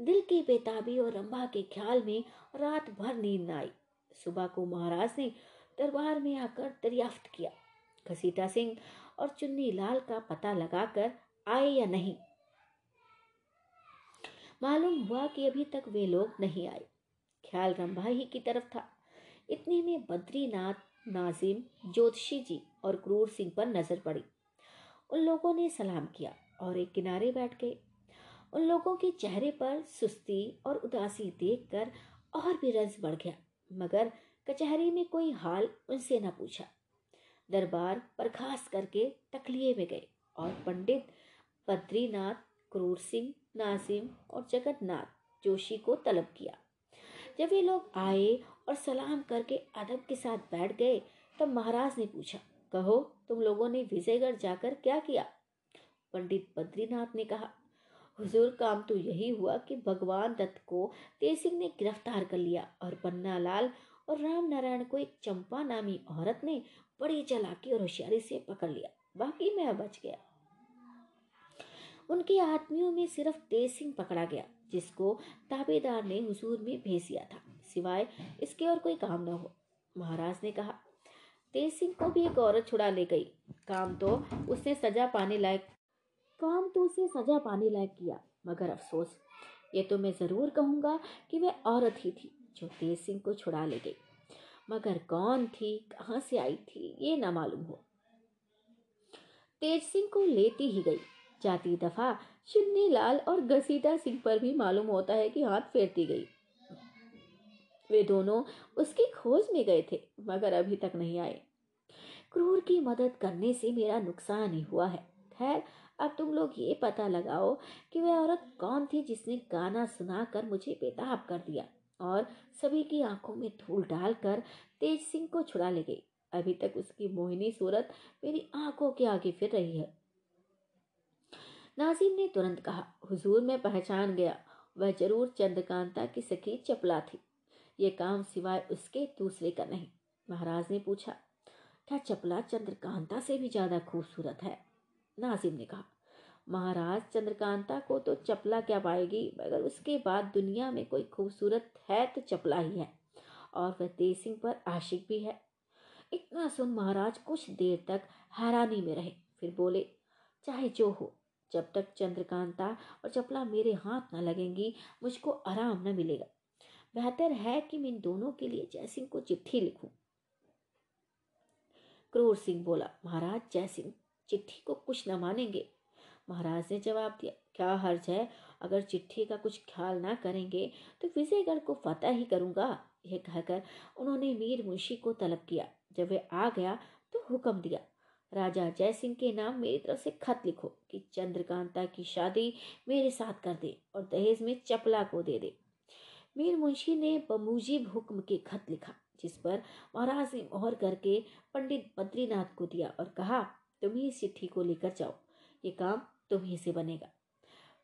दिल की बेताबी और रंभा के ख्याल में रात भर नींद आई। सुबह को महाराज ने दरबार में आकर दरियाफ्त किया। घसीटा सिंह और चुन्नी लाल का पता लगाकर आए या नहीं? मालूम हुआ कि अभी तक वे लोग नहीं आए। ख्याल रंभा ही की तरफ़ था। इतने में बद्रीनाथ, नाजिम, ज्योतिषी जी और क्रूर सिंह पर नज़र पड़ी। उन लोगों ने सलाम किया और एक किनारे बैठ गए। उन लोगों के चेहरे पर सुस्ती और उदासी देखकर और भी रंज बढ़ गया, मगर कचहरी में कोई हाल उनसे न पूछा। दरबार बर्खास्त करके तकलिए में गए और पंडित बद्रीनाथ, क्रूर सिंह नासिम और जगन्नाथ जोशी को तलब किया। जब ये लोग आए और सलाम करके अदब के साथ बैठ गए, तब महाराज ने पूछा, कहो, तुम लोगों ने विजयगढ़ जाकर क्या किया? पंडित बद्रीनाथ ने कहा, हुजूर, काम तो यही हुआ कि भगवान दत्त को तेज सिंह ने गिरफ़्तार कर लिया और पन्ना लाल और राम नारायण को एक चंपा नामी औरत ने बड़ी चलाकी और होशियारी से पकड़ लिया। बाकी मैं बच गया। उनके आदमियों में सिर्फ़ तेज सिंह पकड़ा गया, जिसको ताबेदार ने हुजूर में भेज दिया था। सिवाय इसके और कोई काम न हो। महाराज ने कहा, तेज सिंह को भी एक औरत छुड़ा ले गई। काम तो उसने सजा पाने लायक, काम तो उसे सजा पाने लायक किया, मगर अफसोस, ये तो मैं ज़रूर कहूँगा कि वह औरत ही थी जो तेज सिंह को छुड़ा ले गई। मगर कौन थी, कहाँ से आई थी, ये ना मालूम हो। तेज सिंह को लेती ही गई। जाती दफ़ा चुन्नी लाल और घसीटा सिंह पर भी मालूम होता है कि हाथ फेरती गई। वे दोनों उसकी खोज में गए थे, मगर अभी तक नहीं आए। क्रूर की मदद करने से मेरा नुकसान ही हुआ है। खैर, अब तुम लोग ये पता लगाओ कि वह औरत कौन थी जिसने गाना सुनाकर मुझे बेताब कर दिया। और सभी की आँखों में धूल डालकर तेज सिंह को छुड़ा ले गई। अभी तक उसकी मोहिनी सूरत मेरी आँखों के आगे फिर रही है। नाजिम ने तुरंत कहा, हुजूर मैं पहचान गया। वह ज़रूर चंद्रकांता की सखी चपला थी। ये काम सिवाय उसके दूसरे का नहीं। महाराज ने पूछा, क्या चपला चंद्रकांता से भी ज़्यादा खूबसूरत है? नाजिम ने कहा महाराज चंद्रकांता को तो चपला क्या पाएगी, मगर उसके बाद दुनिया में कोई खूबसूरत है तो चपला ही है। और वह तेज सिंह पर आशिक भी है। इतना सुन महाराज कुछ देर तक हैरानी में रहे। फिर बोले, चाहे जो हो, जब तक चंद्रकांता और चपला मेरे हाथ न लगेंगी, मुझको आराम न मिलेगा। बेहतर है कि मैं इन दोनों के लिए जयसिंह को चिट्ठी लिखूं। क्रूर सिंह बोला, महाराज जयसिंह चिट्ठी को कुछ न मानेंगे। महाराज ने जवाब दिया, क्या हर्ज है? अगर चिट्ठी का कुछ ख्याल ना करेंगे तो विजयगढ़ को फतह ही करूँगा। यह कहकर उन्होंने मीर मुंशी को तलब किया। जब वह आ गया तो हुक्म दिया, राजा जय सिंह के नाम मेरी तरफ़ से खत लिखो कि चंद्रकांता की शादी मेरे साथ कर दे और दहेज में चपला को दे दे। मीर मुंशी ने बमूजिब हुक्म के खत लिखा, जिस पर महाराज ने मोहर करके पंडित बद्रीनाथ को दिया और कहा, तुम ही इस चिट्ठी को लेकर जाओ। ये काम तुम्ही से बनेगा।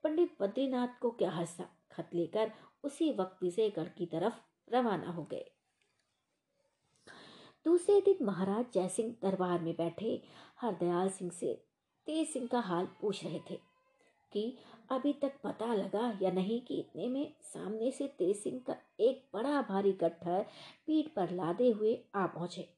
पंडित बद्रीनाथ को क्या हंसा? खत लेकर उसी वक्त विजयगढ़ की तरफ़ रवाना हो गए। दूसरे दिन महाराज जयसिंह दरबार में बैठे हरदयाल सिंह से तेज सिंह का हाल पूछ रहे थे कि अभी तक पता लगा या नहीं कि इतने में सामने से तेज सिंह का एक बड़ा भारी गट्ठर पीठ पर लादे हुए आ पहुँचे।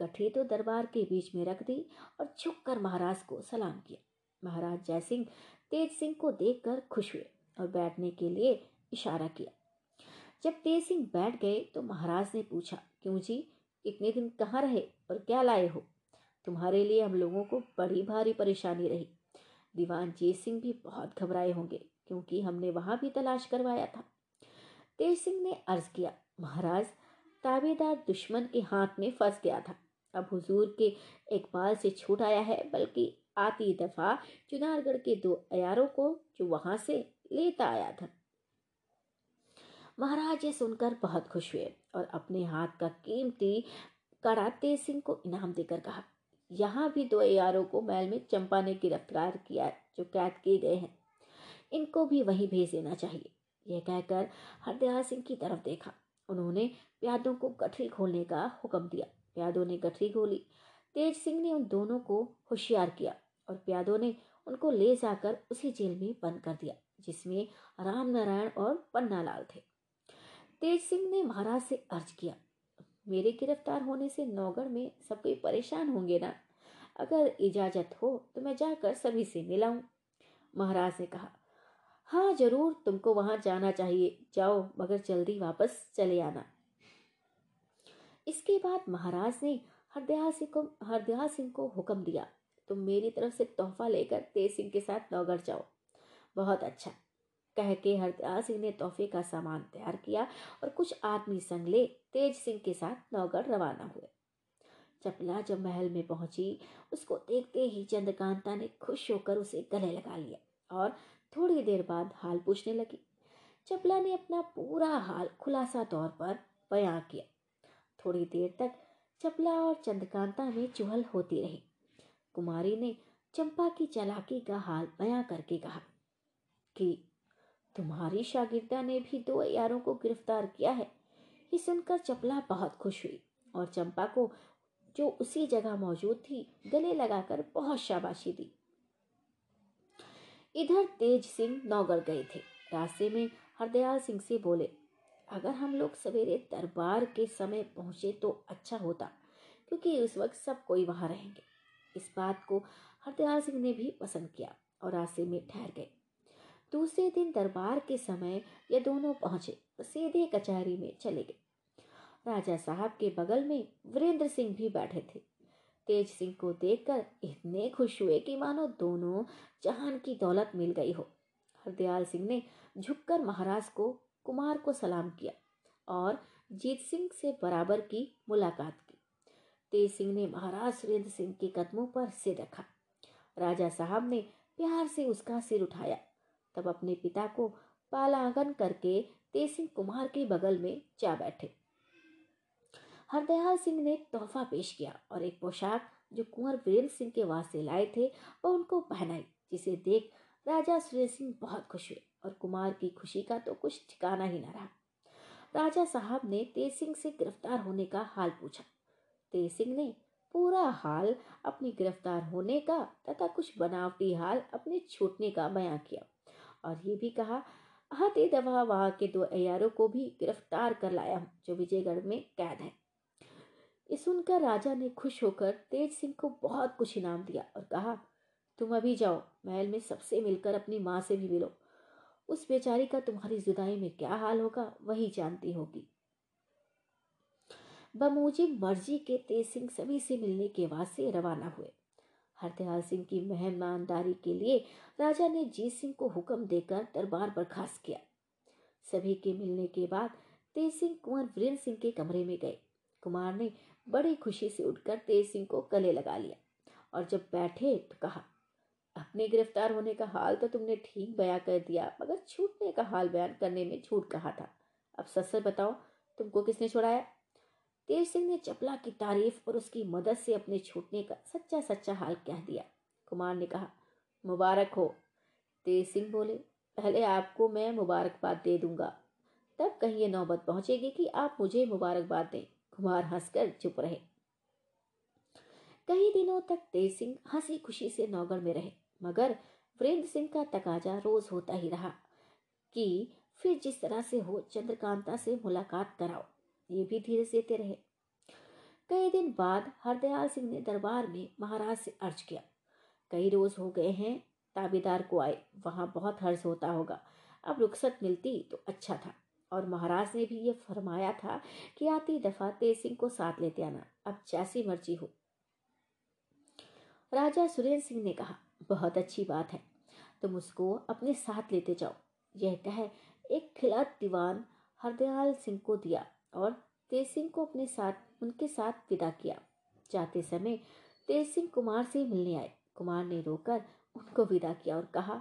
गठरी तो दरबार के बीच में रख दी और झुक कर महाराज को सलाम किया। महाराज जयसिंह तेज सिंह को देखकर खुश हुए और बैठने के लिए इशारा किया। जब तेज सिंह बैठ गए तो महाराज ने पूछा, क्यों जी, इतने दिन कहाँ रहे और क्या लाए हो? तुम्हारे लिए हम लोगों को बड़ी भारी परेशानी रही। दीवान जय सिंह भी बहुत घबराए होंगे, क्योंकि हमने वहाँ भी तलाश करवाया था। तेज सिंह ने अर्ज़ किया, महाराज, ताबेदार दुश्मन के हाथ में फंस गया था। अब हुजूर के इकबाल से छूट आया है, बल्कि आती दफ़ा चुनारगढ़ के दो अयारों को जो वहाँ से लेता आया था महाराज ये सुनकर बहुत खुश हुए और अपने हाथ का कीमती कड़ा तेज सिंह को इनाम देकर कहा, यहाँ भी दो यारों को महल में चंपा ने गिरफ़्तार किया, जो कैद किए गए हैं। इनको भी वहीं भेज देना चाहिए। यह कहकर हरदयाल सिंह की तरफ़ देखा। उन्होंने प्यादों को गठरी खोलने का हुक्म दिया। प्यादों ने गठरी खोली। तेज सिंह ने उन दोनों को होशियार किया। और प्यादों ने उनको ले जाकर उसी जेल में बंद कर दिया, जिसमें राम नारायण और पन्ना लाल थे। तेज सिंह ने महाराज से अर्ज़ किया, मेरे गिरफ़्तार होने से नौगढ़ में सब कोई परेशान होंगे ना? अगर इजाज़त हो तो मैं जाकर सभी से मिलाऊं। महाराज ने कहा हाँ ज़रूर, तुमको वहाँ जाना चाहिए। जाओ, मगर जल्दी वापस चले आना। इसके बाद महाराज ने हरदयाल सिंह को हरदयाल सिंह को हुक्म दिया। तुम मेरी तरफ़ से तोहफा लेकर तेज सिंह के साथ नौगढ़ जाओ। बहुत अच्छा। कह के हरदयाल सिंह ने तोहफे का सामान तैयार किया और कुछ आदमी संग ले तेज सिंह के साथ नौगढ़ रवाना हुए। चपला जब महल में पहुँची, उसको देखते ही चंद्रकांता ने खुश होकर उसे गले लगा लिया और थोड़ी देर बाद हाल पूछने लगी। चपला ने अपना पूरा हाल खुलासा तौर पर बयां किया। थोड़ी देर तक चपला और चंद्रकांता में चुहल होती रही। कुमारी ने चंपा की चलाकी का हाल बयां करके कहा कि तुम्हारी शागिर्दा ने भी दो यारों को गिरफ़्तार किया है। ये सुनकर चपला बहुत खुश हुई और चंपा को जो उसी जगह मौजूद थी, गले लगाकर बहुत शाबाशी दी। इधर तेज सिंह नौगढ़ गए थे। रास्ते में हरदयाल सिंह से बोले, अगर हम लोग सवेरे दरबार के समय पहुँचे तो अच्छा होता, क्योंकि उस वक्त सब कोई वहाँ रहेंगे। इस बात को हरदयाल सिंह ने भी पसंद किया और रास्ते में ठहर गए। दूसरे दिन दरबार के समय ये दोनों पहुँचे तो सीधे कचहरी में चले गए। राजा साहब के बगल में वीरेंद्र सिंह भी बैठे थे। तेज सिंह को देखकर इतने खुश हुए कि मानो दोनों जहान की दौलत मिल गई हो। हरदयाल सिंह ने झुककर महाराज को, कुमार को सलाम किया और जीत सिंह से बराबर की मुलाकात तेज सिंह ने महाराज सुरेंद्र सिंह के कदमों पर सिर रखा। राजा साहब ने प्यार से उसका सिर उठाया। तब अपने पिता को पालांगन करके तेज सिंह कुमार के बगल में जा बैठे। हरदयाल सिंह ने तोहफा पेश किया और एक पोशाक जो कुंवर वीरेंद्र सिंह के वास्ते लाए थे, वह उनको पहनाई, जिसे देख राजा सुरेंद्र सिंह बहुत खुश हुए और कुमार की खुशी का तो कुछ ठिकाना ही न रहा। राजा साहब ने तेज सिंह से गिरफ़्तार होने का हाल पूछा। तेज सिंह ने पूरा हाल अपनी गिरफ़्तार होने का तथा कुछ बनावटी हाल अपने छूटने का बयां किया। और ये भी कहा हाथी दवा वहाँ के दो अयारों को भी गिरफ़्तार कर लाया जो विजयगढ़ में कैद है। ये सुनकर राजा ने खुश होकर तेज सिंह को बहुत कुछ इनाम दिया और कहा, तुम अभी जाओ, महल में सबसे मिलकर अपनी माँ से भी मिलो। उस बेचारी का तुम्हारी जुदाई में क्या हाल होगा, वही जानती होगी। बमूजिब मर्ज़ी के तेज सिंह सभी से मिलने के वास्ते रवाना हुए। हरदयाल सिंह की मेहमानदारी के लिए राजा ने जीत सिंह को हुक्म देकर दरबार बर्खास्त किया। सभी के मिलने के बाद तेज सिंह कुंवर वीरेंद्र सिंह के कमरे में गए। कुमार ने बड़ी खुशी से उठकर तेज सिंह को गले लगा लिया और जब बैठे तो कहा, अपने गिरफ़्तार होने का हाल तो तुमने ठीक बयां कर दिया, मगर छूटने का हाल बयान करने में झूठ कहा था। अब सच सच बताओ, तुमको किसने छुड़ाया? तेज सिंह ने चपला की तारीफ़ और उसकी मदद से अपने छूटने का सच्चा सच्चा हाल कह दिया। कुमार ने कहा, मुबारक हो। तेज सिंह बोले, पहले आपको मैं मुबारकबाद दे दूँगा। तब कहीं ये नौबत पहुंचेगी कि आप मुझे मुबारकबाद दें। कुमार हंसकर चुप रहे। कई दिनों तक तेज सिंह हँसी खुशी से नौगढ़ में रहे, मगर वीरेंद्र सिंह का तकाजा रोज होता ही रहा कि फिर जिस तरह से हो, चंद्रकांता से मुलाकात कराओ। ये भी धीरे देते रहे। कई दिन बाद हरदयाल सिंह ने दरबार में महाराज से अर्ज़ किया। कई रोज हो गए हैं, ताबेदार को आए, वहाँ बहुत हर्ष होता होगा। अब रुखसत मिलती तो अच्छा था। और महाराज ने भी ये फरमाया था कि आती दफ़ा तेज सिंह को साथ लेते आना, अब जैसी मर्ज़ी हो। राजा सुरेंद्र सिंह ने कहा, बहुत अच्छी बात है। तुम उसको अपने साथ लेते जाओ। यह कह एक खिलात दीवान हरदयाल सिंह को दिया। और तेज सिंह को अपने साथ, उनके साथ विदा किया। जाते समय तेज सिंह कुमार से मिलने आए। कुमार ने रोकर उनको विदा किया और कहा,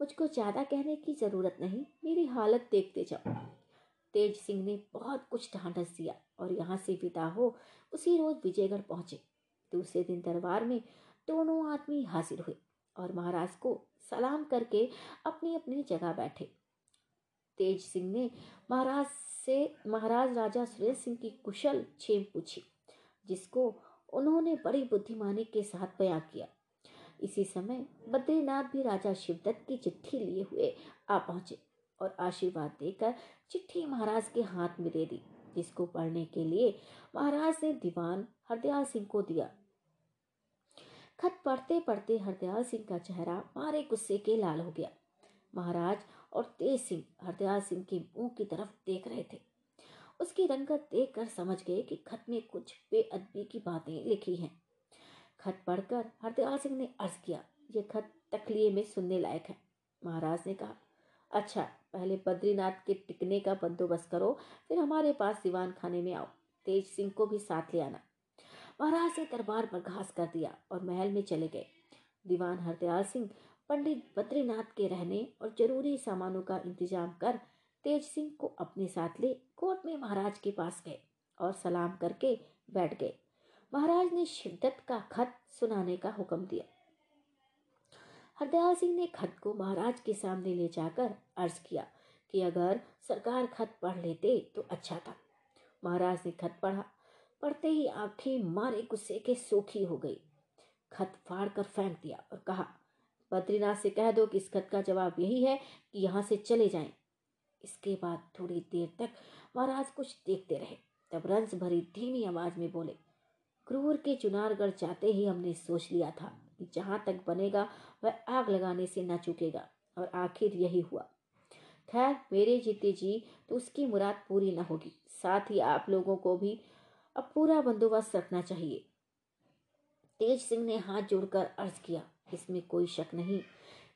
मुझको ज़्यादा कहने की ज़रूरत नहीं, मेरी हालत देखते जाओ। तेज सिंह ने बहुत कुछ ढांढस दिया और यहाँ से विदा हो उसी रोज विजयगढ़ पहुँचे। दूसरे दिन दरबार में दोनों आदमी हाजिर हुए और महाराज को सलाम करके अपनी अपनी जगह बैठे। तेज सिंह ने महाराज से, महाराज राजा सुरेश सिंह की कुशल छेम पूछी, जिसको उन्होंने बड़ी बुद्धिमानी के साथ बयां किया। इसी समय बद्रीनाथ भी राजा शिवदत्त की चिट्ठी लिए हुए आ पहुँचे और आशीर्वाद देकर चिट्ठी महाराज के हाथ में दे दी, जिसको पढ़ने के लिए महाराज ने दीवान हरदयाल सिंह को दिया। खत पढ़ते पढ़ते हरदयाल सिंह का चेहरा मारे गुस्से के लाल हो गया। महाराज और तेज सिंह हरदयाल सिंह के मुँह की तरफ़ देख रहे थे। उसकी रंगत देखकर समझ गए कि खत में कुछ बेअदबी की बातें लिखी हैं। खत पढ़कर हरदयाल सिंह ने अर्ज़ किया यह खत तकलिए में सुनने लायक है। महाराज ने कहा अच्छा पहले बद्रीनाथ के टिकने का बंदोबस्त करो, फिर हमारे पास दीवान खाने में आओ। तेज सिंह को भी साथ ले आना। महाराज ने दरबार पर घास कर दिया और महल में चले गए। दीवान हरदयाल सिंह पंडित बद्रीनाथ के रहने और ज़रूरी सामानों का इंतज़ाम कर तेज सिंह को अपने साथ ले कोर्ट में महाराज के पास गए और सलाम करके बैठ गए। महाराज ने शिद्दत का खत सुनाने का हुक्म दिया। हरदयाल सिंह ने खत को महाराज के सामने ले जाकर अर्ज़ किया कि अगर सरकार खत पढ़ लेते तो अच्छा था। महाराज ने खत पढ़ा। पढ़ते ही आँखें मारे गुस्से के सूखी हो गई। खत फाड़ कर फेंक दिया और कहा बद्रीनाथ से कह दो कि इस खत का जवाब यही है कि यहाँ से चले जाएँ। इसके बाद थोड़ी देर तक महाराज कुछ देखते रहे। तब रंज भरी धीमी आवाज़ में बोले, क्रूर के चुनारगढ़ जाते ही हमने सोच लिया था कि जहाँ तक बनेगा वह आग लगाने से न चुकेगा और आखिर यही हुआ। खैर, मेरे जीते जी तो उसकी मुराद पूरी न होगी। साथ ही आप लोगों को भी अब पूरा बंदोबस्त रखना चाहिए। तेज सिंह ने हाथ जोड़कर अर्ज़ किया इसमें कोई शक नहीं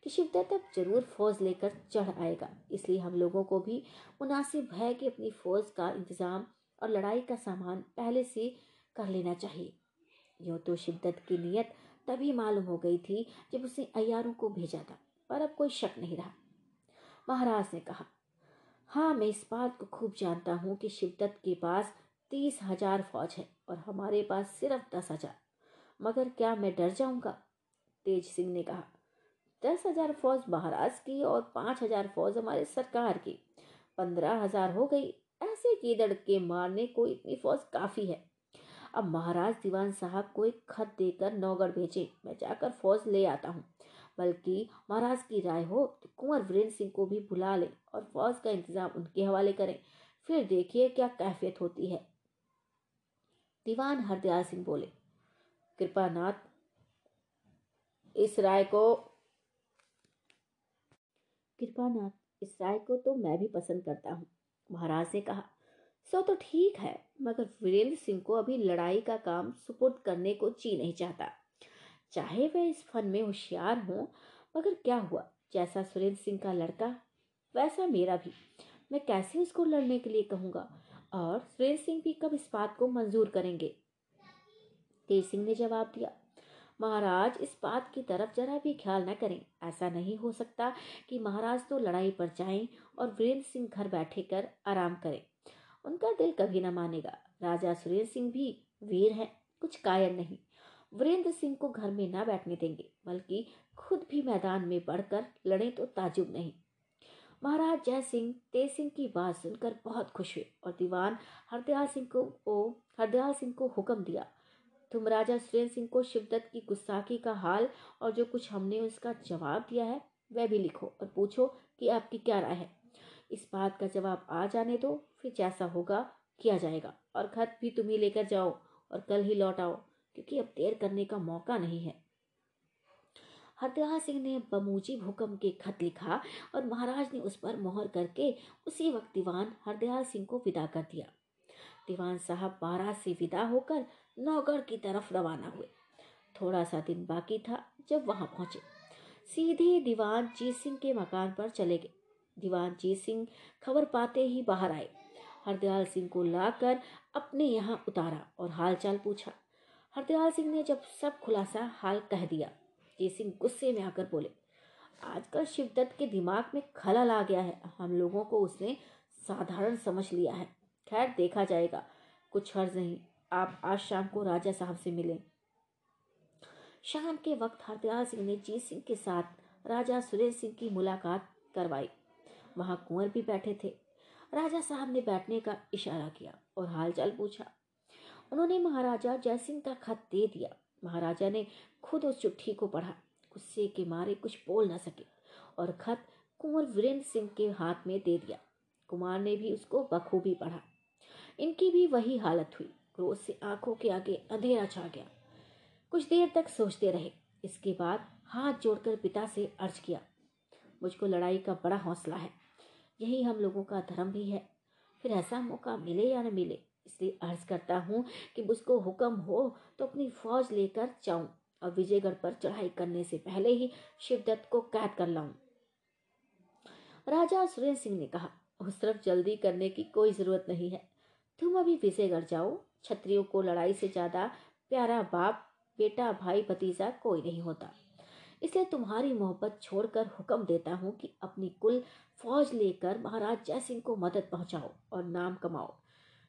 कि शिवदत्त अब ज़रूर फौज लेकर चढ़ आएगा। इसलिए हम लोगों को भी मुनासिब है कि अपनी फौज का इंतज़ाम और लड़ाई का सामान पहले से कर लेना चाहिए। यूँ तो शिद्दत की नीयत तभी मालूम हो गई थी जब उसने अयारों को भेजा था, पर अब कोई शक नहीं रहा। महाराज ने कहा हाँ मैं इस बात को खूब जानता हूँ कि शिवदत्त के पास तीस हज़ार फौज है और हमारे पास सिर्फ़ दस हज़ार। मगर क्या मैं डर जाऊँगा? तेज सिंह ने कहा, दस हज़ार फौज महाराज की और पाँच हज़ार फौज हमारे सरकार की। पंद्रह हज़ार हो गई, ऐसे कीदड़ के मारने को इतनी फौज काफ़ी है। अब महाराज दीवान साहब को एक खत देकर नौगढ़ भेजे, मैं जाकर फौज ले आता हूँ। बल्कि महाराज की राय हो तो कुंवर वीरेंद्र सिंह को भी बुला ले और फौज का इंतज़ाम उनके हवाले करें। फिर देखिए क्या कैफियत होती है। दीवान हरदयाल सिंह बोले, कृपानाथ इस राय को कृपानाथ इस राय को तो मैं भी पसंद करता हूँ। महाराज ने कहा, सो तो ठीक है, मगर वीरेंद्र सिंह को अभी लड़ाई का काम सुपुर्द करने को जी नहीं चाहता। चाहे वह इस फन में होशियार हो, मगर क्या हुआ? जैसा सुरेंद्र सिंह का लड़का, वैसा मेरा भी। मैं कैसे उसको लड़ने के लिए कहूँगा? और सुरेंद्र सिंह भी कब इस बात को मंजूर करेंगे? तेज सिंह ने जवाब दिया महाराज, इस बात की तरफ़ जरा भी ख्याल न करें। ऐसा नहीं हो सकता कि महाराज तो लड़ाई पर जाएँ और वीरेंद्र सिंह घर बैठे कर आराम करें। उनका दिल कभी न मानेगा। राजा सुरेंद्र सिंह भी वीर है, कुछ कायर नहीं। वीरेंद्र सिंह को घर में न बैठने देंगे, बल्कि खुद भी मैदान में बढ़कर लड़े तो ताजुब नहीं। महाराज जय सिंह, तेज सिंह की बात सुनकर बहुत खुश हुए और दीवान हरदयाल सिंह को हरदयाल सिंह को हुक्म दिया। तुम राजा सुरेंद्र सिंह को शिवदत्त की गुस्साखी का हाल और जो कुछ हमने उसका जवाब दिया है, वह भी लिखो और पूछो कि आपकी क्या राय है। इस बात का जवाब आ जाने दो, फिर जैसा होगा किया जाएगा और खत भी तुम ही लेकर जाओ और कल ही लौट आओ, क्योंकि अब देर करने का मौका नहीं है। हरदयाल सिंह ने बमूजी हुक्म के खत लिखा और महाराज ने उस पर मोहर करके उसी वक्त दीवान हरदयाल सिंह को विदा कर दिया। दीवान साहब बारह से विदा होकर नौगढ़ की तरफ़ रवाना हुए। थोड़ा सा दिन बाकी था जब वहाँ पहुँचे। सीधे दीवान जीत सिंह के मकान पर चले गए। दीवान जीत सिंह खबर पाते ही बाहर आए। हरदयाल सिंह को लाकर अपने यहाँ उतारा और हालचाल पूछा। हरदयाल सिंह ने जब सब खुलासा हाल कह दिया, जीत सिंह गुस्से में आकर बोले, आजकल शिवदत्त के दिमाग में खलल आ गया है। हम लोगों को उसने साधारण समझ लिया है। खैर, देखा जाएगा। कुछ हर्ज नहीं। आप आज शाम को राजा साहब से मिलें। शाम के वक्त हरदयाल सिंह ने जीत सिंह के साथ राजा सुरेश सिंह की मुलाकात करवाई। वहाँ कुंवर भी बैठे थे। राजा साहब ने बैठने का इशारा किया और हालचाल पूछा। उन्होंने महाराजा जयसिंह का खत दे दिया। महाराजा ने खुद उस चिट्ठी को पढ़ा। गुस्से के मारे कुछ बोल न सके और खत कुंवर वीरेंद्र सिंह के हाथ में दे दिया। कुमार ने भी उसको बखूबी पढ़ा। इनकी भी वही हालत हुई। क्रोध से, आँखों के आगे अंधेरा छा गया। कुछ देर तक सोचते रहे। इसके बाद हाथ जोड़कर पिता से अर्ज़ किया, मुझको लड़ाई का बड़ा हौसला है। यही हम लोगों का धर्म भी है। फिर ऐसा मौका मिले या न मिले, इसलिए अर्ज़ करता हूँ कि मुझको हुक्म हो तो अपनी फौज लेकर जाऊँ और विजयगढ़ पर चढ़ाई करने से पहले ही शिवदत्त को कैद कर लाऊं। राजा सुरेंद्र सिंह ने कहा, उस तरफ़ जल्दी करने की कोई ज़रूरत नहीं है। तुम अभी विजयगढ़ जाओ क्षत्रियों को लड़ाई से ज़्यादा प्यारा बाप, बेटा, भाई, भतीजा कोई नहीं होता। इसलिए तुम्हारी मोहब्बत छोड़कर हुक्म देता हूँ कि अपनी कुल फौज लेकर महाराज जय सिंह को मदद पहुँचाओ और नाम कमाओ।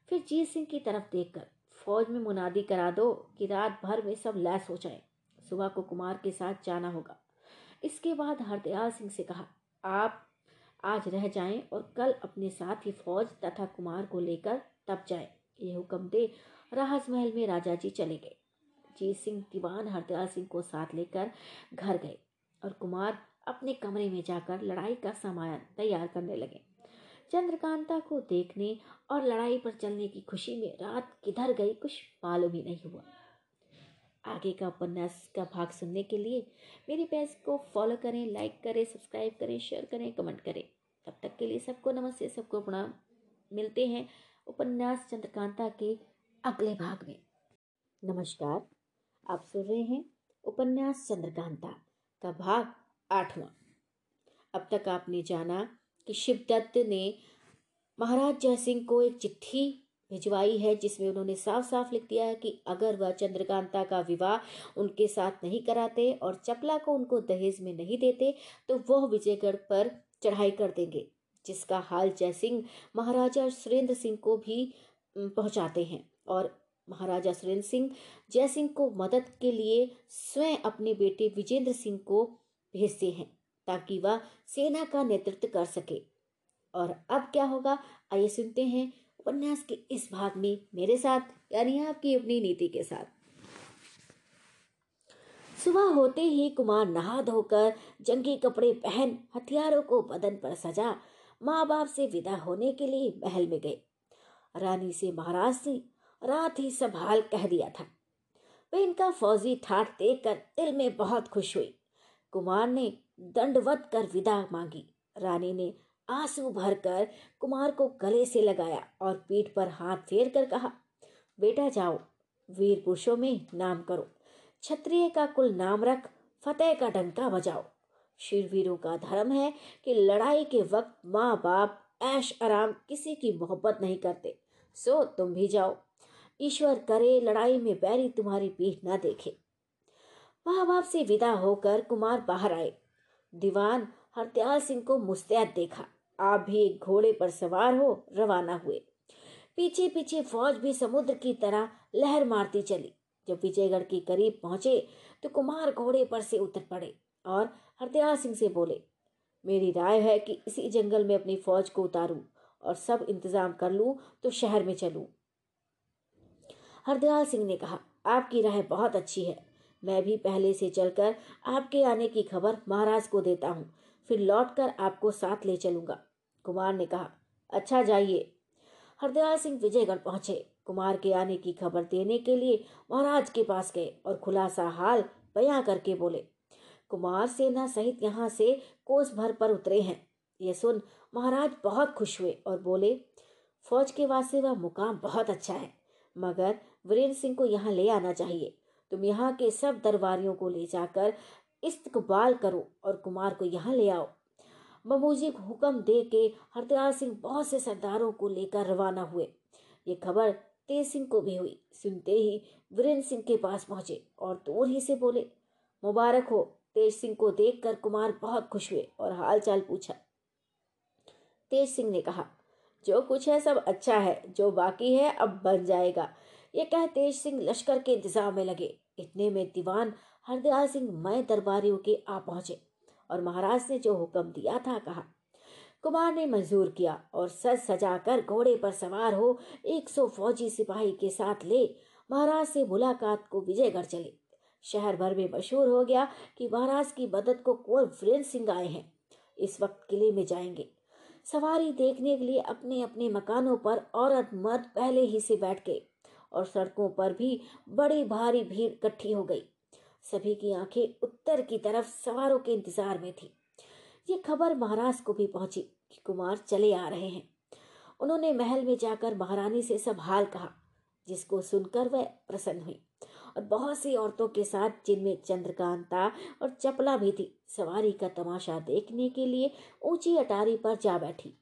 फिर जीत सिंह की तरफ़ देखकर फौज में मुनादी करा दो कि रात भर में सब लैस हो जाए। सुबह को कुमार के साथ जाना होगा। इसके बाद हरदयाल सिंह से कहा, आप आज रह जाएँ और कल अपने साथ ही फौज तथा कुमार को लेकर तब जाए। ये हुक्म दे राजमहल में राजा जी चले गए। जीत सिंह, दीवान हरदयाल सिंह को साथ लेकर घर गए और कुमार अपने कमरे में जाकर लड़ाई का सामान तैयार करने लगे। चंद्रकांता को देखने और लड़ाई पर चलने की खुशी में रात किधर गई कुछ मालूम ही नहीं हुआ। आगे का उपन्यास का भाग सुनने के लिए मेरे पेज को फॉलो करें लाइक करें सब्सक्राइब करें शेयर करें कमेंट करें। तब तक के लिए सबको नमस्ते, सबको प्रणाम। मिलते हैं उपन्यास चंद्रकांता के अगले भाग में। नमस्कार, आप सुन रहे हैं उपन्यास चंद्रकांता का भाग आठवां। अब तक आपने जाना कि शिवदत्त ने महाराज जय सिंह को एक चिट्ठी भिजवाई है, जिसमें उन्होंने साफ़ साफ़ लिख दिया है कि अगर वह चंद्रकांता का विवाह उनके साथ नहीं कराते और चपला को उनको दहेज में नहीं देते तो वह विजयगढ़ पर चढ़ाई कर देंगे। जिसका हाल जयसिंह महाराजा सुरेंद्र सिंह को भी पहुंचाते हैं। और महाराजा सुरेंद्र सिंह जयसिंह को मदद के लिए स्वयं अपने बेटे विजेंद्र सिंह को भेजते हैं, ताकि वह सेना का नेतृत्व कर सके। और अब क्या होगा? आइए सुनते हैं उपन्यास के इस भाग में मेरे साथ, यानी आपकी अपनी नीति के साथ। सुबह होते ही कुमार नहा धोकर, जंगी कपड़े पहन, हथियारों को बदन पर सजा माँ बाप से विदा होने के लिए महल में गए। रानी से महाराज ने रात ही सब हाल कह दिया था। वे इनका फौजी ठाट देखकर दिल में बहुत खुश हुई कुमार ने दंडवत कर विदा मांगी। रानी ने आँसू भरकर कुमार को गले से लगाया और पीठ पर हाथ फेर कर कहा, बेटा जाओ वीर पुरुषों में नाम करो। क्षत्रिय का कुल नाम रख, फतेह का डंका बजाओ। वीरों का धर्म है कि लड़ाई के वक्त माँ बाप ऐश आराम किसी की मोहब्बत नहीं करते। सो तुम भी जाओ। ईश्वर करे लड़ाई में बैरी तुम्हारी पीठ न देखे। माँ बाप से विदा होकर कुमार बाहर आए। दीवान हरदयाल सिंह को मुस्तैद देखा। आप भी एक घोड़े पर सवार हो, रवाना हुए। पीछे पीछे फौज भी समुद्र की तरह लहर मारती चली। जब विजयगढ़ के करीब पहुँचे तो कुमार घोड़े पर से उतर पड़े। और हरदयाल सिंह से बोले, मेरी राय है कि इसी जंगल में अपनी फौज को उतारूं और सब इंतज़ाम कर लूँ तो शहर में चलूँ। हरदयाल सिंह ने कहा, आपकी राय बहुत अच्छी है। मैं भी पहले से चलकर आपके आने की खबर महाराज को देता हूँ। फिर लौटकर आपको साथ ले चलूँगा। कुमार ने कहा अच्छा जाइए। हरदयाल सिंह विजयगढ़ पहुँचे। कुमार के आने की खबर देने के लिए महाराज के पास गए और खुलासा हाल बयां करके बोले कुमार सेना सहित यहाँ से कोस भर पर उतरे हैं। ये सुन महाराज बहुत खुश हुए और बोले, फौज के वास्ते वह मुकाम बहुत अच्छा है, मगर वीरेंद्र सिंह को यहाँ ले आना चाहिए। तुम यहाँ के सब दरबारियों को ले जाकर इस्तकबाल करो और कुमार को यहाँ ले आओ। बमूजी को हुक्म दे के हरदयाल सिंह बहुत से सरदारों को लेकर रवाना हुए। ये खबर तेज सिंह को भी हुई। सुनते ही वीरेंद्र सिंह के पास पहुँचे और दूर ही से बोले, मुबारक हो तेज सिंह को देखकर कुमार बहुत खुश हुए और हाल चाल पूछा। तेज सिंह ने कहा, जो कुछ है सब अच्छा है, जो बाकी है अब बन जाएगा। ये कह तेज सिंह लश्कर के इंतज़ाम में लगे। इतने में दीवान हरदयाल सिंह मय दरबारियों के आ पहुँचे और महाराज ने जो हुक्म दिया था कहा। कुमार ने मंजूर किया और सज सजा कर घोड़े पर सवार हो एक सौ फौजी सिपाही के साथ ले महाराज से मुलाकात को विजयगढ़ चले। शहर भर में मशहूर हो गया कि महाराज की मदद को कुंवर वीरेंद्र सिंह आए हैं। इस वक्त किले में जाएँगे। सवारी देखने के लिए अपने अपने मकानों पर औरत मर्द पहले ही से बैठ गए और सड़कों पर भी बड़ी भारी भीड़ इकट्ठी हो गई। सभी की आँखें उत्तर की तरफ़ सवारों के इंतज़ार में थी। ये खबर महाराज को भी पहुँची कि कुमार चले आ रहे हैं। उन्होंने महल में जाकर महारानी से सब हाल कहा, जिसको सुनकर वह प्रसन्न हुई। और बहुत सी औरतों के साथ, जिनमें चंद्रकांता और चपला भी थी, सवारी का तमाशा देखने के लिए ऊँची अटारी पर जा बैठी।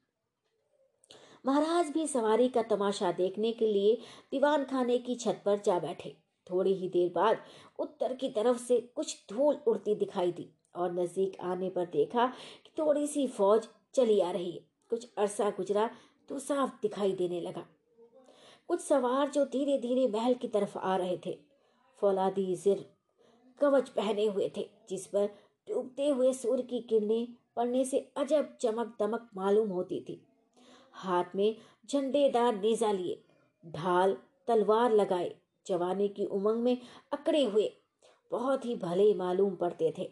महाराज भी सवारी का तमाशा देखने के लिए दीवान खाने की छत पर जा बैठे। थोड़ी ही देर बाद उत्तर की तरफ़ से कुछ धूल उड़ती दिखाई दी और नज़दीक आने पर देखा कि थोड़ी सी फौज चली आ रही है। कुछ अरसा गुजरा तो साफ़ दिखाई देने लगा। कुछ सवार जो धीरे धीरे महल की तरफ़ आ रहे थे फौलादी जिर कवच पहने हुए थे, जिस पर डूबते हुए सूर्य की किरणें पड़ने से अजब चमक दमक मालूम होती थी। हाथ में झंडेदार नेजा लिए, ढाल तलवार लगाए, जवानी की उमंग में अकड़े हुए, बहुत ही भले मालूम पड़ते थे।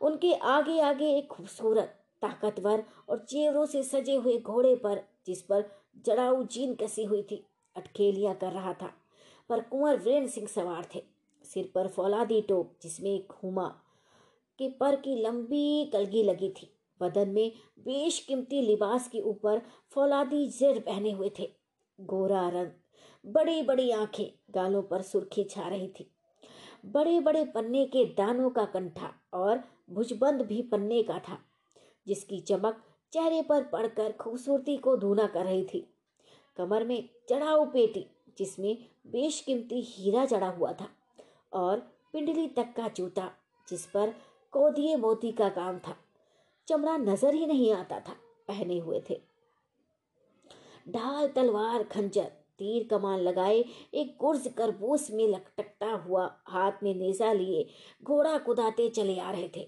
उनके आगे आगे एक खूबसूरत, ताकतवर और चेवरों से सजे हुए घोड़े पर, जिस पर जड़ाऊ जीन कसी हुई थी अटखेलियाँ कर रहा था। पर कुंवर वीरेंद्र सिंह सवार थे। सिर पर फौलादी टोप, जिसमें एक हुमा के पर की लंबी कलगी लगी थी। बदन में बेशकीमती लिबास के ऊपर फौलादी जिर पहने हुए थे। गोरा रंग बड़ी बड़ी आँखें गालों पर सुर्खी छा रही थी। बड़े बड़े पन्ने के दानों का कंठा और भुजबंद भी पन्ने का था, जिसकी चमक चेहरे पर पड़कर खूबसूरती को धूना कर रही थी। कमर में चढ़ाऊ पेटी, जिसमें बेशकीमती हीरा जड़ा हुआ था और पिंडली तक का जूता, जिस पर कोदिए मोती का काम था, चमड़ा नज़र ही नहीं आता था, पहने हुए थे। ढाल, तलवार, खंजर, तीर कमान लगाए एक गुर्ज करबूस में लटकता हुआ हाथ में नेजा लिए घोड़ा कुदाते चले आ रहे थे।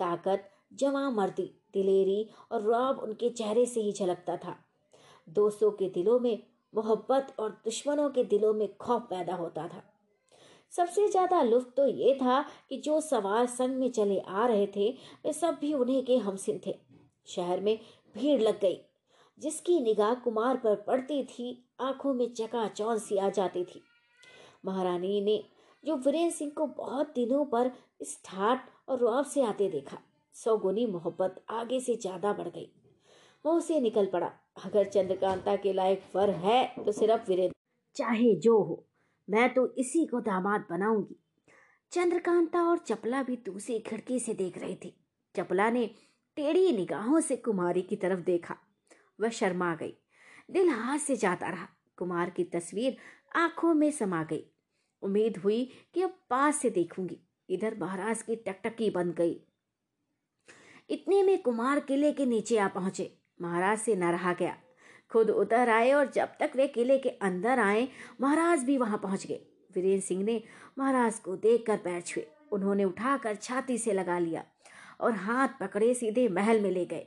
ताकत जमा मर्दी, दिलेरी और रौब उनके चेहरे से ही झलकता था। दोस्तों के दिलों में मोहब्बत और दुश्मनों के दिलों में खौफ पैदा होता था। सबसे ज़्यादा लुफ्त तो ये था कि जो सवार संग में चले आ रहे थे, वे सब भी उन्हीं के हमसिन थे। शहर में भीड़ लग गई, जिसकी निगाह कुमार पर पड़ती थी, आँखों में चकाचौंध सी आ जाती थी। महारानी ने जो वीरेंद्र सिंह को बहुत दिनों पर इस ठाट और रौब से आते देखा, सौगुनी मोहब्बत आगे से ज़्यादा बढ़ गई। वो से निकल पड़ा। अगर चंद्रकांता के लायक वर है तो सिर्फ़ वीरेंद्र। चाहे जो हो, मैं तो इसी को दामाद बनाऊँगी। चंद्रकांता और चपला भी दूसरी खिड़की से देख रही थी। चपला ने टेढ़ी निगाहों से कुमारी की तरफ़ देखा। वह शर्मा गई। दिल हाथ से जाता रहा। कुमार की तस्वीर आँखों में समा गई। उम्मीद हुई कि अब पास से देखूँगी। इधर महाराज की टकटकी बंद गई। इतने में कुमार किले के नीचे आ पहुँचे। महाराज से न रहा गया। खुद उतर आए और जब तक वे किले के अंदर आए, महाराज भी वहाँ पहुँच गए। वीरेंद्र सिंह ने महाराज को देख कर पैर छुए। उन्होंने उठाकर छाती से लगा लिया और हाथ पकड़े सीधे महल में ले गए।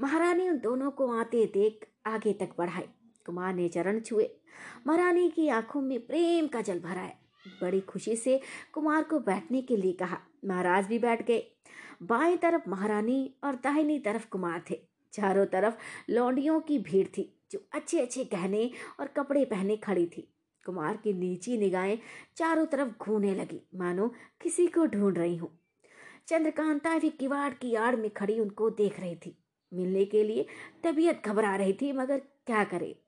महारानी उन दोनों को आते देख आगे तक बढ़ाए। कुमार ने चरण छुए। महारानी की आँखों में प्रेम का जल भरा है। बड़ी खुशी से कुमार को बैठने के लिए कहा। महाराज भी बैठ गए। बाएँ तरफ़ महारानी और दाहिनी तरफ़ कुमार थे। चारों तरफ़ लौंडियों की भीड़ थी, जो अच्छे अच्छे गहने और कपड़े पहने खड़ी थी। कुमार की नीची निगाहें चारों तरफ़ घूमने लगी। मानो किसी को ढूंढ रही हूँ। चंद्रकांता भी किवाड़ की आड़ में खड़ी उनको देख रही थी। मिलने के लिए तबीयत घबरा रही थी, मगर क्या करे?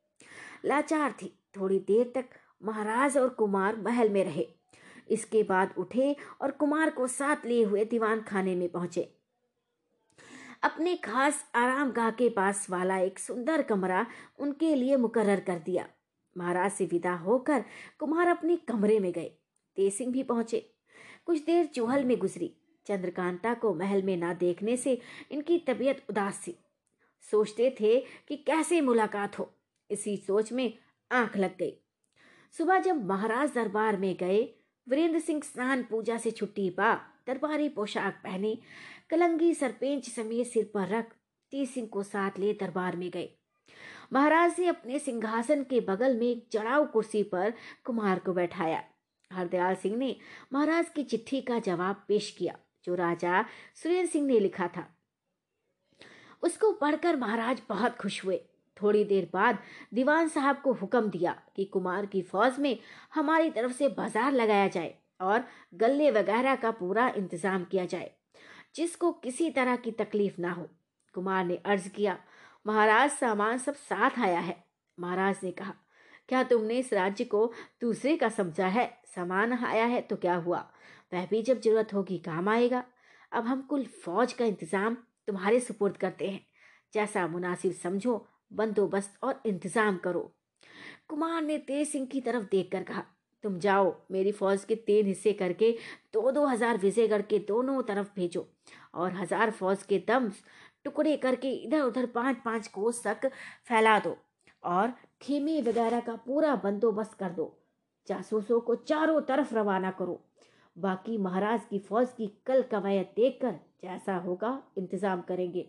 लाचार थी। थोड़ी देर तक महाराज और कुमार महल में रहे। इसके बाद उठे और कुमार को साथ लिए हुए दीवान खाने में पहुँचे। अपने खास आराम गाह के पास वाला एक सुंदर कमरा उनके लिए मुकर्र कर दिया। महाराज से विदा होकर कुमार अपने कमरे में गए। तेसिंह भी पहुँचे। कुछ देर चूहल में गुजरी। चंद्रकांता को महल में ना देखने से इनकी तबीयत उदास थी। सोचते थे कि कैसे मुलाकात हो। इसी सोच में आँख लग गई। सुबह जब महाराज दरबार में गए, वीरेंद्र सिंह स्नान पूजा से छुट्टी पा, दरबारी पोशाक पहने कलंगी सरपंच समेत सिर पर रख ती सिंह को साथ ले दरबार में गए। महाराज ने अपने सिंहासन के बगल में एक चढ़ाव कुर्सी पर कुमार को बैठाया। हरदयाल सिंह ने महाराज की चिट्ठी का जवाब पेश किया, जो राजा सुरेंद्र सिंह ने लिखा था। उसको पढ़कर महाराज बहुत खुश हुए। थोड़ी देर बाद दीवान साहब को हुक्म दिया कि कुमार की फौज में हमारी तरफ़ से बाज़ार लगाया जाए और गले वगैरह का पूरा इंतज़ाम किया जाए। जिसको किसी तरह की तकलीफ़ ना हो। कुमार ने अर्ज़ किया, महाराज, सामान सब साथ आया है। महाराज ने कहा, क्या तुमने इस राज्य को दूसरे का समझा है? सामान आया है तो क्या हुआ? वह भी जब ज़रूरत होगी काम आएगा। अब हम कुल फौज का इंतज़ाम तुम्हारे सुपुर्द करते हैं। जैसा मुनासिब समझो, बंदोबस्त और इंतज़ाम करो। कुमार ने तेज सिंह की तरफ़ देखकर कहा तुम जाओ, मेरी फौज के तीन हिस्से करके दो दो हज़ार विजयगढ़ के दोनों तरफ़ भेजो और हज़ार फौज के दम टुकड़े करके इधर उधर पाँच पाँच कोस तक फैला दो और खेमे वगैरह का पूरा बंदोबस्त कर दो। जासूसों को चारों तरफ़ रवाना करो। बाकी महाराज की फौज की कल कवायद देखकर जैसा होगा इंतज़ाम करेंगे।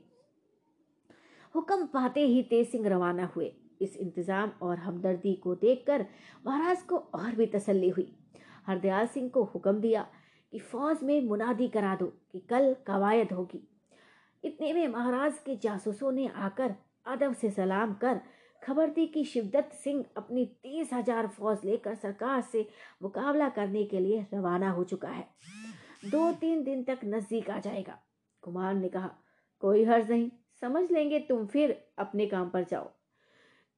हुक्म पाते ही तेज सिंह रवाना हुए। इस इंतज़ाम और हमदर्दी को देखकर महाराज को और भी तसल्ली हुई। हरदयाल सिंह को हुक्म दिया कि फौज में मुनादी करा दो, कि कल कवायद होगी। इतने में महाराज के जासूसों ने आकर अदब से सलाम कर खबर दी कि शिवदत्त सिंह अपनी तीस हज़ार फौज लेकर सरकार से मुकाबला करने के लिए रवाना हो चुका है। दो तीन दिन तक नज़दीक आ जाएगा। कुमार ने कहा, कोई हर्ज नहीं, समझ लेंगे तुम फिर अपने काम पर जाओ।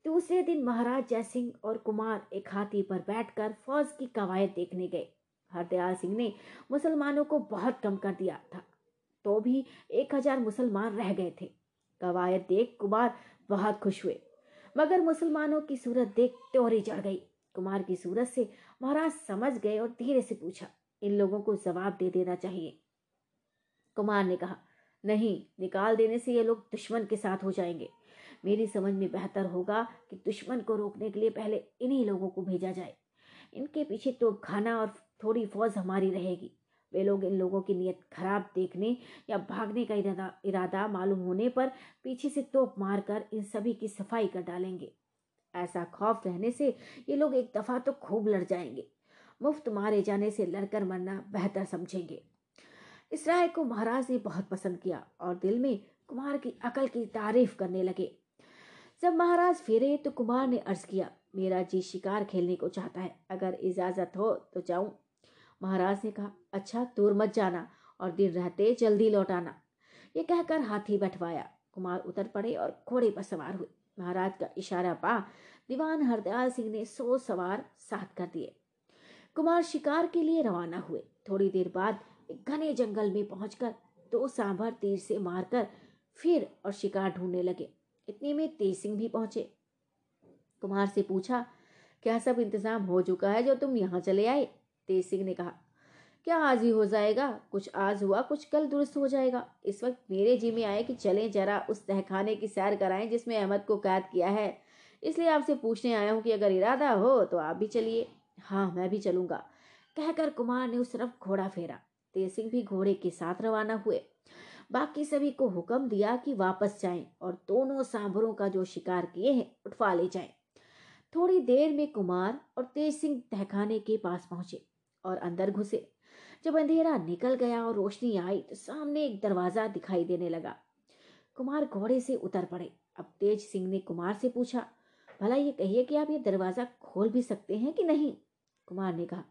दूसरे दिन महाराज जयसिंह और कुमार एक हाथी पर बैठकर फौज की कवायद देखने गए। हरदयाल सिंह ने मुसलमानों को बहुत कम कर दिया था तो भी एक हज़ार मुसलमान रह गए थे। कवायद देख कुमार बहुत खुश हुए, मगर मुसलमानों की सूरत देख त्योरी चढ़ गई। कुमार की सूरत से महाराज समझ गए और धीरे से पूछा, इन लोगों को जवाब दे देना चाहिए। कुमार ने कहा, नहीं, निकाल देने से ये लोग दुश्मन के साथ हो जाएँगे। मेरी समझ में बेहतर होगा कि दुश्मन को रोकने के लिए पहले इन्हीं लोगों को भेजा जाए। इनके पीछे तो खाना और थोड़ी फौज हमारी रहेगी। वे लोग इन लोगों की नीयत खराब देखने या भागने का इरादा इरादा मालूम होने पर पीछे से तोप मारकर इन सभी की सफ़ाई कर डालेंगे। ऐसा खौफ रहने से ये लोग एक दफ़ा तो खूब लड़ जाएँगे। मुफ़्त मारे जाने से लड़कर मरना बेहतर समझेंगे। इस राय को महाराज ने बहुत पसंद किया और दिल में कुमार की अकल की तारीफ़ करने लगे। जब महाराज फिरे तो कुमार ने अर्ज़ किया, मेरा जी शिकार खेलने को चाहता है, अगर इजाज़त हो तो जाऊँ। महाराज ने कहा अच्छा दूर मत जाना और दिन रहते जल्दी लौटाना ये कहकर हाथी बैठवाया कुमार उतर पड़े और घोड़े पर सवार हुए। महाराज का इशारा पा, दीवान हरदयाल सिंह ने सो सवार साथ कर दिए। कुमार शिकार के लिए रवाना हुए। थोड़ी देर बाद एक घने जंगल में पहुंचकर दो सांभर तीर से मारकर फिर और शिकार ढूँढने लगे। इतने में तेज सिंह भी पहुँचे। कुमार से पूछा, क्या सब इंतज़ाम हो चुका है जो तुम यहाँ चले आए? तेज सिंह ने कहा, क्या आज ही हो जाएगा? कुछ आज हुआ, कुछ कल दुरुस्त हो जाएगा। इस वक्त मेरे जी में आए कि चलें जरा उस तहखाने की सैर कराएँ जिसमें अहमद को कैद किया है। इसलिए आपसे पूछने आया हूँ कि अगर इरादा हो तो आप भी चलिए। हाँ मैं भी चलूँगा। कहकर कुमार ने उस तरफ़ घोड़ा फेरा। तेज सिंह भी घोड़े के साथ रवाना हुए। बाकी सभी को हुक्म दिया कि वापस जाएँ और दोनों सांभरों का जो शिकार किए हैं, उठवा ले जाएँ। थोड़ी देर में कुमार और तेज सिंह तहखाने के पास पहुँचे और अंदर घुसे। जब अंधेरा निकल गया और रोशनी आई तो सामने एक दरवाज़ा दिखाई देने लगा। कुमार घोड़े से उतर पड़े। अब तेज सिंह ने कुमार से पूछा, भला ये कहिए कि आप ये दरवाज़ा खोल भी सकते हैं कि नहीं? कुमार ने कहा,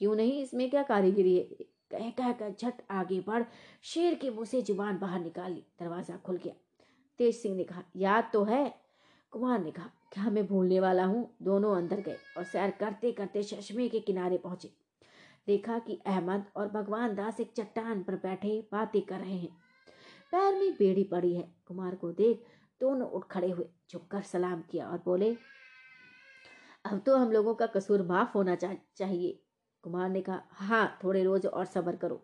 क्यों नहीं? इसमें क्या कारीगिरी है? कह कह कर झट आगे बढ़ शेर के मुँह से ज़ुबान बाहर निकाली, दरवाज़ा खुल गया। तेज सिंह ने कहा, याद तो है? कुमार ने कहा, क्या मैं भूलने वाला हूँ? दोनों अंदर गए और सैर करते करते चश्मे के किनारे पहुँचे। देखा कि अहमद और भगवान दास एक चट्टान पर बैठे बातें कर रहे हैं। पैर में बेड़ी पड़ी है। कुमार को देख दोनों उठ खड़े हुए, झुककर सलाम किया और बोले, अब तो हम लोगों का कसूर माफ़ होना चाहिए। कुमार ने कहा हाँ थोड़े रोज और सबर करो।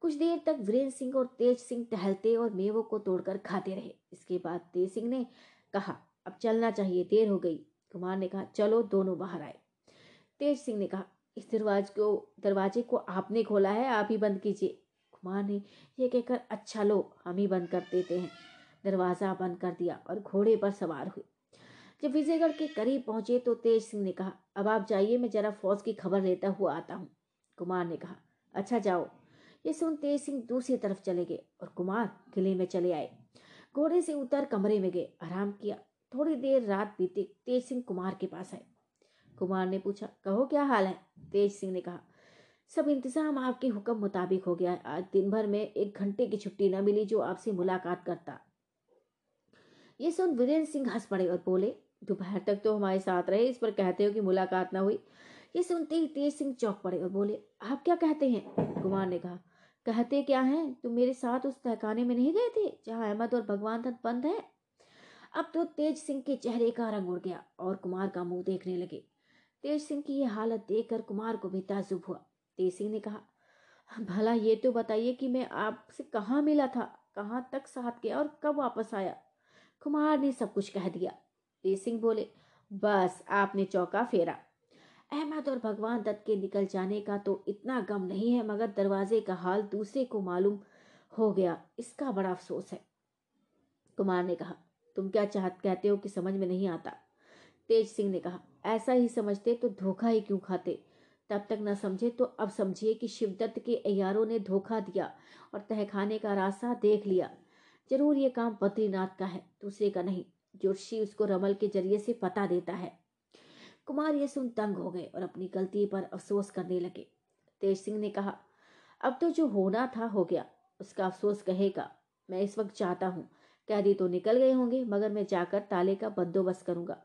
कुछ देर तक वीरेंद्र सिंह और तेज सिंह टहलते और मेवों को तोड़कर खाते रहे। इसके बाद तेज सिंह ने कहा, अब चलना चाहिए, देर हो गई। कुमार ने कहा, चलो, दोनों बाहर आए। तेज सिंह ने कहा, इस दरवाजे को दरवाजे को आपने खोला है, आप ही बंद कीजिए। कुमार ने यह कहकर अच्छा लो, हम ही बंद कर देते हैं। दरवाज़ा बंद कर दिया और घोड़े पर सवार हुए। जब विजयगढ़ के करीब पहुँचे तो तेज सिंह ने कहा, अब आप जाइए, मैं जरा फौज की खबर लेता हुआ आता हूँ। कुमार ने कहा अच्छा जाओ। ये सुन तेज सिंह दूसरी तरफ़ चले गए और कुमार किले में चले आए। घोड़े से उतर कमरे में गए, आराम किया। थोड़ी देर रात बीते, तेज सिंह कुमार के पास आए। कुमार ने पूछा, कहो, क्या हाल है? तेज सिंह ने कहा, सब इंतज़ाम आपके हुक्म मुताबिक हो गया है। आज दिन भर में एक घंटे की छुट्टी न मिली जो आपसे मुलाकात करता। ये सुन वीरेंद्र सिंह हंस पड़े और बोले दोपहर तक तो हमारे साथ रहे, इस पर कहते हो कि मुलाकात ना हुई। ये सुनते ही तेज सिंह चौक पड़े और बोले, आप क्या कहते हैं? कुमार ने कहा, कहते क्या हैं? तुम मेरे साथ उस तहखाने में नहीं गए थे, जहाँ अहमद और भगवान दत्त बंद है? अब तो तेज सिंह के चेहरे का रंग उड़ गया और कुमार का मुँह देखने लगे। तेज सिंह की यह हालत देखकर कुमार को भी ताजुब हुआ। तेज सिंह ने कहा, भला ये तो बताइए कि मैं आपसे कहाँ मिला था, कहाँ तक साथ गया और कब वापस आया? कुमार ने सब कुछ कह दिया। सिंह बोले, बस, आपने चौका फेरा। अहमद और भगवान दत्त के निकल जाने का तो इतना गम नहीं है, मगर दरवाजे का हाल दूसरे को मालूम हो गया, इसका बड़ा अफसोस है। कुमार ने कहा, तुम क्या चाहत कहते हो कि समझ में नहीं आता? तेज सिंह ने कहा, ऐसा ही समझते तो धोखा ही क्यों खाते? तब तक न समझे तो अब समझिए कि शिवदत्त के अयारों ने धोखा दिया और तहखाने का रास्ता देख लिया। ज़रूर ये काम बद्रीनाथ का है, दूसरे का नहीं। जोशी उसको रमल के ज़रिए से पता देता है। कुमार ये सुन तंग हो गए और अपनी गलती पर अफसोस करने लगे। तेज सिंह ने कहा, अब तो जो होना था हो गया, उसका अफसोस कहेगा। मैं इस वक्त चाहता हूँ, कैदी तो निकल गए होंगे, मगर मैं जाकर ताले का बंदोबस्त करूँगा।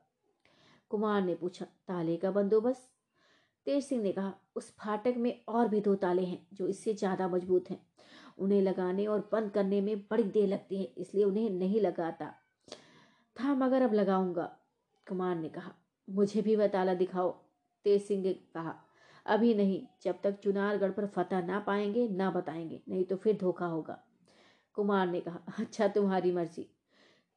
कुमार ने पूछा, ताले का बंदोबस्त? तेज सिंह ने कहा, उस फाटक में और भी दो ताले हैं, जो इससे ज़्यादा मज़बूत हैं। उन्हें लगाने और बंद करने में बड़ी देर लगती है, इसलिए उन्हें नहीं लगाता। था मगर अब लगाऊँगा, कुमार ने कहा। मुझे भी वह ताला दिखाओ, तेज सिंह ने कहा। अभी नहीं, जब तक चुनारगढ़ पर फतह ना पाएँगे, ना बताएँगे, नहीं तो फिर धोखा होगा। कुमार ने कहा अच्छा तुम्हारी मर्ज़ी।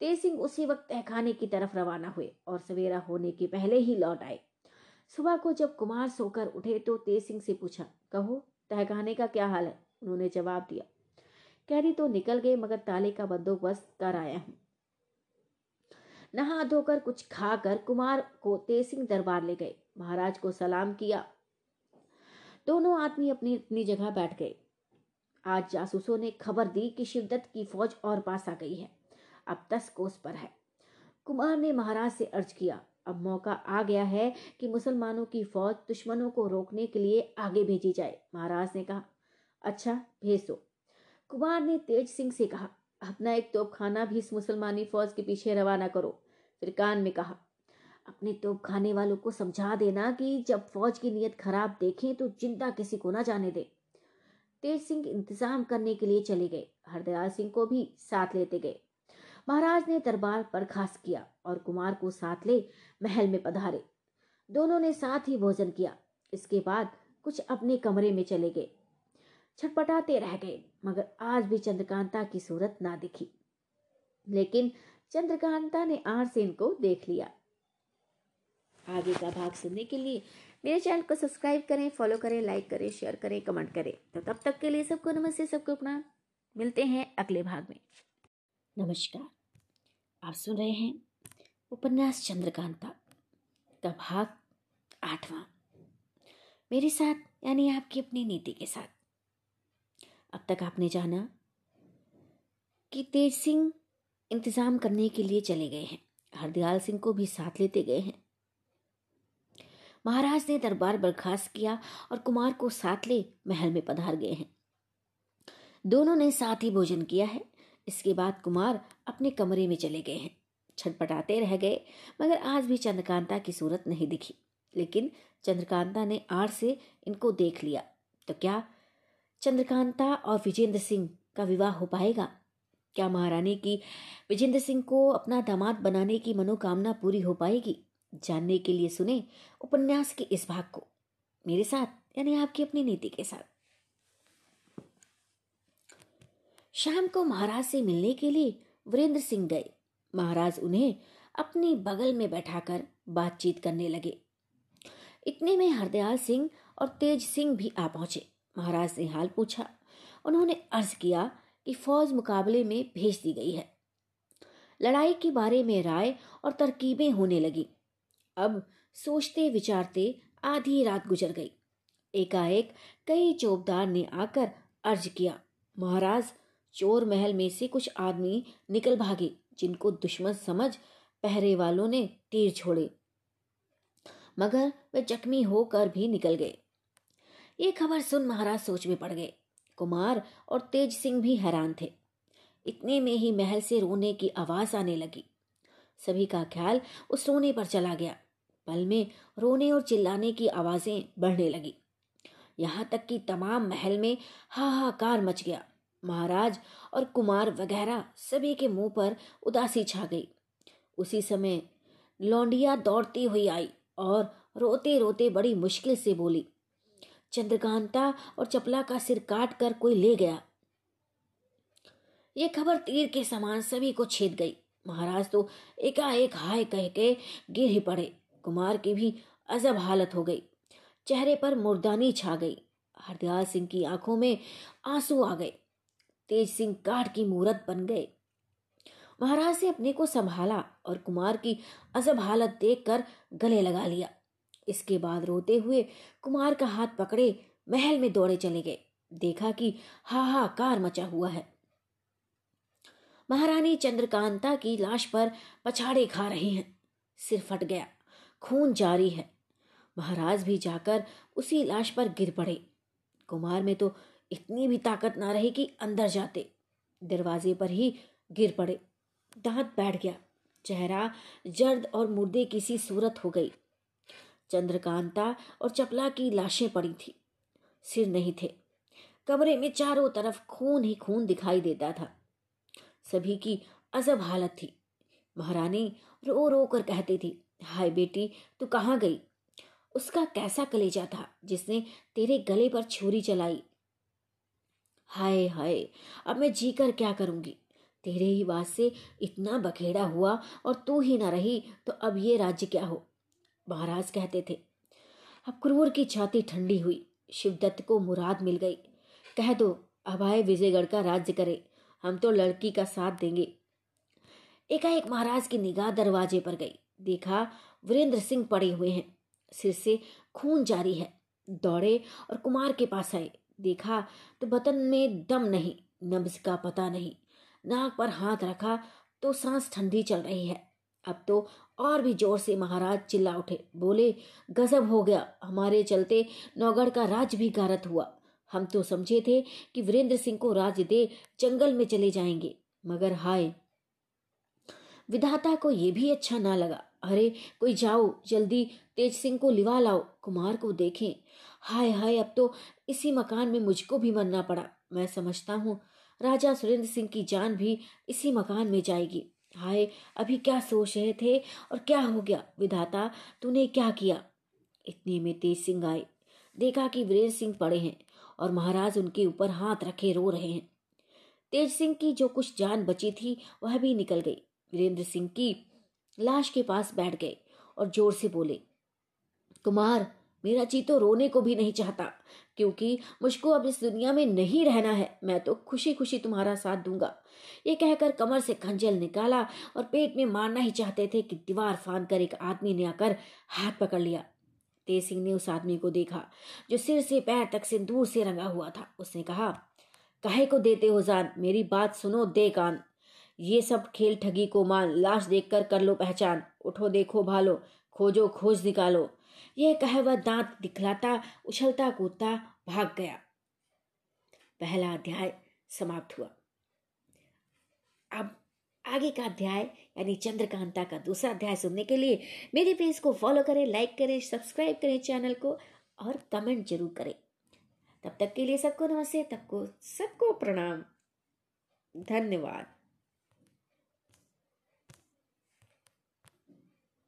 तेज सिंह उसी वक्त तहखाने की तरफ़ रवाना हुए और सवेरा होने के पहले ही लौट आए। सुबह को जब कुमार सोकर उठे तो तेज सिंह से पूछा, कहो, तहखाने का क्या हाल है? उन्होंने जवाब दिया कैदी तो निकल गए, मगर ताले का बंदोबस्त कर आया हूँ। नहा धोकर कुछ खाकर कुमार को तेज सिंह दरबार ले गए। महाराज को सलाम किया। दोनों आदमी अपनी अपनी जगह बैठ गए। आज जासूसों ने खबर दी कि शिवदत्त की फौज और पास आ गई है। अब दस कोस पर है। कुमार ने महाराज से अर्ज़ किया। अब मौका आ गया है कि मुसलमानों की फौज दुश्मनों को रोकने के लिए आगे भेजी जाए। महाराज ने कहा अच्छा भेज। दो कुमार ने तेज सिंह से कहा, अपना एक तोपखाना भी इस मुसलमानी फौज के पीछे रवाना करो। फिर कान में कहा, अपने तोप खाने वालों को समझा देना कि जब फौज की नीयत खराब देखें तो ज़िंदा किसी को ना जाने दे। तेज सिंह इंतज़ाम करने के लिए चले गए। हरदयाल सिंह को भी साथ लेते गए। महाराज ने दरबार बर्खास्त किया और कुमार को साथ ले महल में पधारे। दोनों ने साथ ही भोजन किया। इसके बाद कुछ अपने कमरे में चले गए। छटपटाते रह गए, मगर आज भी चंद्रकांता की सूरत ना दिखी। लेकिन चंद्रकांता ने आर सेन को देख लिया। आगे का भाग सुनने के लिए मेरे चैनल को सब्सक्राइब करें, फॉलो करें, लाइक करें, शेयर करें, कमेंट करें। तो तब तक के लिए सबको नमस्ते, सबको अपना। मिलते हैं अगले भाग में। नमस्कार। आप सुन रहे हैं उपन्यास चंद्रकांता, का भाग आठवां। मेरे साथ, यानी आपकी अपनी नीति के साथ। अब तक आपने जाना कि तेज सिंह इंतज़ाम करने के लिए चले गए हैं। हरदयाल सिंह को भी साथ लेते गए हैं। महाराज ने दरबार बर्खास्त किया और कुमार को साथ ले महल में पधार गए हैं। दोनों ने साथ ही भोजन किया है। इसके बाद कुमार अपने कमरे में चले गए हैं। छटपटाते रह गए, मगर आज भी चंद्रकांता की सूरत नहीं दिखी। लेकिन चंद्रकांता ने आड़ से इनको देख लिया। तो क्या चंद्रकांता और विजेंद्र सिंह का विवाह हो पाएगा? क्या महारानी की विजेंद्र सिंह को अपना दामाद बनाने की मनोकामना पूरी हो पाएगी? जानने के लिए सुने उपन्यास के इस भाग को। मेरे साथ, यानी आपकी अपनी नीति के साथ। शाम को महाराज से मिलने के लिए वीरेंद्र सिंह गए। महाराज उन्हें अपनी बगल में बैठाकर बातचीत करने लगे। इतने में हरदयाल सिंह और तेज सिंह भी आ पहुँचे। महाराज ने हाल पूछा। उन्होंने अर्ज़ किया कि फौज मुकाबले में भेज दी गई है। लड़ाई के बारे में राय और तरकीबें होने लगी। अब सोचते विचारते आधी रात गुजर गई। एकाएक कई चौबदार ने आकर अर्ज़ किया। महाराज, चोर महल में से कुछ आदमी निकल भागे, जिनको दुश्मन समझ पहरे वालों ने तीर छोड़े। मगर वे जख्मी होकर भी निकल गए। ये खबर सुन महाराज सोच में पड़ गए। कुमार और तेज सिंह भी हैरान थे। इतने में ही महल से रोने की आवाज़ आने लगी। सभी का ख्याल उस रोने पर चला गया। पल में रोने और चिल्लाने की आवाज़ें बढ़ने लगी। यहाँ तक कि तमाम महल में हाहाकार मच गया। महाराज और कुमार वगैरह सभी के मुँह पर उदासी छा गई। उसी समय लौंडिया दौड़ती हुई आई और रोते रोते बड़ी मुश्किल से बोली चंद्रकांता और चपला का सिर काट कर कोई ले गया। ये खबर तीर के समान सभी को छेद गई। महाराज तो एकाएक हाय कह के गिर ही पड़े। कुमार की भी अजब हालत हो गई। चेहरे पर मुर्दानी छा गई। हरदयाल सिंह की आँखों में आँसू आ गए। तेज सिंह काठ की मूरत बन गए। महाराज ने अपने को संभाला और कुमार की अजब हालत देखकर गले लगा लिया। इसके बाद रोते हुए कुमार का हाथ पकड़े महल में दौड़े चले गए। देखा कि हाहाकार मचा हुआ है। महारानी चंद्रकांता की लाश पर पछाड़े खा रहे हैं। सिर फट गया। खून जारी है। महाराज भी जाकर उसी लाश पर गिर पड़े। कुमार में तो इतनी भी ताकत ना रही कि अंदर जाते। दरवाजे पर ही गिर पड़े। दांत बैठ गया। चेहरा जर्द और मुर्दे किसी सूरत हो गई। चंद्रकांता और चपला की लाशें पड़ी थी। सिर नहीं थे। कमरे में चारों तरफ़ खून ही खून दिखाई देता था। सभी की अजब हालत थी। महारानी रो रो कर कहती थी, हाय बेटी, तू कहाँ गई? उसका कैसा कलेजा था जिसने तेरे गले पर छुरी चलाई? हाय हाय, अब मैं जी कर क्या करूँगी? तेरे ही बात से इतना बखेड़ा हुआ और तू ही ना रही तो अब ये राज्य क्या हो? महाराज कहते थे, अब क्रूर की छाती ठंडी हुई, शिवदत्त को मुराद मिल गई। कह दो, अब आए विजयगढ़ का राज्य करे, हम तो लड़की का साथ देंगे। एकाएक महाराज की निगाह दरवाजे पर गई। देखा, वीरेंद्र सिंह पड़े हुए हैं। सिर से खून जारी है। दौड़े और कुमार के पास आए। देखा तो बतन में दम नहीं, नब्ज का पता नहीं। नाक पर हाथ रखा तो सांस ठंडी चल रही है। अब तो और भी ज़ोर से महाराज चिल्ला उठे। बोले, गजब हो गया। हमारे चलते नौगढ़ का राज भी गारत हुआ। हम तो समझे थे कि वीरेंद्र सिंह को राज दे जंगल में चले जाएँगे। मगर हाय, विधाता को ये भी अच्छा ना लगा। अरे, कोई जाओ, जल्दी तेज सिंह को लिवा लाओ, कुमार को देखें। हाय हाय, अब तो इसी मकान में मुझको भी मरना पड़ा। मैं समझता हूँ, राजा सुरेंद्र सिंह की जान भी इसी मकान में जाएगी। हाय, अभी क्या सोच रहे थे और क्या हो गया? विधाता, तूने क्या किया? इतने में तेज सिंह आए। देखा कि वीरेंद्र सिंह पड़े हैं और महाराज उनके ऊपर हाथ रखे रो रहे हैं। तेज सिंह की जो कुछ जान बची थी, वह भी निकल गई। वीरेंद्र सिंह की लाश के पास बैठ गए और ज़ोर से बोले, कुमार, मेरा जी तो रोने को भी नहीं चाहता। क्योंकि मुझको अब इस दुनिया में नहीं रहना है, मैं तो खुशी खुशी तुम्हारा साथ दूँगा। ये कहकर कमर से खंजल निकाला और पेट में मारना ही चाहते थे कि दीवार फांद कर एक आदमी ने आकर हाथ पकड़ लिया। तेज सिंह ने उस आदमी को देखा, जो सिर से पैर तक सिंदूर से रंगा हुआ था। उसने कहा, कहे को देते हो जान? मेरी बात सुनो, दे कान। ये सब खेल ठगी को मान लाश देखकर कर लो पहचान। उठो देखो, भालो। खोजो, खोज निकालो। ये कहे वह दांत दिखलाता, उछलता कूदता, भाग गया। पहला अध्याय समाप्त हुआ। अब आगे का अध्याय, यानी चंद्रकांता का दूसरा अध्याय सुनने के लिए मेरे पेज को फॉलो करें लाइक करें सब्सक्राइब करें चैनल को और कमेंट ज़रूर करें। तब तक के लिए सबको नमस्ते, तब को सबको प्रणाम। धन्यवाद।